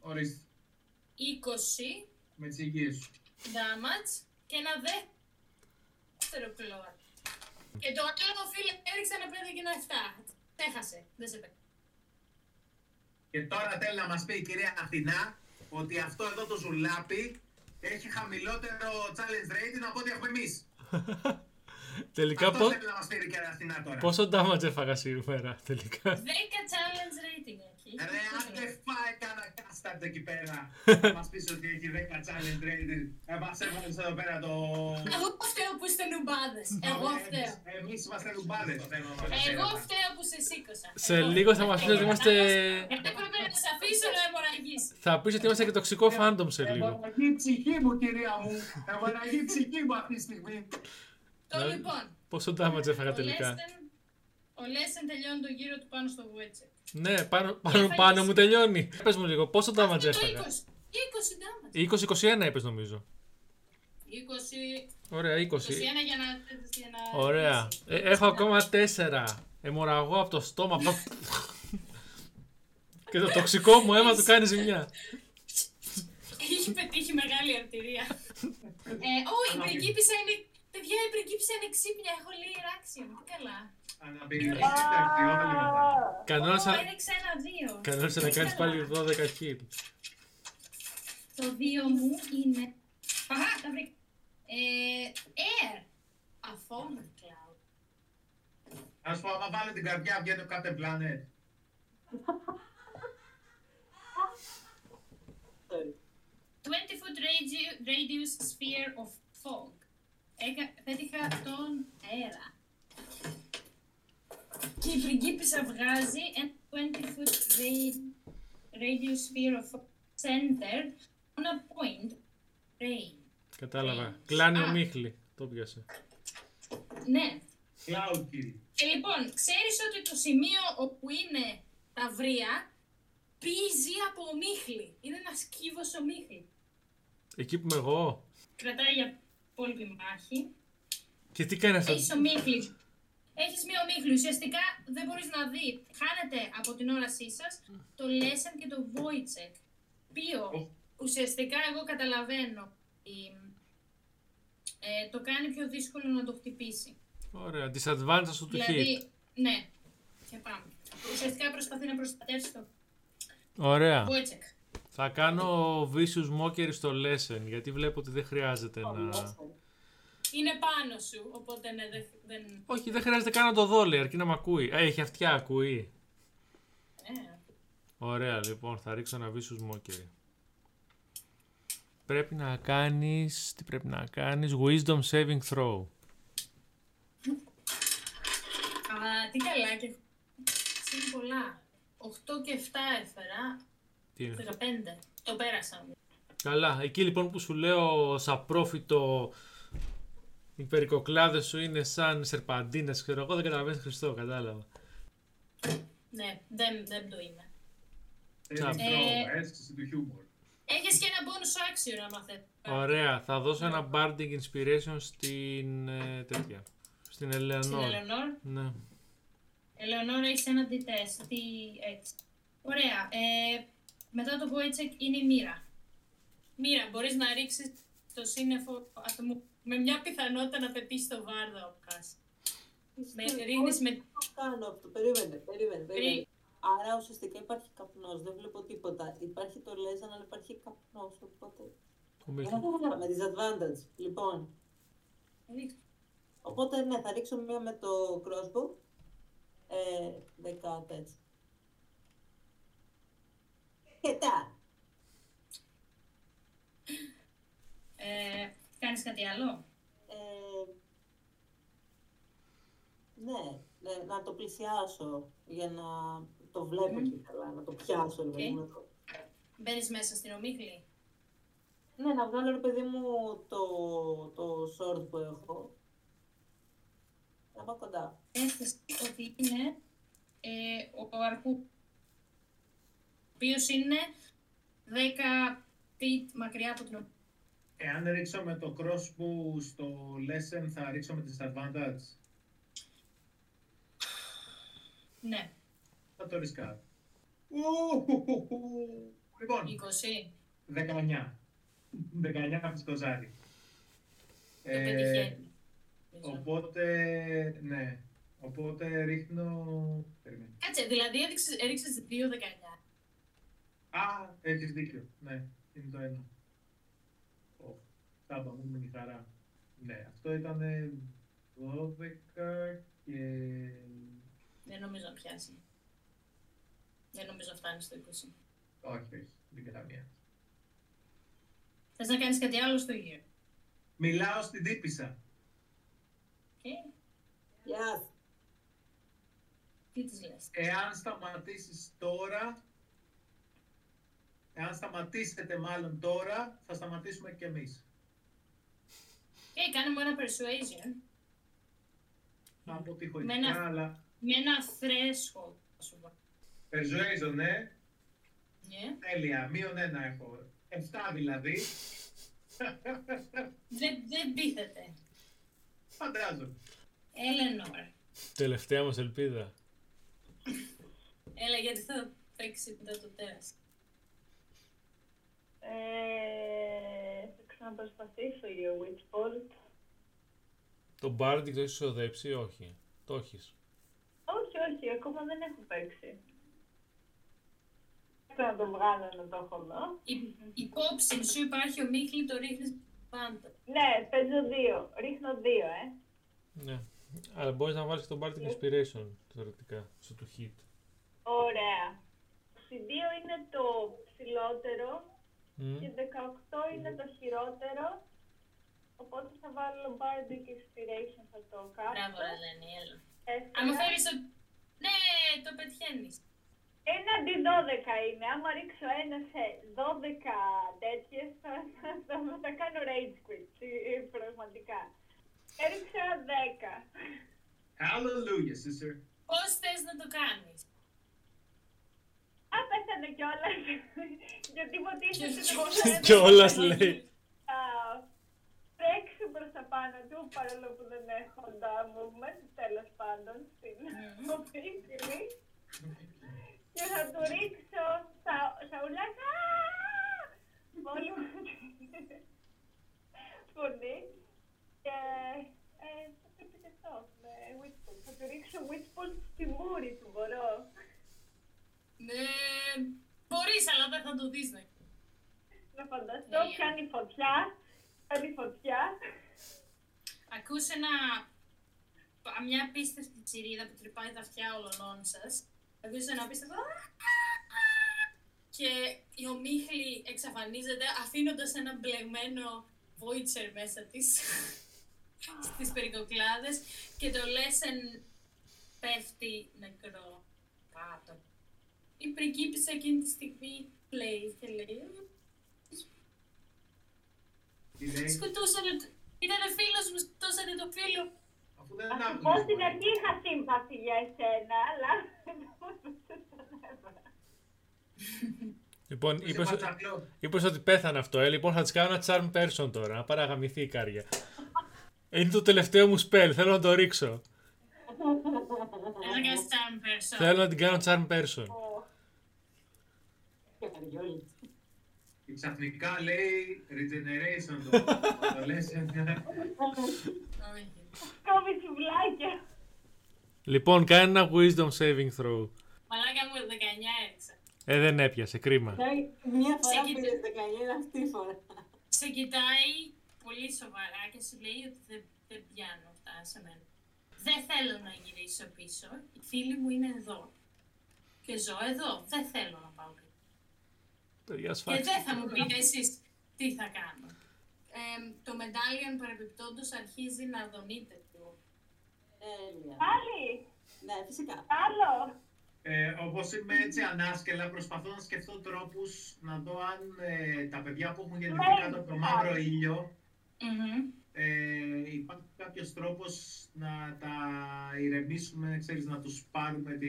Speaker 3: Ορίστε,
Speaker 1: 20
Speaker 3: με τις υγείες σου.
Speaker 1: damage και ένα δεύτερο claw attack. Και το άλλο φίλε έριξε ένα 5 και ένα 7. Έχασε, δεν σε πέτυχε.
Speaker 3: Και τώρα θέλει να μας πει η κυρία Αθηνά ότι αυτό εδώ το ζουλάπι έχει χαμηλότερο challenge rating από ό,τι έχουμε εμείς.
Speaker 2: Τελικά
Speaker 3: Αυτό
Speaker 2: πώ,
Speaker 3: θέλει να μας πει η κυρία Αθηνά τώρα.
Speaker 2: πόσο damage έφαγα σήμερα τελικά.
Speaker 1: 10 challenge rating έχει.
Speaker 3: Ρε, αν δεν φάει κανένα κάσταρτ εκεί πέρα, θα μας πεις ότι έχει 10 challenge rating. Ε, μας έβαλες εδώ πέρα το...
Speaker 1: Εγώ φταίω που είστε νουμπάδες. Εγώ φταίω.
Speaker 3: Εμείς- Εμείς είμαστε νουμπάδες. θέλω να μας
Speaker 1: Εγώ
Speaker 3: πεις.
Speaker 1: φταίω που σε σήκωσα.
Speaker 2: Σε
Speaker 1: Εγώ.
Speaker 2: λίγο θα μας πεις ότι είμαστε...
Speaker 1: Γιατί πρέπει να σε αφήσω να αιμορραγήσει.
Speaker 2: Θα πεις ότι είμαστε και τοξικό fandom σε λίγο.
Speaker 3: Αιμορραγεί η ψυχή μου, κυρία μου. Αιμορραγεί η ψυχή μου αυτή τη στιγμή.
Speaker 1: Το
Speaker 2: Ναι.
Speaker 1: λοιπόν.
Speaker 2: Πόσο damage έφαγα
Speaker 1: Ο
Speaker 2: τελικά.
Speaker 1: Λέσεν, ο Λέσεν τελειώνει το γύρο του πάνω στο Βόιτσεκ.
Speaker 2: Ναι, πάνω, πάνω, πάνω μου τελειώνει. Πες μου λίγο, πόσο damage
Speaker 1: Αυτό το
Speaker 2: έφαγα;
Speaker 1: 20. 20 damage.
Speaker 2: 20-21 είπες νομίζω.
Speaker 1: 20.
Speaker 2: Ωραία, 20.
Speaker 1: 21 για να. Για να
Speaker 2: Ωραία.
Speaker 1: κλείσει.
Speaker 2: Ε, έχω ακόμα 4. Αιμορραγώ από το στόμα. από το- και το τοξικό μου αίμα του κάνει ζημιά.
Speaker 1: Έχει πετύχει μεγάλη αρτηρία. ε, Ω, η πριγκίπισσα είναι... Παιδιά, η πριγκίπισσα είναι ξύπνια. Έχω λίγο ράξιο. Τι καλά.
Speaker 3: Αναπηρική εντάξει, όταν είναι μετά.
Speaker 1: Ω,
Speaker 2: Κανόνισα,
Speaker 1: έδειξα ένα-δύο.
Speaker 2: κανόνισα να
Speaker 1: Τι
Speaker 2: κάνεις
Speaker 1: καλά.
Speaker 2: πάλι 12 χιλ.
Speaker 1: Το δύο μου είναι... Αχα, τα βρήκα. Ε, air. A foam cloud.
Speaker 3: Να σου πω, άμα βάλω την καρδιά, βγαίνει ο Captain Planet.
Speaker 5: Sorry.
Speaker 1: 20 foot radi- radius sphere of fog. Έκα, πέτυχα τον αέρα. Και η πριγκίπισσα βγάζει ένα 20 foot ra- radius sphere of fog centered on a point rain.
Speaker 2: Κατάλαβα. Κλάνει ο
Speaker 1: Α.
Speaker 2: Μίχλη. Το πιάσε.
Speaker 1: Ναι.
Speaker 3: Cloud Kill.
Speaker 1: Και λοιπόν, ξέρεις ότι το σημείο όπου είναι τα βρία πίζει από ομίχλη. Είναι ένας κύβος ομίχλη.
Speaker 2: Εκεί που είμαι εγώ.
Speaker 1: Κρατάει για υπόλοιπη μάχη.
Speaker 2: Και τι κάνεις αυτό;
Speaker 1: Έχεις ομίχλη. Έχεις μία ομίχλη. Ουσιαστικά δεν μπορείς να δει. Χάνετε από την όρασή σας το Lesson και το Wojciech. Οποίο ουσιαστικά εγώ καταλαβαίνω ότι ε, το κάνει πιο δύσκολο να το χτυπήσει.
Speaker 2: Ωραία. Disadvantage του του hit.
Speaker 1: δηλαδή, ναι. Και πάμε. Ουσιαστικά προσπαθεί να προστατεύσει το
Speaker 2: Ωραία.
Speaker 1: Wojciech.
Speaker 2: Θα κάνω vicious mockery στο lesson γιατί βλέπω ότι δεν χρειάζεται να.
Speaker 1: Είναι πάνω σου, οπότε ναι, δεν. δεν...
Speaker 2: Όχι, δεν χρειάζεται καν να το δω, λέει, αρκεί να μ' ακούει. Α, έχει αυτιά, ακούει.
Speaker 1: Ε,
Speaker 2: Ωραία, λοιπόν, θα ρίξω ένα vicious mockery. Πρέπει να κάνεις... Τι πρέπει να κάνεις... Wisdom saving throw.
Speaker 1: Α, τι καλά και είναι πολλά. 8 και 7 έφερα.
Speaker 2: Τι είναι.
Speaker 1: 15. Το πέρασα.
Speaker 2: Καλά, εκεί λοιπόν που σου λέω σαν πρόφητο οι περικοκλάδες σου είναι σαν σερπαντίνες, ξέρω εγώ, δεν καταλαβαίνεις Χριστό, κατάλαβα.
Speaker 1: Ναι, δεν, δεν το είναι.
Speaker 3: Saving
Speaker 1: Ε,
Speaker 3: throw, αίσθηση του χιούμορ.
Speaker 1: Έχεις και ένα bonus action άμα θες.
Speaker 2: Ωραία, θα δώσω ένα bardic inspiration στην ε, τέτοια. Στην
Speaker 1: Στην
Speaker 2: Ελεονόρ.
Speaker 1: Ελεονόρ.
Speaker 2: Ναι.
Speaker 1: Ελεονόρ έχεις ένα D4, D6. Ωραία. Ε, μετά το Wojciech είναι η μοίρα. Μοίρα, μπορείς να ρίξεις το σύννεφο ατομού με μια πιθανότητα να πετύχεις το βάρδο από κάση. Με, ρίχνεις με...
Speaker 5: Το κάνω αυτό. Περίμενε, περίμενε. περίμενε.
Speaker 1: Ρί-
Speaker 5: Άρα ουσιαστικά υπάρχει καπνός, δεν βλέπω τίποτα. Υπάρχει το λέζαν, αλλά υπάρχει καπνός. Οπότε.
Speaker 2: Ο Μίχλης.
Speaker 5: Με disadvantage. Λοιπόν,
Speaker 1: ρίξ-
Speaker 5: οπότε ναι, θα ρίξω μία με το crossbow. Ε, 10 έτσι. Και τα.
Speaker 1: Ε, κάνεις κάτι άλλο.
Speaker 5: Ε, ναι, ναι, να το πλησιάσω για να το βλέπω
Speaker 1: Μμμ.
Speaker 5: και καλά, να το πιάσω. ρε παιδί μου, να το-
Speaker 1: Μπαίνεις μέσα στην ομίχλη.
Speaker 5: Ναι, να βγάλω ρε παιδί μου το, το sword που έχω. Να πάω κοντά.
Speaker 1: Έστω ότι είναι ε, ο αρχού, ο οποίος είναι 10 feet μακριά από την ομίχλη.
Speaker 3: Εάν ρίξω με το crossbow στο lesson, θα ρίξω με disadvantage.
Speaker 1: Ναι,
Speaker 3: Θα το ρισκάρω. Ουουουουουου. Λοιπόν,
Speaker 1: 20.
Speaker 3: 19. 19 από το ζάρι.
Speaker 1: Το
Speaker 3: Ε,
Speaker 1: πετυχαίνει. νομίζω.
Speaker 3: Οπότε, ναι. Οπότε ρίχνω... Περίμενε.
Speaker 1: Κάτσε, δηλαδή έδειξες, έριξες 2-19.
Speaker 3: Α, έχεις δίκιο. Ναι, είναι το ένα. Ω, Τάπα μου με τη χαρά. Ναι, αυτό ήταν 12 και...
Speaker 1: Δεν νομίζω να πιάσει. Δεν νομίζω να φτάνει στο 20.
Speaker 3: Όχι, όχι, δεν και καμία.
Speaker 1: Θες να κάνεις κάτι άλλο στο γύρο;
Speaker 3: Μιλάω στην τύπησα.
Speaker 1: Okay.
Speaker 5: Γεια σου.
Speaker 1: Τι της λες;
Speaker 3: Εάν σταματήσεις τώρα, εάν σταματήσετε μάλλον τώρα, θα σταματήσουμε και εμείς.
Speaker 1: Okay, κάνε μου ένα persuasion.
Speaker 3: Από τη
Speaker 1: Με
Speaker 3: χωρικά,
Speaker 1: ένα-
Speaker 3: αλλά...
Speaker 1: Με ένα threshold. θα σου πω.
Speaker 3: Persuasion, ναι.
Speaker 1: Ναι.
Speaker 3: Τέλεια, μείον ένα έχω. 7 δηλαδή.
Speaker 1: Δεν, δεν πείθεται.
Speaker 3: Φαντάζομαι.
Speaker 1: Eleanor.
Speaker 2: Τελευταία μας ελπίδα.
Speaker 1: Έλα, γιατί θα παίξει μετά το τέρας.
Speaker 4: Ε, θα ξαναπροσπαθήσω για Witchbolt.
Speaker 2: Το Bardic το έχεις ξοδέψει ή όχι. Το έχεις.
Speaker 4: Όχι, όχι, ακόμα δεν έχω παίξει. Θέλω να το βγάλω να το έχω εδώ.
Speaker 1: Η, υπόψη σου υπάρχει ο Μίχλη, το ρίχνεις πάντα.
Speaker 4: Ναι, παίζω δύο. Ρίχνω δύο, ε.
Speaker 2: Ναι. Αλλά μπορείς να βάλεις και το Bardic Inspiration θεωρητικά στο του hit.
Speaker 4: Ωραία. 22 είναι το ψηλότερο
Speaker 2: Μμ.
Speaker 4: και 18 είναι το χειρότερο. Οπότε θα βάλω Bardic Inspiration, θα το κάνω.
Speaker 1: Μπράβο, ρε Δανιέλα.
Speaker 4: Τέσσερα.
Speaker 1: Άμα θέλεις το... Ναι, το πετυχαίνεις.
Speaker 4: Ένα αντί 12 είναι. Άμα ρίξω ένα σε 12 τέτοιες, θα, θα, θα, θα κάνω rage quit. ε, Πραγματικά. Έριξα 10.
Speaker 3: Hallelujah, sister.
Speaker 1: Πώς θες να το κάνεις;
Speaker 4: Α, πέθανε κιόλας. Γιατί υποτίθεται
Speaker 1: Και
Speaker 4: ότι
Speaker 1: κιόλας.
Speaker 4: θα-
Speaker 2: Κιόλας λέει.
Speaker 4: θα τρέξω προς τα πάνω του, παρόλο που δεν έχω τα movement, τέλος πάντων, στην οπίκρη. Και θα του ρίξω στα, στα ουλάκα. Μόνο φωνή. Και ε, θα πρέπει και αυτό, με Witchbolt. Θα του ρίξω Witchbolt στη μούρη του, μπορώ.
Speaker 1: Ναι, μπορείς, αλλά δεν θα το δεις. Ναι.
Speaker 4: Να φανταστώ,
Speaker 1: Ναι.
Speaker 4: πιάνει φωτιά, πιάνει φωτιά.
Speaker 1: Ακούς ένα... μια απίστευτη τσιρίδα που τρυπάει τα αυτιά όλων σας. Ακούς ένα απίστευτο... Και η ομίχλη εξαφανίζεται αφήνοντας ένα μπλεγμένο βόιτσερ μέσα της στις περικοκλάδες και το Λέσεν πέφτει νεκρό κάτω. Η πριγκίπισσα εκείνη τη στιγμή λέει και λέει
Speaker 3: Τι λέει,
Speaker 1: Σκοτώσανε το... Ήταν φίλος μου, σκοτώσανε το φίλο.
Speaker 3: αφού δεν
Speaker 4: Θα σου
Speaker 3: άκουγε
Speaker 4: πω στην
Speaker 3: τίποτα.
Speaker 4: αρχή είχα σύμπαθη για εσένα, αλλά δεν τον έβαλα.
Speaker 2: Λοιπόν,
Speaker 3: Είσαι
Speaker 2: είπες,
Speaker 3: πατσακλό.
Speaker 2: είπες ότι πέθανε αυτό, ε. Λοιπόν, θα της κάνω ένα charm person τώρα, να παραγαμηθεί η κάρια. Είναι το τελευταίο μου spell, θέλω να το ρίξω.
Speaker 1: Ένα και σαν person.
Speaker 2: Θέλω να την κάνω charm person.
Speaker 5: Και καριόλι.
Speaker 3: Και ξαφνικά λέει regeneration το, το λες.
Speaker 1: Όχι.
Speaker 4: Κόβει σουβλάκια.
Speaker 2: Λοιπόν, κάνε ένα wisdom saving throw.
Speaker 1: Μαλάκα μου 19 έριξα.
Speaker 2: Ε, δεν έπιασε, κρίμα.
Speaker 5: Μια φορά
Speaker 1: Σε
Speaker 5: πήρες 19, αυτή η φορά.
Speaker 1: Σε κοιτάει πολύ σοβαρά και σου λέει ότι δεν, δεν πιάνω αυτά σε μένα. Δεν θέλω να γυρίσω πίσω. Οι φίλοι μου είναι εδώ. Και ζω εδώ. Δεν θέλω να πάω πίσω.
Speaker 2: Παιδιά,
Speaker 1: Και
Speaker 2: σφάξτε.
Speaker 1: δεν θα μου πείτε εσείς τι θα κάνω. Ε, το medallion παρεμπιπτόντως αρχίζει να δονείται πιο.
Speaker 5: Τέλεια.
Speaker 4: Πάλι.
Speaker 5: Ναι, φυσικά.
Speaker 4: Άλλο.
Speaker 3: Ε, Όπως είμαι έτσι ανάσκελα, προσπαθώ να σκεφτώ τρόπους να δω αν ε, τα παιδιά που έχουν γεννηθεί
Speaker 4: Ναι,
Speaker 3: κάτω από το
Speaker 4: ναι.
Speaker 3: μαύρο ήλιο
Speaker 1: Μμμ.
Speaker 3: ε, υπάρχει κάποιος τρόπος να τα ηρεμήσουμε, ξέρεις, να τους πάρουμε τη,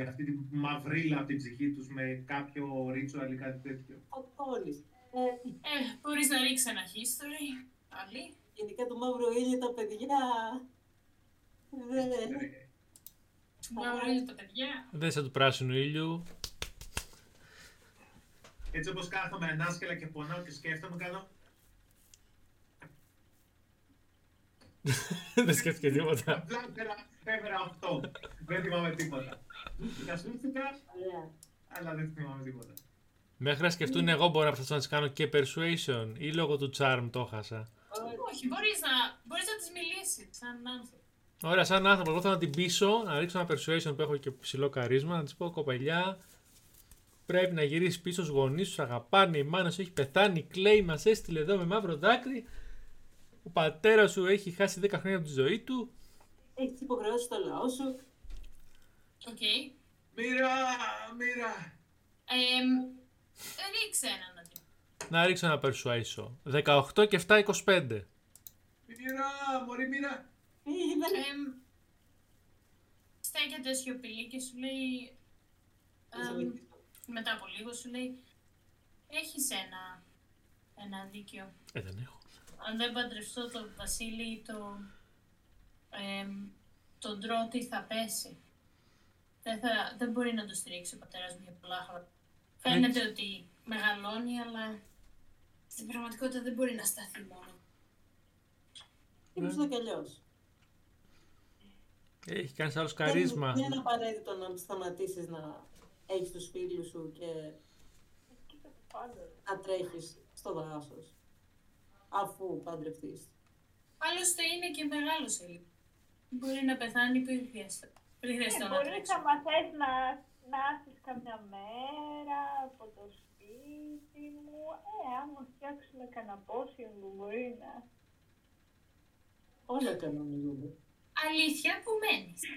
Speaker 3: αυτή τη μαυρίλα από την ψυχή τους με κάποιο ritual ή κάτι τέτοιο.
Speaker 5: Ο Τόλης. Ε,
Speaker 1: Ε, μπορείς να ρίξεις ένα history. Πάλι.
Speaker 5: γενικά το μαύρο ήλιο τα παιδιά... Δεν...
Speaker 3: Ε,
Speaker 1: Μαύρο είναι τα παιδιά.
Speaker 2: Δεν σαν του πράσινου ήλιου.
Speaker 3: Έτσι όπως κάθομαι ανάσκελα και πονάω και σκέφτομαι, κάνω
Speaker 2: δεν σκέφτηκε τίποτα.
Speaker 3: απλά έφερα, έφερα αυτό. δεν θυμάμαι τίποτα. Κασούστηκα,
Speaker 5: Ωραία.
Speaker 3: αλλά δεν θυμάμαι τίποτα.
Speaker 2: Μέχρι να σκεφτούν εγώ μπορώ να προσπαθήσω να τις κάνω και persuasion ή λόγω του charm το χάσα.
Speaker 1: Όχι, μπορείς να, μπορείς να τις μιλήσεις σαν άνθρωπο.
Speaker 2: Ωραία, σαν άνθρωπο, εγώ θέλω να την πείσω, να ρίξω ένα persuasion που έχω και ψηλό καρίσμα, να της πω κοπελιά, πρέπει να γυρίσεις πίσω στους γονείς σου, αγαπάνε, η μάνα σου έχει πεθάνει, κλαίει, μας έστειλε εδώ με μαύρο δάκρυ. Ο πατέρας σου έχει χάσει 10 χρόνια από τη ζωή του.
Speaker 5: Έχεις υποχρεώσει στο λαό σου.
Speaker 1: Οκ.
Speaker 3: Μοίρα, μοίρα.
Speaker 1: Εμ, ρίξε ένα να δει.
Speaker 2: Να ρίξω ένα persuasion. 18 και 7, 25.
Speaker 3: Μοίρα, μωρή μοίρα.
Speaker 5: Είδα.
Speaker 1: Εμ, στέκεται σιωπηλή και σου λέει... εμ, μετά από λίγο σου λέει έχεις ένα, ένα δίκιο.
Speaker 2: Ε, δεν έχω.
Speaker 1: Αν δεν παντρευτώ τον Βασίλη το... εμ, τον τρώτη θα πέσει. Δεν, θα, δεν μπορεί να το στηρίξει ο πατέρας μου για πολλά χρόνια. Φαίνεται ότι μεγαλώνει, αλλά στην πραγματικότητα δεν μπορεί να σταθεί μόνο.
Speaker 5: Είναι στο κι αλλιώς.
Speaker 2: Έχει κάνει άλλος
Speaker 5: Δεν-
Speaker 2: καρίσμα;
Speaker 5: Δεν είναι απαραίτητο να σταματήσεις να έχεις τους φίλους σου και
Speaker 4: Κοίτα το πάντα.
Speaker 5: να τρέχεις στο δάσος. Αφού παντρευτείς.
Speaker 1: Άλλωστε είναι και μεγάλος σε λίγο. Μπορεί να πεθάνει πριν χρειαστεί. Πριν χρειαστεί
Speaker 4: Ε,
Speaker 1: να
Speaker 4: μπορείς
Speaker 1: τρέξει.
Speaker 4: άμα θες να, να έρθεις καμιά μέρα από το σπίτι μου. Ε, άμα φτιάξουμε κανένα πόσιο μου μπορεί να...
Speaker 5: Όλα κανονίζονται.
Speaker 1: Αλήθεια που μένεις.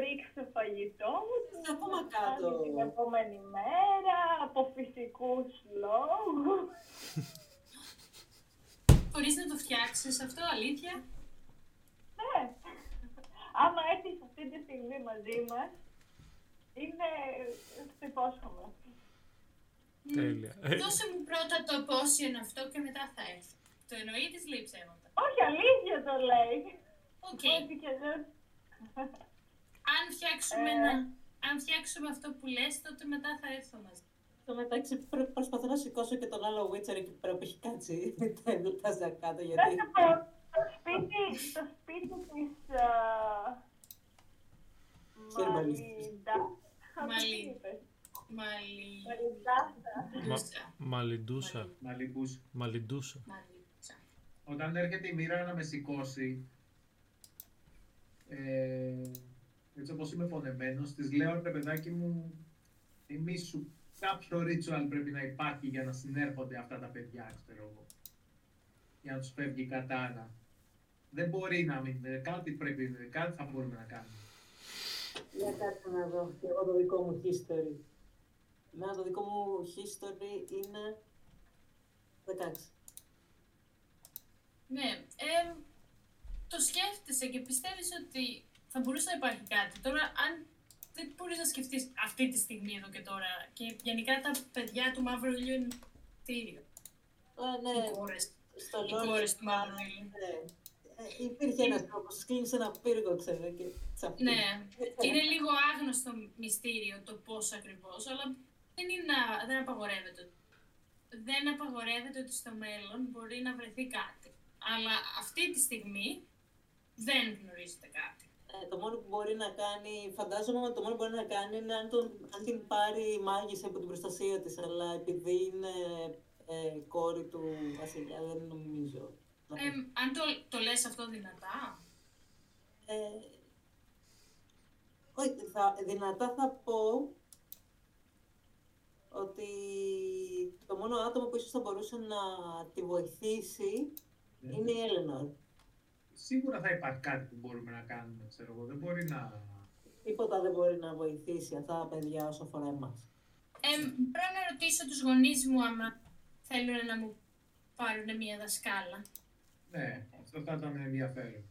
Speaker 4: ρίξω το φαγητό μου
Speaker 5: Είναι ακόμα
Speaker 4: να
Speaker 5: κάτω.
Speaker 4: κάνει την επόμενη μέρα από φυσικούς λόγους.
Speaker 1: Χωρίς να το φτιάξεις αυτό, αλήθεια;
Speaker 4: Ναι. Άμα έρθεις αυτή τη στιγμή μαζί μας, είναι... το υπόσχομαι.
Speaker 2: Τέλεια. Ε,
Speaker 1: Δώσε μου πρώτα το πόσιον αυτό και μετά θα έρθει. Το εννοείς της λέει ψέματα.
Speaker 4: Όχι, αλήθεια το λέει.
Speaker 1: Οκ.
Speaker 4: Έτσι κι αλλιώς.
Speaker 1: Αν φτιάξουμε,
Speaker 4: Ε.
Speaker 1: ένα, αν φτιάξουμε αυτό που λες, τότε μετά θα έρθω μαζί.
Speaker 5: Στο μεταξύ προ- προσπαθώ να σηκώσω και τον άλλο Witcher εκεί πέρα που έχει κάτσει τα ζακάτα
Speaker 4: Να
Speaker 5: γιατί
Speaker 4: σου πω, το σπίτι, το σπίτι της... α,
Speaker 5: Χειρμαλίστης.
Speaker 4: Μαλιντα.
Speaker 1: Μαλι-
Speaker 4: Τι είπες;
Speaker 1: Μαλι...
Speaker 4: Μαλιντάστα.
Speaker 1: Μαλιντούσα.
Speaker 2: Μαλιντούσα.
Speaker 3: Μαλιμπούς.
Speaker 2: Μαλιντούσα.
Speaker 1: Μαλιντούσα.
Speaker 3: Όταν έρχεται η μοίρα να με σηκώσει, ε, έτσι όπως είμαι φωνεμένος, της λέω ρε παιδάκι μου, θυμήσου κάποιο ritual πρέπει να υπάρχει για να συνέρχονται αυτά τα παιδιά, ξέρω εγώ. Για να τους φεύγει η κατάνα. Δεν μπορεί να μην, ε, κάτι πρέπει, κάτι θα μπορούμε να κάνουμε.
Speaker 5: Για κάτσε να δω και εγώ το δικό μου history. Εμένα το δικό μου history είναι 16.
Speaker 1: Ναι, ε, το σκέφτεσαι και πιστεύεις ότι θα μπορούσε να υπάρχει κάτι. Τώρα, αν δεν μπορείς να σκεφτείς αυτή τη στιγμή εδώ και τώρα και γενικά τα παιδιά του Μαύρου Ήλιου είναι κτίριο.
Speaker 5: Ε, ναι,
Speaker 1: Οι κόρες.
Speaker 5: στο
Speaker 1: οι
Speaker 5: Lord
Speaker 1: κόρες του
Speaker 5: of
Speaker 1: Μαύρου
Speaker 5: War,
Speaker 1: Ήλιου.
Speaker 5: ναι. Ε, υπήρχε ένας τρόπος, κλείνεις ένα πύργο, ξέρω, και τσαπ.
Speaker 1: Ναι, είναι λίγο άγνωστο μυστήριο το πώς ακριβώς, αλλά δεν, είναι, δεν απαγορεύεται. Δεν απαγορεύεται ότι στο μέλλον μπορεί να βρεθεί κάτι. Αλλά αυτή τη στιγμή δεν γνωρίζετε κάτι.
Speaker 5: Ε, το μόνο που μπορεί να κάνει, φαντάζομαι ότι το μόνο που μπορεί να κάνει είναι αν, τον, αν την πάρει η μάγισσα από την προστασία της, αλλά επειδή είναι ε, κόρη του βασιλιά, δεν νομίζω. να
Speaker 1: Ε, αν το, το λες αυτό δυνατά,
Speaker 5: Ε, όχι, θα, δυνατά θα πω ότι το μόνο άτομο που ίσως θα μπορούσε να τη βοηθήσει είναι η Έλενορ.
Speaker 3: Σίγουρα θα υπάρχει κάτι που μπορούμε να κάνουμε, ξέρω εγώ. Δεν μπορεί να...
Speaker 5: Τίποτα δεν μπορεί να βοηθήσει αυτά τα παιδιά όσο αφορά εμάς.
Speaker 1: ε, πρέπει να ρωτήσω τους γονείς μου άμα θέλουν να μου πάρουν μια δασκάλα.
Speaker 3: Ναι, αυτό θα ήταν ενδιαφέρον.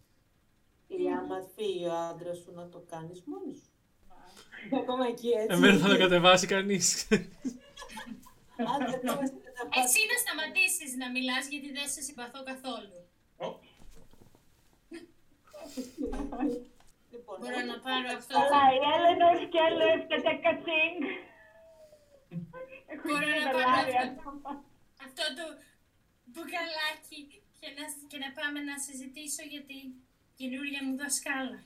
Speaker 5: Ή άμα φύγει ο άντρας σου να το κάνεις μόνος σου. Ακόμα εκεί έτσι.
Speaker 2: Εμένα θα το κατεβάσει κανείς.
Speaker 5: Αν δεν το έχεις κατεβάσει.
Speaker 1: Εσύ να σταματήσεις να μιλάς γιατί δεν σε συμπαθώ καθόλου.
Speaker 3: Ω,
Speaker 5: Λοιπόν,
Speaker 1: Μπορώ να πάρω αυτό.
Speaker 4: Αλλά η Έλενορ σκέλευτε κατσίνγκ. Έχω
Speaker 1: Μπορώ να
Speaker 4: γίνει
Speaker 1: πάρω
Speaker 4: δολάρια.
Speaker 1: αυτό το μπουκαλάκι και να, και να πάμε να συζητήσω για την καινούργια μου δασκάλα.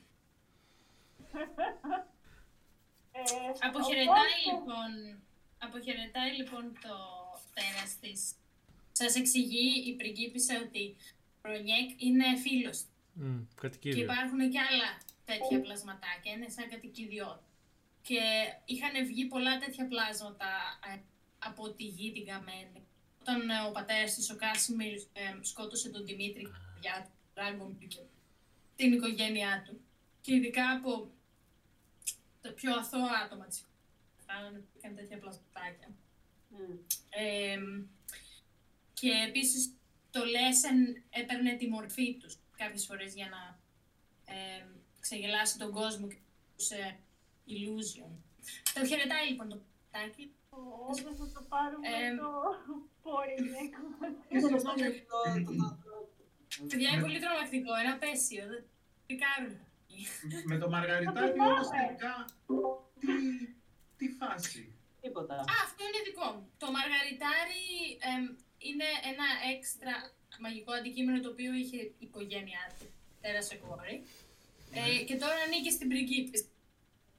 Speaker 4: Ε,
Speaker 1: Αποχαιρετάει
Speaker 4: οπότε-
Speaker 1: λοιπόν, αποχαιρετάει λοιπόν το τέρας της. Σας εξηγεί η πριγκίπισσα ότι ο Ρονιέκ είναι φίλος της.
Speaker 2: Μμ,
Speaker 1: Και
Speaker 2: Κατοικίδιο.
Speaker 1: υπάρχουν και άλλα τέτοια πλασματάκια, είναι σαν κατοικιδιότητα. Και είχαν βγει πολλά τέτοια πλάσματα ε, από τη γη την καμένη. Όταν ε, ο πατέρας της, ο Κάσιμιρ, ε, σκότωσε τον Δημήτρη και τα παιδιά του, τον Ράγκομπλ και την οικογένειά του. Και ειδικά από τα πιο αθώα άτομα της οικογένειας, είχαν τέτοια πλασματάκια.
Speaker 5: Μμ.
Speaker 1: Ε, και επίσης το Λέσεν έπαιρνε τη μορφή τους κάποιες φορές για να ε, ξεγελάσει τον κόσμο και τους ε, illusion. Το χαιρετάει λοιπόν το πατάκι.
Speaker 4: Ω, δεν θα το πάρουμε
Speaker 1: Ε,
Speaker 4: το πόρινεκ
Speaker 5: Ήθελα να το- το- το- το-
Speaker 1: Παιδιά είναι πολύ τρομακτικό, ένα απέσιο. δεν- Ρικάρου.
Speaker 3: Με το μαργαριτάρι
Speaker 4: θυμάμαι.
Speaker 3: όμως τελικά, τι, τι φάση.
Speaker 5: Τίποτα.
Speaker 1: Α, αυτό είναι δικό μου. Το μαργαριτάρι εμ, είναι ένα έξτρα μαγικό αντικείμενο το οποίο είχε η οικογένειά του. Πέρασε κόρη. Ε, και τώρα ανήκει στην πριγκίπισσα.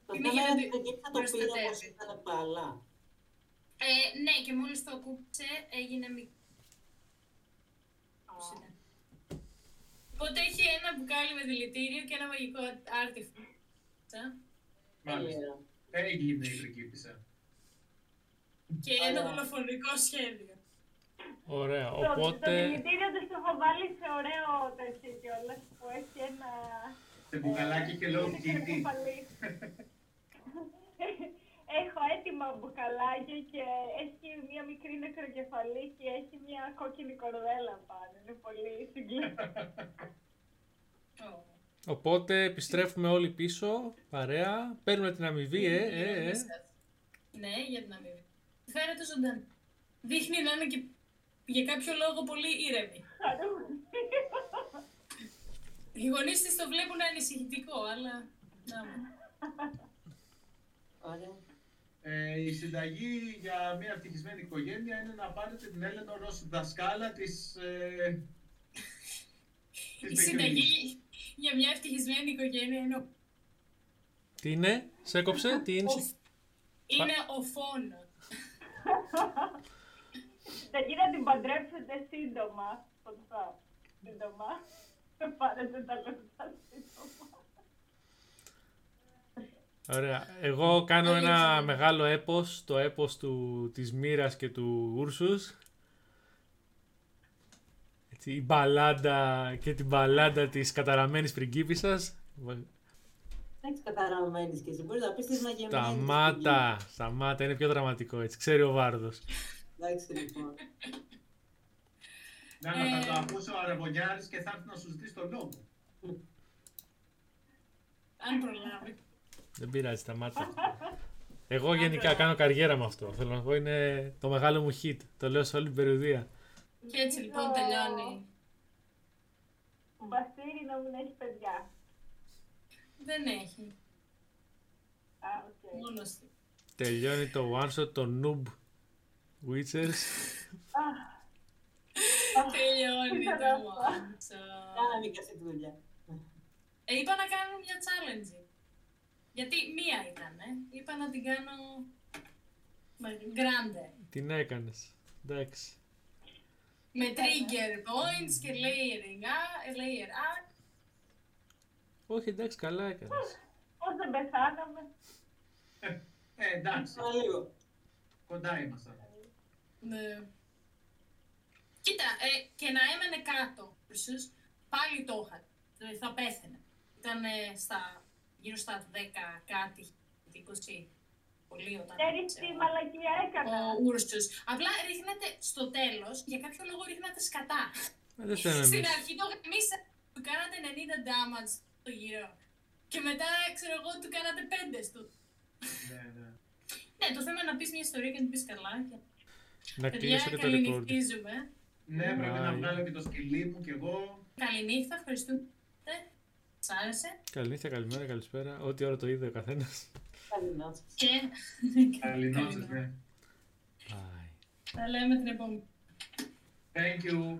Speaker 5: Το
Speaker 1: είναι
Speaker 5: θέμα
Speaker 1: για να
Speaker 5: είναι
Speaker 1: τη-
Speaker 5: ότι εκεί θα το πήρε
Speaker 1: προστατεύει.
Speaker 5: όπως ήταν παλά.
Speaker 1: Ε, ναι, και μόλις το ακούψε έγινε μικρό. Οπότε έχει ένα μπουκάλι με δηλητήριο και ένα μαγικό artifact.
Speaker 3: Μάλιστα.
Speaker 5: Τέλεια.
Speaker 3: Έγινε η πριγκίπισσα.
Speaker 1: Και ένα
Speaker 5: Ωραία.
Speaker 1: δολοφονικό σχέδιο.
Speaker 2: Ωραία,
Speaker 4: Το, το
Speaker 2: οπότε...
Speaker 4: δηλητήριο τους το έχω βάλει σε ωραίο τέτοιο κιόλας που έχει ένα...
Speaker 3: Σε μπουκαλάκι και λέω
Speaker 4: ένα
Speaker 3: Kitty.
Speaker 4: κροκεφαλί. Έχω έτοιμα μπουκαλάκια και έχει μια μικρή νεκροκεφαλή και έχει μια κόκκινη κορδέλα πάνω. Είναι πολύ συγκλονιστικό.
Speaker 2: Οπότε επιστρέφουμε όλοι πίσω, παρέα. Παίρνουμε την αμοιβή, ε, ε, ε.
Speaker 1: Ναι, για την αμοιβή. Φαίνεται ζωντανή. Δείχνει να είναι και για κάποιο λόγο πολύ ήρεμη.
Speaker 4: Χαρούμενη.
Speaker 1: Οι γονείς της το βλέπουν ανησυχητικό, αλλά... Να μου.
Speaker 5: Ωραία.
Speaker 3: Ε, η συνταγή για μια ευτυχισμένη οικογένεια είναι να πάρετε την Έλενορ ως δασκάλα της... Ε, της
Speaker 1: Η
Speaker 3: μικρής.
Speaker 1: συνταγή για μια ευτυχισμένη οικογένεια είναι ο,
Speaker 2: Τι είναι, σε έκοψε, τι είναι;
Speaker 1: ο- είναι ο φόνος.
Speaker 4: Θα γίνει να την παντρέψετε σύντομα. Σωστά. Σύντομα. Θα πάρετε τα λεφτά σύντομα.
Speaker 2: Ωραία. Εγώ κάνω
Speaker 1: Όλοι
Speaker 2: ένα
Speaker 1: έτσι.
Speaker 2: μεγάλο έπος, το έπος του, της Μύρας και του Ούρσους. Έτσι, η μπαλάντα και την μπαλάντα της καταραμένης πριγκίπισσας.
Speaker 5: Δεν έχεις καταραμένης και εσύ. Μπορείς να πεις της μαγεμένης.
Speaker 2: Σταμάτα, σταμάτα, είναι πιο δραματικό έτσι, ξέρει ο Βάρδος.
Speaker 5: Εντάξει λοιπόν.
Speaker 3: Να, να, θα το
Speaker 1: Ε.
Speaker 3: ακούσει ο Αραβωνιάρης και θα έρθει να σου ζητήσει τον λόγο.
Speaker 1: Αν προλάβει.
Speaker 2: Δεν πειράζει, σταμάτα. Εγώ γενικά κάνω καριέρα με αυτό. Θέλω να πω είναι το μεγάλο μου hit. Το λέω σε όλη την περιοδία.
Speaker 1: Και έτσι λοιπόν τελειώνει.
Speaker 4: Μπαστήρι να μην έχει παιδιά.
Speaker 1: Δεν έχει.
Speaker 4: Α, οκ.
Speaker 1: Μόνος του.
Speaker 2: Τελειώνει το one shot το noob Witchers.
Speaker 1: Τελειώνει
Speaker 4: Ήταν
Speaker 1: το
Speaker 4: αυτό.
Speaker 1: μάτσο.
Speaker 5: Κάναμε και αυτή τη δουλειά.
Speaker 1: Ε, είπα να κάνω μια challenge. Γιατί μία ήταν, ε. Είπα να την κάνω... Grande.
Speaker 2: Την έκανες. Εντάξει.
Speaker 1: Με trigger points και layering, α, layer up.
Speaker 2: Όχι, εντάξει, καλά έκανες.
Speaker 4: Πώς δεν πεθάναμε.
Speaker 3: Ε, εντάξει,
Speaker 5: Μα λίγο.
Speaker 3: κοντά ήμασταν.
Speaker 1: Ναι. Κοίτα, ε, και να έμενε κάτω, ίσως, πάλι το είχα. Δηλαδή θα πέθαινε. Ήταν στα, γύρω στα 10 κάτι, 20. Πολύ όταν
Speaker 4: Ξέρεις
Speaker 1: ξέρω,
Speaker 4: τι μαλακία έκανα;
Speaker 1: ο Ούρσος. Απλά ρίχνατε στο τέλος, για κάποιο λόγο ρίχνατε σκατά.
Speaker 2: Ε, δεν θέλουμε
Speaker 1: Στην
Speaker 2: εμείς.
Speaker 1: αρχή το γαμίσα, του κάνατε 90 damage στο γύρο. Και μετά, ξέρω εγώ, του κάνατε 5 στο.
Speaker 3: Ναι, ναι.
Speaker 1: Ναι, το θέμα είναι να πεις μια ιστορία και να την πεις καλά. Και...
Speaker 2: Να
Speaker 1: Παιδιά,
Speaker 2: κλείσω και το record.
Speaker 1: καληνυχτίζουμε.
Speaker 3: Ναι, πρέπει να
Speaker 2: Bye.
Speaker 3: βγάλω και το σκυλί μου κι εγώ.
Speaker 1: Καληνύχτα, ευχαριστούμε. Σ' άρεσε.
Speaker 2: Καληνύχτα, καλημέρα, καλησπέρα. Ό,τι ώρα το είδε ο καθένας.
Speaker 5: Καλή νόηση.
Speaker 1: Και.
Speaker 3: Καληνότσες, ναι.
Speaker 2: Bye.
Speaker 1: Τα λέμε την επόμενη.
Speaker 3: Thank you.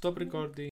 Speaker 2: Stop recording.